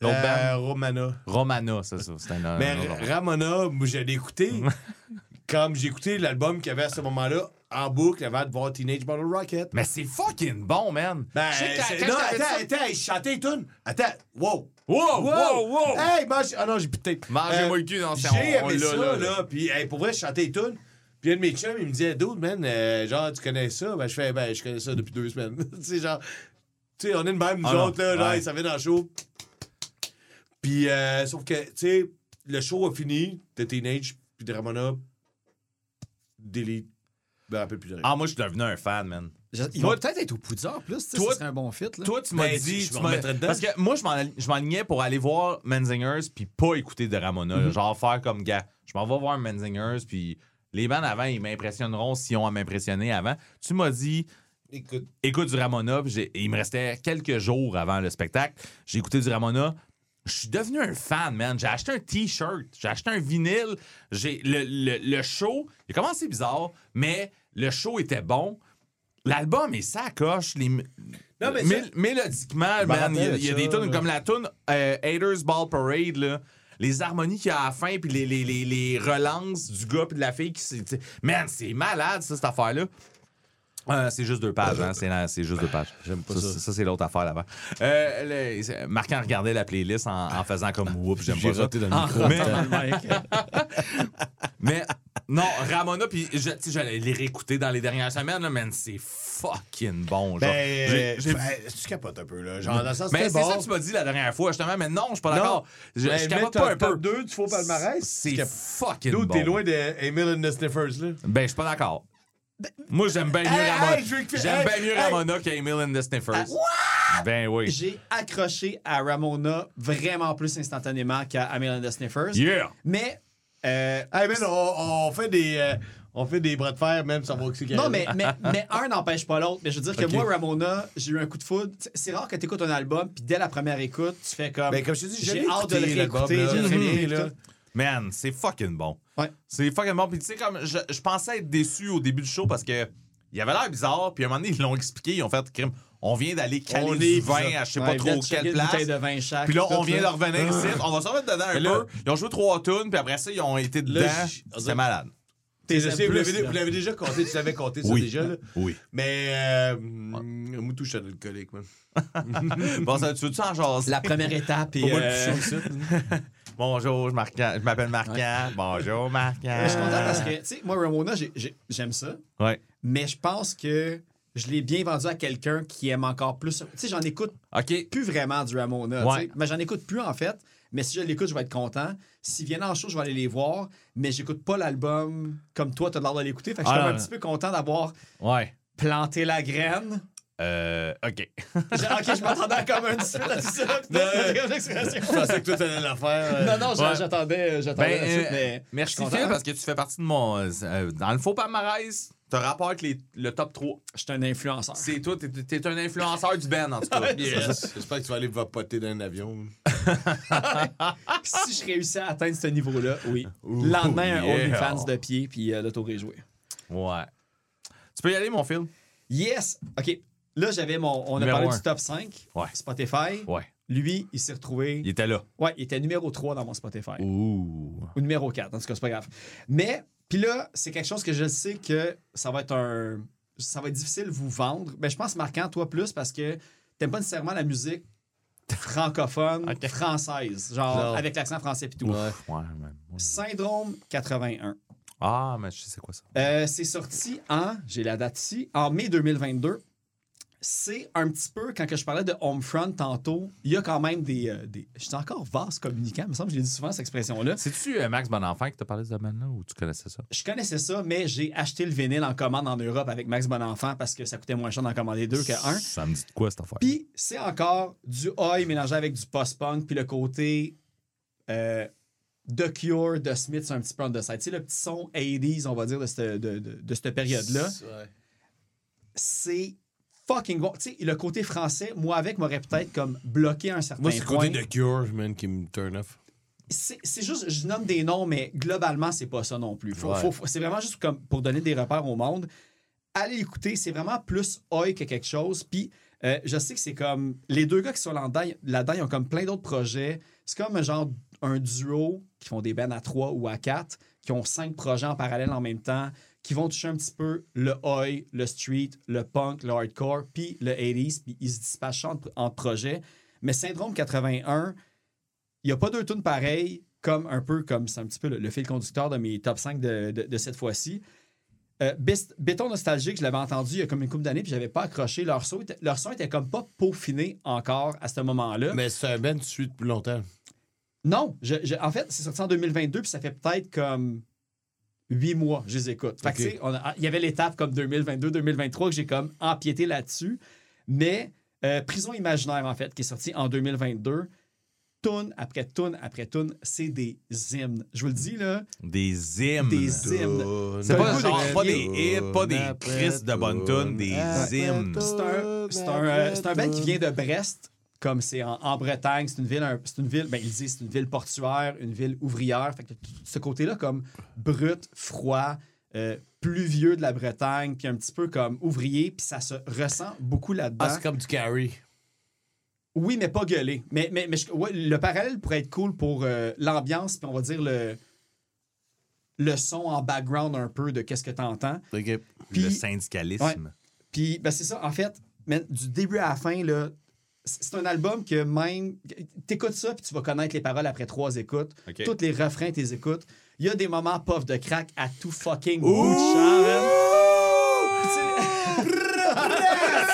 L'autre euh, Romana. Romana, c'est ça. C'était un, Mais un band. Ramona, je l'ai écouté. comme j'ai écouté l'album qu'il y avait à ce moment-là en boucle avant de voir Teenage Bottle Rocket. Mais c'est fucking bon, man. Ben, que non, attends, attends, je chantais une. Attends, wow. Wow, wow, wow. Hey, mange... Ah non, j'ai plus de tête. Mangez-moi le cul dans ce- J'ai aimé ça, là, là. là. Puis, hey, pour vrai, je chantais une toune. Puis un de mes chums, il me disait, Dude, man, euh, genre, tu connais ça? Ben, je fais, ben, je connais ça depuis deux semaines. tu sais, genre, tu sais, on est de même, nous Ah autres, là, genre, ouais. ça vient dans le show. Puis, euh, sauf que, tu sais, le show a fini de Teenage, puis de Ramona, delete. Ben, un peu plus de rien. Ah, moi, je suis devenu un fan, man. Je- Ils Toi- vont peut-être être au poudre plus, tu sais, un bon fit. Là. Toi, tu m'as Ben, dit. tu m'as-. Parce que moi, je m'en- je m'enlignais pour aller voir Menzingers puis pas écouter de Ramona. là. Genre faire comme gars. Je m'en vais voir Menzingers puis les bands avant, ils m'impressionneront s'ils ont à m'impressionner avant. Tu m'as dit. Écoute, Écoute du Ramona, j'ai- il me restait quelques jours avant le spectacle. J'ai écouté du Ramona. Je suis devenu un fan, man. J'ai acheté un T-shirt, j'ai acheté un vinyle. J'ai le, le- le show, il a commencé bizarre, mais le show était bon. L'album est sacoche. Les, Non, mais Mél- ça- mélodiquement, me man, il y a, rappelle il y a ça, des tunes comme la tune euh, Haters Ball Parade, là. Les harmonies qu'il y a à la fin, puis les, les, les, les relances du gars puis de la fille. Qui, man, c'est malade, ça, cette affaire-là. Euh, c'est juste deux pages, hein? C'est, juste deux pages. J'aime pas ça. ça. Ça, c'est l'autre affaire là-bas. Euh, Marquant regardait la playlist en, en faisant comme whoop, j'aime j'ai pas ça. dans le micro. mic. Mais non, Ramona, puis j'allais les réécouter dans les dernières semaines, là, man, c'est fucking bon. Genre. Ben, J'ai- j'ai- ben, tu capotes un peu, là. Genre, dans le sens, mais c'est bon. ça que tu m'as dit la dernière fois, justement, mais non, je suis pas d'accord. Je, Ben, je capote pas un peu. 2 du faux palmarès. C'est fucking bon. t'es loin de Emil and the Sniffers, là? Ben, je suis pas d'accord. Moi, j'aime bien mieux, Hey, Ramona. hey, je veux que- J'aime hey, bien mieux hey. Ramona and the Sniffers. Ben oui. J'ai accroché à Ramona vraiment plus instantanément qu'à Amel and the Sniffers. Yeah! Mais. euh, Hey, man, on, on fait des. euh, on fait des bras de fer, même sans voir que c'est non, mais, mais, mais un n'empêche pas l'autre. Mais je veux dire que moi, Ramona, j'ai eu un coup de foudre. C'est- C'est rare que tu écoutes un album, puis dès la première écoute, tu fais comme. Ben, comme je te dis, j'ai j'ai hâte de le l'album, réécouter. là. tout. Man, c'est fucking bon. Ouais. C'est fucking bon. Puis tu sais, comme je, je pensais être déçu au début du show parce que il avait l'air bizarre. Puis à un moment donné, ils l'ont expliqué. Ils ont fait crime. On vient d'aller caler On du vin bizarre. à je sais Ouais, pas trop quelle place. bouteille de vin chaque. Puis là, on vient de revenir ici. On va s'en remettre dedans un peu. Ils ont joué trois tunes. Puis après ça, ils ont été dedans. C'était malade. Je sais, vous plus, vous l'avez déjà compté, tu l'avais compté ça Oui. déjà. Là? Oui. Mais euh, Moutou, je suis un alcoolique, man. Bon, ça, tu veux-tu en jaser? La première étape et. Euh, ça. Bonjour, je, m'appelle Marquand. Bonjour, Marquand. Mais je suis content parce que, tu sais, moi, Ramona, j'ai- j'ai- j'aime ça, Ouais. mais je pense que je l'ai bien vendu à quelqu'un qui aime encore plus. Tu sais, j'en écoute plus vraiment du Ramona. Ouais. Mais j'en écoute plus, en fait. Mais si je l'écoute, je vais être content. S'ils viennent en show, je vais aller les voir. Mais j'écoute pas l'album comme toi, tu as l'air de l'écouter. Fait que je suis Ah, un petit peu content d'avoir Ouais. planté la graine. Euh, OK. Ok, je m'attendais à comme un peu à tout ça. Je pensais que toi, t'allais la faire. euh. Non, non, j'a- Ouais. j'attendais, j'attendais Ben, la suite, euh, mais Merci, Phil, parce que tu fais partie de mon. euh, euh, dans le faux palmarès, t'as rapport avec les- le top 3. Je suis un influenceur. C'est toi, t'es, t'es un influenceur du Ben, en tout cas. Yes. J'espère que tu vas aller vapoter dans un avion. si je réussis à atteindre ce niveau-là, oui. Le lendemain, un yeah. OnlyFans de pied, puis euh, l'auto joué. Ouais. Tu peux y aller, mon Phil? Yes! OK. Là, j'avais mon. On a parlé un. du top 5. Ouais. Spotify. Ouais. Lui, il s'est retrouvé. Il était là. Ouais, il était numéro 3 dans mon Spotify. Ouh. Ou numéro 4, en tout cas, c'est pas grave. Mais, puis là, c'est quelque chose que je sais que ça va être un. Ça va être difficile de vous vendre. Ben, je pense, marquant, toi plus, parce que t'aimes pas nécessairement la musique francophone, française. Genre, Genre. avec l'accent français pis tout. Ouais. Syndrome 81. Ah, mais je sais quoi ça. Euh, c'est sorti en, j'ai la date ici, en mai 2022. C'est un petit peu, quand que je parlais de Homefront tantôt, il y a quand même des. euh, des je suis encore vaste communicant, il me semble que je l'ai dit souvent cette expression-là. C'est-tu euh, Max Bonenfant qui t'a parlé de ce band-là ou tu connaissais ça? Je connaissais ça, mais j'ai acheté le vinyle en commande en Europe avec Max Bonenfant parce que ça coûtait moins cher d'en commander deux que un. Ça me dit de quoi cette affaire? Puis c'est encore du oi mélangé avec du post-punk, puis le côté euh, The Cure, de Smith, c'est un petit peu on the side. Tu sais, le petit son 80s, on va dire, de cette, de, de- de cette période-là. Ouais. c'est fucking bon. Tu sais, le côté français, moi avec, m'aurait peut-être comme bloqué un certain Moi, c'est le point. côté de Cure, man, qui me turn off. C'est juste, je nomme des noms, mais globalement, c'est pas ça non plus. Faut- Ouais. faut- faut- c'est vraiment juste comme pour donner des repères au monde. Allez écouter, c'est vraiment plus oi que quelque chose. Puis euh, je sais que c'est comme. Les deux gars qui sont là-dedans, là-dedans, ils ont comme plein d'autres projets. C'est comme un genre un duo qui font des bands à trois ou à quatre, qui ont cinq projets en parallèle en même temps, qui vont toucher un petit peu le oi, le street, le punk, le hardcore, puis le 80s, puis ils se dispatchent entre, entre projets. Mais Syndrome 81, il n'y a pas deux tunes pareilles, comme un peu comme c'est un petit peu le, le fil conducteur de mes top 5 de, de- de cette fois-ci. Euh, Béton Nostalgique, je l'avais entendu il y a comme une couple d'années, puis j'avais pas accroché. Leur son, était, leur son était comme pas peaufiné encore à ce moment-là. Mais c'est un band tu suis depuis longtemps. Non, je- je- en fait, c'est sorti en 2022, puis ça fait peut-être comme huit mois je les écoute. Fait que, Ok. tu sais, on a- il y avait l'étape comme 2022-2023 que j'ai comme empiété là-dessus. Mais euh, Prison Imaginaire, en fait, qui est sorti en 2022, tune après tune après tune, c'est des hymnes. Je vous le dis, là, Des hymnes. des hymnes. C'est pas, genre, de pas des hits, pas des crises de bonnes tunes, des hymnes. C'est un, c'est un, euh, c'est un band qui vient de Brest, comme c'est en, en Bretagne. C'est une ville, un- c'est une ville, ben, ils disent c'est une ville portuaire, une ville ouvrière. Fait que ce côté-là, comme brut, froid, euh, pluvieux de la Bretagne, puis un petit peu comme ouvrier, puis ça se ressent beaucoup là-dedans. Ah, c'est comme du carry. Oui, mais pas gueulé. Mais, mais, mais je- ouais, le parallèle pourrait être cool pour euh, l'ambiance, puis on va dire le, le son en background un peu de qu'est-ce que tu entends. Puis- le syndicalisme. Ouais. Puis, ben, c'est ça. En fait, man, du début à la fin, là, c'est un album que même. T'écoutes ça, puis tu vas connaître les paroles après trois écoutes. OK. Tous les refrains, tes écoutes. Il y a des moments puff de crack à tout fucking bout de champ,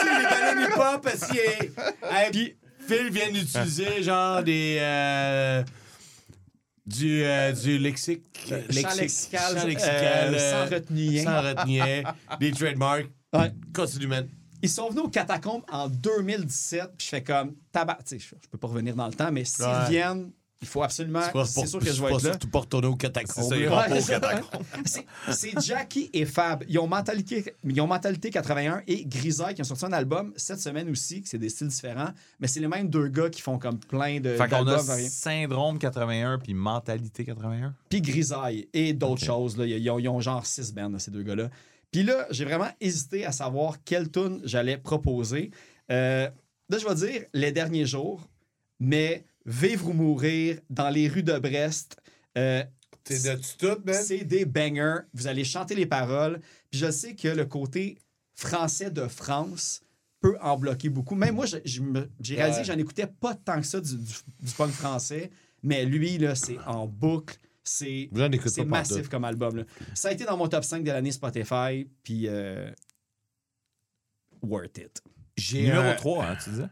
les ballons hip-hop, parce que. Puis, Phil vient d'utiliser, genre, des. euh, du, euh, du lexique. Champ lexical, champ euh, lexical, sans euh, retenue. Sans retenue. des trademarks. Ouais. Continue, man. Ils sont venus aux catacombes en 2017, puis je fais comme tabac. Tu sais, je peux pas revenir dans le temps, mais s'ils Ouais. viennent, il faut absolument. C'est pas sûr que je vais pas être là. surtout pour retourner au catacombe. C'est pas Jackie et Fab. Ils ont, mentalité, ils ont Mentalité 81 et Grisaille qui ont sorti un album cette semaine aussi, que c'est des styles différents, mais c'est les mêmes deux gars qui font comme plein de Fait qu'on a syndrome 81 puis mentalité 81. Puis Grisaille et d'autres choses. Là. Ils, ont, ils ont genre six bands, ces deux gars-là. Puis là, j'ai vraiment hésité à savoir quelle tune j'allais proposer. Euh, là, je vais dire Les Derniers Jours, mais Vivre ou mourir dans les rues de Brest. Euh, T'es de tout, man? C'est des bangers. Vous allez chanter les paroles. Puis je sais que le côté français de France peut en bloquer beaucoup. Même moi, j'ai réalisé Ouais. que j'en écoutais pas tant que ça du, du, du punk français. Mais lui, là, c'est en boucle. C'est massif comme album. là. Ça a été dans mon top 5 de l'année Spotify. Puis euh, worth it. Numéro un- 3, hein, tu disais?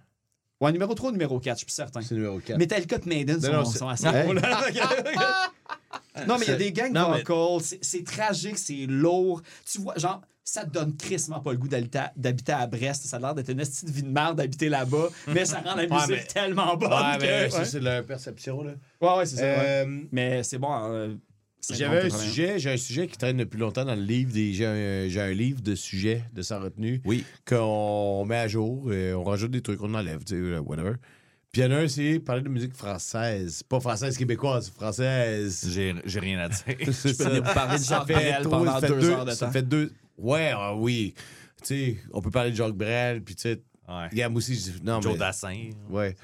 Ouais, numéro 3 ou numéro 4, je suis plus certain. C'est numéro 4. Metallica et Maiden Non, sont, non, sont c'est- assez Hey. non, mais il y a des gangs vocals, c'est tragique, c'est lourd. Tu vois, genre, ça te donne crissement pas le goût d'habiter à- Brest. Ça a l'air d'être une petite vie de merde d'habiter là-bas, mais ça rend la musique mais- tellement bonne. Ouais, que- mais ça, ouais. c'est de leur perception, là. ouais, ouais, c'est ça. ouais. Euh, Mais c'est bon. euh, J'avais un sujet, j'ai un sujet qui traîne depuis longtemps dans le livre. Des, j'ai, un, livre de sujets de sans retenue Oui. qu'on met à jour, et on rajoute des trucs, on enlève, tu sais, whatever. Puis il y en a un, c'est parler de musique française. Pas française québécoise, française. J'ai j'ai rien à dire. C'est Je peux parler de pendant deux heures de ça temps. fait deux. Ouais, ah oui. Tu sais, on peut parler de Jacques Brel, puis tu sais, Ouais. regarde, moi aussi, je dis- non, Joe mais- Dassin. Ouais.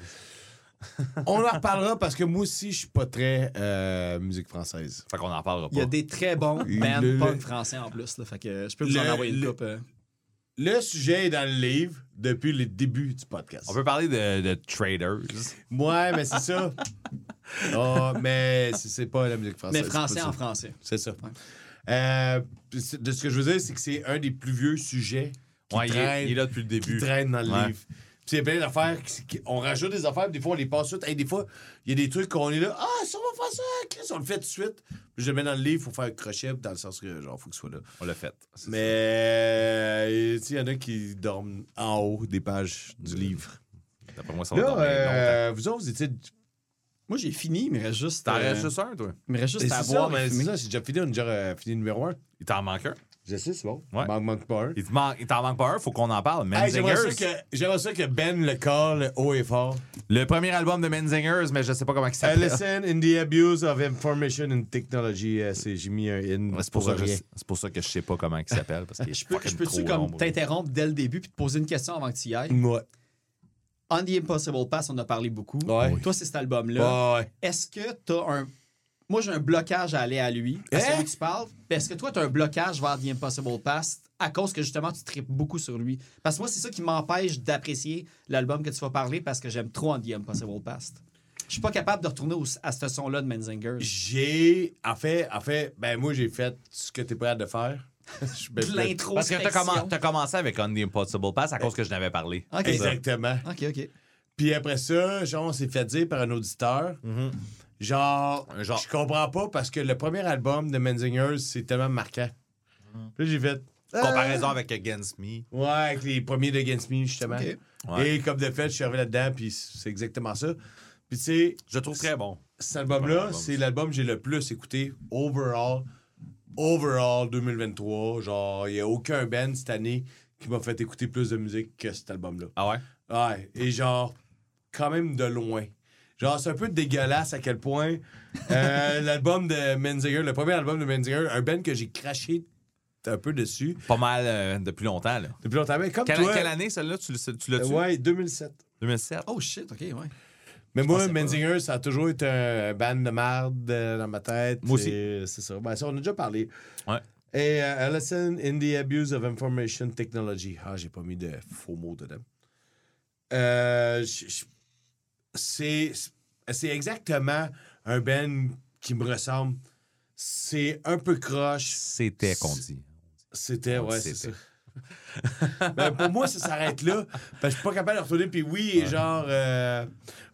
on en reparlera parce que moi aussi, je suis pas très euh, musique française. Fait qu'on en parlera Il y a pas. des très bons bands le- punk français en plus. Là, fait que je peux vous en envoyer une le- coupe. euh. Le sujet est dans le livre depuis le début du podcast. On peut parler de, de traders. Ouais, mais c'est ça. Ah, mais c'est pas la musique française. Mais français pas en ça. français. C'est ça. Euh, c'est- de ce que je veux dire, c'est que c'est un des plus vieux sujets qui Ouais, traîne, il est là depuis le qui début. traîne dans le Ouais. livre. Puis il y a plein d'affaires, on rajoute des affaires, puis des fois on les passe tout. Hey, des fois, il y a des trucs qu'on est là, ah, ça va faire ça, Chris, on le fait tout de suite. Puis je le mets dans le livre, il faut faire un crochet, dans le sens que, genre, faut que ce soit là. On l'a fait. Mais, euh, il y en a qui dorment en haut des pages du livre. D'après moi, ça va Là, euh, vous autres, vous étiez. Moi, j'ai fini, il me reste juste. T'en euh, restes juste un, toi? Il me reste juste à boire. mais c'est ça, c'est déjà fini, on a déjà euh, fini numéro 1. Il t'en manque un? Je sais, c'est bon. Ouais. Manque, manque pas un. Il te manque- il t'en manque pas un, faut qu'on en parle. Menzingers. que- j'aimerais ça que Ben le call haut et fort. Le premier album de Menzingers, mais je sais pas comment il s'appelle. Listen in the abuse of information and technology. Euh, c'est- J'ai mis un in. C'est pour, ça que c'est pour ça que je sais pas comment il s'appelle. Parce que Je peux- je peux-tu comme t'interrompre dès le début puis te poser une question avant que tu y ailles? Ouais. On the Impossible Pass, on a parlé beaucoup. Ouais. Toi, c'est cet album-là. Ouais. Est-ce que t'as un. Moi, j'ai un blocage à aller à lui, à Hein? celui que tu parles. Est-ce que toi, t'as un blocage vers The Impossible Past à cause que justement, tu tripes beaucoup sur lui? Parce que moi, c'est ça qui m'empêche d'apprécier l'album que tu vas parler parce que j'aime trop On The Impossible Past. Je suis pas capable de retourner au- à ce son-là de Menzinger. J'ai. En fait, en fait, ben moi, j'ai fait ce que t'es prêt de faire. L'intro. Parce que t'as commen- t'as commencé avec On the Impossible Pass à cause que je n'avais parlé. Exactement. Ok, ok. Puis après ça, genre, on s'est fait dire par un auditeur, genre, Un genre. je comprends pas parce que le premier album de Menzingers, c'est tellement marquant. Puis là, j'ai fait. ah! Comparaison avec Against Me. Ouais, avec les premiers de Against Me, justement. Ouais. Et comme de fait, je suis arrivé là-dedans, puis c'est exactement ça. Puis tu sais, Je le trouve très bon. cet album-là, album. c'est l'album que j'ai le plus écouté overall. Overall 2023. Genre, il n'y a aucun band cette année qui m'a fait écouter plus de musique que cet album-là. Ah ouais? Ouais, et genre, quand même de loin. Genre, c'est un peu dégueulasse à quel point euh, l'album de Menzinger, le premier album de Menzinger, un band que j'ai craché un peu dessus Pas mal euh, depuis longtemps. Là. depuis longtemps. Mais comme Quelle, toi, quelle année, celle-là? Tu, l'as-tu? euh, ouais, 2007. 2007. Oh shit, ok, ouais. Mais moi. Menzinger, ça a toujours été un band de merde euh, dans ma tête. Moi aussi. C'est ça. Ben, ça, on a déjà parlé. Ouais. Et A Lesson in the Abuse of Information Technology. Ah, j'ai pas mis de faux mots dedans. Euh, c'est c'est exactement un band qui me ressemble. C'est un peu croche. C'était qu'on dit. C'était, ouais, c'est ça. Ben, pour moi, ça s'arrête là. Parce que je suis pas capable de retourner. Puis oui, et genre, euh,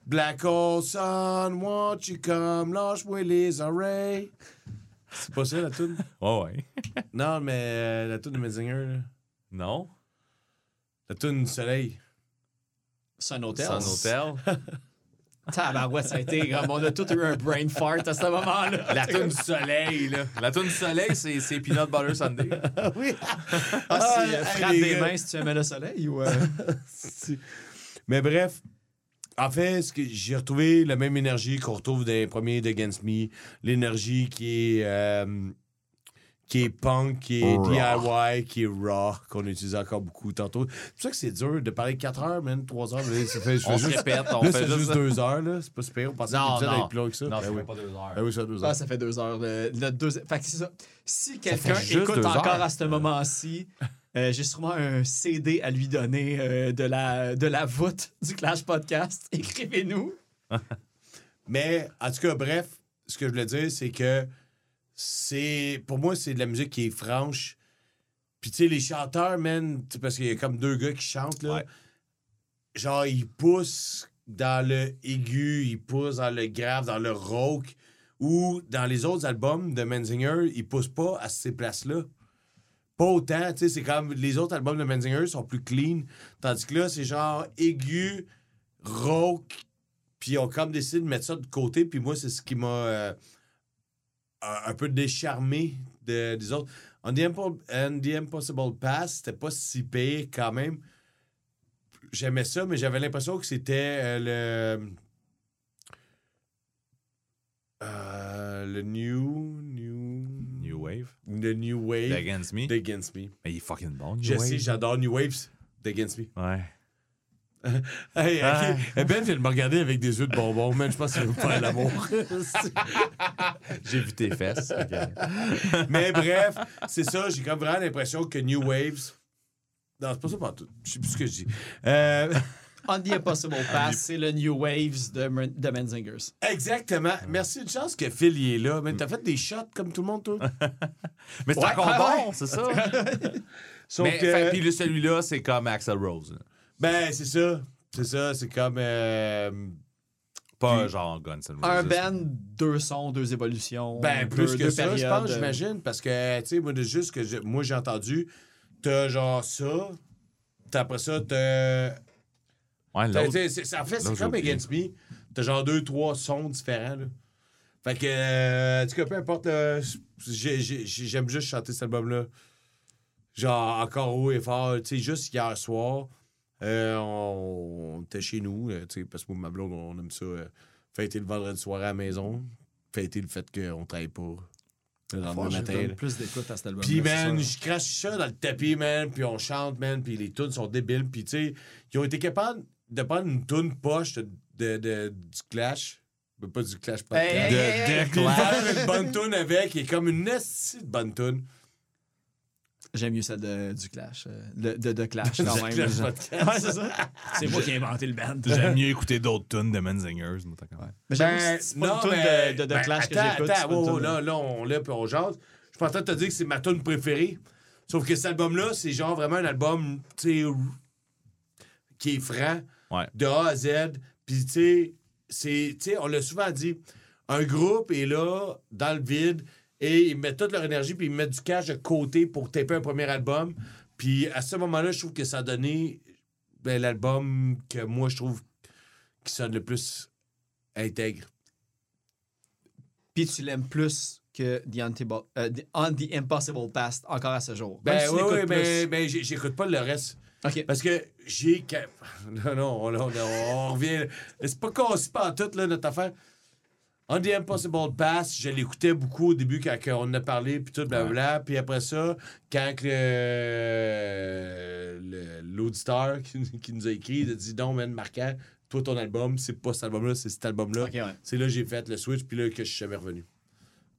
Black Hole Sun, won't you come, lâche-moi les oreilles. C'est pas ça, la tune Ouais, ouais. Non, mais euh, la tune de Menzinger, là. Non? La tune du soleil. C'est un hôtel. C'est un hôtel. Tabarouette, ça a été comme on a tous eu un brain fart à ce moment-là. La toune du soleil, là. La toune du soleil, c'est, c'est Peanut Butter Sunday. oui. Ah, si, euh, hey, frappe les des mains si tu aimais le soleil ou. euh, Mais bref, en fait, ce que j'ai retrouvé la même énergie qu'on retrouve dans les premiers d'Against Me, l'énergie qui est euh, qui est punk, qui est Raw. DIY, qui est raw, qu'on utilise encore beaucoup tantôt. C'est pour ça que c'est dur de parler 4 heures, même 3 heures. Là, ça fait, On se juste, répète, on là, fait c'est juste juste... 2 heures. là. C'est pas super. On pensait que Non, l'épisode non. allait plus long que ça. Non, Ben ça oui. fait pas deux heures. Ben oui, ça fait 2 Ah, heures. ça fait deux heures. Le, le deux... Fait que c'est ça. Si quelqu'un écoute encore heures. à ce moment-ci, euh, j'ai sûrement un CD à lui donner euh, de, la, de la voûte du Clash Podcast. Écrivez-nous. Mais, en tout cas, bref, ce que je voulais dire, c'est que c'est. Pour moi, c'est de la musique qui est franche. Puis, tu sais, les chanteurs, man, parce qu'il y a comme deux gars qui chantent, là. Ouais. Genre, ils poussent dans le aigu, ils poussent dans le grave, dans le rauque. Ou dans les autres albums de Menzinger, ils poussent pas à ces places-là. Pas autant, tu sais, c'est comme les autres albums de Menzinger sont plus clean. Tandis que là, c'est genre aigu, rauque, puis ils ont comme décidé de mettre ça de côté. Puis moi, c'est ce qui m'a euh, un peu décharmé de- des autres. On the, Impo- Impossible Pass, c'était pas si pire quand même. J'aimais ça, mais j'avais l'impression que c'était euh, le. euh, le New. New. Wave. Le New Wave Against Me. d'Against Me. Mais il est fucking bon, New Je Wave. sais, j'adore New Waves d'Against Me. Ouais. Hey, Ben vient de me regarder avec des yeux de bonbons, man. Je pense qu'il veut me faire l'amour. J'ai vu tes fesses. Mais bref, c'est ça. J'ai comme vraiment l'impression que New Waves. Non, c'est pas ça partout. Je sais plus ce que je dis. Euh, On the Impossible Pass, c'est le New Waves de, de Menzingers. exactement. Merci. Une chance que Phil y est là. Mais t'as fait des shots comme tout le monde, toi? Mais c'est Ouais, encore ouais, bon, ouais. c'est ça. Sauf Mais que- fait, puis le- celui-là, c'est comme Axel Rose. là. Ben, c'est ça. C'est ça. C'est comme. euh, Pas Puis- genre Guns N' Roses. Un band, deux sons, deux évolutions. Ben, deux- plus que deux ça, je périodes. pense, j'imagine. Parce que, tu sais, moi, de juste que je- moi, j'ai entendu, t'as genre ça. T'as après ça, t'as. Ouais, en fait, c'est comme. Against Me. T'as genre deux, trois sons différents. Là. Fait que, euh, en tout cas, peu importe, là, j'ai- j'ai- j'ai- j'aime juste chanter cet album-là. Genre, encore haut et fort. Tu sais, juste hier soir, euh, on, on était chez nous, euh, tu sais, parce que moi, ma blonde, on aime ça. euh, fêter le vendredi soir à la maison. Fêter le fait qu'on travaille pas le lendemain je matin. plus d'écoute à cet album. Puis, man, je crache ça dans le tapis, man, puis on chante, man, puis les tunes sont débiles. Puis, tu sais, ils ont été capables de prendre une tune poche de, de- de- du Clash. Ben, Pas du Clash podcast. Hey, De- hey, de Clash. une bonne tune avec, est comme une esti de bonne tune. J'aime mieux celle de, du Clash. euh, de, de, de Clash, quand même. Clash Ouais, podcast. c'est ça. C'est moi qui ai inventé le band. J'aime mieux écouter d'autres tunes de Menzingers. moi. Mais j'avoue, Ben, c'est pas non, une tune mais- de, de, de ben, Clash que j'écoute. Attends, wow, tune- là, là, on l'a, puis on jase. Je suis pas en train de te dire que c'est ma tune préférée. Sauf que cet album-là, c'est genre vraiment un album, tu sais, qui est franc, Ouais. de A à Z. Puis, tu sais, c'est, tu sais, on l'a souvent dit, un groupe est là, dans le vide, et ils mettent toute leur énergie, puis ils mettent du cash de côté pour taper un premier album. Puis, à ce moment-là, je trouve que ça a donné ben, l'album que moi, je trouve qui sonne le plus intègre. Puis tu l'aimes plus que The, euh, The- On the Impossible Past encore à ce jour. Ben oui, oui, mais, mais j'ai- j'écoute pas le reste. OK. Parce que j'ai. Non, non, on, on- on revient. C'est pas concis pas tout, là, notre affaire. On the Impossible Pass, je l'écoutais beaucoup au début quand on en a parlé, puis tout, blablabla. Puis après ça, quand le- le- l'auditeur qui, qui nous a écrit, il a dit Non, man, marquant, toi, ton album, c'est pas cet album-là, c'est cet album-là. Ouais. C'est là que j'ai fait le switch, puis là que je suis jamais revenu.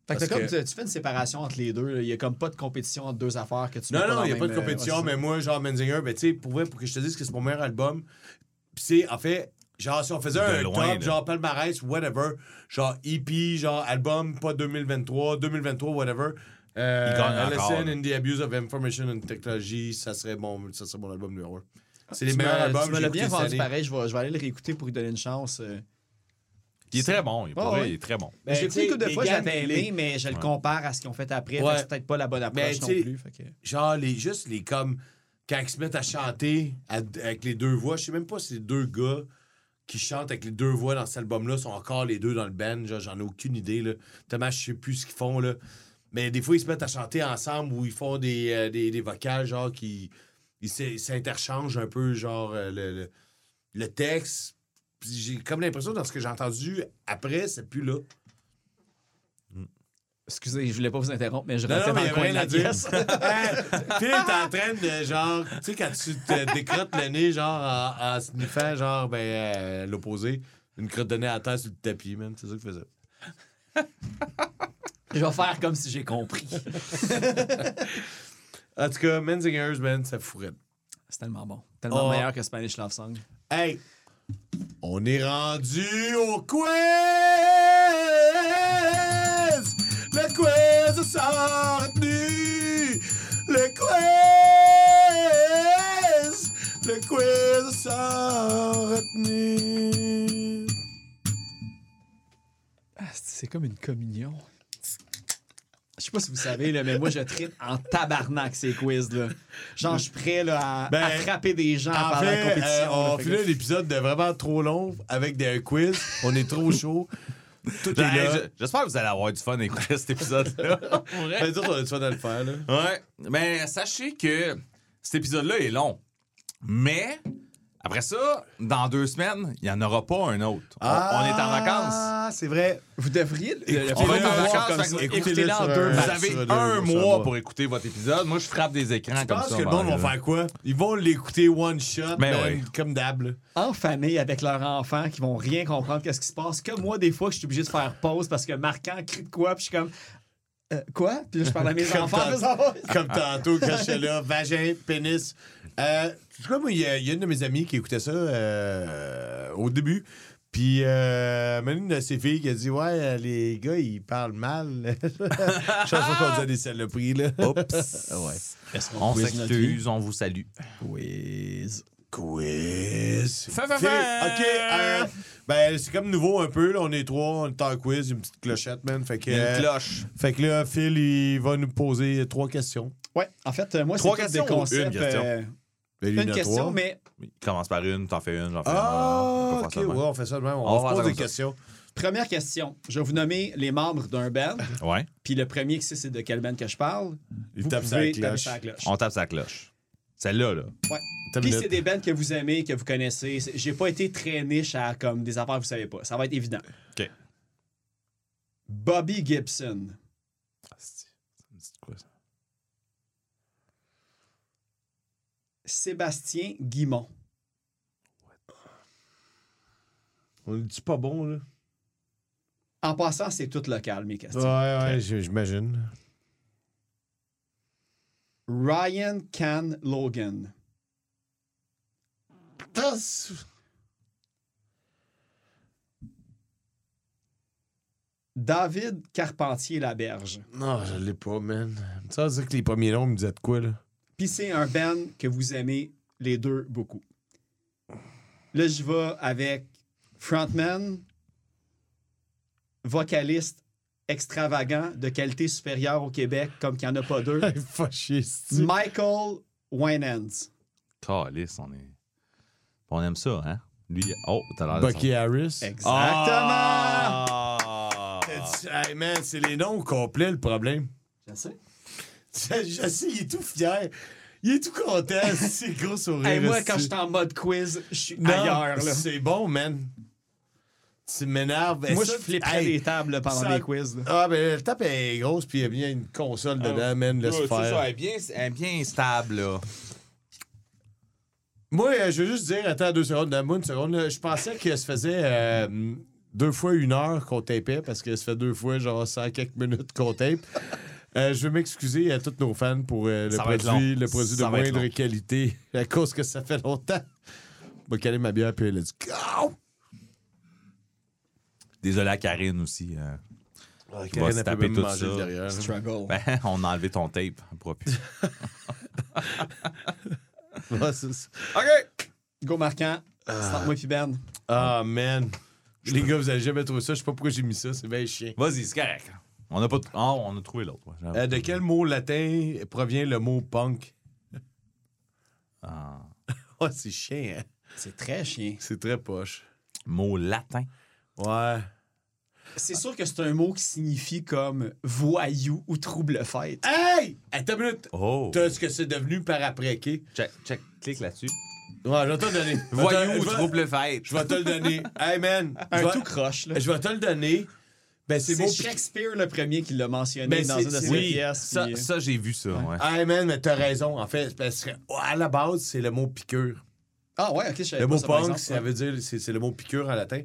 Fait que Parce t'as comme, que- tu, tu fais une séparation entre les deux. Il y a comme pas de compétition entre deux affaires que tu Non, non, il n'y a pas de euh, compétition, ouais, mais moi, genre, Menzinger, ben, tu sais, pour, vrai, pour que je te dise que c'est mon meilleur album, puis c'est, en fait, genre, si on faisait De un loin, top, là. genre, palmarès, whatever, genre, EP, genre, album, pas 2023, 2023, whatever, euh, Il gagne encore, LSN là. in the Abuse of Information and Technology, ça serait, bon, ça serait mon album numéro un. C'est les meilleurs albums Tu me l'as bien vendu pareil. Je vais, je vais aller le réécouter pour lui donner une chance. euh. Il est très bon. Il, vrai, ouais. il est très bon. Ben, J'ai écouté sais, une couple de fois, j'avais aimé, mais je le Ouais. compare à ce qu'ils ont fait après. Ouais. C'est peut-être pas la bonne approche Ben, non tu sais, plus. fait que- Genre, les, juste les comme. Quand ils se mettent à chanter à- avec les deux voix, je sais même pas si les deux gars qui chantent avec les deux voix dans cet album-là sont encore les deux dans le band. Genre, j'en ai aucune idée, là. Tellement je sais plus ce qu'ils font, là. Mais des fois, ils se mettent à chanter ensemble ou ils font des, euh, des, des vocales, genre, qui. Ils s'in- ils s'interchangent un peu, genre, euh, le, le, le texte. Puis j'ai comme l'impression, dans ce que j'ai entendu après, c'est plus là. Excusez, je voulais pas vous interrompre, mais je restais dans le coin de la pièce. Phil, t'es en train de genre, tu sais, quand tu te décrottes le nez, genre, en, en sniffant, genre, ben, euh, l'opposé, une crotte de nez à terre sur le tapis, man. C'est ça que je faisais. Je vais faire comme si j'ai compris. En tout cas, Menzingers, man, ça fourrait. C'est tellement bon. Tellement Oh. meilleur que Spanish Love Song. Hey! On est rendu au quiz! Le quiz sort retenu! Le quiz! Le quiz sort retenu! Ah, c'est comme une communion. Je sais pas si vous savez, là, mais moi, je tripe en tabarnak ces quiz-là. Genre, je suis prêt là, à, Ben, à frapper des gens En pendant la fait, compétition. euh, là. on Fait finit que- un épisode de vraiment trop long avec des quiz. On est trop chaud. Tout est Hey, là. je- J'espère que vous allez avoir du fun à écouter cet épisode-là. Ben, on a du fun à le faire, là. ouais. Mais sachez que cet épisode-là est long. Mais après ça, dans deux semaines, il n'y en aura pas un autre. On, on est en vacances. Ah, c'est vrai. Vous devriez le Écoutez-le, faire en vacances. Écoutez-le en deux Vous avez un mois va. pour écouter votre épisode. Moi, je frappe des écrans Je comme pense ça. que le monde va faire quoi? Ils vont l'écouter one shot, Ben oui. comme d'hab. En famille avec leurs enfants qui vont rien comprendre qu'est-ce qui se passe. Comme moi, des fois, je suis obligé de faire pause parce que Marquant crie de quoi, puis je suis comme. Euh, quoi? Puis là, je parle à mes Comme enfants. Comme tantôt, quand j'étais là, vagin, pénis. Euh, moi, il y, a il y a une de mes amies qui écoutait ça euh, au début. Puis, euh, même une de ses filles qui a dit Ouais, les gars, ils parlent mal. Chaque fois qu'on disait des saloperies, là. Oups. ouais. On s'excuse, on vous salue. Quiz. Quiz. Fa, fa, Phil, fa. OK. euh, ben, c'est comme nouveau un peu. Là. On est trois, on est en quiz, une petite clochette, man. Fait que, a euh, une cloche. fait que là, Phil, il va nous poser trois questions. Ouais, en fait, moi, c'est Trois tous questions des ou une concepts. question? euh, Ben, il une question, trois. mais Commence par une, t'en fais une, j'en fais une. Ah, ok, ouais, on fait ça de même. On, On va se faire pose ça des ça. questions. première question. Je vais vous nommer les membres d'un band. Ouais. Puis le premier qui sait c'est de quel band que je parle. Il vous tape sa cloche. taper sa cloche. On tape sa cloche. Celle-là, là. Ouais. Puis c'est des bands que vous aimez, que vous connaissez. J'ai pas été très niche à comme des affaires que vous savez pas. Ça va être évident. OK. Bobby Gibson. C'est quoi, ça? Sébastien Guimont. On est pas bon, là? En passant, c'est tout local, mes questions. Ouais, ouais, j'imagine. Ryan Can Logan. David Carpentier-Laberge. Non, je l'ai pas, man. Ça veut dire que les premiers noms me disaient de quoi, là? Puis c'est un band que vous aimez les deux beaucoup. Là, je vais avec frontman, vocaliste extravagant de qualité supérieure au Québec, comme qu'il n'y en a pas deux, Michael Winans. Calice, on est. On aime ça, hein? Lui, oh, t'as l'air de Bucky Harris. Exactement! Ah! Hey, man, c'est les noms complets, le problème. Je sais. Je sais, il est tout fier. Il est tout content. C'est gros sourire. Hey, moi, quand je suis en mode quiz, je suis ailleurs. Là. C'est bon, man. Tu m'énerves. Moi, ça, je flipperais hey, des tables pendant ça- les quiz. là. Ah, ben, le tape est grosse, puis il y a bien une console dedans, man. Laisse faire. ça, elle est bien, elle est bien stable, là. Moi, euh, je veux juste dire, attends deux secondes, donne-moi une seconde. là. Je pensais que ça faisait euh, deux fois une heure qu'on tapait parce que ça fait deux fois, genre, 100 quelques minutes qu'on tape. Euh, je veux m'excuser à tous nos fans pour euh, le, produit, le produit de Ça moindre qualité à cause que ça fait longtemps. Je vais caler ma bière, puis elle a dit Go! Désolé à Karine aussi. Karine, va se elle peut taper même tout ça. derrière. Struggle. Ben, on a enlevé ton tape. Elle pourra plus. Ouais, c'est ça. OK! Go marquant. C'est moi puis Ben. Ah, man. Les gars, vous avez jamais trouvé ça? Je sais pas pourquoi j'ai mis ça. C'est bien chiant. Vas-y, c'est correct. On a, pas... t- Ah, on a trouvé l'autre. ouais. Euh, de quel mot latin provient le mot punk? Ah. Oh, c'est chiant, hein? C'est très chien. C'est très poche. Mot latin. Ouais. C'est sûr que c'est un mot qui signifie comme voyou ou trouble fête. Hey! Attends une minute. Oh! T'as ce que c'est devenu par après, OK? Check, check, clique là-dessus. Ouais, je vais te le donner. Je vais te- Voyou, je vais- trouble fête. Je vais te le donner. Hey, man. je Un vais- tout croche, là. Je vais te le donner. Ben, c'est beau. Shakespeare le premier qui l'a mentionné Ben, dans une de ses oui, pièces. Ça, puis- ça j'ai vu ça, ouais. Ah, man, mais t'as raison. En fait, parce que, à la base, c'est le mot piqûre. Ah ouais, ok, je savais Le pas mot ça, punk, exemple. ça veut dire, c'est c'est le mot piqûre en latin.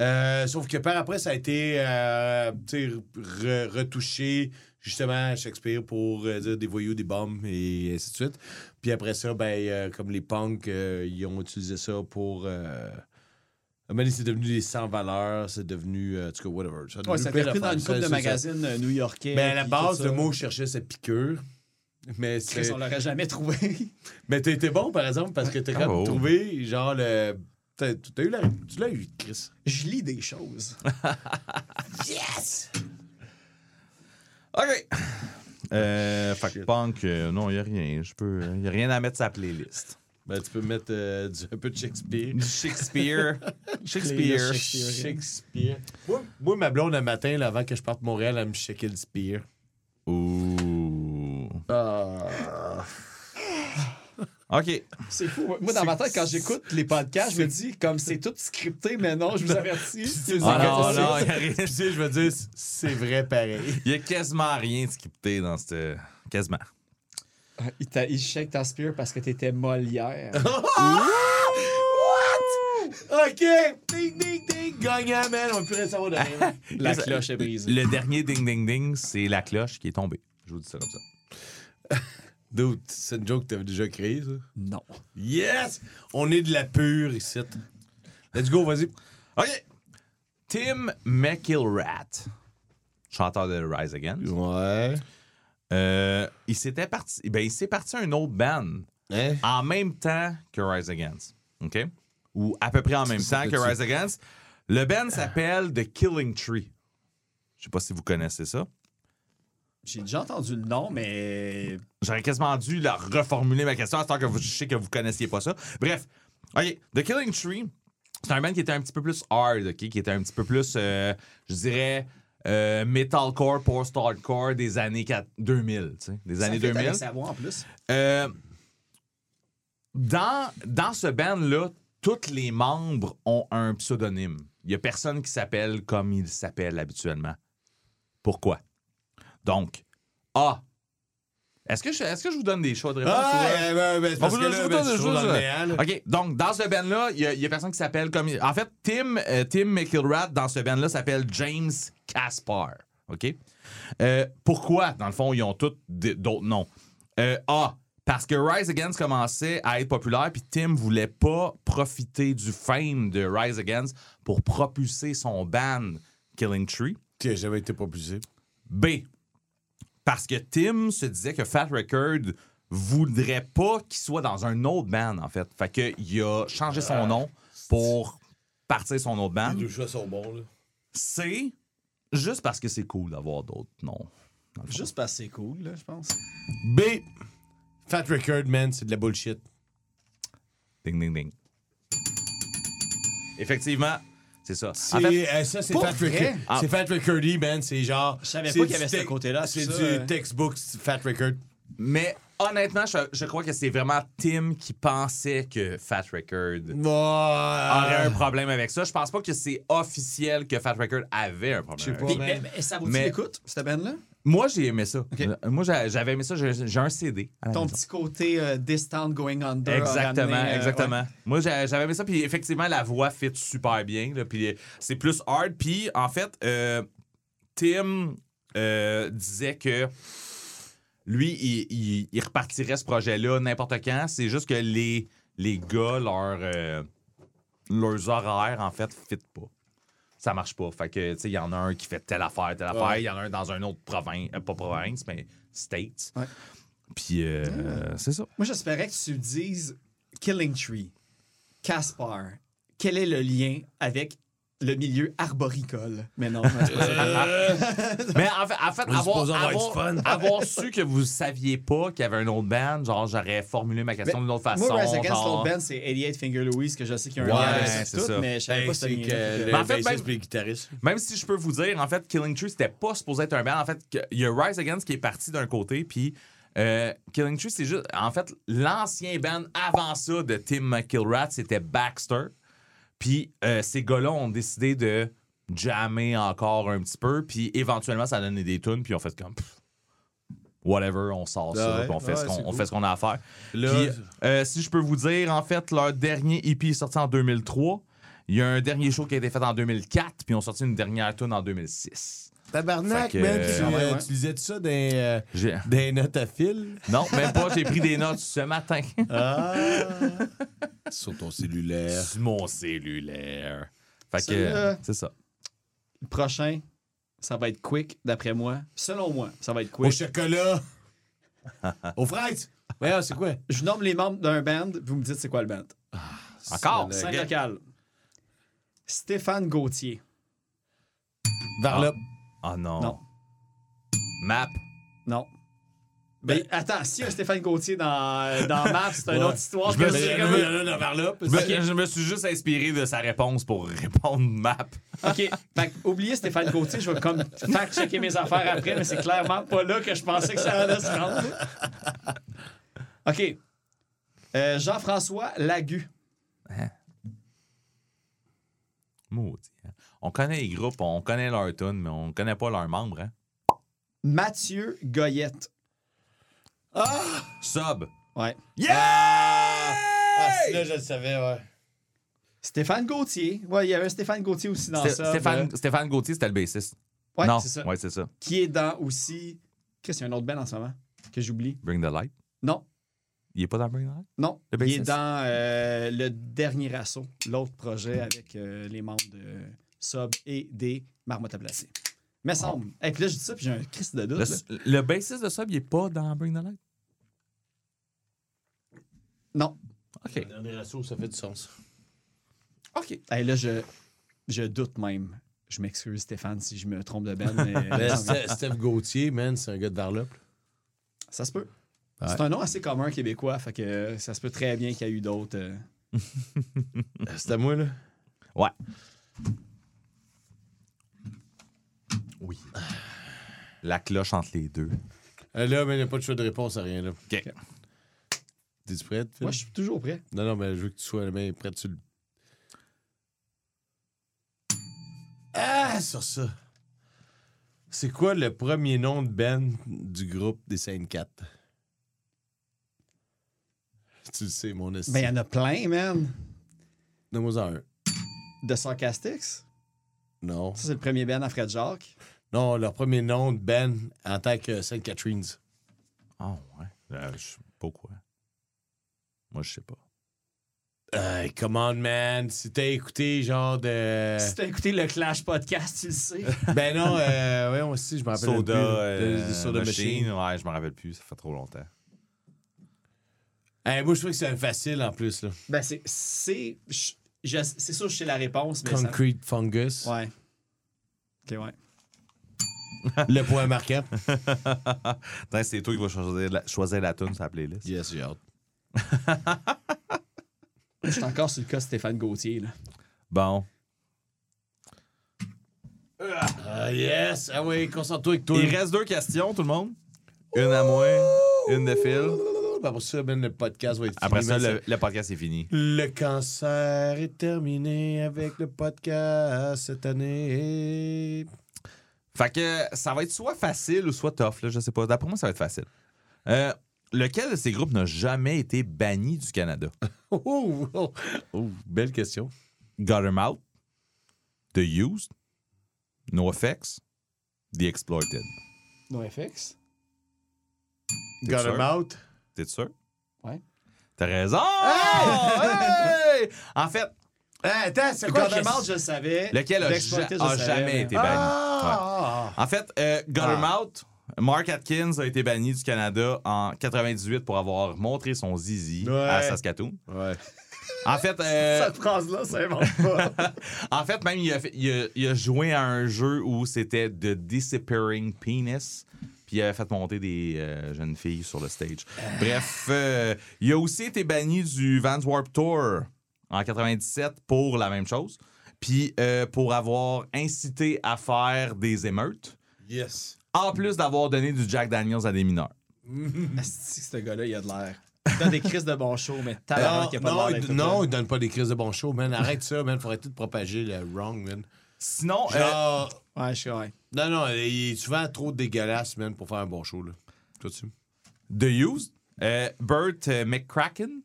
Euh, sauf que par après, ça a été euh, re- retouché justement à Shakespeare pour euh, dire des voyous, des bombes et ainsi de suite. Puis après ça, ben, euh, comme les punks, euh, ils ont utilisé ça pour. Donné, c'est devenu des sans-valeurs, c'est devenu. euh, en tout cas, whatever. Ça a Ouais, ça plein a repris dans une couple de magazines euh, new-yorkais. Ben, à la base, le mot que je cherchais, c'est piqûre. Mais Chris, c'est. on l'aurait jamais trouvé. Mais t'as été bon, par exemple, parce que t'as quand même trouvé, genre, le. T'as t'as eu la. Tu l'as eu, Chris. Je lis des choses. Yes! OK. Euh, fait que punk, euh, non, il n'y a rien. Je peux, il y a rien à mettre sur la playlist. Ben, tu peux mettre euh, du- un peu de Shakespeare. Du Shakespeare. Shakespeare. Shakespeare. Shakespeare. Moi, moi, ma blonde, un matin, là, avant que je parte de Montréal, elle me checkait le spear. Ouh. Ah. OK. C'est fou. Moi, dans ma tête, quand j'écoute les podcasts, je me dis, comme c'est tout scripté, mais non, je vous avertis. C'est Ah non, non, il y a rien. Tu sais, je veux dire, c'est vrai pareil. Il y a quasiment rien de scripté dans cette. Quasiment. Il, t'a- il shake ta spear parce que t'étais Molière. OK! Ding, ding, ding! Gagnant, man! On peut rien savoir de rien. La cloche est brisée. Le dernier ding ding ding, c'est la cloche qui est tombée. Je vous dis ça comme ça. Dude, c'est une joke que t'avais déjà créée, ça? Non. Yes! On est de la pure ici. Let's go, vas-y. OK. Tim McIlrat, chanteur de Rise Again. Ouais. Euh, il s'était parti. Ben, il s'est parti à un autre band Hein? en même temps que Rise Against. OK? Ou à peu près en même temps que Rise Against. Le band s'appelle The Killing Tree. Je sais pas si vous connaissez ça. J'ai déjà entendu le nom, mais. J'aurais quasiment dû la reformuler ma question, à que vous, je sais que vous connaissiez pas ça. Bref, OK, The Killing Tree, c'est un band qui était un petit peu plus hard, OK? Qui était un petit peu plus, euh, je dirais, euh, metalcore, post-hardcore des années 4 2000, tu sais, des années ça fit 2000. avec sa voix en plus. Euh, dans, dans ce band-là, tous les membres ont un pseudonyme. Il n'y a personne qui s'appelle comme il s'appelle habituellement. Pourquoi? Donc, A. Est-ce que, je, est-ce que je vous donne des choix de réponse? Ah, ou- ouais, ben, ben, parce que vous là, ben, je vous c'est donne- toujours dans le. OK, donc dans ce band-là, il y, a- il y a personne qui s'appelle comme. En fait, Tim, euh, Tim McIlrat, dans ce band-là, s'appelle James Caspar. OK? Euh, pourquoi, dans le fond, ils ont tous d'autres noms? Euh, A. Parce que Rise Against commençait à être populaire, puis Tim voulait pas profiter du fame de Rise Against pour propulser son band Killing Tree. Qui a jamais été propulsé. B. Parce que Tim se disait que Fat Record voudrait pas qu'il soit dans un autre band, en fait. Fait qu'il a changé son nom pour partir son autre band. Les deux choix sont bons, là. C. Juste parce que c'est cool d'avoir d'autres noms. Juste parce que c'est cool, là, je pense. B. Fat Record, man, c'est de la bullshit. Ding, ding, ding. Effectivement, c'est ça. C'est, En fait, euh, ça, c'est Fat? Record. Ah. C'est Fat Recordy, man. C'est genre. Je savais c'est pas qu'il y avait ce côté-là, C'est du ça, euh. textbook Fat Record. mais honnêtement, je, je crois que c'est vraiment Tim qui pensait que Fat Record aurait un problème avec ça. Je pense pas que c'est officiel que Fat Record avait un problème. Je sais avec ça. Mais, mais ça vaut-tu Mais- l'écoute, cette band-là? Moi, j'ai aimé ça. Euh, Moi, j'avais aimé ça. J'ai j'ai un CD. à la Ton maison. petit côté euh, distant going under. a Exactement, ramené, euh, exactement. Moi, j'avais aimé ça. Puis effectivement, la voix fit super bien. là, puis c'est plus hard. Puis en fait, euh, Tim euh, disait que lui, il, il- il repartirait ce projet-là n'importe quand. C'est juste que les, les gars, leur, euh, leurs horaires, en fait, fit pas. Ça marche pas. Fait que, tu sais, il y en a un qui fait telle affaire, telle affaire. Il y en a un dans un autre province, euh, pas province, mais States. Ouais. Puis, euh, c'est ça. Moi, j'espérais que tu dises Killing Tree, Caspar. Quel est le lien avec le milieu arboricole? Mais non, ça. Mais en fait, en fait avoir, su que vous saviez pas qu'il y avait un autre band, genre, j'aurais formulé ma question d'une autre façon. Moi, Rise Against genre- l'autre band, c'est 88 Finger Louise, que je sais qu'il y a un Ouais, lien avec c'est tout, ça. mais je savais Hey, pas que Mais en fait, le même- bassiste et le guitariste. Même si je peux vous dire, en fait, Killing Tree, c'était pas supposé être un band. En fait, il y a Rise Against qui est parti d'un côté, puis euh, Killing Tree, c'est juste. En fait, l'ancien band avant ça de Tim McIlrat, c'était Baxter. Puis euh, ces gars-là ont décidé de jammer encore un petit peu, puis éventuellement, ça a donné des tunes, puis on fait comme. pff, Whatever, on sort ça, Ouais, puis on fait, ce qu'on on cool. a à faire. Là, Puis, euh, si je peux vous dire, en fait, leur dernier EP est sorti en 2003. Il y a un dernier show qui a été fait en 2004, puis ont sorti une dernière tune en 2006. Tabarnak, man, tu, Ah euh, ouais. tu lisais ça des, euh, notes à fil? Non, même pas, j'ai pris des notes ce matin. Ah! Sur ton cellulaire. Sur mon cellulaire. Fait que, euh, c'est ça. Le prochain, ça va être quick, d'après moi. Selon moi, ça va être Au quick. chocolat! Aux fraises! Ouais, c'est quoi? Je nomme les membres d'un band, vous me dites c'est quoi le band. Encore? Le Cinq locales. Stéphane Gauthier. Varlop. Oh non. Non. Map. Non. Ben, attends, s'il y a un Stéphane Gauthier dans, dans Maps, c'est une Ouais. autre histoire. Je que me suis- comme- dans. Je me, suis juste inspiré de sa réponse pour répondre map. OK. Fait oubliez Stéphane Gauthier, je vais comme faire checker mes affaires après, mais c'est clairement pas là que je pensais que ça allait se rendre. OK. Euh, Jean-François Lagu. Maudit. On connaît les groupes, on connaît leurs tunes, mais on connaît pas leurs membres. Hein? Mathieu Goyette. Sub. Ouais. Yeah! Ah, si, là, je le savais, ouais. Stéphane Gauthier. Ouais, il y avait un Stéphane Gauthier aussi dans Sté- ça. Stéphane, euh, Stéphane Gauthier, c'était le bassiste. Ouais, c'est ça. ouais, c'est ça. Qui est dans aussi. Qu'est-ce qu'il y a un autre band en ce moment que j'oublie? Bring the Light? Non. Il est pas dans Bring the Light? Non, Le il est dans euh, le dernier assaut, l'autre projet avec euh, les membres de Sub et des Marmottes à placer. Mais semble. Et puis là, je dis ça, puis j'ai un Christ de doute. Le, le bassiste de Sub, il est pas dans Bring the Light? Non. OK. Le dernier assaut, ça fait du sens. OK. Hey, là, je, je doute même. Je m'excuse, Stéphane, si je me trompe de Ben, mais Mais Ste- Steph Gauthier, man, c'est un gars de Varlop. ça se peut. Ouais. C'est un nom assez commun québécois, fait que ça se peut très bien qu'il y ait eu d'autres. euh, C'est à moi, là? Ouais. Oui. La cloche entre les deux. Euh, Là, mais il n'y a pas de choix de réponse à rien, là. OK. T'es-tu prête? Phil? Moi, je suis toujours prêt. Non, non, mais je veux que tu sois bien prêt sur le. Ah, sur ça. C'est quoi le premier nom de Ben du groupe des Saintes 4? Tu le sais, mon esti. Ben, il y en a plein, man. Donne-moi un. De Sarcastics? Non. Ça, c'est le premier Ben à Fred Jacques. Non, leur premier nom de Ben en tant que Sainte Catherine's. Ah, ouais. Euh, je sais pas quoi. Moi, je sais pas. Hey, come on, man. Si t'as écouté genre de. Si t'as écouté le Clash podcast, tu le sais. ben non, euh, ouais, moi aussi, je me rappelle Soda, plus. euh, De- de Soda Machine. Machine. Ouais, je me rappelle plus. Ça fait trop longtemps. Hey, moi, je trouve que c'est facile en plus, là. Ben, c'est. C'est sûr que je sais la réponse, mais. ça- Concrete Fungus. Ouais. Ok, ouais. Le point marquant. C'est toi qui vas choisir la, choisir la tune sur la playlist. Yes, j'ai hâte. Je suis encore sur le cas de Stéphane Gauthier, là. Bon. Ah, yes. Ah oui, concentre-toi avec toi. Il reste deux questions, tout le monde. Une à moi, une de Phil. Après ça, ben, le podcast va être fini. Après ça, le, le podcast est fini. Le cancer est terminé avec le podcast cette année. Fait que ça va être soit facile ou soit tough, là, je sais pas. D'après moi, ça va être facile. Euh, lequel de ces groupes n'a jamais été banni du Canada? Oh, oh, oh. Oh, belle question. Got 'em Out, The Used, NoFX, The Exploited. NoFX? T'es Got him out. T'es sûr? Ouais. T'as raison! Hey! En fait, Ah, attends, c'est quoi Gordon question? Out, je le savais. lequel a, ja- jamais savais. été banni? Ouais. Ah! En fait, euh, Got 'em Ah. Out, Mark Atkins a été banni du Canada en 98 pour avoir montré son zizi Ouais. à Saskatoon. Ouais. En fait, euh, Cette phrase-là, ça invente pas. en fait, même, il a, fait- il a- il a joué à un jeu où c'était The Disappearing Penis. Puis il avait fait monter des euh, jeunes filles sur le stage. Bref, euh, il a aussi été banni du Vans Warp Tour en 97 pour la même chose. Puis euh, pour avoir incité à faire des émeutes. Yes. En plus d'avoir donné du Jack Daniels à des mineurs. Asti, ce gars-là, il a de l'air. Il donne des crises de bon show, mais tabarnak, Non, il a pas non, de l'air il, non, il donne pas des crises de bon show, man. Arrête ça, man. Faudrait tout propager le wrong, man. Sinon, euh, Genre. Ouais, je suis ouais. Non, non, il est souvent trop dégueulasse, man, pour faire un bon show, là. Toi dessus. The Used, euh, Burt euh, McCracken,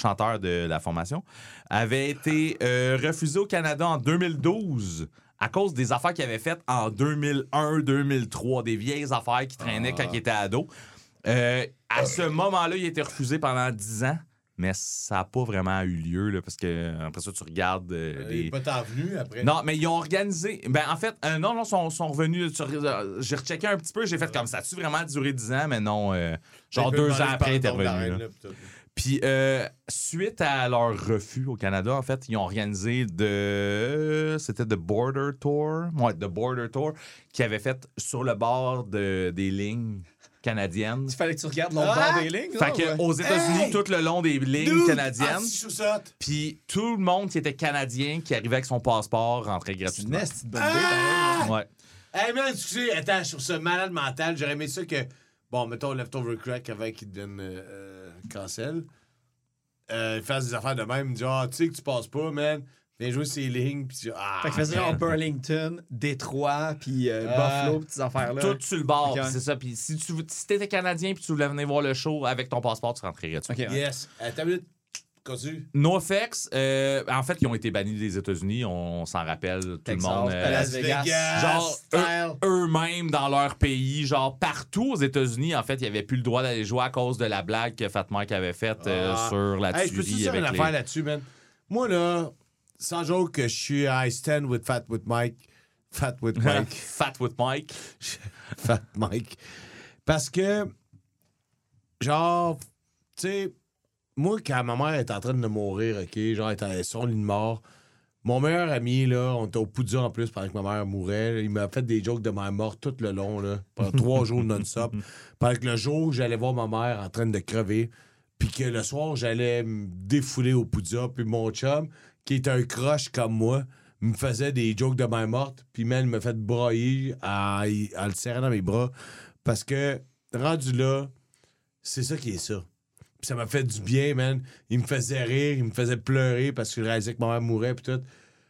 chanteur de la formation, avait été euh, refusé au Canada en 2012 à cause des affaires qu'il avait faites en 2001-2003, des vieilles affaires qui traînaient quand il était ado. Euh, à ce moment-là, il a été refusé pendant 10 ans, mais ça n'a pas vraiment eu lieu, là, parce que après ça, tu regardes euh, Il est les... pas tant venu après. Non, mais ils ont organisé. Ben, en fait, euh, non, non, sont, sont revenus. sur- euh, J'ai rechecké un petit peu, j'ai fait comme ça. a-tu vraiment duré 10 ans? Mais non. euh, genre Il deux ans après, il était la revenu. Puis, euh, suite à leur refus au Canada, en fait, ils ont organisé de. C'était The Border Tour. Ouais, The Border Tour, qui avait fait sur le bord de, des lignes canadiennes. Il fallait que tu regardes l'autre Ah! bord des lignes. Fait que ouais. aux États-Unis, Hey! tout le long des lignes Dude! canadiennes. Ah! Puis tout le monde qui était canadien, qui arrivait avec son passeport, rentrait C'est une gratuitement. bonne idée, pareil. Ouais. Hey man, excusez, attends, sur ce malade mental, j'aurais aimé ça que, bon, mettons Leftover Crack avant qu'il euh, cancel, euh, il fasse des affaires de même, dire, ah, tu sais que tu passes pas, man, viens jouer ces lignes, pis tu ah, Fait que faisait genre. Burlington, Détroit, puis euh. Buffalo, petites affaires-là. Tout sur le bord, puis c'est ça. Puis si tu si étais canadien puis tu voulais venir voir le show avec ton passeport, tu. Ok, ouais. Yes. Une Continue. NoFX, euh, en fait, ils ont été bannis des États-Unis, on s'en rappelle, tout Texas, le monde. euh, Las Vegas. genre, eux- eux-mêmes dans leur pays, genre partout aux États-Unis, en fait, ils n'avaient plus le droit d'aller jouer à cause de la blague que Fat Mike avait faite euh, Ah. sur la Hey, je peux te tuerie dire une avec affaire les... là-dessus, man? Moi, là, sans joke que je suis I stand with Fat with Mike. Fat with Mike. Fat with Mike. Fat Mike. Parce que, genre, tu sais, moi, quand ma mère est en train de mourir, OK, genre, elle est lit de mort, mon meilleur ami, là, on était au Poudja en plus pendant que ma mère mourait. il m'a fait des jokes de ma mort tout le long, là, pendant trois jours non-stop. Pendant que le jour, j'allais voir ma mère en train de crever, puis que le soir, j'allais me défouler au Poudja, puis mon chum, qui est un croche comme moi, me faisait des jokes de ma morte, puis même, il m'a fait broyer en, en le serrant dans mes bras. Parce que, rendu là, c'est ça qui est ça. Ça m'a fait du bien, man. Il me faisait rire, il me faisait pleurer parce que je réalisais que ma mère mourait, puis tout.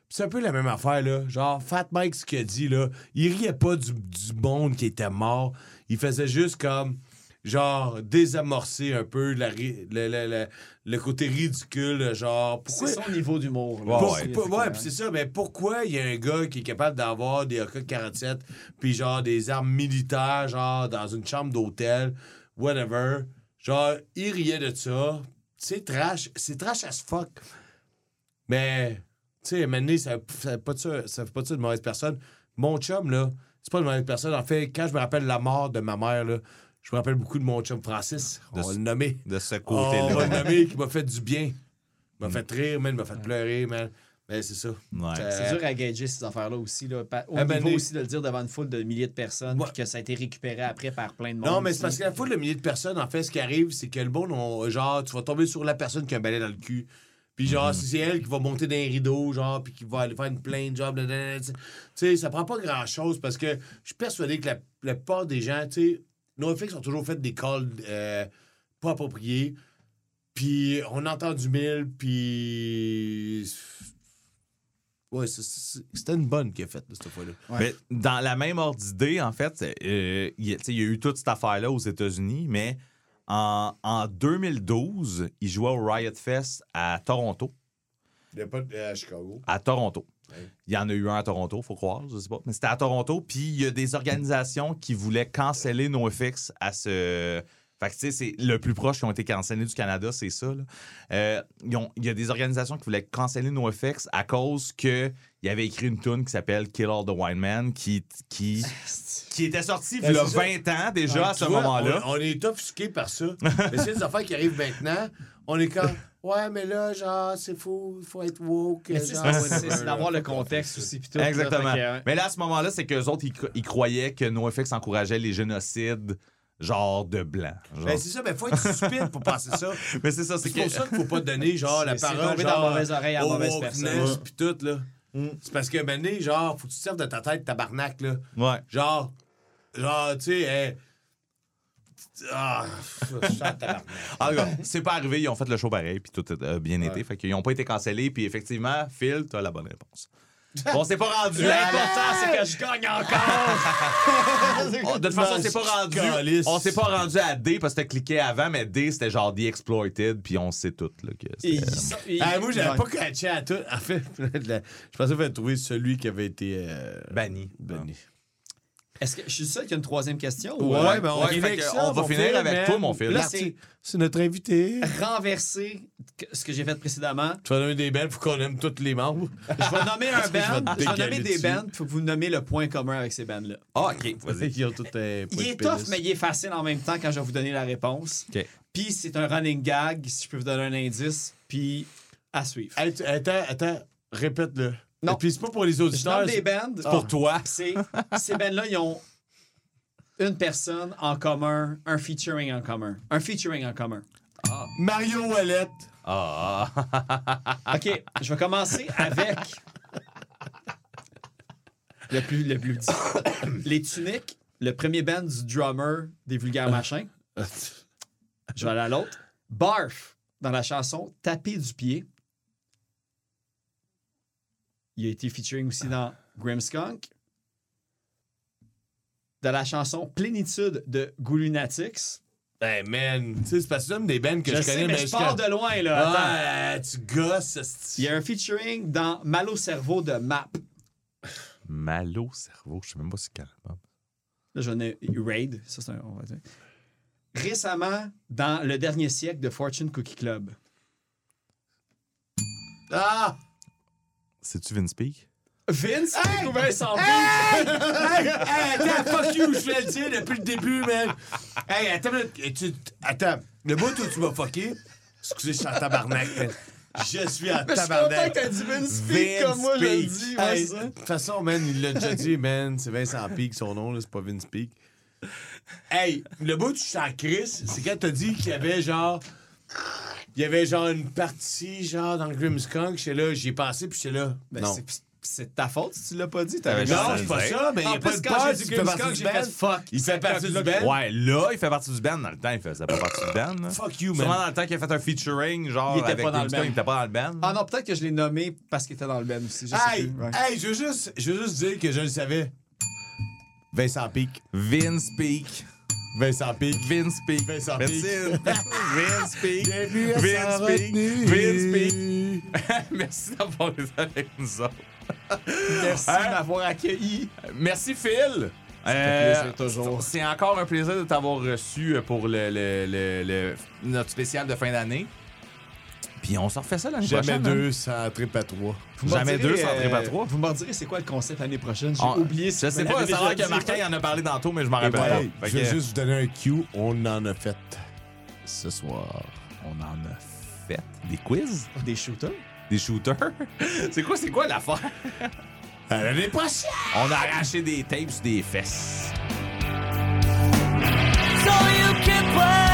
C'est un peu la même affaire, là. Genre, Fat Mike, ce qu'il a dit, là, il riait pas du, du monde qui était mort. Il faisait juste comme, genre, désamorcer un peu la le, côté ridicule, genre, pourquoi... C'est son niveau d'humour. là. Ouais, Pour- ouais, pour- ouais, puis c'est ça, mais pourquoi il y a un gars qui est capable d'avoir des AK-47 puis genre des armes militaires, genre dans une chambre d'hôtel, whatever. Genre, il riait de ça. C'est trash. C'est trash as fuck. Mais, tu sais, maintenant, ça ça fait pas de ça, ça fait pas de ça de mauvaise personne. Mon chum, là, c'est pas une mauvaise personne. En fait, quand je me rappelle la mort de ma mère, là, je me rappelle beaucoup de mon chum Francis. On De va ce- le nommer. De ce Oh, on va côté-là. le nommer qui m'a fait du bien. Il m'a fait rire, man. Il m'a fait pleurer, man. Mais c'est ça. Ouais. Ça- C'est dur à gager ces affaires-là aussi. Là, au Ah, ben, niveau les- aussi de le dire devant une foule de milliers de personnes, Ouais. puis que ça a été récupéré après par plein de monde. Non, mais c'est parce que la foule de milliers de personnes, en fait, ce qui arrive, c'est que le bon, on- genre, tu vas tomber sur la personne qui a un balai dans le cul. Puis genre, si c'est elle qui va monter dans les rideaux, genre, puis qui va aller faire une plainte, genre, tu sais. tu sais, ça prend pas grand-chose parce que je suis persuadé que la, la plupart des gens, tu sais, nos effets ont toujours fait des calls euh, pas appropriés. Puis on a entendu mille, puis... Ouais, c'était une bonne qui a faite, cette fois-là. Mais dans la même ordre d'idée, en fait, euh, il y a- il y eu toute cette affaire-là aux États-Unis, mais en, en 2012, il jouait au Riot Fest à Toronto. Il n'y a pas de- à Chicago. À Toronto. Ouais. Il y en a eu un à Toronto, faut croire, je sais pas. Mais c'était à Toronto, puis il y a des organisations qui voulaient canceller NoFX à ce. Fait que, tu sais, c'est le plus proche qui ont été cancellés du Canada, c'est ça. là. Euh, ils ont- Il y a des organisations qui voulaient canceller NoFX à cause que il avait écrit une tune qui s'appelle Kill All the Wine Man qui, qui, qui était sortie il y a Ben, c'est ça. 20 ans déjà à Tu ce moment-là. On, on est offusqué par ça. mais c'est des affaires qui arrivent maintenant. On est comme, ouais, mais là, genre, c'est fou, il faut être woke. C'est- d'avoir le contexte aussi. tout, Exactement. que, Mais là, à ce moment-là, c'est qu'eux autres, ils, cro- ils croyaient que NoFX encourageait les génocides, genre de blancs. Genre. Ben, c'est ça, mais faut être stupide pour penser ça. Mais c'est ça, c'est que. pour ça qu'il faut pas donner, genre, la parole. genre, dans la mauvaise oreille à la au mauvaise personne. Puis tout, là. C'est parce que maintenant, genre, faut que tu te serves de ta tête, tabarnak, là. Ouais. Genre, genre, tu sais, hey, ah, je suis en c'est pas arrivé, ils ont fait le show pareil, puis tout a bien été. Fait qu'ils n'ont pas été cancellés, puis effectivement, Phil, t'as la bonne réponse. On s'est pas rendu. L'important, c'est que je gagne encore. De toute façon, on s'est pas rendu. Calice. On s'est pas rendu à D parce que t'as cliqué avant, mais D c'était genre The Exploited, puis on sait tout là, que ils- Ah, moi, j'avais pas catché à tout. En fait, je pensais faire trouver celui qui avait été euh, banni. banni. Est-ce que je suis seul qui a une troisième question? Ouais, ou- ben on, Ouais, va finir avec man. toi, mon. Là, L'arti- c'est- C'est notre invité. renverser ce que j'ai fait précédemment. Tu vas nommer des belles pour qu'on aime tous les membres. Je vais nommer un je vais band. Je vais nommer des bands. Il faut que vous nommiez le point commun avec ces bands-là. Ah, ok, vas-y. Ils ont Il est tough, mais il est facile en même temps quand je vais vous donner la réponse. Puis c'est un running gag, si je peux vous donner un indice. Puis à suivre. Attends, attends, répète-le. Non. Et puis c'est pas pour les Je auditeurs. nomme des c'est- bands. c'est pour toi. C'est, ces bands-là, ils ont une personne en commun, un featuring en commun. Un featuring en commun. Mario Wallet. Ah. OK, je vais commencer avec le plus, le plus petit. Les Tuniques, le premier band du drummer des Vulgaires Machins. Je vais aller à l'autre. Barf, dans la chanson Taper du pied. Il a été featuring aussi dans Grimmskunk. Dans la chanson Plénitude de Goulunatics. Hey man, tu sais, c'est parce que c'est des bands que Je, je, sais, connais, mais mais je pars de loin, là. Attends. Ouais, tu gosses. Il y a un featuring dans Mal au cerveau de Map. Malo cerveau, je sais même pas si c'est quel album. Là, j'en ai Raid. Ça, c'est un. on va dire. Récemment, dans le dernier siècle de Fortune Cookie Club. Ah! C'est-tu Vince Peak? Vince hey! ou Vincent Hey! hey, attends, fuck you, je fais le tien depuis le début, man. Hey, attends, tu- attends, le bout où tu m'as fucké, excusez, je suis en tabarnak, man. Je suis en tabarnak. t'as dit Vince Peak comme moi, je le dis. Hey, de toute façon, man, il l'a déjà dit, man, c'est Vincent Peak, son nom, là, c'est pas Vince Peak. Hey, le bout où je suis en crise, c'est quand t'as dit qu'il y avait genre. Il y avait genre une partie, genre, dans Grimmskunk, j'étais là, j'y ai pensé, puis j'étais là. non. C'est ta faute si tu l'as pas dit. T'avais Non, c'est le pas ça, mais il y En a pas de peur, partie Grimmskunk, du j'ai band. fait fuck. Il fait partie du band. Ouais, là, il fait partie du band. Dans le temps, il faisait pas partie du band. là. Fuck you, Sûrement man. dans le temps qu'il a fait un featuring, genre, Il était avec pas dans le Grimmskunk, band. il était pas dans le band. Ah non, peut-être que je l'ai nommé parce qu'il était dans le band aussi. Je sais Hey, je veux juste, je veux juste dire que je le savais. Vincent Peak. Vince Peak. Vincent Peak. Vince Peak. Vincent. Peak. Vince Peak. Bienvenue à Vince retenue. Vince Peak. Merci d'avoir été avec nous autres. Merci Hein? de m'avoir accueilli. Merci, Phil. Euh, plaisir, toujours. C'est encore un plaisir de t'avoir reçu pour le- le- notre spécial de fin d'année. Puis on se refait ça l'année Jamais prochaine. hein? deux sans trip à trois. Vous Jamais direz, deux sans euh, trip à trois. Vous m'en direz c'est quoi le concept l'année prochaine? J'ai On- oublié. Je sais pas, c'est vrai que Martin en a parlé tantôt, mais je m'en rappelle Hey, pas. je que juste vous donner un cue. On en a fait ce soir. On en a fait des quiz, Des shooters? des shooters? c'est quoi, c'est quoi l'affaire? L'année prochaine! On a arraché des tapes sur des fesses. So you can play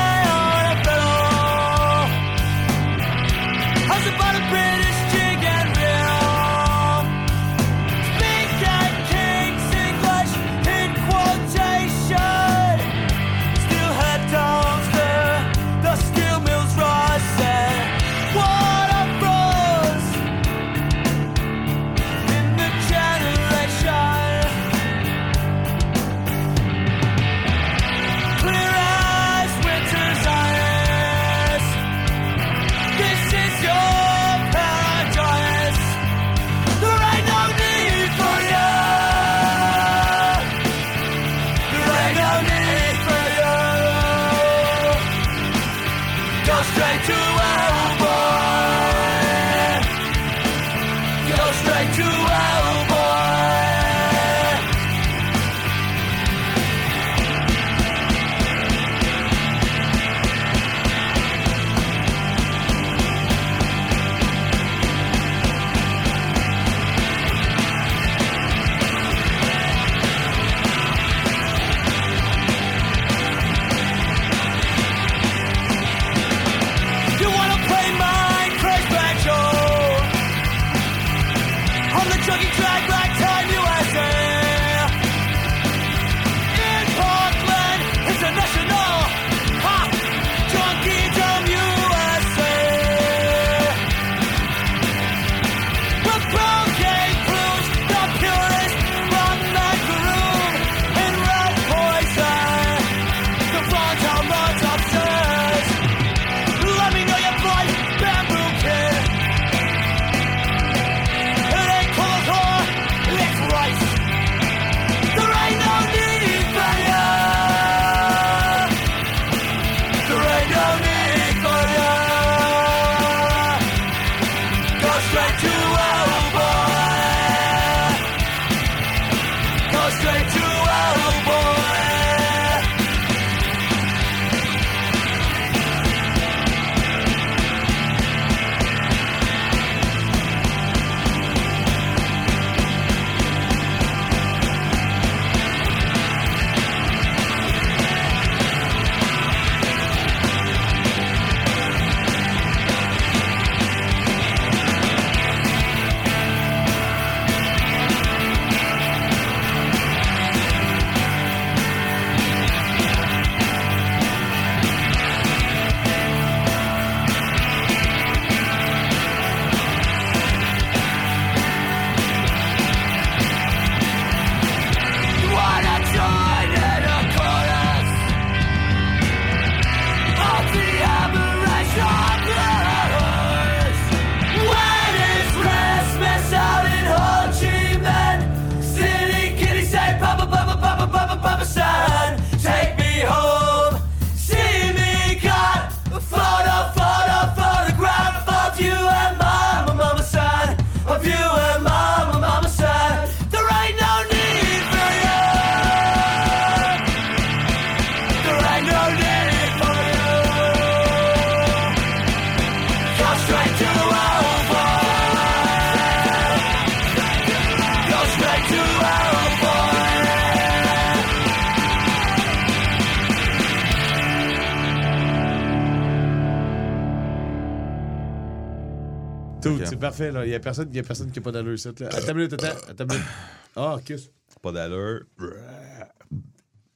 c'est parfait, là. Il y a personne, il y a personne qui a pas d'allure ici, là. Attends une minute, attends. Attends une minute. Ah, qu'est-ce Pas d'allure.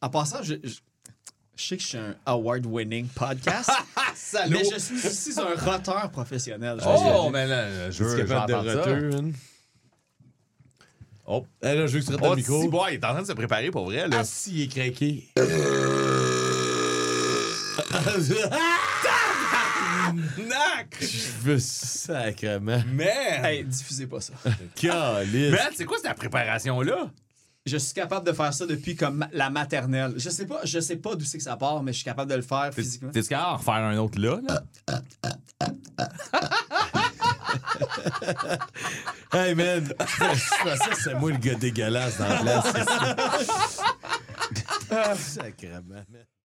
En passant, je, je, je sais que je suis un award-winning podcast, mais je suis aussi un roteur professionnel. Oh, mais là, je veux capable de ça? man? Oh. Eh, là, je veux que tu Oh, le micro. si, boy, il est en train de se préparer pour vrai, là. Ah, si, il est craqué. Je veux sacrement. Man! Hey, diffusez pas ça. Calice. Man, c'est quoi cette préparation-là? Je suis capable de faire ça depuis comme la maternelle. Je sais pas, je sais pas d'où c'est que ça part, mais je suis capable de le faire physiquement. T'es-tu capable d'en refaire un autre là? là? Hey, man. ça, c'est moi le gars dégueulasse dans la place. Sacrement, man.